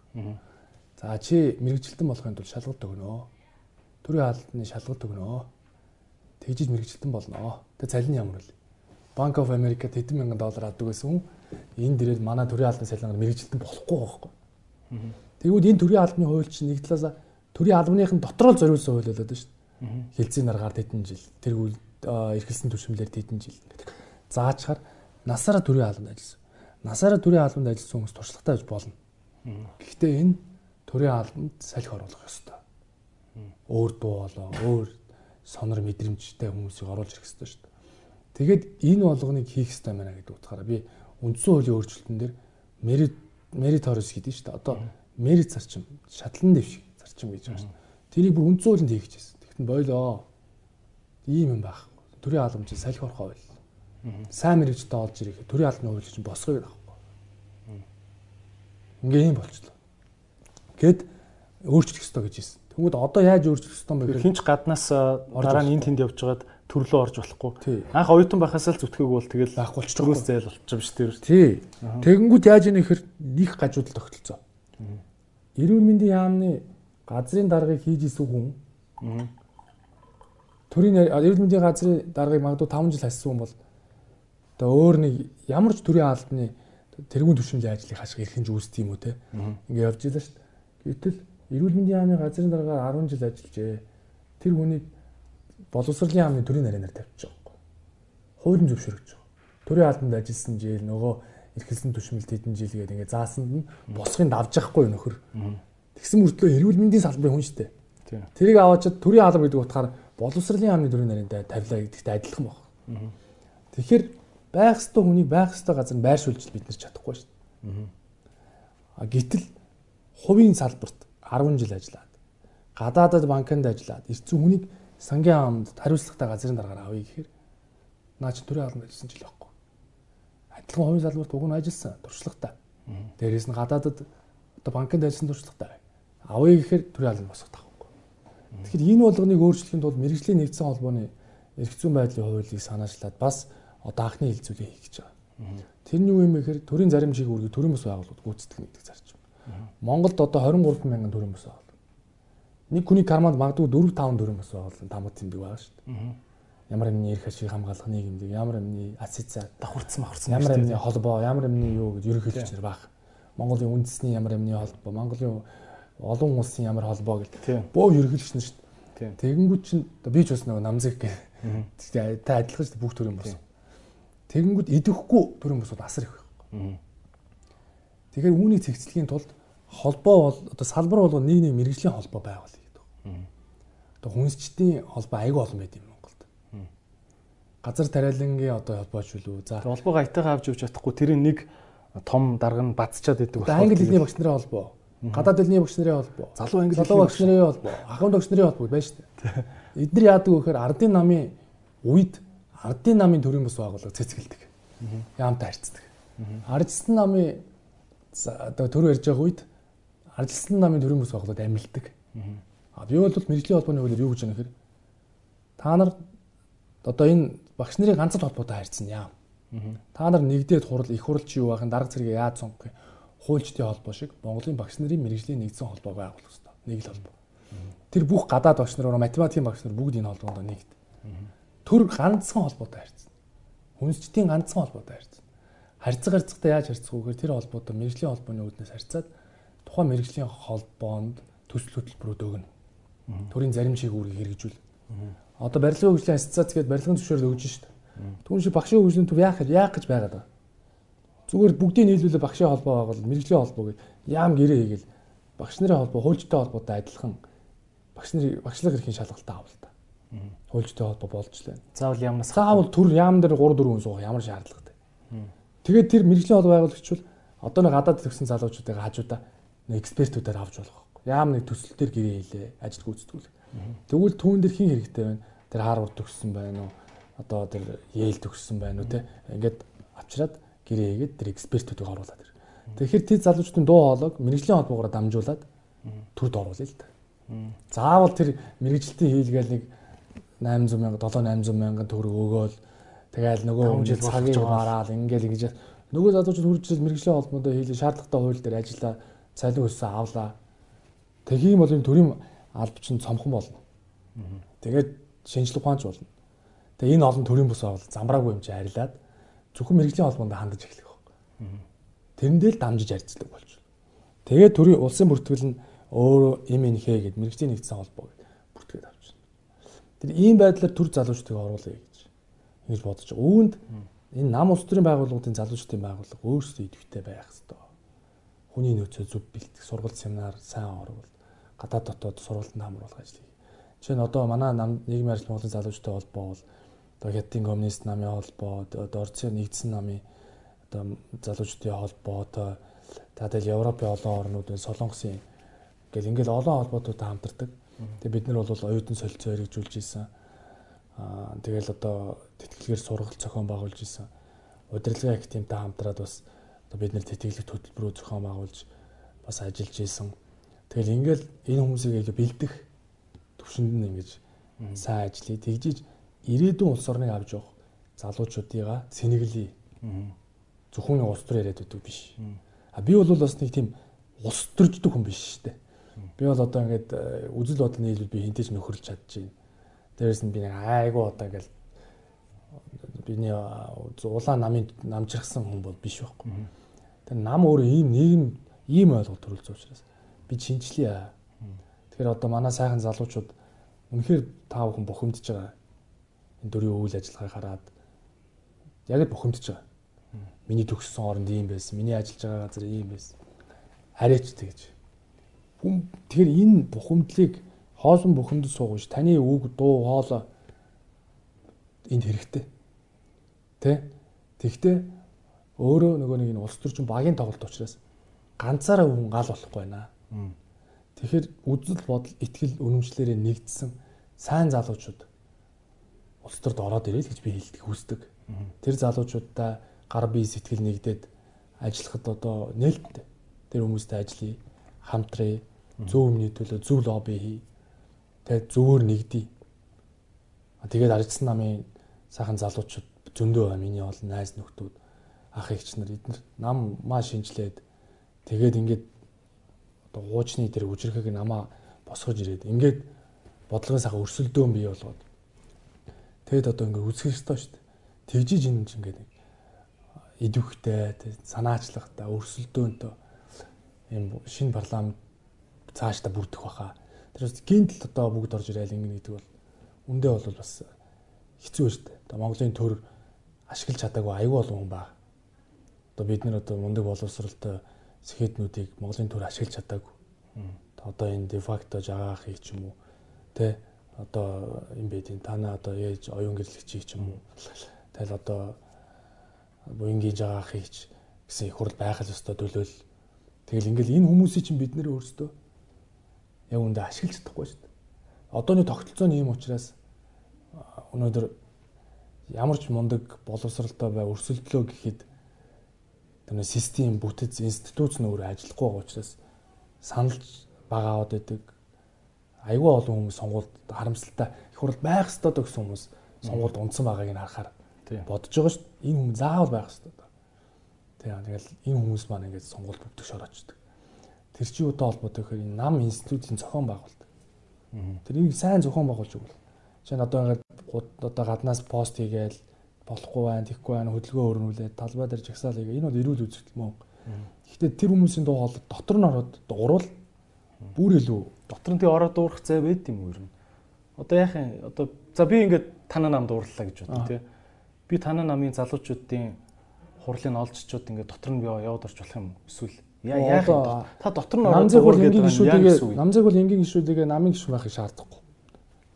За чи мэрэгжилтэн болохын тулд шалгалт өгнө. Төрийн албаны шалгалт өгнө. Тэгжиж мэрэгжилтэн болно. Тэг цалин ямар вэ? Bank of America тэдэн мянган доллар авдаг хүн энэ дээрээ манай төрийн албаны салингаар мэрэгжилтэн болохгүй байхгүй. Тэгвэл энэ төрийн албаны хууль чинь нэг талаасаа төрийн албаныхын дотроо зориулсан хууль болоод шүү дээ. Хилцээний наргаар тэдэн жил тэргүүл эрхэлсэн түвшинлэр тэдэн жил. Заачаар насаараа төрийн албанд ажилласан насаараа төрийн албанд ажилласан хүмүүс туршлагатай байж болно. Гэхдээ энэ төрийн албанд салхи оруулах ёстой. Өөр дуу болоо, өөр сонор мэдрэмжтэй хүмүүсийг оруулж ирэх ёстой шүү дээ. Тэгээд энэ болгоныг хийх ёстой байна гэдэг утгаараа би үндсэн хуулийн өөрчлөлтөн дээр merit meritorious гэдэг шүү дээ. Одоо merit зарчим, шатлан дэвшиг зарчим гэж байгаа шүү дээ. Тэрийг бүр үндсэн хуулинд хийх гэсэн. Тэгтэн бойлоо. Ийм юм байхгүй. Төрийн албан чинь салхи орохоо байл сайн мэрэгчтэй олж ирэх төрийн албаны хууль чинь босгоё байхгүй. Ингээ юм болчихлоо. Гэт өөрчлөх ёстой гэж хэлсэн. Тэгмүүд одоо яаж өөрчлөх ёстой юм бэ? Хинч гаднаас дараа нь энд тэнд явж байгаад төрлөө орж болохгүй. Анх оюутан байхаас л зүтгээг бол тэгэл байхгүй болчих зүгээс зайл болчих юм шүү дээ. Тий. Тэгэнгүүт яаж ийм ихэр нэг гажуудал тогтолцоо. Эрүүл мэндийн яамны газрын даргаыг хийж исэн хүн төрийн эрүүл мэндийн газрын даргаыг магадгүй 5 жил хассан хүн бол одоо өөр нэг ямар ч төрийн албаны тэрүүн түвшинлийн ажлыг хашиг эрхэнж үүсдэг юм уу те. Ингээ явж илаа шүү дээ. Гэтэл эрүүл мэндийн яамны газрын дараагаар 10 жил ажиллажээ. Тэр хүнийг боловсролын яамны төрийн нарийнаар тавьчих жоохгүй. Хуулийн зөвшөөрөгч байгаа. Төрийн албанд ажилласан жил нөгөө эрхэлсэн түвшмэлт хэдэн жил гэдэг ингээ заасанд нь босхын давж яахгүй нөхөр. Тэгсэн мөртлөө эрүүл мэндийн салбарын хүн шүү дээ. Тэрийг аваачаад төрийн алба гэдэг утгаар боловсролын яамны төрийн нарийнтай тавилаа гэдэгт адилхан байна. Тэгэхээр байх ёстой хүнийг байх ёстой газар нь байршуулж бид нар чадахгүй шүү дээ. А гítэл хувийн салбарт 10 жил ажиллаад гадаадад банкнд ажиллаад ирсэн хүнийг сангийн амд хариуцлагатай газрын дараагаар авъя гэхээр наа чи төрийн албанд ажилласан жил байхгүй. Адилхан хувийн салбарт уг нь ажилласан туршлагатай. Дээрээс нь гадаадад одоо банкнд ажилласан туршлагатай. Авъя гэхээр төрийн албанд босгох тахгүй. Тэгэхээр энэ болгоныг өөрчлөхийн тулд мэрэгжлийн нэгдсэн холбооны эрх зүйн байдлын хуулийг санаачлаад бас одоо анхны хилцүүлэг хийх гэж байгаа. Тэр нь юу юм бэ гэхээр төрийн заримжийг үргэлж төрийн бас байгууллагууд гүйцэтгэх гэдэг зарчим. Монголд одоо 23 мянган төрийн бас байгууллага. Нэг хүний карманд магадгүй 4 5 төрийн бас байгууллага тамга тэмдэг байгаа шүү дээ. Ямар юмны эрх ашиг хамгаалах нийгэмдэг, ямар юмны асоциа давхарцсан махарцсан ямар юмны холбоо, ямар юмны юу гэж ерөнхийлөгч нар баг. Монголын үндэсний ямар юмны холбоо, Монголын олон улсын ямар холбоо гэл бөө ерөнхийлөгч нар шүү дээ. Тэгэнгүүт чинь би ч бас нэг намзэг гэх. [LAUGHS] Тэ адилхан шүү дээ бүх төрийн бас. Тэгэнгүүт идэхгүй төрийн босууд асар их байхгүй. Тэгэхээр үүнийг цэгцлэхийн тулд холбоо бол одоо салбар бол нэг нэг мэрэгжлийн холбоо байгуулъя гэдэг. Одоо хүнсчдийн холбоо айгүй олон байд юм Монголд. Газар тариалангийн одоо холбооч үлээ. За холбоог айтайгаа авч явж чадахгүй тэрийн нэг том дарга нь бацчаад идэг байна. Англи хэлний багш нарын холбоо. Гадаад хэлний багш нарын холбоо. Залуу англи залуу багш нарын холбоо. Ахын багш нарын холбоо шүү дээ. [LAUGHS] Эдгээр яадаг вэ гэхээр ардын намын үед ардын намын төрийн бас байгууллага цэцгэлдэг. Яамтай харьцдаг. Ардчсан намын одоо төр ярьж байгаа үед ардчсан намын төрийн бас байгууллагад амилдаг. А би бол мэрэгжлийн холбооны хуулиар юу гэж яана гэхээр та нар одоо энэ багш нарын ганц л холбоотой харьцсан яам. Та нар нэгдээд хурал их хуралч юу байхын дарга зэрэг яаж сонгох хуульчдын холбоо шиг Монголын багш нарын мэрэгжлийн нэгдсэн холбоо байгуулах хэрэгтэй. Нэг л холбоо. Тэр бүх гадаад багш нар, математикийн багш нар бүгд энэ холбоонд нэгд төр ганцхан холбоотой харьцна. Хүнсчдийн ганцхан холбоотой харьцна. Харьцаг харьцагтай яаж харьцах вэ гэхээр тэр холбоотой мэрэгжлийн холбооны үүднээс харьцаад тухайн мэрэгжлийн холбоонд төсөл хөтөлбөрүүд өгнө. Төрийн заримшийг үүргийг хэрэгжүүл. Одоо барилгын хөгжлийн ассоциац гэдэг барилгын зөвшөөрөл өгж шít. Түүн шиг багшийн хөгжлийн төв яах яах гэж байгаад байгаа. Зүгээр бүгдийг нийлүүлээ багшийн холбоо байгуул, мэрэгжлийн холбоо гэж яам гэрээ хийгээл багш нарын холбоо, хуульчтай холбоотой адилхан багш нарын багшлах эрхийн шалгалтаа авал та хуульчтай холбоо болж лээ. Заавал яамнаас заавал төр яам дээр 3 4 хүн суух ямар шаардлагатай. Тэгээд тэр мэрэгжлийн холбоо байгуулагч бол одоо нэг гадаад төгсөн залуучуудыг хажуудаа нэг экспертүүдээр авч болох байхгүй. Яам нэг төсөл төр гэрээ хийлээ, ажил гүйцэтгүүл. Тэгвэл түүн дээр хин хэрэгтэй байна. Тэр Харвард төгссөн байна уу? Одоо тэр Йейл төгссөн байна уу те? Ингээд авчираад гэрээ хийгээд тэр экспертүүдийг оруулаад тэр. Тэгэхээр тэр залуучдын дуу хоолойг мэрэгжлийн холбоогоор дамжуулаад төрд оруулъя л та. Заавал тэр мэрэгжилтийн хийлгээл нэг 800 мянга 7 800 мянган төгрөг өгөөл. Тэгэл нөгөө жил цагийг бараал ингээл ингэж нөгөө залуучууд хурж ирэл мэрэгжлийн холбоонд хийлээ. Шаардлагатай хууль дээр ажиллаа цалин өссөн авлаа. Тэгхийн бол энэ төрийн алба чинь цомхон болно. Тэгээд шинжлэх ухаанч болно. Тэгээ энэ олон төрийн бус бол замбраагүй юм чи арилаад зөвхөн мэрэгжлийн холбоонд хандаж эхлэх байхгүй тэрэндээ л дамжиж арилцдаг болж тэгээд төрийн улсын бүртгэл нь өөрөө им инхээ гэд мэрэгжлийн нэгдсэн холбоо гэд бүртгээд Тэр ийм байдлаар төр залуучдыг оруулъя гэж ингэж бодож байгаа. Үүнд энэ нам улс төрийн байгууллагуудын залуучдын байгууллага өөрсдөө идэвхтэй байх хэрэгтэй. Хүний нөөцөө зөв бэлтгэх, сургалт семинар сайн оруулалт, гадаад дотоод сургалтанд хамруулах ажлыг. Жишээ нь одоо манай нам нийгмийн арчил Монголын залуучдын холбоо бол одоо Хятадын коммунист намын холбоо, одоо Орцын нэгдсэн намын одоо залуучдын холбоо, одоо таадал Европын олон орнуудын Солонгосын гэл ингээл олон холбоотуудтай хамтардаг. Тэгээ бид нар бол оюутан солилцоо хэрэгжүүлж исэн. Аа тэгэл одоо тэтгэлгээр сургалт зохион байгуулж исэн. Удирдлагын активтай хамтраад бас одоо бид нар тэтгэлэг хөтөлбөрөө зохион байгуулж бас ажиллаж исэн. Тэгэл ингээл энэ хүмүүсийг ингээ бэлдэх төвшөнд нь ингэж сайн ажиллая. Тэгжиж ирээдүйн улс орныг авч явах залуучуудыгаа Сенегалийн зөвхөн улс төр яриад байдаг биш. А би бол бас нэг тийм улс төрждөг хүн биш шүү дээ. Би бол одоо ингээд э, үзэл бодол нийлбэл би хинтэж нөхөрлж чадчих. Дээрээс нь би нэг айгу одоо ингээд биний улаан намын намжирхсан хүн бол биш байхгүй. Тэгээ нам өөр ийм нийгэм ийм ойлголт төрүүлж учраас би шинжлэе. Тэгэхээр одоо манай сайхан залуучууд үнэхээр таа бүхэн бухимдж байгаа. Энэ дөрвийн үйл ажиллагааг хараад яг л бухимдж байгаа. Миний төгссөн оронд ийм байсан. Миний ажиллаж байгаа газар ийм байсан. Арайч тэгж. Хүн тэгэхээр энэ бухимдлыг хоосон бухимдд суугаж таны үг дуу хоолой энд хэрэгтэй. Тэ? Тэгтээ өөрөө нөгөө нэг энэ улс төрчин багийн тоглолт учраас ганцаараа хүн гал болохгүй байна. Тэгэхээр үзэл бодол итгэл үнэмшлэрээ нэгдсэн сайн залуучууд улс төрд ороод ирээ л гэж би хэлдэг хүсдэг. Тэр залуучуудаа гар бие сэтгэл нэгдээд ажиллахад одоо нээлттэй. Тэр хүмүүстэй ажиллая, хамтрая, зөв өмнөний төлөө зөв лобби хий. Тэгээд зөвөр нэгдий. Тэгээд арчсан намын сайхан залуучууд зөндөө байна. Миний бол найз нөхдүүд, ах эгч нар эдгээр нам маа шинжлээд тэгээд ингээд одоо хуучны тэр үжирхэг намаа босгож ирээд ингээд бодлогын сайхан өрсөлдөөн бий болгоод тэгэд одоо ингээд үзэх ёстой шүү дээ. Тэгжиж энэ чинь ингээд идэвхтэй санаачлагтай өрсөлдөөнтэй юм шинэ парламент цаашдаа бүрдэх баха. Тэрээс гинтл одоо бүгд орж ирээл ингэ гэдэг бол үндэ бол бас хэцүү шүү дээ. Одоо Монголын төр ашиглаж чадаагүй аюул олон хүн баг. Одоо бид нэр одоо мундаг боловсралтай сэхэднүүдийг Монголын төр ашиглаж чадаагүй. Одоо энэ дефакто жагаахыг ч юм уу тэ одоо юм байдیں۔ Танаа одоо ээж оюун гэрлэгчийг ч юм уу. Тэгэл одоо буянгийн жагаахыг ч гэсэн их хурл байх л ёстой төлөөл. Тэгэл ингээл энэ хүмүүсийг чинь бид нэр өөрсдөө яг үндэ ашиглаж чадахгүй шүү дээ. Одооны тогтолцооны юм учраас өнөөдөр ямар ч мундаг боловсралтай бай өрсөлдлөө гэхэд тэр систем бүтэц институт нь өөрөө ажиллахгүй байгаа учраас саналж багаад байдаг. Айгүй олон хүмүүс сонгуульд харамсалтай их хурл байх ёстой гэсэн хүмүүс сонгуульд унтсан байгааг нь харахаар бодож байгаа шүү дээ. Энэ хүн заавал байх ёстой. Тийм тэгэл энэ хүмүүс маань ингээд сонгуульд бүгдш ороочдөг. Тэр чинь юутай холбоотой гэхээр энэ нам институтын зохион байгуулалт. Тэрийг сайн зохион байгуулж өгвөл. Жишээ нь одоо ингээд одоо гаднаас пост хийгээл болохгүй байна, тэгхгүй байна, хөдөлгөөн өрнүүлээд талбай дээр жагсаал хийгээ. Энэ бол эрүүл үзэгдэл мөн. Гэхдээ тэр хүмүүсийн дуу хоолой дотор нь ороод дуурал бүр илүү дотор нь тий ороод дуурах зай байд юм уу ер нь. Одоо яахын одоо за би ингээд танаа нам дуурлаа гэж бодъё тий. Би танаа намын залуучуудын хурлын олжчууд ингээд дотор нь би яваад орч болох юм эсвэл яах та дотор нь намзэг бол энгийн гişүүдээ намзэг бол энгийн гişүүдээ намын гişүүн байхыг шаардахгүй.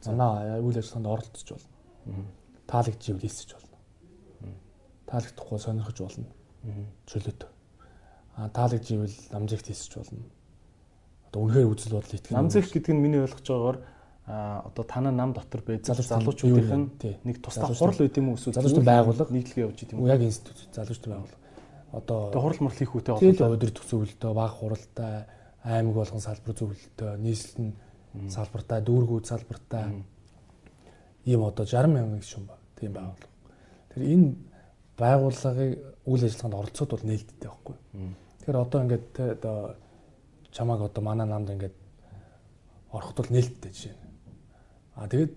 Занаа үйл ажиллагаанд оролцож болно. Таалагч ивэл хийсэж болно. Таалагдахгүй сонирхож болно. Чөлөөт. А таалагч ивэл намжигт хийсэж болно. Одоо үнэхээр үзэл бодол итгэх. Намжих гэдэг нь миний ойлгож байгаагаар одоо танаа нам дотор бай залуучуудын нэг тусдаа хурал байт юм уу эсвэл залуучууд байгууллага нийтлэгээ явж идэм үү яг институт залуучууд байгууллага одоо хурал мурал хийх үүтэй холбоотой өдөр төсөөлөлтөө баг хуралтай аймаг болгон салбар зөвлөлтөө нийслэл нь салбартай дүүргүүд салбартай. Ийм одоо 60 мянган гишүүн ба. Тийм байгууллага. Тэр энэ байгууллагын үйл ажиллагаанд оролцоод бол нээлттэй байхгүй. Тэгэхээр одоо ингээд одоо чамааг одоо манай намд ингээд ороход бол нээлттэй жишээ. А тэгээд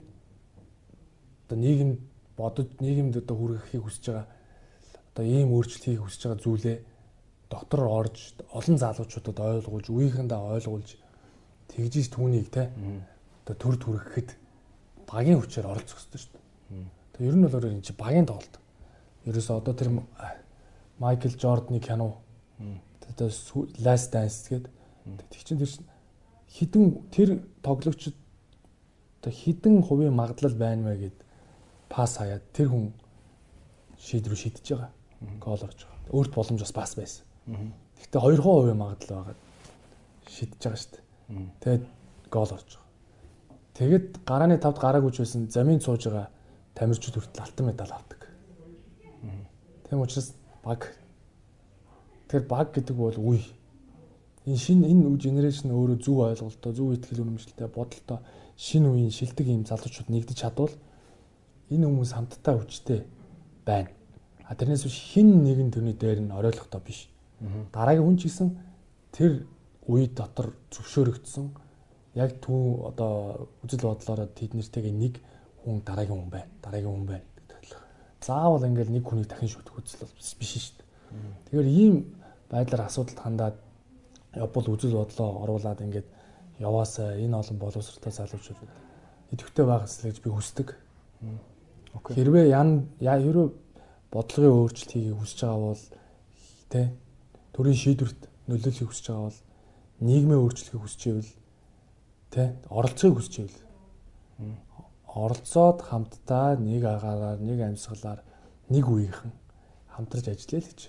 одоо нийгэм бодож нийгэмд одоо хүргэхийг хүсэж байгаа одоо ийм өөрчлөлт хийх хүсэж байгаа зүйлээ дотор орж олон залуучуудад ойлгуулж, үеийнхэндээ ойлгуулж тэгжиж түүнийг те одоо төр түргэхэд багийн хүчээр оролцох хэрэгтэй шүү дээ. Тэгээ ер нь бол энэ чи багийн тоглолт. Ерөөсөө одоо тэр Майкл Жордны кино одоо Last Dance гэдэг тэг чин тэр хідэн тэр тоглогчд одоо хідэн хувийн магадлал байна вэ гэд пас хаяад тэр хүн шийд рүү шидэж байгаа. Гол орж байгаа. Өөрт боломж бас бас байсан. Гэхдээ 2% магадлал байгаа шидэж байгаа шүү дээ. Тэгээд гол орж байгаа. Тэгэд гарааны тавд гараагүй ч байсан замын сууж байгаа тамирчид хүртэл алтан медаль авдаг. Тийм учраас баг тэр баг гэдэг бол үе. Энэ шин энэ генерашн өөрөө зөв ойлголтоо, зөв ихтгэл үнэмшилтэй бодолтой шинэ үеийн шилдэг юм залуучууд нэгдэж чадвал энэ хүмүүс хамтдаа хүчтэй байна. А тэрнээс биш хин нэгэн төрний дээр нь оройлготой биш. Дараагийн хүн ч гэсэн тэр үе дотор зөвшөөрөгдсөн яг түүн одоо үжил бодлороо тэд нэртэйгээ нэг хүн дараагийн хүн байна. Дараагийн хүн байна гэдэг. Заавал ингээл нэг хүнийг дахин шүтэх үзэл биш шүү дээ. Тэгэхээр ийм байдлаар асуудалд хандаад явбал үжил бодлоо оруулаад ингээд яваасаа энэ олон боловсролтой залуучууд идэвхтэй байх гэж би хүсдэг. Хэрвээ ян хэрвээ бодлогын өөрчлөлт хийхийг хүсэж байгаа бол тэ төрийн шийдвэрт нөлөөлөхийг хүсэж байгаа бол нийгмийн өөрчлөлтийг хүсэж ивэл тэ оролцоог хүсэж ивэл оролцоод хамтдаа нэг агаараар нэг амьсгалаар нэг үеийнхэн хамтарч ажиллая л гэж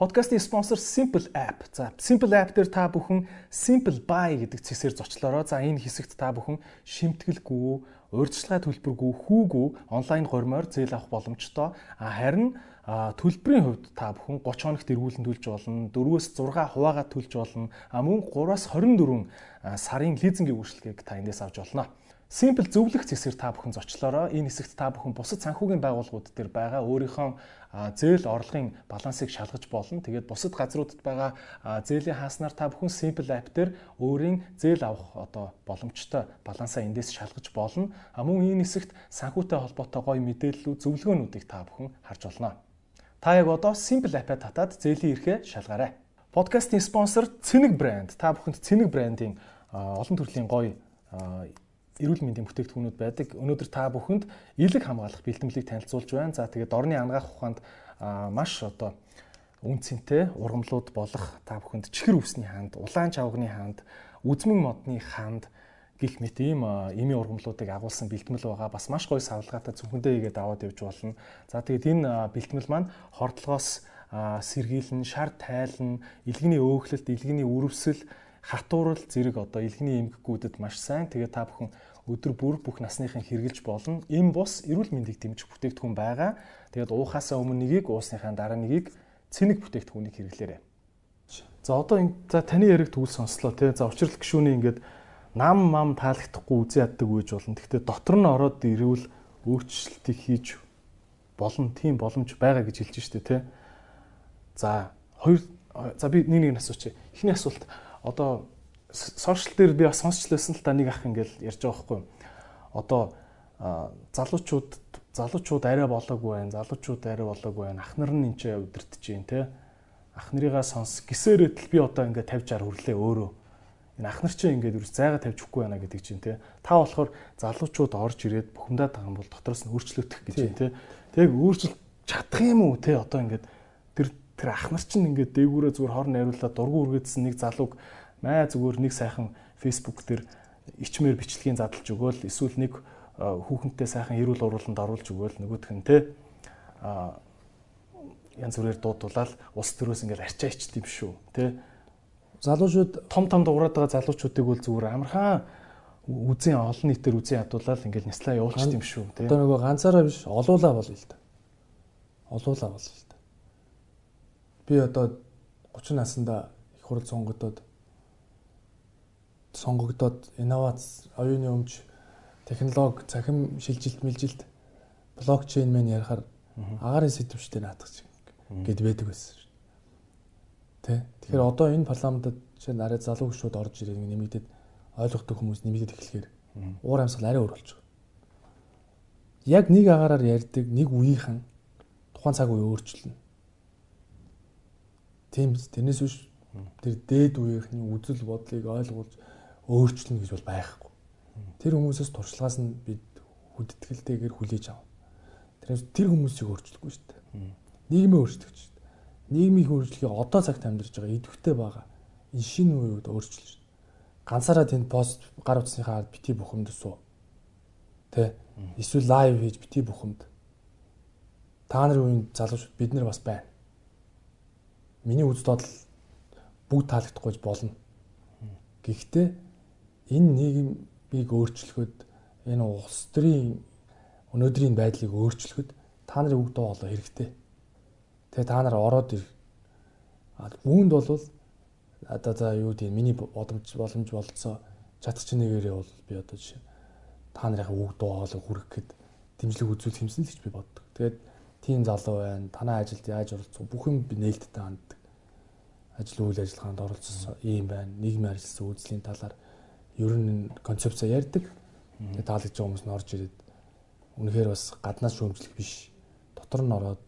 Подкастын спонсор Simple App. За Simple App дээр та бүхэн Simple Buy гэдэг цэсээр зочлоороо. За энэ хэсэгт та бүхэн шимтгэлгүй, урьдчилгаа төлбөргүй, хүүгүй онлайн гормоор зээл авах боломжтой. Харин төлбөрийн хувьд та бүхэн 30 хоногт эргүүлэн төлж болно. 4-өөс 6 хуваагаад төлж болно. Мөн 3-аас 24 сарын лизингийн үйлчлэгийг та эндээс авч болно. Simple зөвлөх зэсээр та бүхэн зочлоороо энэ хэсэгт та бүхэн бусад санхүүгийн байгууллагууд дээр байгаа өөрийнхөө зээл орлогын балансыг шалгаж болно. Тэгээд бусад газруудад байгаа зээлийн хааснаар та бүхэн Simple app дээр өөрийн зээл авах одоо боломжтой балансаа эндээс шалгаж болно. Мөн энэ хэсэгт санхүүтэй холбоотой гоё мэдээллүүд зөвлөгөөнүүдийг та бүхэн харж болно. Та яг одоо Simple app-а татаад зээлийн эрхээ шалгаарай. Подкастын спонсор Цэник брэнд. Та бүхэнд Цэник брэндийн олон төрлийн гоё эрүүл мэндийн бүтээгдэхүүнүүд байдаг. Өнөөдөр та бүхэнд элэг хамгаалах бэлтгэлийг танилцуулж байна. За тэгээд орны ангаах ухаанд маш одоо үн цэнтэй ургамлууд болох та бүхэнд чихэр үсний хаанд, улаан чавганы хаанд, үзмэн модны хаанд гих мэт ийм эми ургамлуудыг агуулсан бэлтгэл байгаа. Бас маш гоё савлгаатай зөвхөндөө игээд аваад явж болно. За тэгээд энэ бэлтгэл маань хордлогоос сэргийлэн, шар тайлан, илгэний өөхлөлт, илгэний үрвсэл, хатуурал зэрэг одоо илгэний эмгэгүүдэд маш сайн. Тэгээд та бүхэн өдөр бүр бүх насныхын хэрэгжилж болно. Им бус эрүүл мэндийг дэмжих бүтээгдэхүүн байгаа. Тэгээд уухаасаа өмнө нэгийг, уусныхаа дараа нэгийг цэник бүтээгдэхүүнийг хэрэглээрэй. За одоо энэ за таны яриг тгүүл сонслоо тий. За учрал гişүүний ингээд нам мам таалагдахгүй үзий яддаг үеж болно. Гэхдээ дотор нь ороод ирвэл өөрчлөлтийг хийж болно. Тийм боломж байгаа гэж хэлж штэ тий. За хоёр за би нэг нэг асууч. Эхний асуулт одоо сошиал дээр би бас сонсч лээсэн л та нэг ах ингээл ярьж байгаа байхгүй. Одоо залуучууд залуучууд арай болоогүй байна. Залуучууд арай болоогүй байна. Ах нар нь энэ удирдах чинь те. Ах нарыгаа сонс гисээрээ л би одоо ингээд 50 60 хүрлээ өөрөө. Энэ ах нар чинь ингээд ерөөс зайгаа тавьж өгөхгүй байна гэдэг чинь те. Та болохоор залуучууд орж ирээд бухимдаад байгаа бол дотроос нь өөрчлөгдөх гэж юм те. Тэг өөрчлөлт чадах юм уу те одоо ингээд тэр тэр ах нар чинь ингээд дээгүүрээ зүгээр хор найруулаад дургу үргээдсэн нэг залууг маа зүгээр нэг сайхан фейсбુક дээр ичмээр бичлэгийн задлж өгөөл эсвэл нэг хүүхэнтэй сайхан эрүүл урууланд оруулж өгөөл нөгөөх нь те а янз бүрээр дуудуулаад ус төрөөс ингээд арчаа ичт юм шүү те залуучууд том том дуурайд байгаа залуучуудыг бол зүгээр амархан үзэн олон нийтээр үзэн ядуулаад ингээд няслаа явуулчих юм шүү те одоо нөгөө ганцаараа биш олуулаа бол л да олуулаа бол л да би одоо 30 наснда их хурл сонгогдоод сонгогдоод инновац, оюуны өмч, технологи, цахим шилжилт, мэлжилт, блокчейн мэн ярихаар агарын сэтвчтэй наадах гэд байдаг байсан шүү. Тэ. Тэгэхээр одоо энэ парламентод чинь арай залуу гүшүүд орж ирээд нэмэгдээд ойлгохтой хүмүүс нэмэгдээд эхлэхээр уур амьсгал арай өөр болчих. Яг нэг агаараар ярьдаг нэг үеийнхэн тухайн цаг үе өөрчлөлнө. Тийм тэрнээс биш тэр дээд үеийнхний үзэл бодлыг ойлгуулж өөрчлөнө гэж бол байхгүй. Тэр хүмүүсээс туршлагаас нь бид хүндэтгэлтэйгээр хүлээж авах. Тэрээс тэр хүмүүсийг өөрчлөхгүй шүү дээ. Нийгмээ өөрчлөх шүү дээ. Нийгмийн өөрчлөлийг одоо цагт амьдарч байгаа идэвхтэй байгаа. Энэ шинэ үеуд өөрчлөл шүү дээ. Ганцаараа тэнд пост гар утасныхаа бити бухимд суу. Тэ? Эсвэл лайв хийж бити бухимд. Та нарын үеийн залуучууд бид нар бас байна. Миний үз бодол бүгд таалагдахгүй болно. Гэхдээ энэ нийгмийг өөрчлөхөд энэ улс төрийн өнөөдрийн байдлыг өөрчлөхөд та нарын үг дуу болоо хэрэгтэй. Тэгээ та нар ороод ир. Үүнд бол одоо за юу гэдэг миний боломж боломж болцоо чадах чинь нэгээрээ бол би одоо жишээ та нарынхаа үг дуу хоолой хүргэх гээд дэмжлэг үзүүл хэмсэн л гэж би боддог. Тэгээд тийм залуу байна. Танай ажилд яаж оролцох бүх юм би нээлттэй ханддаг. Ажил үйл ажиллагаанд оролцсон юм байна. Нийгмийн арилсан үйлслийн талаар ер нь концепцаа ярьдаг. Тэгээд таалагдж байгаа хүмүүс нь орж ирээд үнэхээр бас гаднаас шүүмжлэх биш. Дотор нь ороод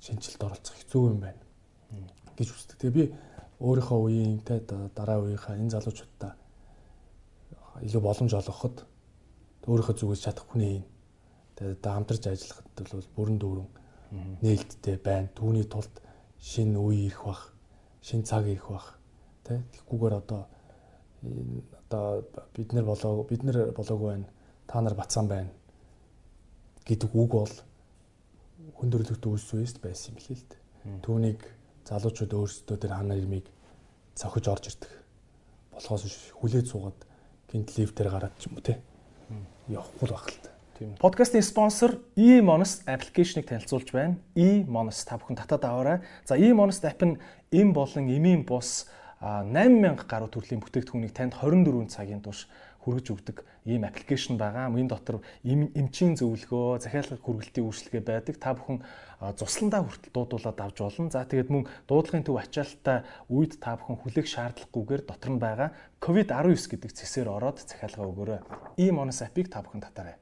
шинжилт оролцох хэцүү юм байна гэж үздэг. Тэгээ би өөрийнхөө үеийн те дараа үеийнхаа энэ залуучуудаа илүү боломж олгоход өөрийнхөө зүгээс чадах хүний тэгээд хамтарч ажиллахад бол бүрэн дүүрэн нээлттэй байна. Түүний тулд шинэ үе ирэх бах, шинэ цаг ирэх бах. Тэ тэгхгүйгээр одоо одоо бид нар болоо бид нар болоогүй байна. Та нар бацсан байна гэдэг үг бол хүндрэлт үйлсвэст байсан юм лээ л дээ. Түүнийг залуучууд өөрсдөө тэр ханаа ирмийг цохиж орж ирдэг. Болохоос хүлээж суугаад гинт лифтээр гараад ч юм уу те. Явахгүй л баг л та. Тийм. Подкастын спонсор eMonest аппликейшнийг танилцуулж байна. eMonest та бүхэн татаад аваарай. За eMonest app нь эм болон эмийн бус 8000 гаруй төрлийн бүтээгдэхүүнийг танд 24 цагийн турш хүргэж өгдөг ийм аппликейшн байгаа. Энэ дотор эмчийн зөвлөгөө, захиалгын хүргэлтийн үйлчилгээ байдаг. Та бүхэн цусландаа хүртэл дуудуулаад авч болно. За тэгээд мөн дуудлагын төв ачаалттай үед та бүхэн хүлээх шаардлагагүйгээр дотор нь байгаа COVID-19 гэдэг цэсээр ороод захиалгаа өгөөрэй. Ийм онос апыг та бүхэн татаарай.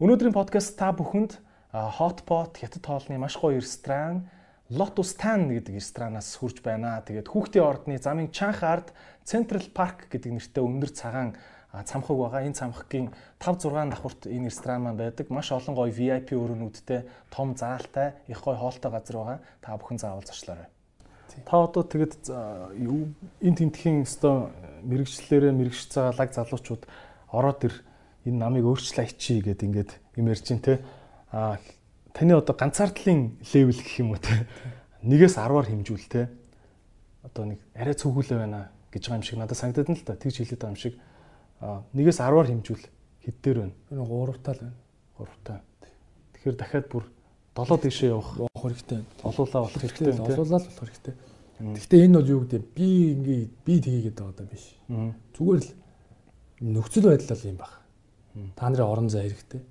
Өнөөдрийн подкаст та бүхэнд Hotpot хятад хоолны маш гоё ресторан Lotus Tan гэдэг ресторанаас хүрж байна. Тэгээд хүүхдийн ордны замын Чанх ард Central Park гэдэг нэртэй өндөр цагаан цамхаг байгаа. Энэ цамхагийн 5 6 давхурт энэ ресторан маань байдаг. Маш олон гоё VIP өрөөнүүдтэй, том заалтай, их гоё хоолтой газар байгаа. Та бүхэн заавал зочлоорой. Та одоо тэгэд энэ тентхийн өстой мэрэгчлэлээрээ мэрэгч цагаа лаг залуучууд ороод ир энэ намыг өөрчлөө ичий гэд ингээд юм ярьж ин тэ а таны одоо ганцаардлын левел гэх юм уу те? Нэгээс 10-аар хэмжүүл те. Одоо нэг арай цөөхөлөө байна гэж байгаа юм шиг надад санагдаад нь л та. Тэгж хэлээд байгаа юм шиг. Нэгээс 10-аар хэмжүүл хэд дээр байна? Энэ 3-таа л байна. 3-таа тэгэхээр дахиад бүр 7 дэшээ явах. Хэрэгтэй олуулаа болох хэрэгтэй олуулаа л болох хэрэгтэй. Гэхдээ энэ бол юу гэдэг? Би ингээ би тгийгээд байгаа даа биш. Зүгээр л нөхцөл байдал л юм байна Та нарын орон зай хэрэгтэй.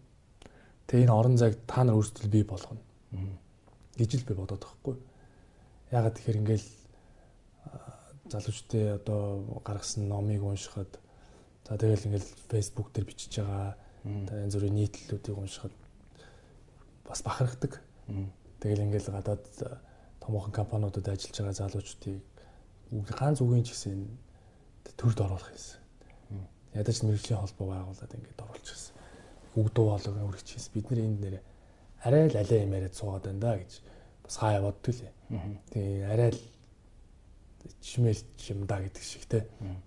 Тэгээ энэ орон зайг та нар өөрсдөө бий болгоно. гэж л би бодоод байхгүй. Ягаад тэгэхээр ингээл залуучдын одоо гаргасан номыг уншихад за тэгэл ингээл Facebook дээр бичиж байгаа янз бүрийн нийтлэлүүдийг уншихад бас бахархдаг. Тэгэл ингээл гадаад томоохон компаниудад ажиллаж байгаа залуучдыг ганц үгийн ч гэсэн төрд оруулах юмсан ядаж мэрэгжлийн холбоо байгуулад ингээд оруулчихсан. Үгдүү болог үргэлжчихсэн. Бид нар энд нэрээ арай л алей юм яриад суугаад байна да гэж бас хаяа боддог лээ. Тэгээ арай л чимэл юм да гэдэг шиг те.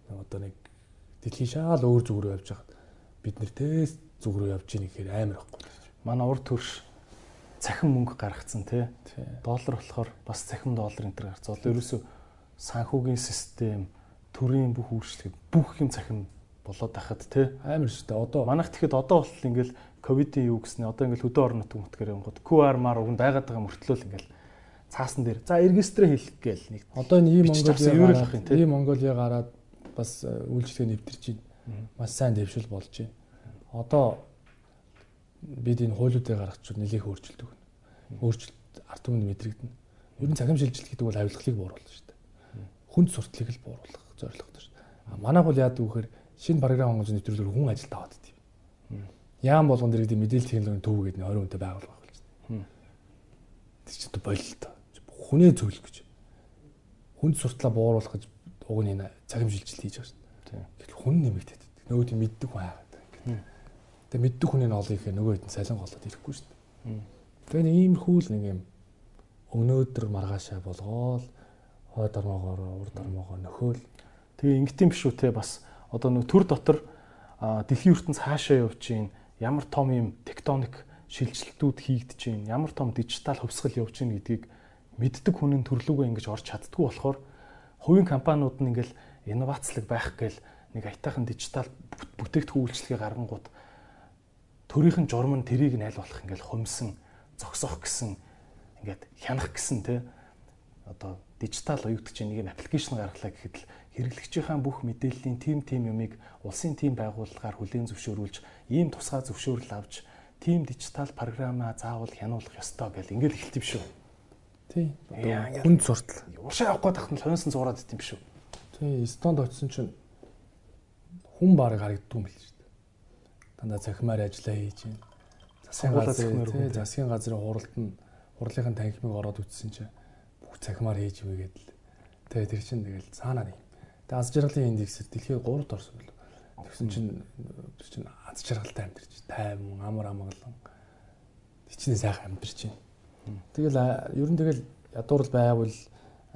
Одоо нэг дэлхийн шаал өөр зүг рүү явж хахад бид нэр тест зүг рүү явж ийн гэхээр амар ихгүй. Манай урд төрш цахим мөнгө гаргацсан те. Доллар болохоор бас цахим доллар энэ төр гарцсан. Одоо ерөөсөө санхүүгийн систем, төрийн бүх үйлчлэг бүх юм цахим болоод тахад тий амар шүү дээ. Одоо манайх тэгэхэд одоо бол ингээл ковидын юу гэснэ одоо ингээл хөдөө орон нутгийн мөтгөр юмгууд QR мар уг байгаад байгаа мөртлөөл ингээл цаасан дээр за регистрээ хийх гээл нэг одоо энэ ийм Монголиа ийм Монголиа гараад бас э, үйлчлэгээ нэвтэрч байна. Маш сайн дэвшил болж байна. Одоо бид энэ хуулиудыг гаргачихвал нэлээх өөрчлөлт өгнө. Өөрчлөлт ард түмэнд мэдрэгдэнэ. Ер нь цахим шилжилт гэдэг бол авилгалыг бууруулна шүү дээ. Хүнд сурталыг л бууруулах зорилготой шүү дээ. Манайх бол яадаг вэхээр шинэ програм хангамж нэвтрүүлгээр хүн ажил таваад идэв. Яам болгон дээр гэдэг мэдээлэл технологийн төв гэдэг нь 20 хүнтэй байгуулга болж байна. Тэр чинь болилт. Хүнээ зөвлөх гэж. Хүнд суртлаа бууруулах гэж уг нь энэ цагим шилжилт хийж байгаа дээ. Гэтэл хүн нэмэгдээд. Нөгөөд нь мэддэг хүн хаагаад байна. Тэгээ мэддэг хүнийг олох гэхээр нөгөөд нь салин голоод ирэхгүй дээ. Тэгээ нэг иймэрхүү л нэг юм өнөөдөр маргаашаа болгоол хой дармоогоор урд дармоогоо нөхөөл тэгээ ингэтийн биш үү те бас одоо нэг төр дотор дэлхийн ертөнц хаашаа явж гин ямар том юм тектоник шилжилтүүд хийгдэж гин ямар том дижитал хувьсгал явж гин гэдгийг мэддэг хүний төрлөөгөө ингэж орж чаддгүй болохоор хувийн компаниуд нь ингээл инновацлог байх гээл нэг аятайхан дижитал бүтээгдэхүүн үйлчлэгээ гаргангууд төрийнхэн журам нь тэрийг нь аль болох ингээл хумсан зогсоох гэсэн ингээд хянах гэсэн те. Одоо дижитал оюутгч нэг юм аппликейшн гаргалаа гэхэд л хэрэглэгчийн бүх мэдээллийн тим тим юмыг улсын тим байгууллагаар хүлээн зөвшөөрүүлж ийм тусгай зөвшөөрөл авч тим дижитал програмаа заавал хянуулах ёстой гэл ингээл эхэлт юм шүү. Тий. Хүн суртал. Уршаа явах гээд тахтан хоньсон зураад ит юм шүү. Тий, Эстонд очсон чинь хүн баг харагддгүй юм л шүү дээ. Дандаа цахимаар ажиллаа хийж байна. Засгийн газрын тий, засгийн газрын хуралд нь хурлынхын танхимыг ороод үтсэн чинь бүх цахимаар хийж иవేгээд л. Тэгээ тэр чинь тэгэл цаанаа юм. Тэгээ аз жаргалын индексээр дэлхийд 3-т орсон билүү. Тэгсэн чинь тэр чинь аз жаргалтай амьдарч тайван амар амгалан хичнээн сайхан амьдарч байна. Тэгэл ер нь тэгэл ядуурл байвал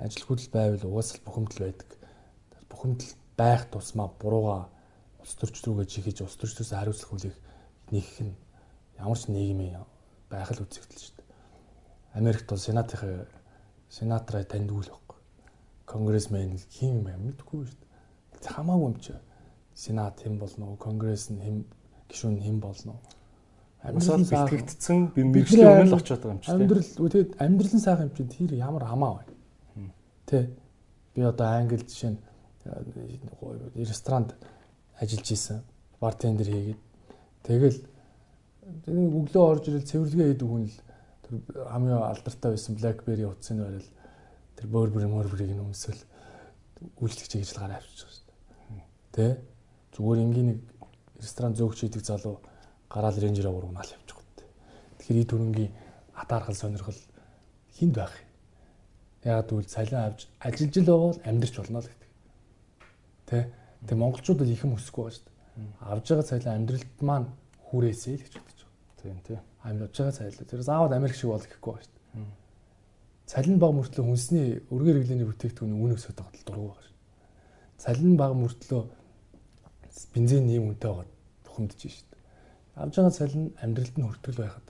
ажил хөдөл байвал угаасаа бухимдал байдаг. Бухимдал байх тусмаа бурууга улс төрч рүүгээ чихэж улс төрчөөс хариуцлах хүлээх нэгэх нь ямар ч нийгмийн байх л үзэгдэл шүү дээ. Америкт бол сенатын сенатораа таньдгүй л. Конгрессмен хин юм мэдгүй шүү дээ. Хамаагүй юм чи. Сенат хэн болно уу? Конгресс нь хэн гишүүн хэн болно уу? Амьсгал бэлтгэгдсэн мэрэгчлэн л очиод байгаа юм чи. Амьдрал тэгээд амьдралын сайхан юм чинь тэр ямар хамаа вэ? Тэ. Би одоо англи жишээ нь э, ресторанд ажиллаж исэн. Бартендер хийгээд тэгэл өглөө орж ирэл цэвэрлэгээ хийдэг хүн л тэр хамгийн алдартай байсан BlackBerry утсыг барил тэр Burberry Burberry-г нь өмсөл үйлчлэгч ажиллагаар авчиж байгаа шүү дээ. Тэ? Зүгээр энгийн нэг ресторан зөөгч хийдэг залуу гараал рейнжераа ургунаал явчих гот. Тэгэхээр и төрөнгийн атаархал сонирхол хинд байх юм. Яагаад гэвэл цалин авч ажиллаж л байгаа бол амьдрч болно л гэдэг. Тэ? Тэгээ монголчуудад их юм өсөхгүй байгаа шүү дээ. Авж байгаа цалин амьдралд маань хүрээсэй л гэж бодож байгаа. Тийм тийм. Амьд байгаа цалин. Тэр заавал Америк шиг бол гэхгүй байгаа шүү дээ. Цалин баг мөртлөө хүнсний өргөр хэрэглээний бүтээгдэхүүн үн өсөд байгаа бол дургу байгаа шүү. Цалин баг мөртлөө бензин нэм үнэтэй байгаа бухимдж шүү авж байгаа цалин амьдралд нь хүртэл байхад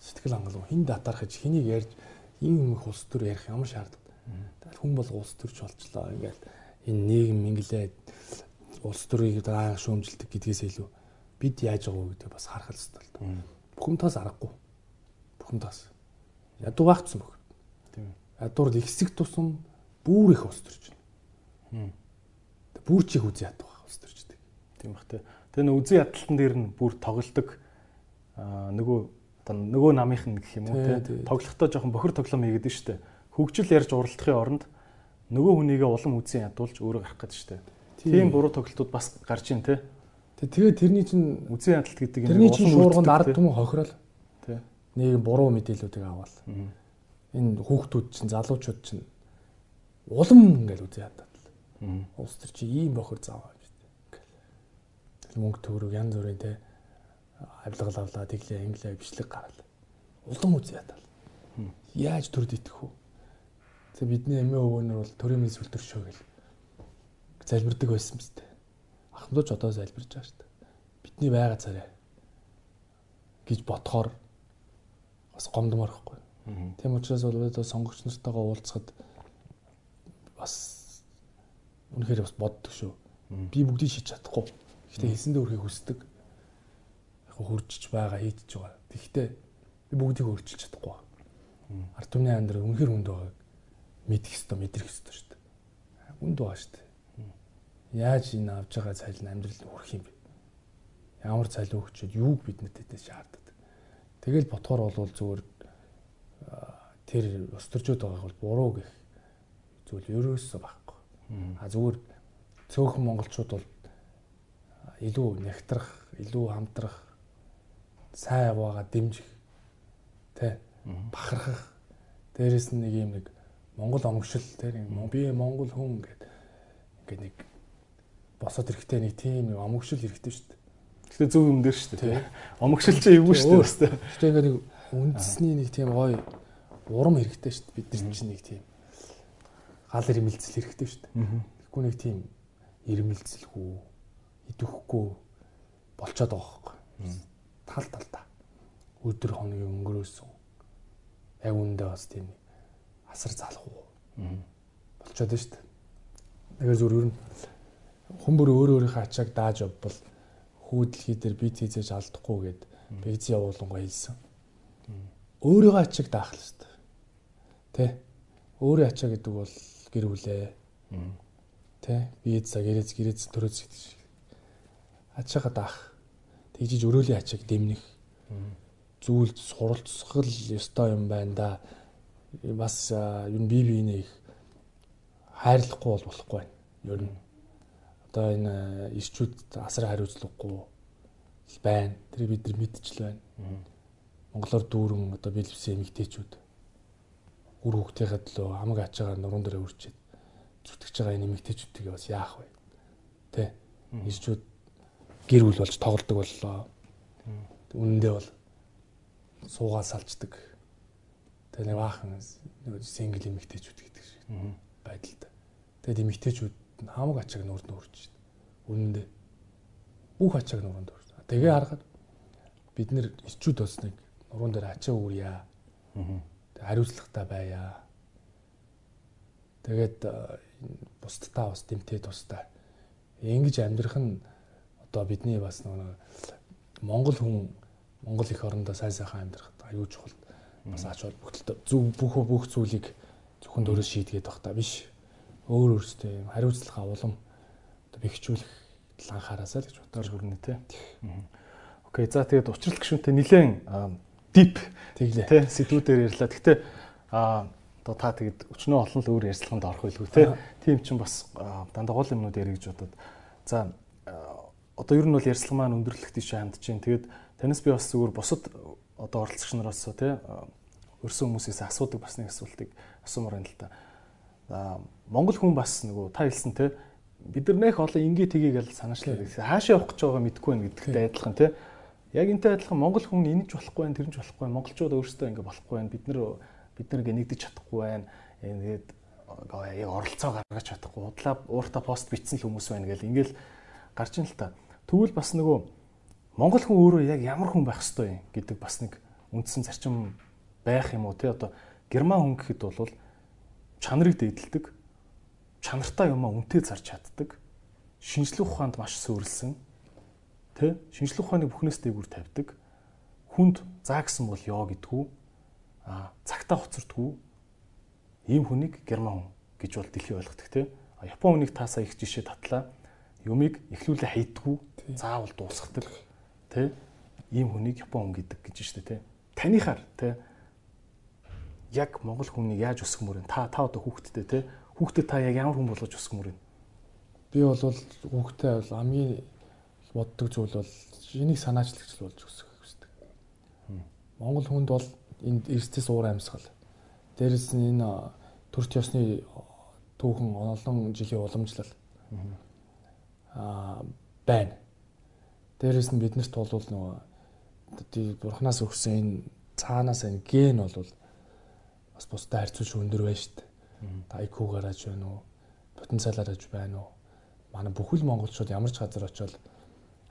сэтгэл хангалуун хин датархаж хэнийг ярьж ийм их улс төр ярих ямар шаардлага. Тэгэл хүн бол улс төрч болчлоо. Ингээл энэ нийгэм инглээ улс төрийг даан шүүмжилдэг гэдгээс илүү бид яаж байгаа вэ гэдэг бас харах хэрэгтэй л доо. Бүхэмдээс аргагүй. Бүхэмдээс. Ядуу гаагцсан бүх. Ядуур ихсэг тусам бүр их улс төрч байна. Бүр чих үзээ ядуу улс төрчдөг. Тийм бах те. Тэгээ нөө үзэн ядалтан дээр нь бүр тоглолдог нөгөө одоо нөгөө намынх нь гэх юм уу те тоглохдоо жоохон бохир тоглоом хийгээд нь штэ. Хөгжил ярьж уралдахын оронд нөгөө хүнийгээ улам үзэн ядуулж өөрөө гарах гэдэг штэ. Тийм буруу тоглолтууд бас гарч ийн те. Тэгээ тэрний чинь үзэн ядалт гэдэг юм улам шуурганд ард түмэн хохирол. Тэ. Нэг буруу мэдээллүүдийг аваад. Энэ хүүхдүүд чинь залуучууд чинь улам ингээл үзэн ядаад. Улс төр чи ийм бохир зааваа мөнгө төгрөг янз бүрийн те авилгал авлаа тэглээ инглээ бичлэг гарал. Улам үз ядал. Яаж төр дитгэх вэ? Тэг бидний эмээ өвгөнөр бол төрийн мэд сүлтөршөө гэл залбирдаг байсан биз дээ. Ахмадууч одоо залбирж байгаа шүү дээ. Бидний байга царай гэж бодохоор бас гомдмоор ихгүй. Тийм учраас бол одоо сонгогч нартайгаа уулзахад бас үнэхээр бас боддог шүү. Би бүгдийг шийдэж чадахгүй Гэхдээ хэлсэндээ өрхийг хүсдэг. Яг хуржиж байгаа хийдэж байгаа. Тэгэхдээ би бүгдийг өөрчилж чадахгүй. Ард түмний амьдрал үнэхэр хүнд байгааг мэдэх ёстой, мэдрэх ёстой шүү дээ. Хүнд байгаа шүү дээ. Яаж энэ авж байгаа цалин амьдрал хүрэх юм бэ? Ямар цалин өгчөөд юуг биднэрт тэтэс шаарддаг. Тэгэл ботхоор бол зүгээр тэр устөржөөд байгааг бол буруу гэх зүйл ерөөсөө байхгүй. А зүгээр цөөхөн монголчууд бол илүү нягтрах, илүү хамтрах, сайн яваагаа дэмжих, тэ бахархах. Дээрээс нь нэг юм нэг Монгол омгшил тэр би Монгол хүн гэдэг ингээд нэг босоод ирэхтэй нэг тийм нэг омгшил хэрэгтэй шүү дээ. Гэтэ зөв юм дээр шүү дээ. Омгшил чи эвгүй шүү дээ. Гэтэ ингээд нэг үндэсний нэг тийм гоё урам хэрэгтэй шүү дээ. Бид нар чинь нэг тийм гал ирмэлцэл хэрэгтэй шүү дээ. Тэгэхгүй нэг тийм ирмэлцэлгүй идэвхгүй болцоод байгаа байхгүй. Тал талдаа. Өдөр хоногийн өнгөрөөсөн. Яг үүндээ бас тийм асар залхуу болцоод шүү дээ. Тэгэхээр зөв ер нь хүмүүр өөр өөрийнхөө ачааг дааж явбал хүүдэлхий дээр бит хийжээж алдахгүй гэд бэгзийн явуулангаа хэлсэн. Өөрийгөө ачааг даах л дээ. Тэ? Өөрөө ачаа гэдэг бол гэр бүлээ. Тэ бие за гэрээз гэрээз төрөөц гэдэг шиг. Ачаагаа даах. Тэгжиж өрөөлийн ачааг дэмнэх. Зүйл суралцгал ёстой юм байна да. Бас юу бие биенээ их хайрлахгүй бол болохгүй байна. Ер нь одоо энэ ирчүүд асар хариуцлагагүй байна. Тэр бид нар мэдчихл байна. Монголоор дүүрэн одоо бэлбсэн эмэгтэйчүүд үр хөвгтийнхээ төлөө хамаг ачаагаар нуруунд дээрээ үрчээд зүтгэж байгаа энэ эмэгтэйчүүдийг бас яах вэ? Тэ. Ирчүүд гэр бүл болж тоглодог боллоо. Үнэндээ бол суугаа салждаг. Тэгээ нэг баахан нэг сингл эмэгтэйчүүд гэдэг шиг байдалтай. Тэгээд эмэгтэйчүүд хамаг ачааг нурд нүрж шít. Үнэндээ бүх ачааг нуруунд үрж. Тэгээ харахад бид нэр ирчүүд бас нэг нуруунд дээр ачаа үүрья. Аа хариуцлагатай байя. Тэгээд бусдтаа бас дэмтэй тустай. Ингэж амьдрах нь одоо бидний бас нэг Монгол хүн Монгол их орондоо сайн сайхан амьдрах аюул чухал бас ач холбогдолтой зөв бүх бүх зүйлийг зөвхөн дөрөс шийдгээд байх та биш. Өөр өөртөө юм хариуцлага улам одоо бэхжүүлэх анхаараасаа л гэж бодож хүрнэ те. Окей за тэгээд учрал гişүнтэй нилээн дип тэглээ. Тэ сэтгүүдээр ярьлаа. Гэхдээ а одоо та тэгэд өчнөө олон л өөр ярьцлаганд орох байлгүй те. Тийм ч бас дандаа гол юмнууд ярих гэж бодод. За одоо ер нь бол ярьцлага маань өндөрлөх тийш хандж байна. Тэгээд танаас би бас зүгээр бусад одоо оролцогч нараас те өрсөн хүмүүсээс асуудаг бас нэг асуултыг асуумаар байна л та. Монгол хүн бас нөгөө та хэлсэн те бид нар нэх олон ингээ тгийг л санаачлаа. Хаашаа явах гэж байгаа мэдэхгүй байна гэдэгтэй адилхан те Яг энтэй адилхан монгол хүн энэч болохгүй байх, тэрнч болохгүй байх. Монголчууд өөрсдөө ингэ болохгүй байх. Бид нар бид нар ингэ нэгдэж чадахгүй байх. Тэгээд яг оролцоо гаргаж чадахгүй. Удлаа ууртаа пост бичсэн л хүмүүс байна гэл ингээл гарч ин л та. Тэгвэл бас нөгөө монгол хүн өөрөө яг ямар хүн байх ёстой юм гэдэг бас нэг үндсэн зарчим байх юм уу те одоо герман хүн гэхэд бол чанарыг дээдэлдэг чанартай юмаа үнтэй зарж чаддаг шинжлэх ухаанд маш суурилсан Тэ? Шинжлэх ухааны бүхнээс дээгүүр тавьдаг. Хүнд заа гэсэн бол ёо гэдгүү. А цагтаа хоцордгүү. Ийм хүнийг герман хүн гэж бол дэлхий ойлгодог тэ. А Япон хүнийг таасаа их жишээ татлаа. Юмыг эхлүүлээ хайдгүү. Заавал дуусгадаг. Тэ? Ийм хүнийг Япон хүн гэдэг гэж штэ тэ. Танихаар тэ яг монгол хүнийг яаж өсгөмөр вэ? Та та одоо хүүхдтэй те хүүхдэд та яг ямар хүн болгож өсгөмөр вэ? Би бол хүүхдээ бол хамгийн боддог зүйл бол шинийг санаачлагч болж өсөх хүсдэг. Монгол хүнд бол энэ эрсдэс уур амьсгал. Дээрээс нь энэ төрч ёсны түүхэн олон жилийн уламжлал аа байна. Дээрээс нь биднэрт бол нөгөө бурхнаас өгсөн энэ цаанаас энэ ген бол бас бусдад харьцуулж өндөр байна шүү дээ. IQ гараж байна уу? Потенциал гараж байна уу? Манай бүхэл монголчууд ямар ч газар очивол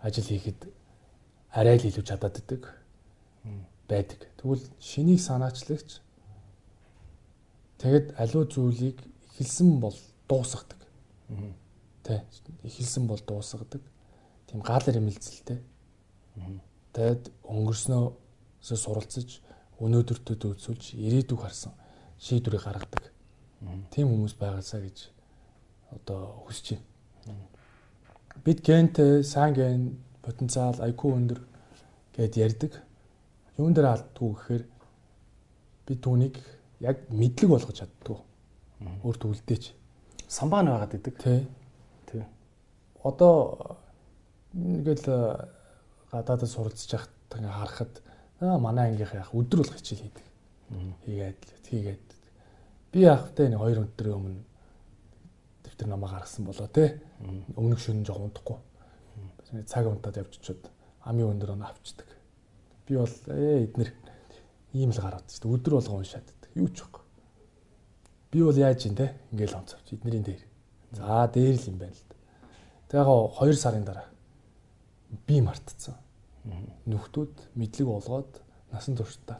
ажил хийхэд арай л илүү чадаад идэг байдаг. Тэгвэл шинийг санаачлагч тэгэд аливаа зүйлийг эхэлсэн бол дуусгадаг. Тэ эхэлсэн бол дуусгадаг. Тийм гал эмэлзэлтэй. Тэгэд өнгөрснөө суралцаж өнөөдөртөө үзүүлж ирээдүг харсан шийдвэрийг гаргадаг. Тийм хүмүүс байгаасаа гэж одоо хүсэж байна бид гентэй сайн ген потенциал IQ өндөр гэд ярьдаг. Юун дээр алддгүй гэхээр би түүнийг яг мэдлэг болгож чаддгүй. Өөртөө үлдээч. Самбаан байгаад идэг. Тий. Тий. Одоо ингээл гадаадд суралцж яхад ингээ харахад аа манай ангийнх яг өдөр болох хичээл хийдэг. Хийгээд хийгээд би яг тэ нэг 2 өдрийн өмнө дэвтэр намаа гаргасан болоо те. Өмнөх шөнө жоо унтахгүй. Цаг унтаад явчихчод амийн өндөр оноо авчдаг. Би бол ээ эднэр ийм л гараад шүү дээ. Өдөр болго уншаад байдаг. Юу ч байхгүй. Би бол яаж юм те? Ингээл онцовч эднэрийн дээр. За дээр л юм байна л да. Тэгээ яг 2 сарын дараа би мартцсан. Нүхтүүд мэдлэг болгоод насан туршдаа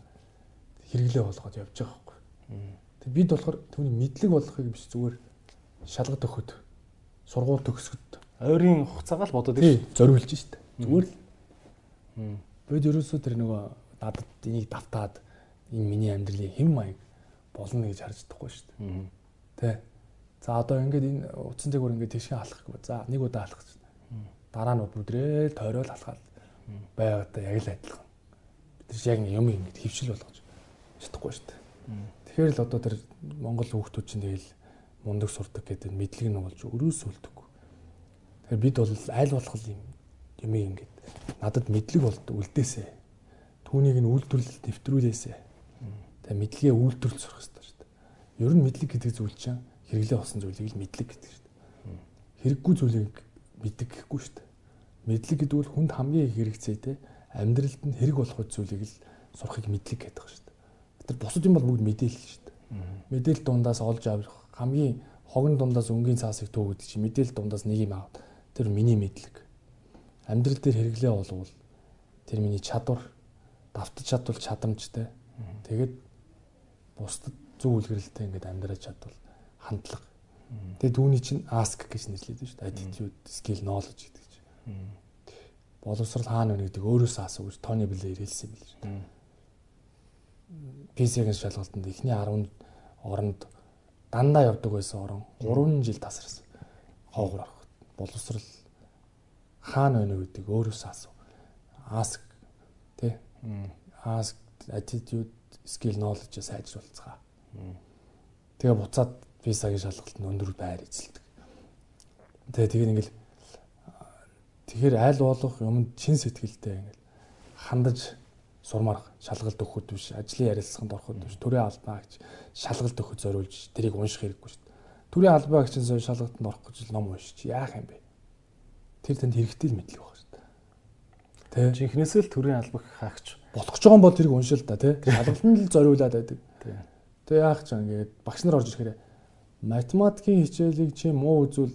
хэрэглээ болгоод явж байгаа байхгүй. Тэг бид болохоор түүний мэдлэг болгохыг биш зүгээр шалгад өгөхөд сургууль төгсгөд ойрын хугацаагаа л бодоод тийм зориулж штэ. Зүгээр л. Бид ерөөсөө тэр нөгөө надад энийг давтаад энэ миний амьдралын хэм маяг болно гэж харж чадахгүй дээ. Тэ. За одоо ингээд энэ утсан зэгүүр ингээд тийшээ алах гэв. За нэг удаа алах гэж. Дараа нь бүдрээ тойрол алхаад байгаадаа яг л адилхан. Бид нар яг юм ингэж хөвшил болгож чадахгүй дээ. Тэгэхээр л одоо тэр Монгол хүүхдүүд чинь тэгэл мундаг сурдаг гэдэг мэдлэг нь болж өрөөс үлдэггүй. Тэгэхээр бид бол аль болох юм юм ингэж надад мэдлэг болдог үлдээсэ. Түүнийг нь үйлдвэрлэлд нэвтрүүлээсэ. Тэгээ мэдлэгээ үйлдвэрлэж сурах хэрэгтэй шүү дээ. Ер нь мэдлэг гэдэг зүйл чинь хэрэглээ болсон зүйлийг л мэдлэг гэдэг шүү дээ. Хэрэггүй зүйлийг мэддэг гэхгүй шүү дээ. Мэдлэг гэдэг бол хүнд хамгийн их хэрэгцээтэй амьдралд нь хэрэг болох зүйлийг л сурахыг мэдлэг гэдэг шүү дээ. Тэр бусад юм бол бүгд мэдээлэл шүү дээ. Мэдээлэл дундаас олж авах хамгийн хогн дундаас өнгийн цаасыг төвөд чи мэдээлэл дундаас нэг юм аваад тэр миний мэдлэг. Амьдрал дээр хэрэглээ болвол тэр миний чадвар давтаж чадвал чадамжтай. Тэгээд бусдад зөв үлгэрэлтэй ингээд амьдраж чадвал хандлага. Тэгээд түүний чинь ask гэж нэрлэдэг шүү дээ. Attitude, skill, knowledge гэдэг чинь. Боловсрал хаана вэ гэдэг өөрөөсөө асуу гэж Тони Блэр хэлсэн юм биш үү? PC-ийн шалгалтанд эхний 10 оронд дандаа явдаг байсан орон 3 жил тасарсан. Хоогоор орох. Боловсрал хаана вэ гэдэг өөрөөсөө асуу. Ask тий. Ask attitude, skill, knowledge сайжруулцгаа. Тэгээ буцаад визагийн шалгалтанд өндөр байр эзэлдэг. Тэгээ тэгээ ингээл тэгэхээр аль болох юмд чин сэтгэлтэй ингээл хандаж сурмаар шалгалт өгөхөд биш ажлын ярилцлаганд ороход биш төрийн албаа гэж шалгалт өгөхөд зориулж тэрийг унших хэрэггүй шүү дээ. Төрийн албаа гэж шалгалтанд орох гэж ном уншиж яах юм бэ? Тэр танд хэрэгтэй л мэдлэг байна шүү дээ. Тэ. Жинхнээсээ л төрийн албаг хаагч болох ч байгаа бол тэрийг уншил та тий. Шалгалтанд л зориулаад байдаг. Тэгээ яах ч ингээд багш нар орж ирэхээр математикийн хичээлийг чи муу үзвэл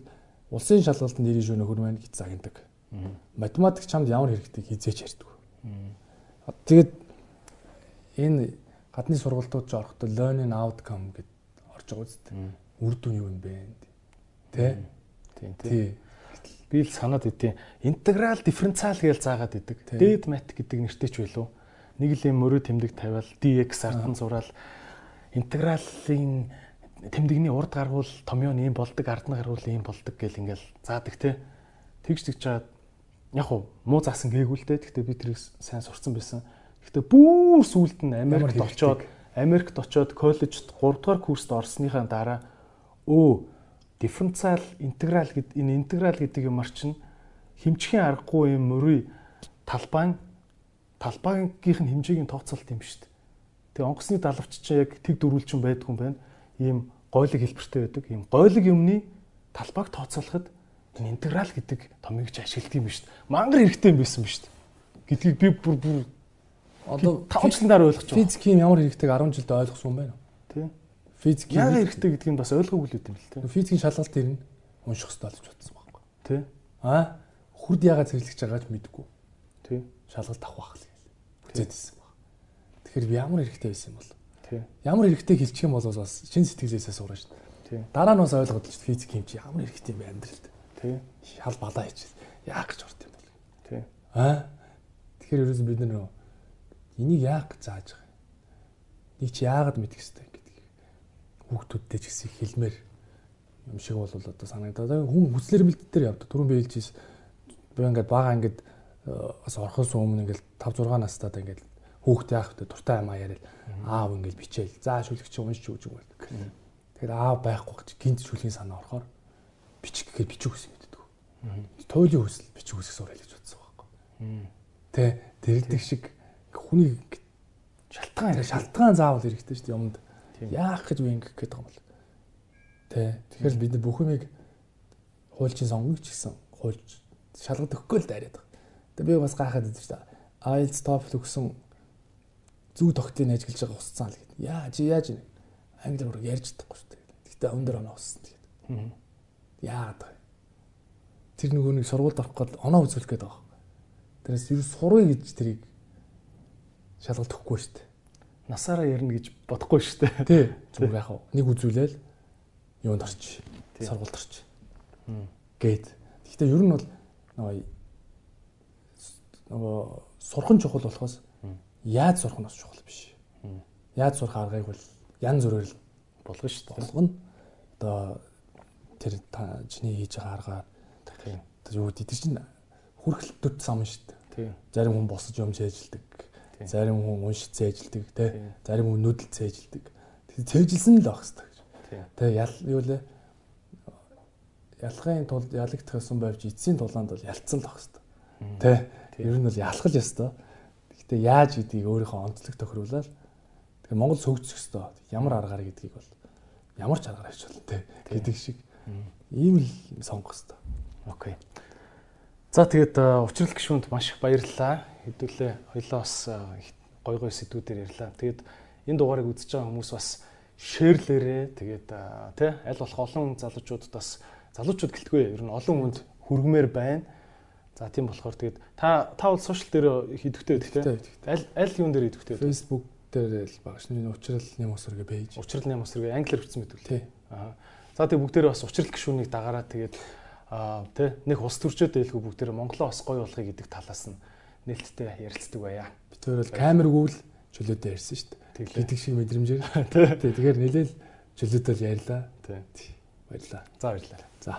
улсын шалгалтанд ирэх шөнө хөрмөн гэж загнадаг. Математик чамд ямар хэрэгтэй хизээч ярьдаг. Тэгээд энэ гадны сургалтууд ч орохдоо learning outcome гэд орж байгаа үстэй. Үр дүн юу юм бэ? Тэ? Тийм тийм. Би л санаад идэв. Интеграл дифференциал гэж заагаад идэг. Дээд мат гэдэг нэртэй ч байлуу. Нэг л юм мөрөө тэмдэг тавиал dx ардан зураал интегралын тэмдэгний урд гаргуул томьёо нь ийм болдог, ард нь гаргуул ийм болдог гэл ингээл заадаг те. Тэгж тэгж чаад яг уу муу заасан гээгүй л дээ. Гэхдээ би тэрийг сайн сурцсан байсан. Гэхдээ бүр сүулт нь Америкт очоод Америкт очоод коллежид 3 дугаар курст орсныхаа дараа өө дифференциал интеграл гэд энэ интеграл гэдэг юмар чинь хэмжихийн аргагүй юм мөрий талбайн талбаагийнх нь хэмжээгийн тооцоолт юм шүү дээ. Тэгээ онгоцны далавч чинь яг тэг дөрвөлчин байдгүй юм байна. Ийм гойлог хэлбэртэй байдаг. Ийм гойлог юмны талбайг тооцоолоход интеграл гэдэг томыг ч ашигладаг юм шүү дээ. Мангар хэрэгтэй юм байсан ба шүү дээ. Гэдгийг би бүр бүр одоо 5 жилийн дараа ойлгож байна. Физикийн ямар хэрэгтэйг 10 жилдээ ойлгосон юм байна. Тийм. Физик яагаад хэрэгтэй гэдгийг бас ойлгоогүй л юм л тийм. Физикийн шалгалт ирнэ. Унших хэрэгтэй болж бодсон байхгүй. Тийм. Аа хурд яагаад зэрлэгч байгаач мэдэхгүй. Тийм. Шалгалт авах байх л. Хүзээд ирсэн баг. Тэгэхээр ямар хэрэгтэй байсан юм бол? Тийм. Ямар хэрэгтэй хэлчих юм бол бас шин сэтгэлээсээ сурна шүү дээ. Тийм. Дараа нь бас ойлгоод л физик юм чи ямар хэрэгтэй юм бэ амьдралд. Тийм. Шал балаа хийчихэл яах гэж урт юм бол. Тийм. Аа. Тэгэхээр ерөөс бид нар энийг яах гэж зааж байгаа юм. Нэг чи яагаад мэдэх хэвтэй гэдэг. Хүүхдүүдтэй ч гэсэн хэлмээр юм шиг бол одоо санагдаад хүн хүслэр бэлддээр явдаг. Түрүүн би хэлжээс би ингээд бага ингээд бас орхос өмнө ингээд 5 6 настайдаа ингээд хүүхд яах вэ дуртай юм а яриад аав ингээд бичээл за шүлэг чи уншиж өгч байдаг. Тэгэхээр аав байхгүй гэж гинт шүлгийн санаа орохоор бичих гэхээр бичих гэдэг. Туйлын хүсэл бичих үсэх сурал гэж бодсон байхгүй. Тэ дэрэлдэг шиг хүний шалтгаан шалтгаан заавал хэрэгтэй шүү дээ юмд. Яах гэж ингэх гээд байгаа юм бол. Тэ тэгэхээр бид бүх юмыг хуульчин сонгоно ч гэсэн хуульч шалгад өгөхгүй л дайраад байгаа. Тэгээ би бас гайхаад байдаг шүү дээ. IELTS TOEFL өгсөн зүү тогтыг ажиглаж байгаа усцсан л гэдэг. Яа чи яаж англиар ярьж чадахгүй шүү дээ. Гэхдээ өндөр оноо уссан тэгээд. Яагаад вэ? Тэр нөгөө нэг сургуульд орох гээд оноо үзүүлэх гээд байгаа. Тэрээс юу сурвэ гэж тэрийг шалгалт өгөхгүй шүү дээ. Насаараа ярина гэж бодохгүй шүү дээ. Тий. Зүгээр яг нэг үзүүлээл юунд орч. Сургуульд орч. Гээд. Гэхдээ ер нь бол нөгөө нөгөө сурах нь чухал болохоос яаж сурах нь бас чухал биш. Яаж сурах аргыг бол ян зүрээр л болгоно шүү дээ. болгоно. Одоо тэр та чиний хийж байгаа одоо юу гэдэг чинь хүрхэлтүүд сам шүү дээ. Тийм. Зарим хүн босож юм цээжилдэг. Тийм. Зарим хүн цээжилдэг тий. Тийм. Зарим хүн нүдэл цээжилдэг. Тэр цээжилсэн л байх хэрэгтэй гэж. Тэгээ ял юу лээ ялахын тулд ялагдах гэсэн байвч эцсийн тулаанд бол ялцсан л байх хэрэгтэй. Тэ. Ер нь бол ялах л ёстой. Гэхдээ яаж гэдгийг өөрийнхөө онцлог тохируулаад тэгээ Монгол сөгжих ёстой. Ямар аргаар гэдгийг бол ямар ч аргаар хийж болно те гэдэг шиг ийм л сонгох ёстой. Окей. За тэгээд э, учрал гişүнд маш их баярлалаа. Хэдүүлээ хоёлоо бас э, гой гой сэдвүүдээр ярьлаа. Тэгээд энэ дугаарыг үзэж байгаа хүмүүс бас шеэрлээрээ тэгээд э, тий аль болох олон залуучуудад бас залуучууд гэлтгүй ер нь олон хүнд хүргмээр байна. За тийм болохоор тэгээд та та бол сошиал дээр хийдэгтэй байдаг тий. Аль аль юун дээр хийдэгтэй байдаг? Facebook дээр л баг шин уучрал нэм усргээ пэйж. Учрал нэм усрыг англиар бичсэн байдаг. Тий. Аа. За тэг бүгдээрээ бас учрал гişүнийг дагараа тэгээд аа тий нэг ус төрчөөд байлгүй бүгдээрээ Монголоо бас гоё болгоё гэдэг талаас нь нээлттэй ярилцдаг байя. Би тэр бол камергүй л чөлөөтэй ярьсан шүү дээ. Гэдэг шиг мэдрэмжээр. [LAUGHS] Тий. Тэгэхээр нэлээл чөлөөтэй л ярьлаа. Тий. Баярлаа. За баярлалаа. За.